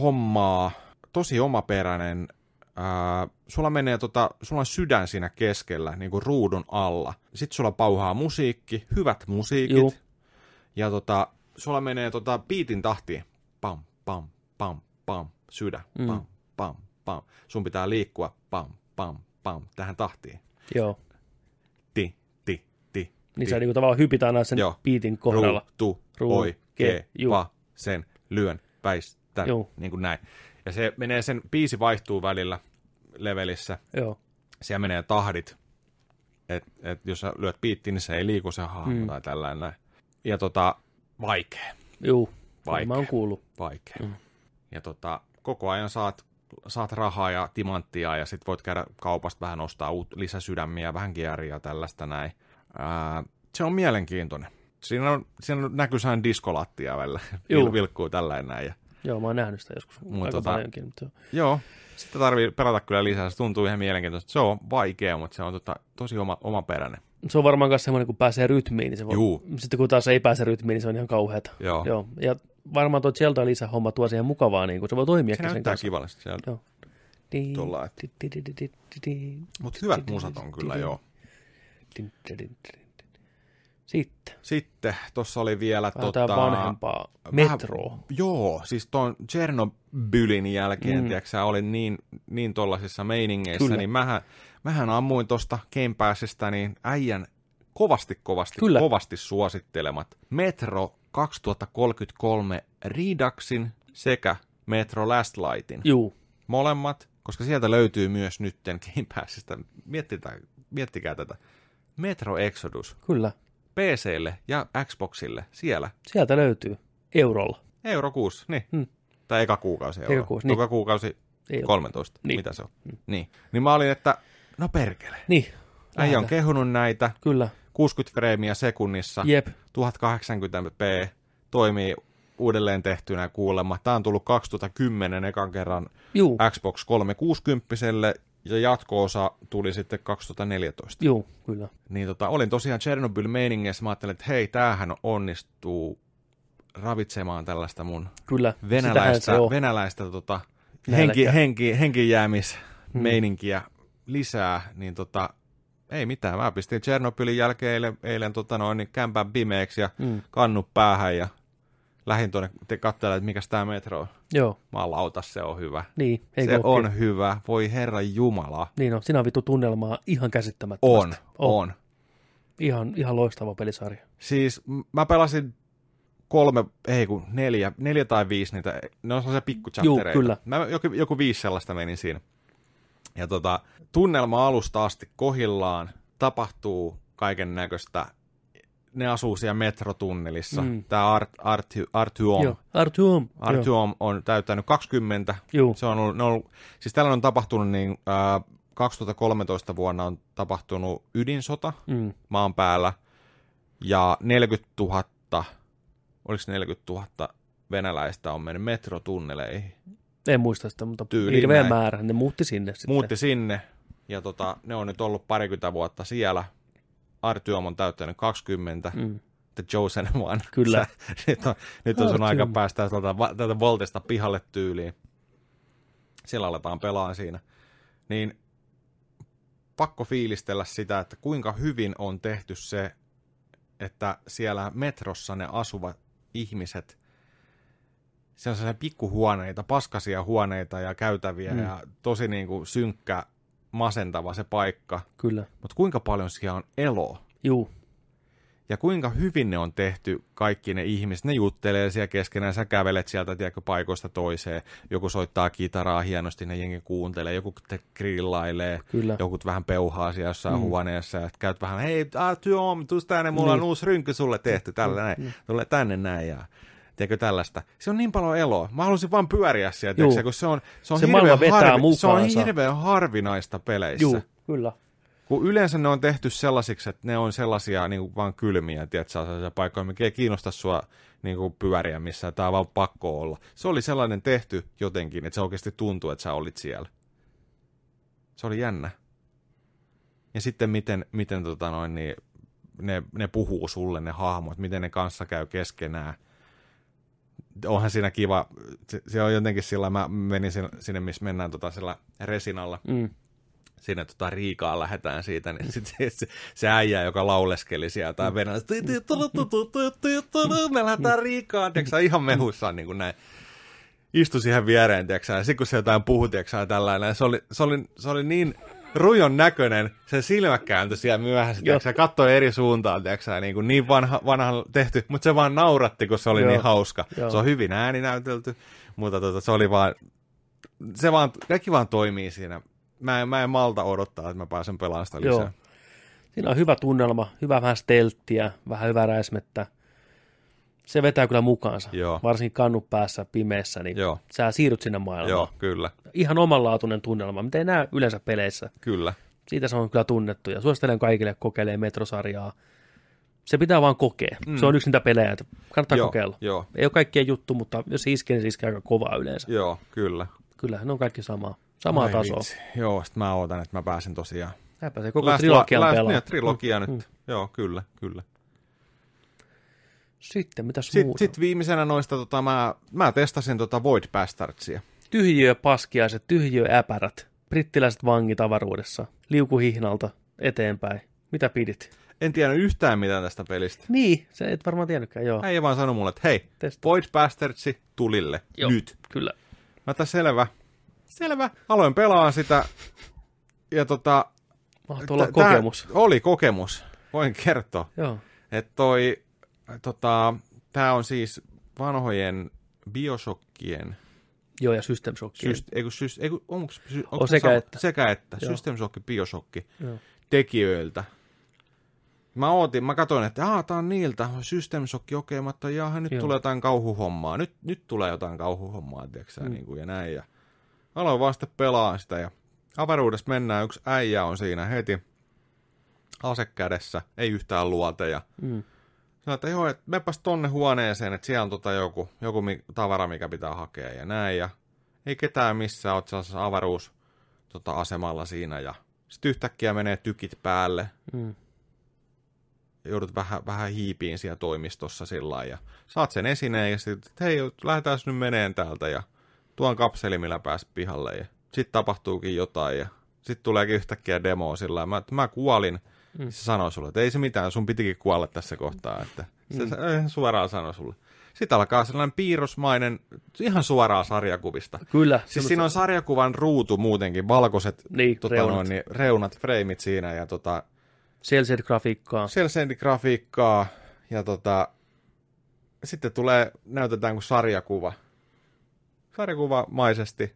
hommaa, tosi omaperäinen. Ää, sulla menee tota, sulla on sydän siinä keskellä, niinku ruudun alla. Sitten sulla pauhaa musiikki, hyvät musiikit. Juu. Ja tota, sulla menee tota biitin tahtiin. Pam, pam, pam, pam, sydän, Mm. pam, pam, pam. Sun pitää liikkua pam, pam, pam, tähän tahtiin. Joo. Ti, ti, ti. Niin sä niinku tavallaan hypitään aina sen Joo. biitin kohdalla. Ruutu, Ruu- oikee, ke- juu. va, sen, lyön, väistän, Juu. niin kuin näin. Ja se menee, sen biisi vaihtuu välillä levelissä. Joo. Siellä menee tahdit, että et jos sä lyöt biittiin, niin se ei liiku se hahmo Mm. tai tällainen näin. Ja tota, vaikea, Juu. Vaikea. Mä oon kuullut. vaikea. Mm. Ja tota, koko ajan saat, saat rahaa ja timanttia ja sit voit käydä kaupasta vähän ostaa uut, lisäsydämiä, vähän kieria ja tällaista näin. Ää, se on mielenkiintoinen. Siinä, on, siinä näkyy sehän diskolattia välillä, Juu. vilkkuu tällainen näin. Ja, Joo, mä oon nähnyt sitä joskus Mut aika tota- paljonkin. Mutta... joo, sitä tarvii pelata kyllä lisää, se tuntuu ihan mielenkiintoista. Se on vaikea, mutta se on tota, tosi oma, omaperäinen. Se on varmaan myös semmoinen, kun pääsee rytmiin, niin se voi... Juu. Sitten kun taas ei pääse rytmiin, niin se on ihan kauheata. Joo. Joo. Ja varmaan tuo Zelda lisä homma tuo siihen mukavaa, niin kun se voi toimia Se sen näyttää kanssa. kivalle di- di- Mutta hyvät musat on kyllä, joo. Sitten, Sitten tuossa oli vielä vähän tota, vanhempaa vähän- Metro. Joo, siis tuon Chernobylin jälkeen, Mm. tiedätkö, olin niin, niin tollasissa meiningeissä, Kyllä. niin mähän, mähän ammuin tuosta Game Passista niin äijän kovasti, kovasti, Kyllä. kovasti suosittelemat Metro 2033 Reduxin sekä Metro Last Lightin. Juu, Molemmat, koska sieltä löytyy myös nytten Game Passista, miettikää, miettikää tätä, Metro Exodus kyllä. PClle ja Xboxille siellä Sieltä löytyy eurolla. Euro kuusi, niin. Hmm. Tai eka kuukausi euro. Eka kuusi, niin. Toka kuukausi Ei ole. 13. Niin. Mitä se on? Hmm. Niin. Niin mä olin, että no perkele. Niin. Äijä on kehunut näitä. Kyllä. 60 freimiä sekunnissa. Jep. 1080p. Toimii uudelleen tehtynä kuulemma. Tää on tullut 2010 ekan kerran Juu. Xbox 360 ja jatko-osa tuli sitten 2014. Juu, kyllä. Niin tota, olin tosiaan Chernobyl meiningissä. Mä ajattelin, että hei, tämähän onnistuu ravitsemaan tällaista mun Kyllä. Venäläistä, venäläistä tota, henki, henki, henkijäämismeininkiä lisää, niin tota, ei mitään. Mä pistin Chernobylin jälkeen eilen, eilen tota noin, niin kämpän pimeäksi ja Mm. kannut päähän ja lähdin tuonne te katselemaan, että mikäs tää metro on. Joo, Malauta, se on hyvä. niin. Eikö se on hyvä. Voi herra jumala. Niin on, siinä on vittu tunnelmaa ihan käsittämättömästi. On, on. Ihan, ihan loistava pelisarja. Siis mä pelasin kolme, ei kun neljä, neljä tai viisi niitä, ne on sellaisia pikkuchaptereita. Juu, kyllä. Mä joku, joku viisi sellaista menin siinä. Ja tota, tunnelma alusta asti kohillaan, tapahtuu kaiken näköistä. Ne asuu siellä metrotunnelissa. Mm. Tämä Art, Art, Artyom, Joo, Artyom. Joo. Artyom on täyttänyt 20. Juu. Se on ollut, ne on ollut, siis tällä on tapahtunut niin, ää, 2013 vuonna on tapahtunut ydinsota, Mm. maan päällä ja 40 000, oliko 40 000 venäläistä on mennyt metrotunneleihin. En muista sitä, mutta Tyyliin hirveä näin. määrä. Ne muutti sinne sitten. Muutti sinne ja tota, ne on nyt ollut parikymmentä vuotta siellä. Artyom on täyttänyt 20, Mm. The Chosen One. [laughs] Kyllä. Sä, nyt on, nyt on sun aika päästä tältä, tältä Voltista pihalle tyyliin. Siellä aletaan pelaa siinä. Niin pakko fiilistellä sitä, että kuinka hyvin on tehty se, että siellä metrossa ne asuvat ihmiset, se on sellaisia pikkuhuoneita, paskasia huoneita ja käytäviä mm. ja tosi niin kuin synkkä, masentava se paikka. Kyllä. Mutta kuinka paljon siellä on eloa? Juu. Ja kuinka hyvin ne on tehty, kaikki ne ihmiset, ne juttelee siellä keskenään, sä kävelet sieltä, tiedätkö, paikoista toiseen, joku soittaa kitaraa hienosti, ne jengi kuuntelee, joku te grillailee, Kyllä. joku vähän peuhaa siellä jossain Mm. mm. huoneessa, ja käyt vähän, hei, ah, Tom, tuus tänne, mulla Niin. on uusi rynky sulle tehty, tällä näin, tule tänne näin, ja tiedätkö tällaista. Se on niin paljon eloa. Mä haluaisin vaan pyöriä siellä, tiedätkö, kun se on, se on, Se hirveän, harvi, se on hirveän harvinaista peleissä. Juu, kyllä. Kun yleensä ne on tehty sellaisiksi, että ne on sellaisia niin kuin vaan kylmiä, tiedätkö, sellaisia paikkoja, mikä ei kiinnosta sua niin kuin pyöriä missään, tämä on vaan pakko olla. Se oli sellainen tehty jotenkin, että se oikeasti tuntuu, että sä olit siellä. Se oli jännä. Ja sitten miten, miten tota noin, niin ne, ne puhuu sulle, ne hahmot, miten ne kanssa käy keskenään. Onhan siinä kiva, se, se on jotenkin sillä, mä menin sinne, sinne missä mennään tota sillä resinalla, Mm. sinne tota Riikaan lähdetään siitä, niin sit se, se, se äijä, joka lauleskeli sieltä ja venäjä, me lähdetään Riikaan, tiiäksä, ihan mehussaan niin kuin näin. Istui siihen viereen, tiiäksä, ja sitten kun se jotain puhui, tiiäksä, tällainen, se oli, se oli, se oli niin rujon näköinen, se silmä kääntyi siellä myöhässä, tiiäksä, katsoi eri suuntaan, tiiäksä, niin, kuin niin vanha, vanha tehty, mutta se vaan nauratti, kun se oli Joo. niin hauska. Joo. Se on hyvin ääninäytelty, mutta tota, se oli vaan, se vaan, kaikki vaan toimii siinä. Mä en, mä en malta odottaa, että mä pääsen pelaamaan sitä lisää. Joo. Siinä on hyvä tunnelma, hyvä vähän stelttiä, vähän hyvää räismettä. Se vetää kyllä mukaansa. Joo. Varsinkin kannut päässä pimeässä, niin Joo, sä siirryt sinne maailmaan. joo, kyllä, Ihan omanlaatuinen tunnelma, mitä ei näe yleensä peleissä. kyllä. Siitä se on kyllä tunnettu ja suosittelen kaikille kokeilee metrosarjaa. Se pitää vaan kokea. Mm. Se on yksi niitä pelejä, että kannattaa joo, kokeilla. Joo, Ei ole kaikkien juttu, mutta jos iskee, niin se iskee aika kovaa yleensä. joo, kyllä. Kyllä, ne on kaikki samaa. Samaa Ai tasoa. vitsi. Joo, sit mä ootan, että mä pääsen tosiaan. Hän pääsee koko trilogian pelaamaan. Niin, trilogia Mm, nyt. mm. Joo, kyllä, kyllä. Sitten, mitäs Sitten muuta? sit viimeisenä noista, tota, mä, mä testasin tota Void Bastardsia. Tyhjiö paskiaiset, tyhjiö äpärät, brittiläiset vangit avaruudessa, liukuhihnalta eteenpäin. Mitä pidit? En tiedä yhtään mitään tästä pelistä. Niin, se et varmaan tiennytkään, joo. Äijä vaan sanoi mulle, että hei, Testa. Void Bastardsi tulille, Joo. nyt. Kyllä. Mä että selvä. Selvä. Aloin pelaa sitä. Ja tota... Mahtoi olla kokemus. Oli kokemus. Voin kertoa. Joo. Että toi... Tota, tää on siis vanhojen Bioshockkien Joo, ja System Shock. Syst, ei kun, syst, ei kun, onks, sy, On sekä sama- että. Sekä että. Joo. System Shock, Bioshock Joo. tekijöiltä. Mä ootin, mä katsoin, että aah, tää on niiltä, System Shock, okei, mä jaha, nyt Joo. tulee jotain kauhuhommaa, nyt, nyt tulee jotain kauhuhommaa, tiedätkö Mm. niin kuin, ja näin. Ja aloin sitten pelaa sitä, ja avaruudessa mennään, yksi äijä on siinä heti, ase kädessä, ei yhtään luoteja. Mm. Sanoin, että joo, että mepäs tonne huoneeseen, että siellä on tota joku, joku tavara, mikä pitää hakea ja näin. Ja ei ketään missään, oot sellaisessa avaruus tota, asemalla siinä ja sitten yhtäkkiä menee tykit päälle. Mm. Joudut vähän, vähän hiipiin siellä toimistossa sillä ja saat sen esineen ja sitten, että hei, lähdetään nyt meneen täältä ja tuon kapseli, millä pääs pihalle ja sitten tapahtuukin jotain ja sitten tuleekin yhtäkkiä demo sillä mä, mä kuolin. Mm. Se sanoi sulle, että ei se mitään, sun pitikin kuolla tässä kohtaa, että se, se eh, suoraan sanoi sulle. Sitten alkaa sellainen piirrosmainen, ihan suoraa sarjakuvista. Kyllä. Siis siinä on sarjakuvan ruutu muutenkin, valkoiset Niin, tota, reunat. noin, niin, reunat, freimit siinä ja tota, Cell-shade-grafiikkaa. grafiikkaa ja tota, sitten tulee, näytetään kuin sarjakuva. Sarjakuvamaisesti.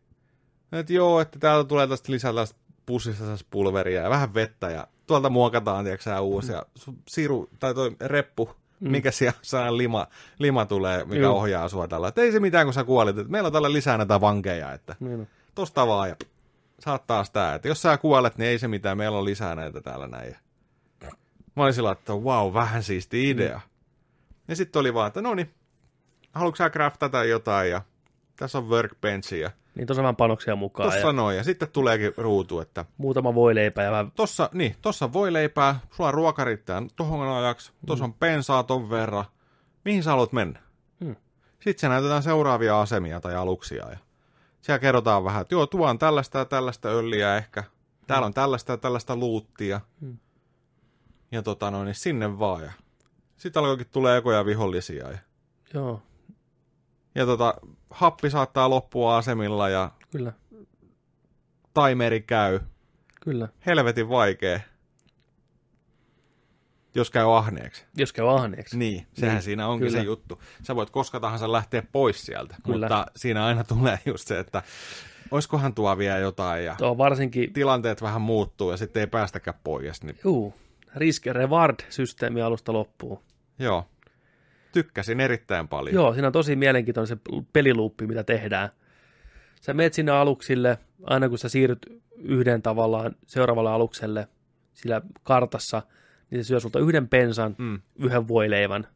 Että joo, että täältä tulee tästä lisää tästä pussista pulveria ja vähän vettä ja tuolta muokataan, tiedätkö uusi. Ja siru, tai toi reppu, mm. mikä siellä sellainen lima, lima tulee, mikä Joo. ohjaa sua tällä. Että ei se mitään, kun sä kuolit. Että meillä on tällä lisää näitä vankeja, että Niin tosta vaan ja saat taas tää. Että jos sä kuolet, niin ei se mitään, meillä on lisää näitä täällä näin. Ja Mä olin sillä, että wow, vähän siisti idea. Mm. Ja sitten oli vaan, että no niin, haluatko sä craftata jotain ja tässä on workbenchi ja Niin tuossa vähän panoksia mukaan. tossa Ja noin. Ja sitten tuleekin ruutu, että muutama voileipä ja vähän... tossa, niin, tossa voi leipää, sulla ruoka riittää tohon ajaksi, tossa on pensaa ton verran. Mihin sä haluat mennä? Mm. Sitten se näytetään seuraavia asemia tai aluksia ja siellä kerrotaan vähän, että joo, tuo on tällaista ja tällaista öljyä ehkä. Täällä on tällaista ja tällaista luuttia. Mm. Ja tota noin, niin sinne vaan. Ja sitten alkoikin tulee ekoja vihollisia. Ja, Joo, ja tota, happi saattaa loppua asemilla ja kyllä, timeri käy. kyllä. Helvetin vaikea. Jos käy ahneeksi. Jos käy ahneeksi. Niin, sehän Niin, siinä onkin kyllä. se juttu. Sä voit koska tahansa lähteä pois sieltä, Kyllä. mutta siinä aina tulee just se, että oiskohan tuo vielä jotain ja Tuo varsinkin, tilanteet vähän muuttuu ja sitten ei päästäkään pois. Niin, juu, risk reward-systeemi alusta loppuun. joo, tykkäsin erittäin paljon. Joo, siinä on tosi mielenkiintoinen se peliluuppi, mitä tehdään. Sä meet sinne aluksille, aina kun sä siirryt yhden tavallaan seuraavalle alukselle sillä kartassa, niin se syö sulta yhden pensan, Mm. yhden voileivän.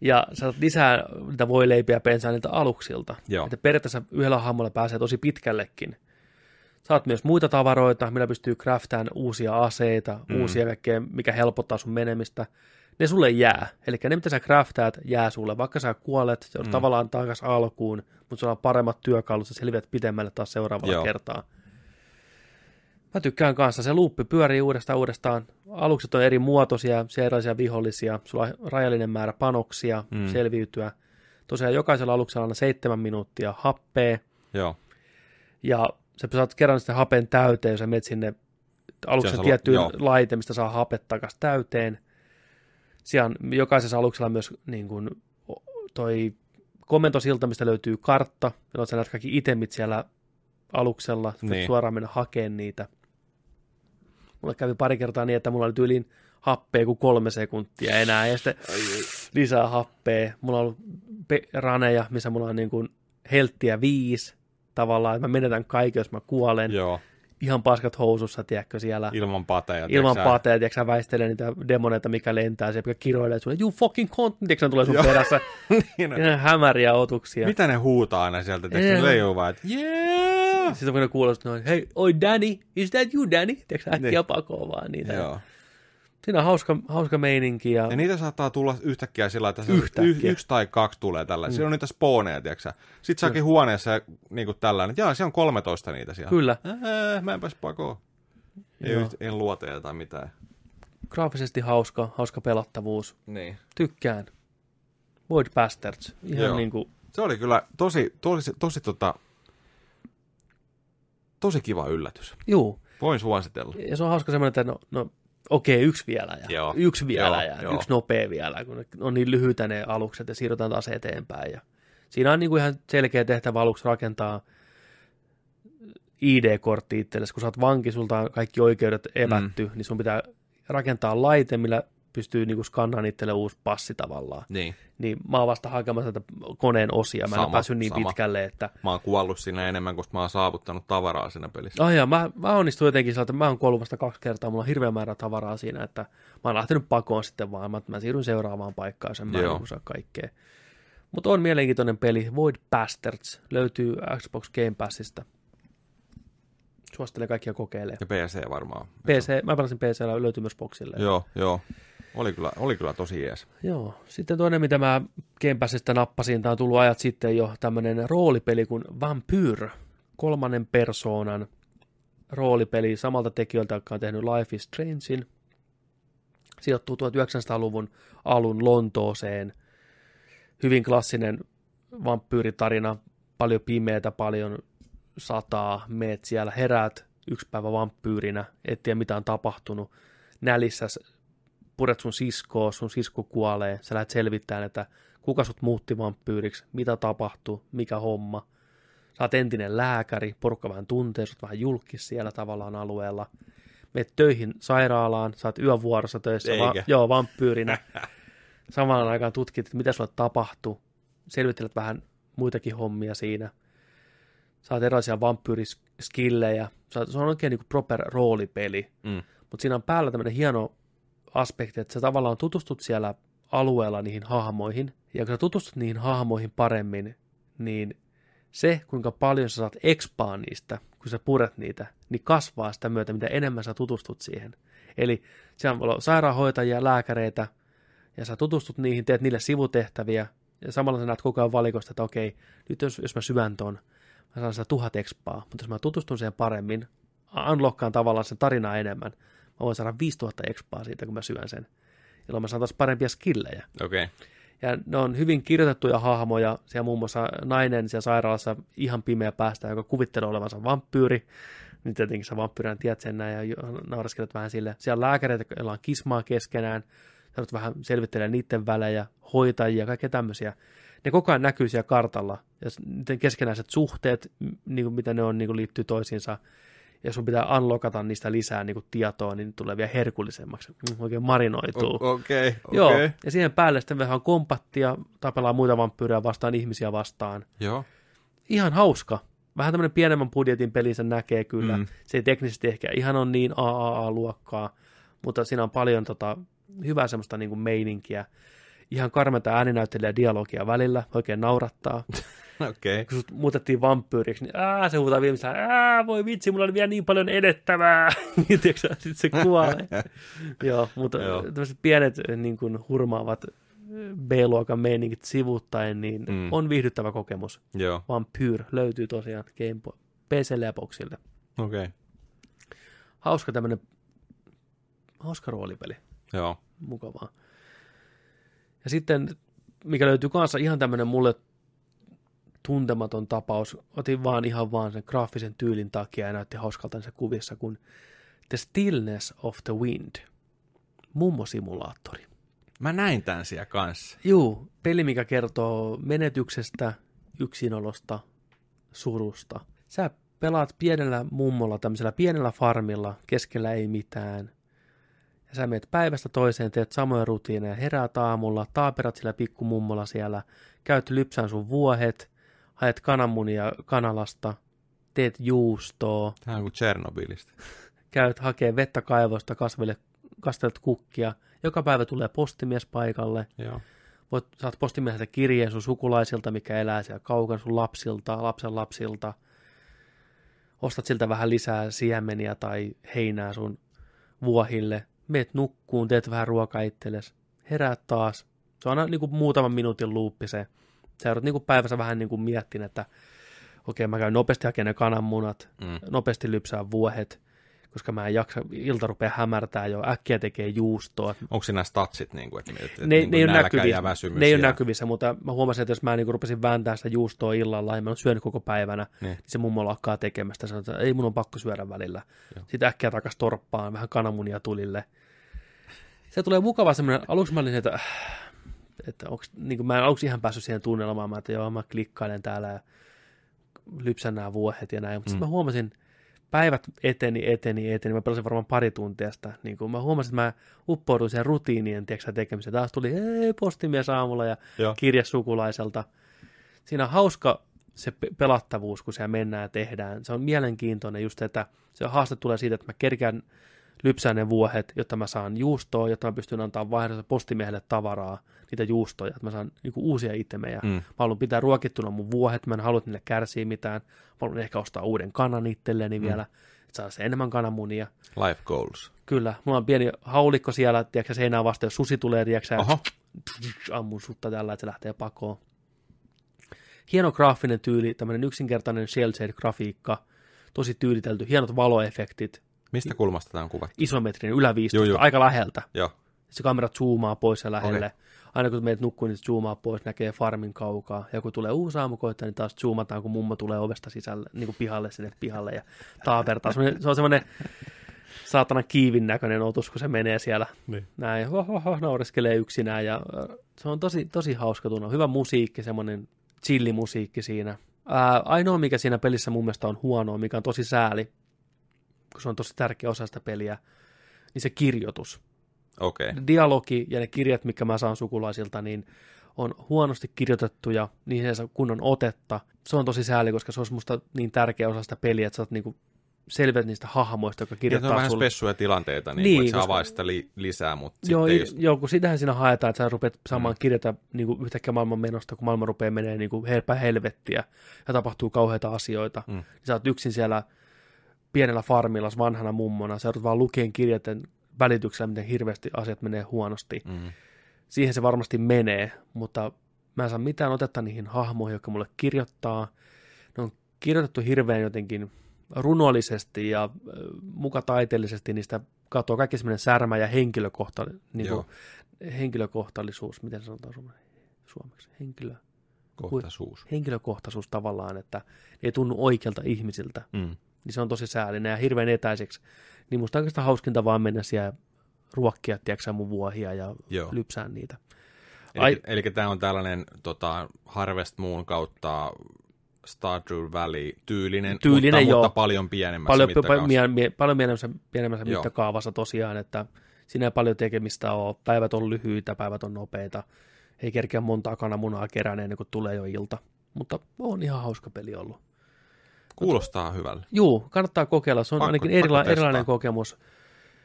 ja sä saat lisää niitä voileipiä pensaa niiltä aluksilta. Joo. Että periaatteessa yhdellä hahmolla pääsee tosi pitkällekin. Saat myös muita tavaroita, millä pystyy craftaan uusia aseita, Mm. mm. uusia kaikkea, mikä helpottaa sun menemistä. Ne sulle jää. Eli ne, mitä sä craftaat, jää sulle. Vaikka sä kuolet, se on Mm. tavallaan takas alkuun, mutta sulla on paremmat työkalut, sä selviät pidemmälle taas seuraavalla Joo. Kertaa. Mä tykkään kanssa. Se luuppi pyörii uudestaan uudestaan. Alukset on eri muotoisia, siellä erilaisia vihollisia. Sulla on rajallinen määrä panoksia Mm. selviytyä. Tosiaan jokaisella aluksella on seitsemän minuuttia happea. Joo, Ja sä saat kerran sitten hapen täyteen, jos sä menet sinne aluksen tiettyyn laite, mistä saa hapet takaisin täyteen. Siellä on jokaisessa aluksella myös niin kuin, toi komentosilta, mistä löytyy kartta, jolloin sä näet kaikki itemit siellä aluksella, sä Niin. suoraan mennä hakemaan niitä. Mulle kävi pari kertaa niin, että mulla oli tyyliin happea kuin kolme sekuntia enää, ja sitten lisää happea. Mulla on ollut pe- raneja, missä mulla on niin kuin helttiä viisi tavallaan, että mä menetän kaiken, jos mä kuolen. Joo, Ihan paskat housussa, tiedätkö, siellä. ilman pateja. Ilman tiedätkö pateja, tiedätkö, väistelee niitä demoneita, mikä lentää, se mikä kiroilee sulle, you fucking cunt, tiedätkö, tulee sun Joo. perässä. [laughs] Niin on. Hämäriä otuksia. Mitä ne huutaa aina sieltä? Tiedätkö, ne leijuu vaan, että yeah! Sitten kun ne kuulostaa hei, oi Danny, is that you Danny? Tiedätkö, äkkiä Niin. pakoon vaan niitä. Joo. Siinä on hauska, hauska meininki ja, Ja niitä saattaa tulla yhtäkkiä sillä että Yhtäkkiä. y- yksi tai kaksi tulee tällä. Mm. Siinä on niitä spawneja, tiedätkö Sitten saakin huoneessa ja niin kuin tällainen, että jaa, siellä on 13 niitä siellä. kyllä, Ää, mä enpäs pakoon. Ei, Joo. yht- en luoteja tai mitään. graafisesti hauska, hauska pelattavuus. Niin. Tykkään. Void Bastards. Ihan Joo. niin kuin, Se oli kyllä tosi, tosi, tosi, tota, tosi kiva yllätys. juu. Voin suositella. Ja se on hauska semmoinen, että no, no okei, yksi vielä ja Joo. yksi vielä Joo, ja joo. yksi nopea vielä, kun on niin lyhyitä ne alukset ja siirrytään taas eteenpäin. Ja siinä on niin kuin ihan selkeä tehtävä aluksi rakentaa ID-kortti itsellesi, kun sä oot vanki, sulta on kaikki oikeudet evätty, mm. niin sun pitää rakentaa laite, millä pystyy niin kuin skannaamaan itselle uusi passi tavallaan. Niin. Niin mä oon vasta hakemassa tätä koneen osia, mä en Sama, ole päässyt niin sama. pitkälle, että Mä oon kuollut siinä enemmän, koska mä oon saavuttanut tavaraa siinä pelissä. Oh ja mä, mä onnistuin jotenkin sillä, että mä oon kuollut vasta kaksi kertaa, mulla on hirveä määrä tavaraa siinä, että mä oon lähtenyt pakoon sitten vaan, mä, mä siirryn seuraavaan paikkaan, sen mä en saa kaikkea. Mutta on mielenkiintoinen peli, Void Bastards, löytyy Xbox Game Passista. Suosittelen kaikkia kokeilemaan. Ja PC varmaan. PC, mä pelasin PCllä, löytyy myös Boxille. Joo, joo. Oli kyllä, oli kyllä tosi jees. Joo. Sitten toinen, mitä mä Passista nappasin, tämä on tullut ajat sitten jo, tämmöinen roolipeli kuin Vampyr, kolmannen persoonan roolipeli samalta tekijöiltä, jotka on tehnyt Life is Strangein. Sijoittuu 1900-luvun alun Lontooseen. Hyvin klassinen vampyyritarina, paljon pimeätä, paljon sataa, meet siellä, heräät yksi päivä vampyyrinä, et tiedä mitä on tapahtunut, nälissä puret sun siskoa, sun sisko kuolee, sä lähdet selvittämään, että kuka sut muutti vampyyriksi, mitä tapahtuu, mikä homma. Sä oot entinen lääkäri, porukka vähän tuntee, oot vähän julkis siellä tavallaan alueella. Meet töihin sairaalaan, sä oot yövuorossa töissä, Eikä. joo, vampyyrinä. [laughs] Samaan aikaan tutkit, että mitä sulle tapahtuu. Selvittelet vähän muitakin hommia siinä. Saat erilaisia vampyyriskillejä. Se on oikein niin proper roolipeli. Mm. Mutta siinä on päällä tämmöinen hieno aspekti, että sä tavallaan tutustut siellä alueella niihin hahmoihin, ja kun sä tutustut niihin hahmoihin paremmin, niin se, kuinka paljon sä saat expaa niistä, kun sä puret niitä, niin kasvaa sitä myötä, mitä enemmän sä tutustut siihen. Eli siellä olla sairaanhoitajia, lääkäreitä, ja sä tutustut niihin, teet niille sivutehtäviä, ja samalla sä näet koko ajan valikosta, että okei, nyt jos, jos mä syvän ton, mä saan sitä tuhat expaa, mutta jos mä tutustun siihen paremmin, unlockkaan tavallaan sen tarinaa enemmän, mä voin saada 5000 expaa siitä, kun mä syön sen, jolloin mä saan taas parempia skillejä. Okei. Okay. Ja ne on hyvin kirjoitettuja hahmoja. Siellä muun muassa nainen siellä sairaalassa ihan pimeä päästä, joka kuvittelee olevansa vampyyri. Niin tietenkin sä vampyyrinä tiedät sen näin ja naureskelet vähän sille. Siellä on lääkäreitä, joilla on kismaa keskenään. Sä vähän selvittelee niiden välejä, hoitajia, kaikkea tämmöisiä. Ne koko ajan näkyy siellä kartalla. Ja niiden keskenäiset suhteet, niin kuin mitä ne on, niin kuin liittyy toisiinsa. Ja sun pitää unlockata niistä lisää niin kuin tietoa, niin tulee vielä herkullisemmaksi. Mm, Oikein marinoituu. O- Okei, Joo, okei. ja siihen päälle sitten vähän kompattia, tapellaan muita vampyyrejä vastaan, ihmisiä vastaan. Joo. Ihan hauska. Vähän tämmöinen pienemmän budjetin peli sen näkee kyllä. Mm. Se ei teknisesti ehkä ihan on niin AAA-luokkaa, mutta siinä on paljon tota, hyvää semmoista niin kuin meininkiä. Ihan karmenta ääninäyttelijä dialogia välillä, oikein naurattaa. [laughs] Okei. Kun sut muutettiin vampyyriksi, niin ää, se huutaa viimeisellä, ää, voi vitsi, mulla on vielä niin paljon edettävää. [laughs] Sitten se kuolee. [laughs] Joo, mutta Joo. tämmöiset pienet niin kuin hurmaavat B-luokan meininkit sivuttaen, niin Mm. on viihdyttävä kokemus. Joo. Vampyr löytyy tosiaan Game PClle ja Boxille. Okei. Okay. Hauska tämmönen, hauska roolipeli, Joo. mukavaa. Ja sitten, mikä löytyy kanssa ihan tämmönen mulle tuntematon tapaus, otin vaan ihan vaan sen graafisen tyylin takia ja näytti hauskalta se kuvissa, kun The Stillness of the Wind, mummosimulaattori. Mä näin tän siellä kanssa. Juu, peli, mikä kertoo menetyksestä, yksinolosta, surusta. Sä pelaat pienellä mummolla, tämmöisellä pienellä farmilla, keskellä ei mitään. Ja sä meet päivästä toiseen, teet samoja rutiineja, heräät aamulla, taaperat sillä pikkumummolla siellä, käyt lypsään sun vuohet, haet kananmunia kanalasta, teet juustoa, Tämä on kuin Tchernobylistä. [laughs] käyt hakee vettä kaivosta, kasvelle, kastelet kukkia, joka päivä tulee postimies paikalle, Joo. voit, saat postimieheltä kirjeen sun sukulaisilta, mikä elää siellä kaukana sun lapsilta, lapsen lapsilta. Ostat siltä vähän lisää siemeniä tai heinää sun vuohille. Meet nukkuun, teet vähän ruokaa itsellesi. Heräät taas. Se on aina niin kuin muutaman minuutin luuppi se. Sä joudut niin kuin päivässä vähän niin kuin miettimään, että okei, mä käyn nopeasti hakemaan ne kananmunat, Mm. nopeasti lypsää vuohet, koska mä en jaksa, ilta rupeaa hämärtää jo, äkkiä tekee juustoa. Onko siinä statsit, niin kuin, että, että Ne, niin ne, ei ole nälkä näkyvissä, väsymys? ne ei ole näkyvissä, mutta mä huomasin, että jos mä niin rupesin vääntää sitä juustoa illalla ja mä oon syönyt koko päivänä, Niin. niin se mummo lakkaa tekemästä. Sanoo, että ei mun on pakko syödä välillä. Joo. Sitten äkkiä takas torppaan, vähän kananmunia tulille. Se tulee mukava semmoinen, aluksi mä olin, että, äh, että onks, niin kuin mä en aluksi ihan päässyt siihen tunnelmaan, mä, että joo, mä klikkailen täällä ja lypsän nämä vuohet ja näin, mutta Mm. sitten mä huomasin, päivät eteni, eteni, eteni. Mä pelasin varmaan pari tuntia sitä. Niin kun mä huomasin, että mä uppouduin siihen rutiinien tiedätkö, tekemiseen. Taas tuli hei, postimies aamulla ja Joo. kirje sukulaiselta. Siinä on hauska se pe- pelattavuus, kun siellä mennään ja tehdään. Se on mielenkiintoinen just, että se haaste tulee siitä, että mä kerkään lypsää ne vuohet, jotta mä saan juustoa, jotta mä pystyn antaa vaihdossa postimiehelle tavaraa, niitä juustoja, että mä saan niinku uusia itemejä. Mm. Mä haluan pitää ruokittuna mun vuohet, mä en halua, että niille kärsii mitään. Mä haluan ehkä ostaa uuden kanan itselleni Mm. vielä, että saa se enemmän kananmunia. Life goals. Kyllä, mulla on pieni haulikko siellä, tiedätkö, seinää vasta, jos susi tulee, tiedätkö, ammun sutta tällä, että se lähtee pakoon. Hieno graafinen tyyli, tämmöinen yksinkertainen shell grafiikka, tosi tyylitelty, hienot valoefektit, Mistä kulmasta tämä on kuvattu? isometrinen, ylä 15, Joo, joo. aika läheltä. Joo. Se kamera zoomaa pois ja lähelle. Okei. Aina kun meidät nukkuu, niin zoomaa pois, näkee farmin kaukaa. Ja kun tulee uusi aamukoitta, niin taas zoomataan, kun mummo tulee ovesta sisälle, niin kuin pihalle sinne pihalle ja taapertaa. Se on semmoinen saatana kiivin näköinen otus, kun se menee siellä Niin. näin, ho, ho, ho, naureskelee yksinään. Ja se on tosi, tosi hauska tunne. Hyvä musiikki, semmoinen chillimusiikki siinä. Ää, ainoa, mikä siinä pelissä mun mielestä on huonoa, mikä on tosi sääli, kun se on tosi tärkeä osa sitä peliä, niin se kirjoitus Okei. Okay. dialogi ja ne kirjat, mitkä mä saan sukulaisilta, niin on huonosti kirjoitettuja, niin se kunnon otetta. Se on tosi sääli, koska se on musta niin tärkeä osa sitä peliä, että sä oot niinku selviät niistä hahmoista, jotka Ja se on kirjoittaa vähän sulle. spessuja tilanteita, niin, Niin, niin että se koska- sitä li- lisää, mutta Joo, sitten just, joo, kun sitähän siinä haetaan, että sä rupeat saamaan Mm. kirjata niin kuin yhtäkkiä maailman menosta, kun maailma rupeaa menee niin kuin helpää helvettiä ja tapahtuu kauheita asioita. Mm. Niin sä oot yksin siellä pienellä farmilla vanhana mummona, sä joudut vaan lukien kirjaten välityksellä, miten hirveästi asiat menee huonosti. mm, Siihen se varmasti menee, mutta mä en saa mitään otetta niihin hahmoihin, jotka mulle kirjoittaa. Ne on kirjoitettu hirveän jotenkin runollisesti ja äh, muka taiteellisesti niistä katsoo kaikki semmoinen särmä ja henkilökohta, niin kuin, henkilökohtaisuus, miten sanotaan suomeksi? Henkilö, kohtaisuus. henkilökohtaisuus tavallaan, että ei tunnu oikealta ihmisiltä, Mm. Niin se on tosi säällinen ja hirveän etäiseksi. Niin musta oikeastaan hauskinta vaan mennä siellä ruokkia, tiedätkö, mun vuohia ja Joo. lypsää niitä. Eli, Ai- eli tämä on tällainen tota, Harvest Moon kautta Stardew Valley tyylinen, Tyylinen, mutta, joo. mutta paljon pienemmässä paljon, mittakaavassa. mie, mie, paljon pienemmässä, pienemmässä Joo. mittakaavassa tosiaan, että siinä ei paljon tekemistä ole. Päivät on lyhyitä, päivät on nopeita. Ei kerkeä montaa kananmunaa kerään ennen kuin tulee jo ilta. Mutta on ihan hauska peli ollut. Kuulostaa hyvälle. Juu, kannattaa kokeilla. Se on Pakko- ainakin erila, erilainen kokemus.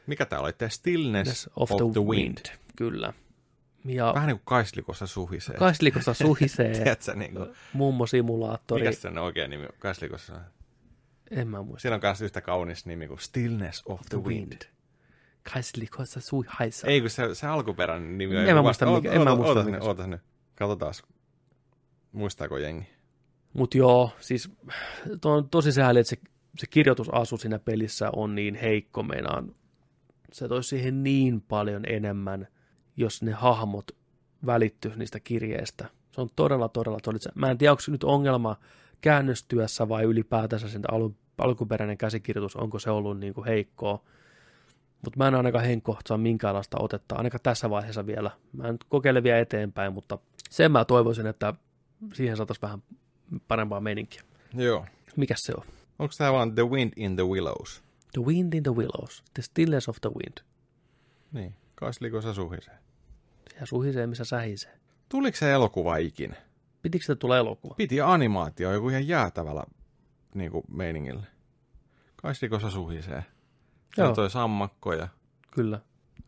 Mikä tää oli? Tämä Stillness Yes, of, the, wind. Kyllä. Ja Vähän niin kuin Kaislikossa suhisee. Kaislikossa suhisee [laughs] Tiedätkö, niin kuin, mummo-simulaattori. mikä sen oikein nimi on? Kaislikossa. En mä muista. Siinä on myös yhtä kaunis nimi kuin Stillness of the Wind. Kaislikossa suhihaisa. Ei, kun se, se alkuperäinen nimi on... En mä muista mikä- en mä muista mikä ootas nyt. Katsotaan. Muistaako jengi? Mutta joo, siis on tosi sääli, että se, se kirjoitusasu siinä pelissä on niin heikko. Meinaan, se toisi siihen niin paljon enemmän, jos ne hahmot välittyisi niistä kirjeistä. Se on todella, todella, todella. Mä en tiedä, onko nyt ongelma käännöstyössä vai ylipäätänsä sen alu, alkuperäinen käsikirjoitus, onko se ollut niin kuin heikkoa. Mutta mä en ainakaan henkkohta saa minkäänlaista otetta, ainakaan tässä vaiheessa vielä. Mä en kokeile vielä eteenpäin, mutta sen mä toivoisin, että siihen saataisiin vähän parempaa meininkiä. Joo. Mikäs se on? Onko tämä vaan The Wind in the Willows? The Wind in the Willows. The Stillness of the Wind. Niin, kaslikos suhisee. Ja suhisee, missä sähisee. Tuliko se elokuva ikinä? Pitikö sitä tulla elokuva? Piti animaatio joku ihan jäätävällä niin kuin meiningillä. Kaislikos suhisee. Se Joo. on toi sammakko ja Kyllä.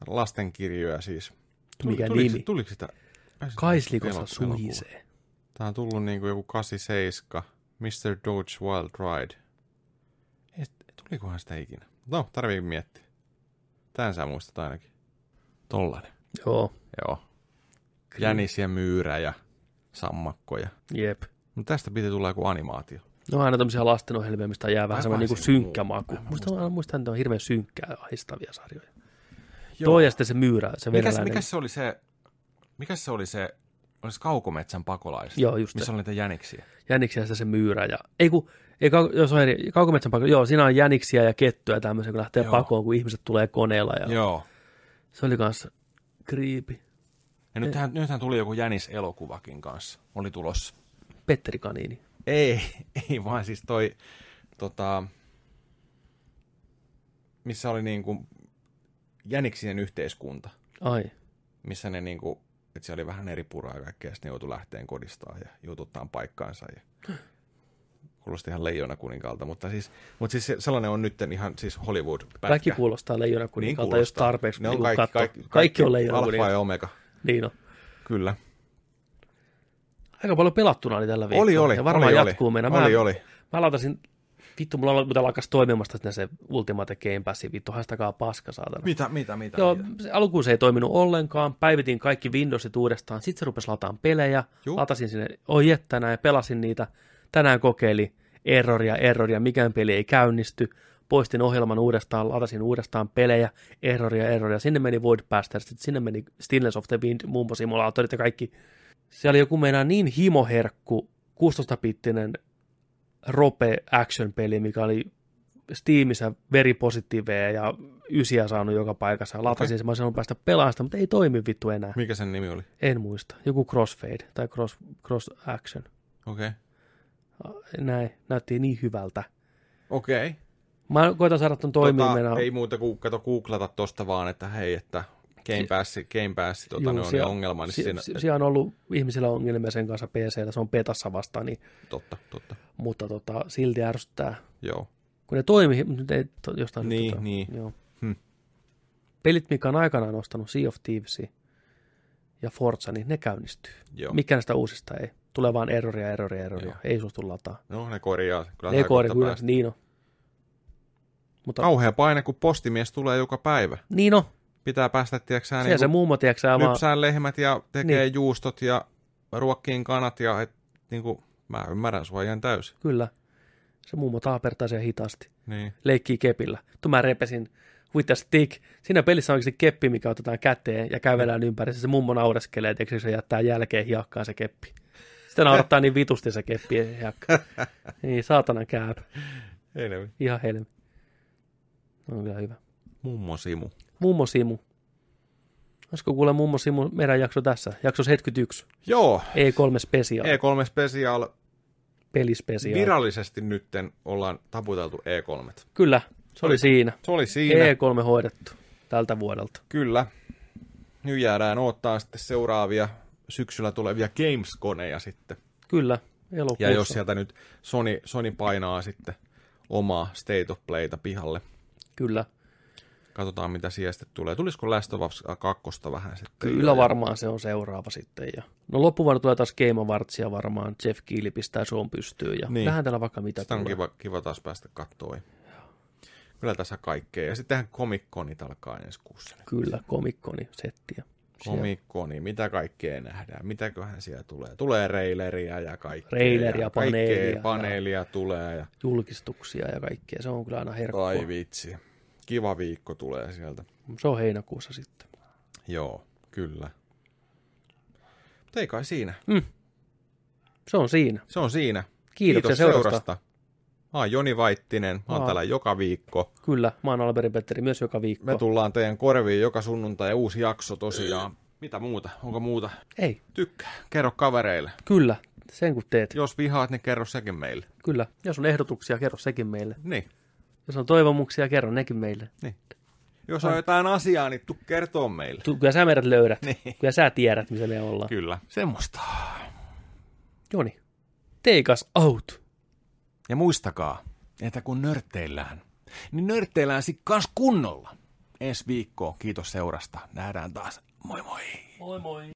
lastenkirjoja siis. Mikä tuliko, nimi? Tuliko sitä? Kaislikossa suhisee. Tää on tullut niinku joku 87, Mr. Dodge Wild Ride. Ei, tulikohan sitä ikinä? No, tarvii miettiä. Tän sä muistat ainakin. Tollanen. Joo. Joo. Jänis ja myyrä ja sammakko. Ja... Jep. Mutta tästä piti tulla joku animaatio. No aina tämmöisiä lastenohjelmia, mistä jää vähän semmoinen niinku pääsin synkkä muu- maku. mä en Musta, muista. aina muistan, että on hirveän synkkää ja ahistavia sarjoja. Joo. Toi ja sitten se myyrä, se Mikäs, mikäs se oli se, mikäs se oli se, olisi kaukometsän pakolaiset? Joo, just Missä se. oli niitä jäniksiä? Jäniksiä ja se myyrä. Ja, ei kun, ei, jos on eri, kaukometsän pakoon, joo, siinä on jäniksiä ja kettuja tämmöisiä, kun lähtee Joo. pakoon, kun ihmiset tulee koneella. Ja Joo. Se oli kanssa creepy. Ja nythän, nythän tuli joku jäniselokuvakin kanssa. Oli tulossa. Petteri Kaniini. Ei, [laughs] ei vaan siis toi, tota, missä oli niinku jäniksien yhteiskunta, Ai, missä ne niinku, että siellä oli vähän eri puraa ja kaikkea, sitten ne joutui lähteen kodistaan ja jututtaan paikkaansa ja kuulosti ihan leijona kuninkaalta, mutta siis, mutta siis se- sellainen on nyt ihan siis hollywood pätkä. kaikki kuulostaa leijona Niin jos kuulostaa. tarpeeksi ne on niinku kaikki, kaikki, kaikki, kaikki, on leijona alfa ja omega, Niin on. kyllä. Aika paljon pelattuna oli tällä viikolla. Oli, oli, Ja varmaan oli, jatkuu oli. meidän. Oli, mä, oli. mä latasin, vittu, mulla on muuten alkaisi toimimasta sinne se Ultimate Game Passi, vittu, haistakaa paska, saatana. Mitä, mitä, mitä? Joo, mitä? se alkuun se ei toiminut ollenkaan, päivitin kaikki Windowsit uudestaan, sitten se rupesi lataan pelejä, Juu. latasin sinne, oi jättänä ja pelasin niitä, tänään kokeili, erroria, erroria, mikään peli ei käynnisty, poistin ohjelman uudestaan, latasin uudestaan pelejä, erroria, erroria, sinne meni Void Bastard, sitten sinne meni Stillness of the Wind, Mumbo Simulaattorit ja kaikki. Se oli joku meinaa niin himoherkku, 16-bittinen rope action-peli, mikä oli Steamissa veri positiiveja ja ysiä saanut joka paikassa. Latasin okay. sen, mä olisin päästä pelaamaan sitä, mutta ei toimi vittu enää. Mikä sen nimi oli? En muista. Joku crossfade tai cross, cross action. Okei. Näin, näytti niin hyvältä. Okei. Mä koitan saada ton Tota, ei muuta kuin kato googlata tosta vaan, että hei, että Game Pass, Game Pass tota, ne on siellä- ongelma, niin si- siinä, si- siellä on ollut ihmisillä ongelmia sen kanssa PC, se on petassa vastaan, niin, totta, totta, mutta tota, silti ärsyttää. joo. Kun ne toimii, nyt ei jostain Niin, tota, niin. Joo. Hm. Pelit, mikä on aikanaan ostanut Sea of Thieves ja Forza, niin ne käynnistyy. Joo. Mikä näistä uusista ei. Tulee vaan erroria, erroria, erroria. Joo. Ei suostu lataa. No, ne korjaa. Kyllä Ne kohta kyllä, niin on. Mutta, Kauhea paine, kun postimies tulee joka päivä. niin on. Pitää päästä, tiedätkö niin se mummo, tiedätkö sä, vaan, lypsää lehmät ja tekee Niin. juustot ja ruokkiin kanat ja et, niin kuin, mä ymmärrän sua ihan täysin. kyllä. Se mummo taapertaa siellä hitaasti. Niin. Leikkii kepillä. Tuo mä repesin with a stick. Siinä pelissä on oikeasti keppi, mikä otetaan käteen ja kävelään ympäri. Se mummo naureskelee, että se jättää jälkeen hiakkaan se keppi. Sitä naurattaa niin vitusti se keppi hiakka. [laughs] niin, saatanan kääpä. Ei ne, Ihan helmi. On kyllä hyvä. mummo Simu. Mummo Simu. Olisiko kuule Mummo Simu meidän jakso tässä? Jakso 71. Joo, E3 Special. E- E3 Special. Pelispecial. Virallisesti nytten ollaan taputeltu E3. Kyllä, se oli siinä. Se oli siinä. E3 hoidettu tältä vuodelta. Kyllä. Nyt jäädään odottaa sitten seuraavia syksyllä tulevia Games-koneja sitten. Kyllä, elokuussa. Ja jos sieltä nyt Sony, Sony painaa sitten omaa State of Playta pihalle. Kyllä, Katsotaan, mitä siellä sitten tulee. Tulisiko Last of Us 2 vähän sitten? kyllä jo? varmaan se on seuraava sitten. Ja... No loppuvuonna tulee taas Game Awardsia varmaan. Jeff Keely pistää suon pystyyn ja Niin. nähdään täällä vaikka mitä Sitä on tulee. kiva, kiva taas päästä katsoa. Kyllä tässä kaikkea. Ja sittenhän Comic-Conit alkaa ensi kuussa. Kyllä, komikkoni settiä. Comic-Coni, mitä kaikkea nähdään, mitäköhän siellä tulee. Tulee reileria ja kaikkea. Reileria, paneelia Kaikkea ja- paneelia tulee ja Julkistuksia ja kaikkea. Se on kyllä aina herkkua. ai vitsi. Kiva viikko tulee sieltä. Se on heinäkuussa sitten. Joo, kyllä. Mutta ei kai siinä. Se on siinä. Se on siinä. Kiitoksia seurasta. Mä oon Joni Vaittinen. Mä oon Aa. täällä joka viikko. Kyllä, mä oon Alberin Petteri myös joka viikko. Me tullaan teidän korviin joka sunnuntai ja uusi jakso tosiaan. Mitä muuta? Onko muuta? Ei, Tykkää. Kerro kavereille. kyllä, sen kun teet. Jos vihaat, niin kerro sekin meille. Kyllä, jos on ehdotuksia, kerro sekin meille. Niin. Jos on toivomuksia, kerro nekin meille. Jos on jotain asiaa, niin tuu kertoo meille. Tu- Kyllä sä meidät löydät. Niin. Kyllä sä tiedät, missä me ollaan. Kyllä, semmoista. Joni, take us out. Ja muistakaa, että kun nörtteillään, niin nörtteillään sit kans kunnolla. Ensi viikkoon, kiitos seurasta. Nähdään taas. Moi moi! Moi moi.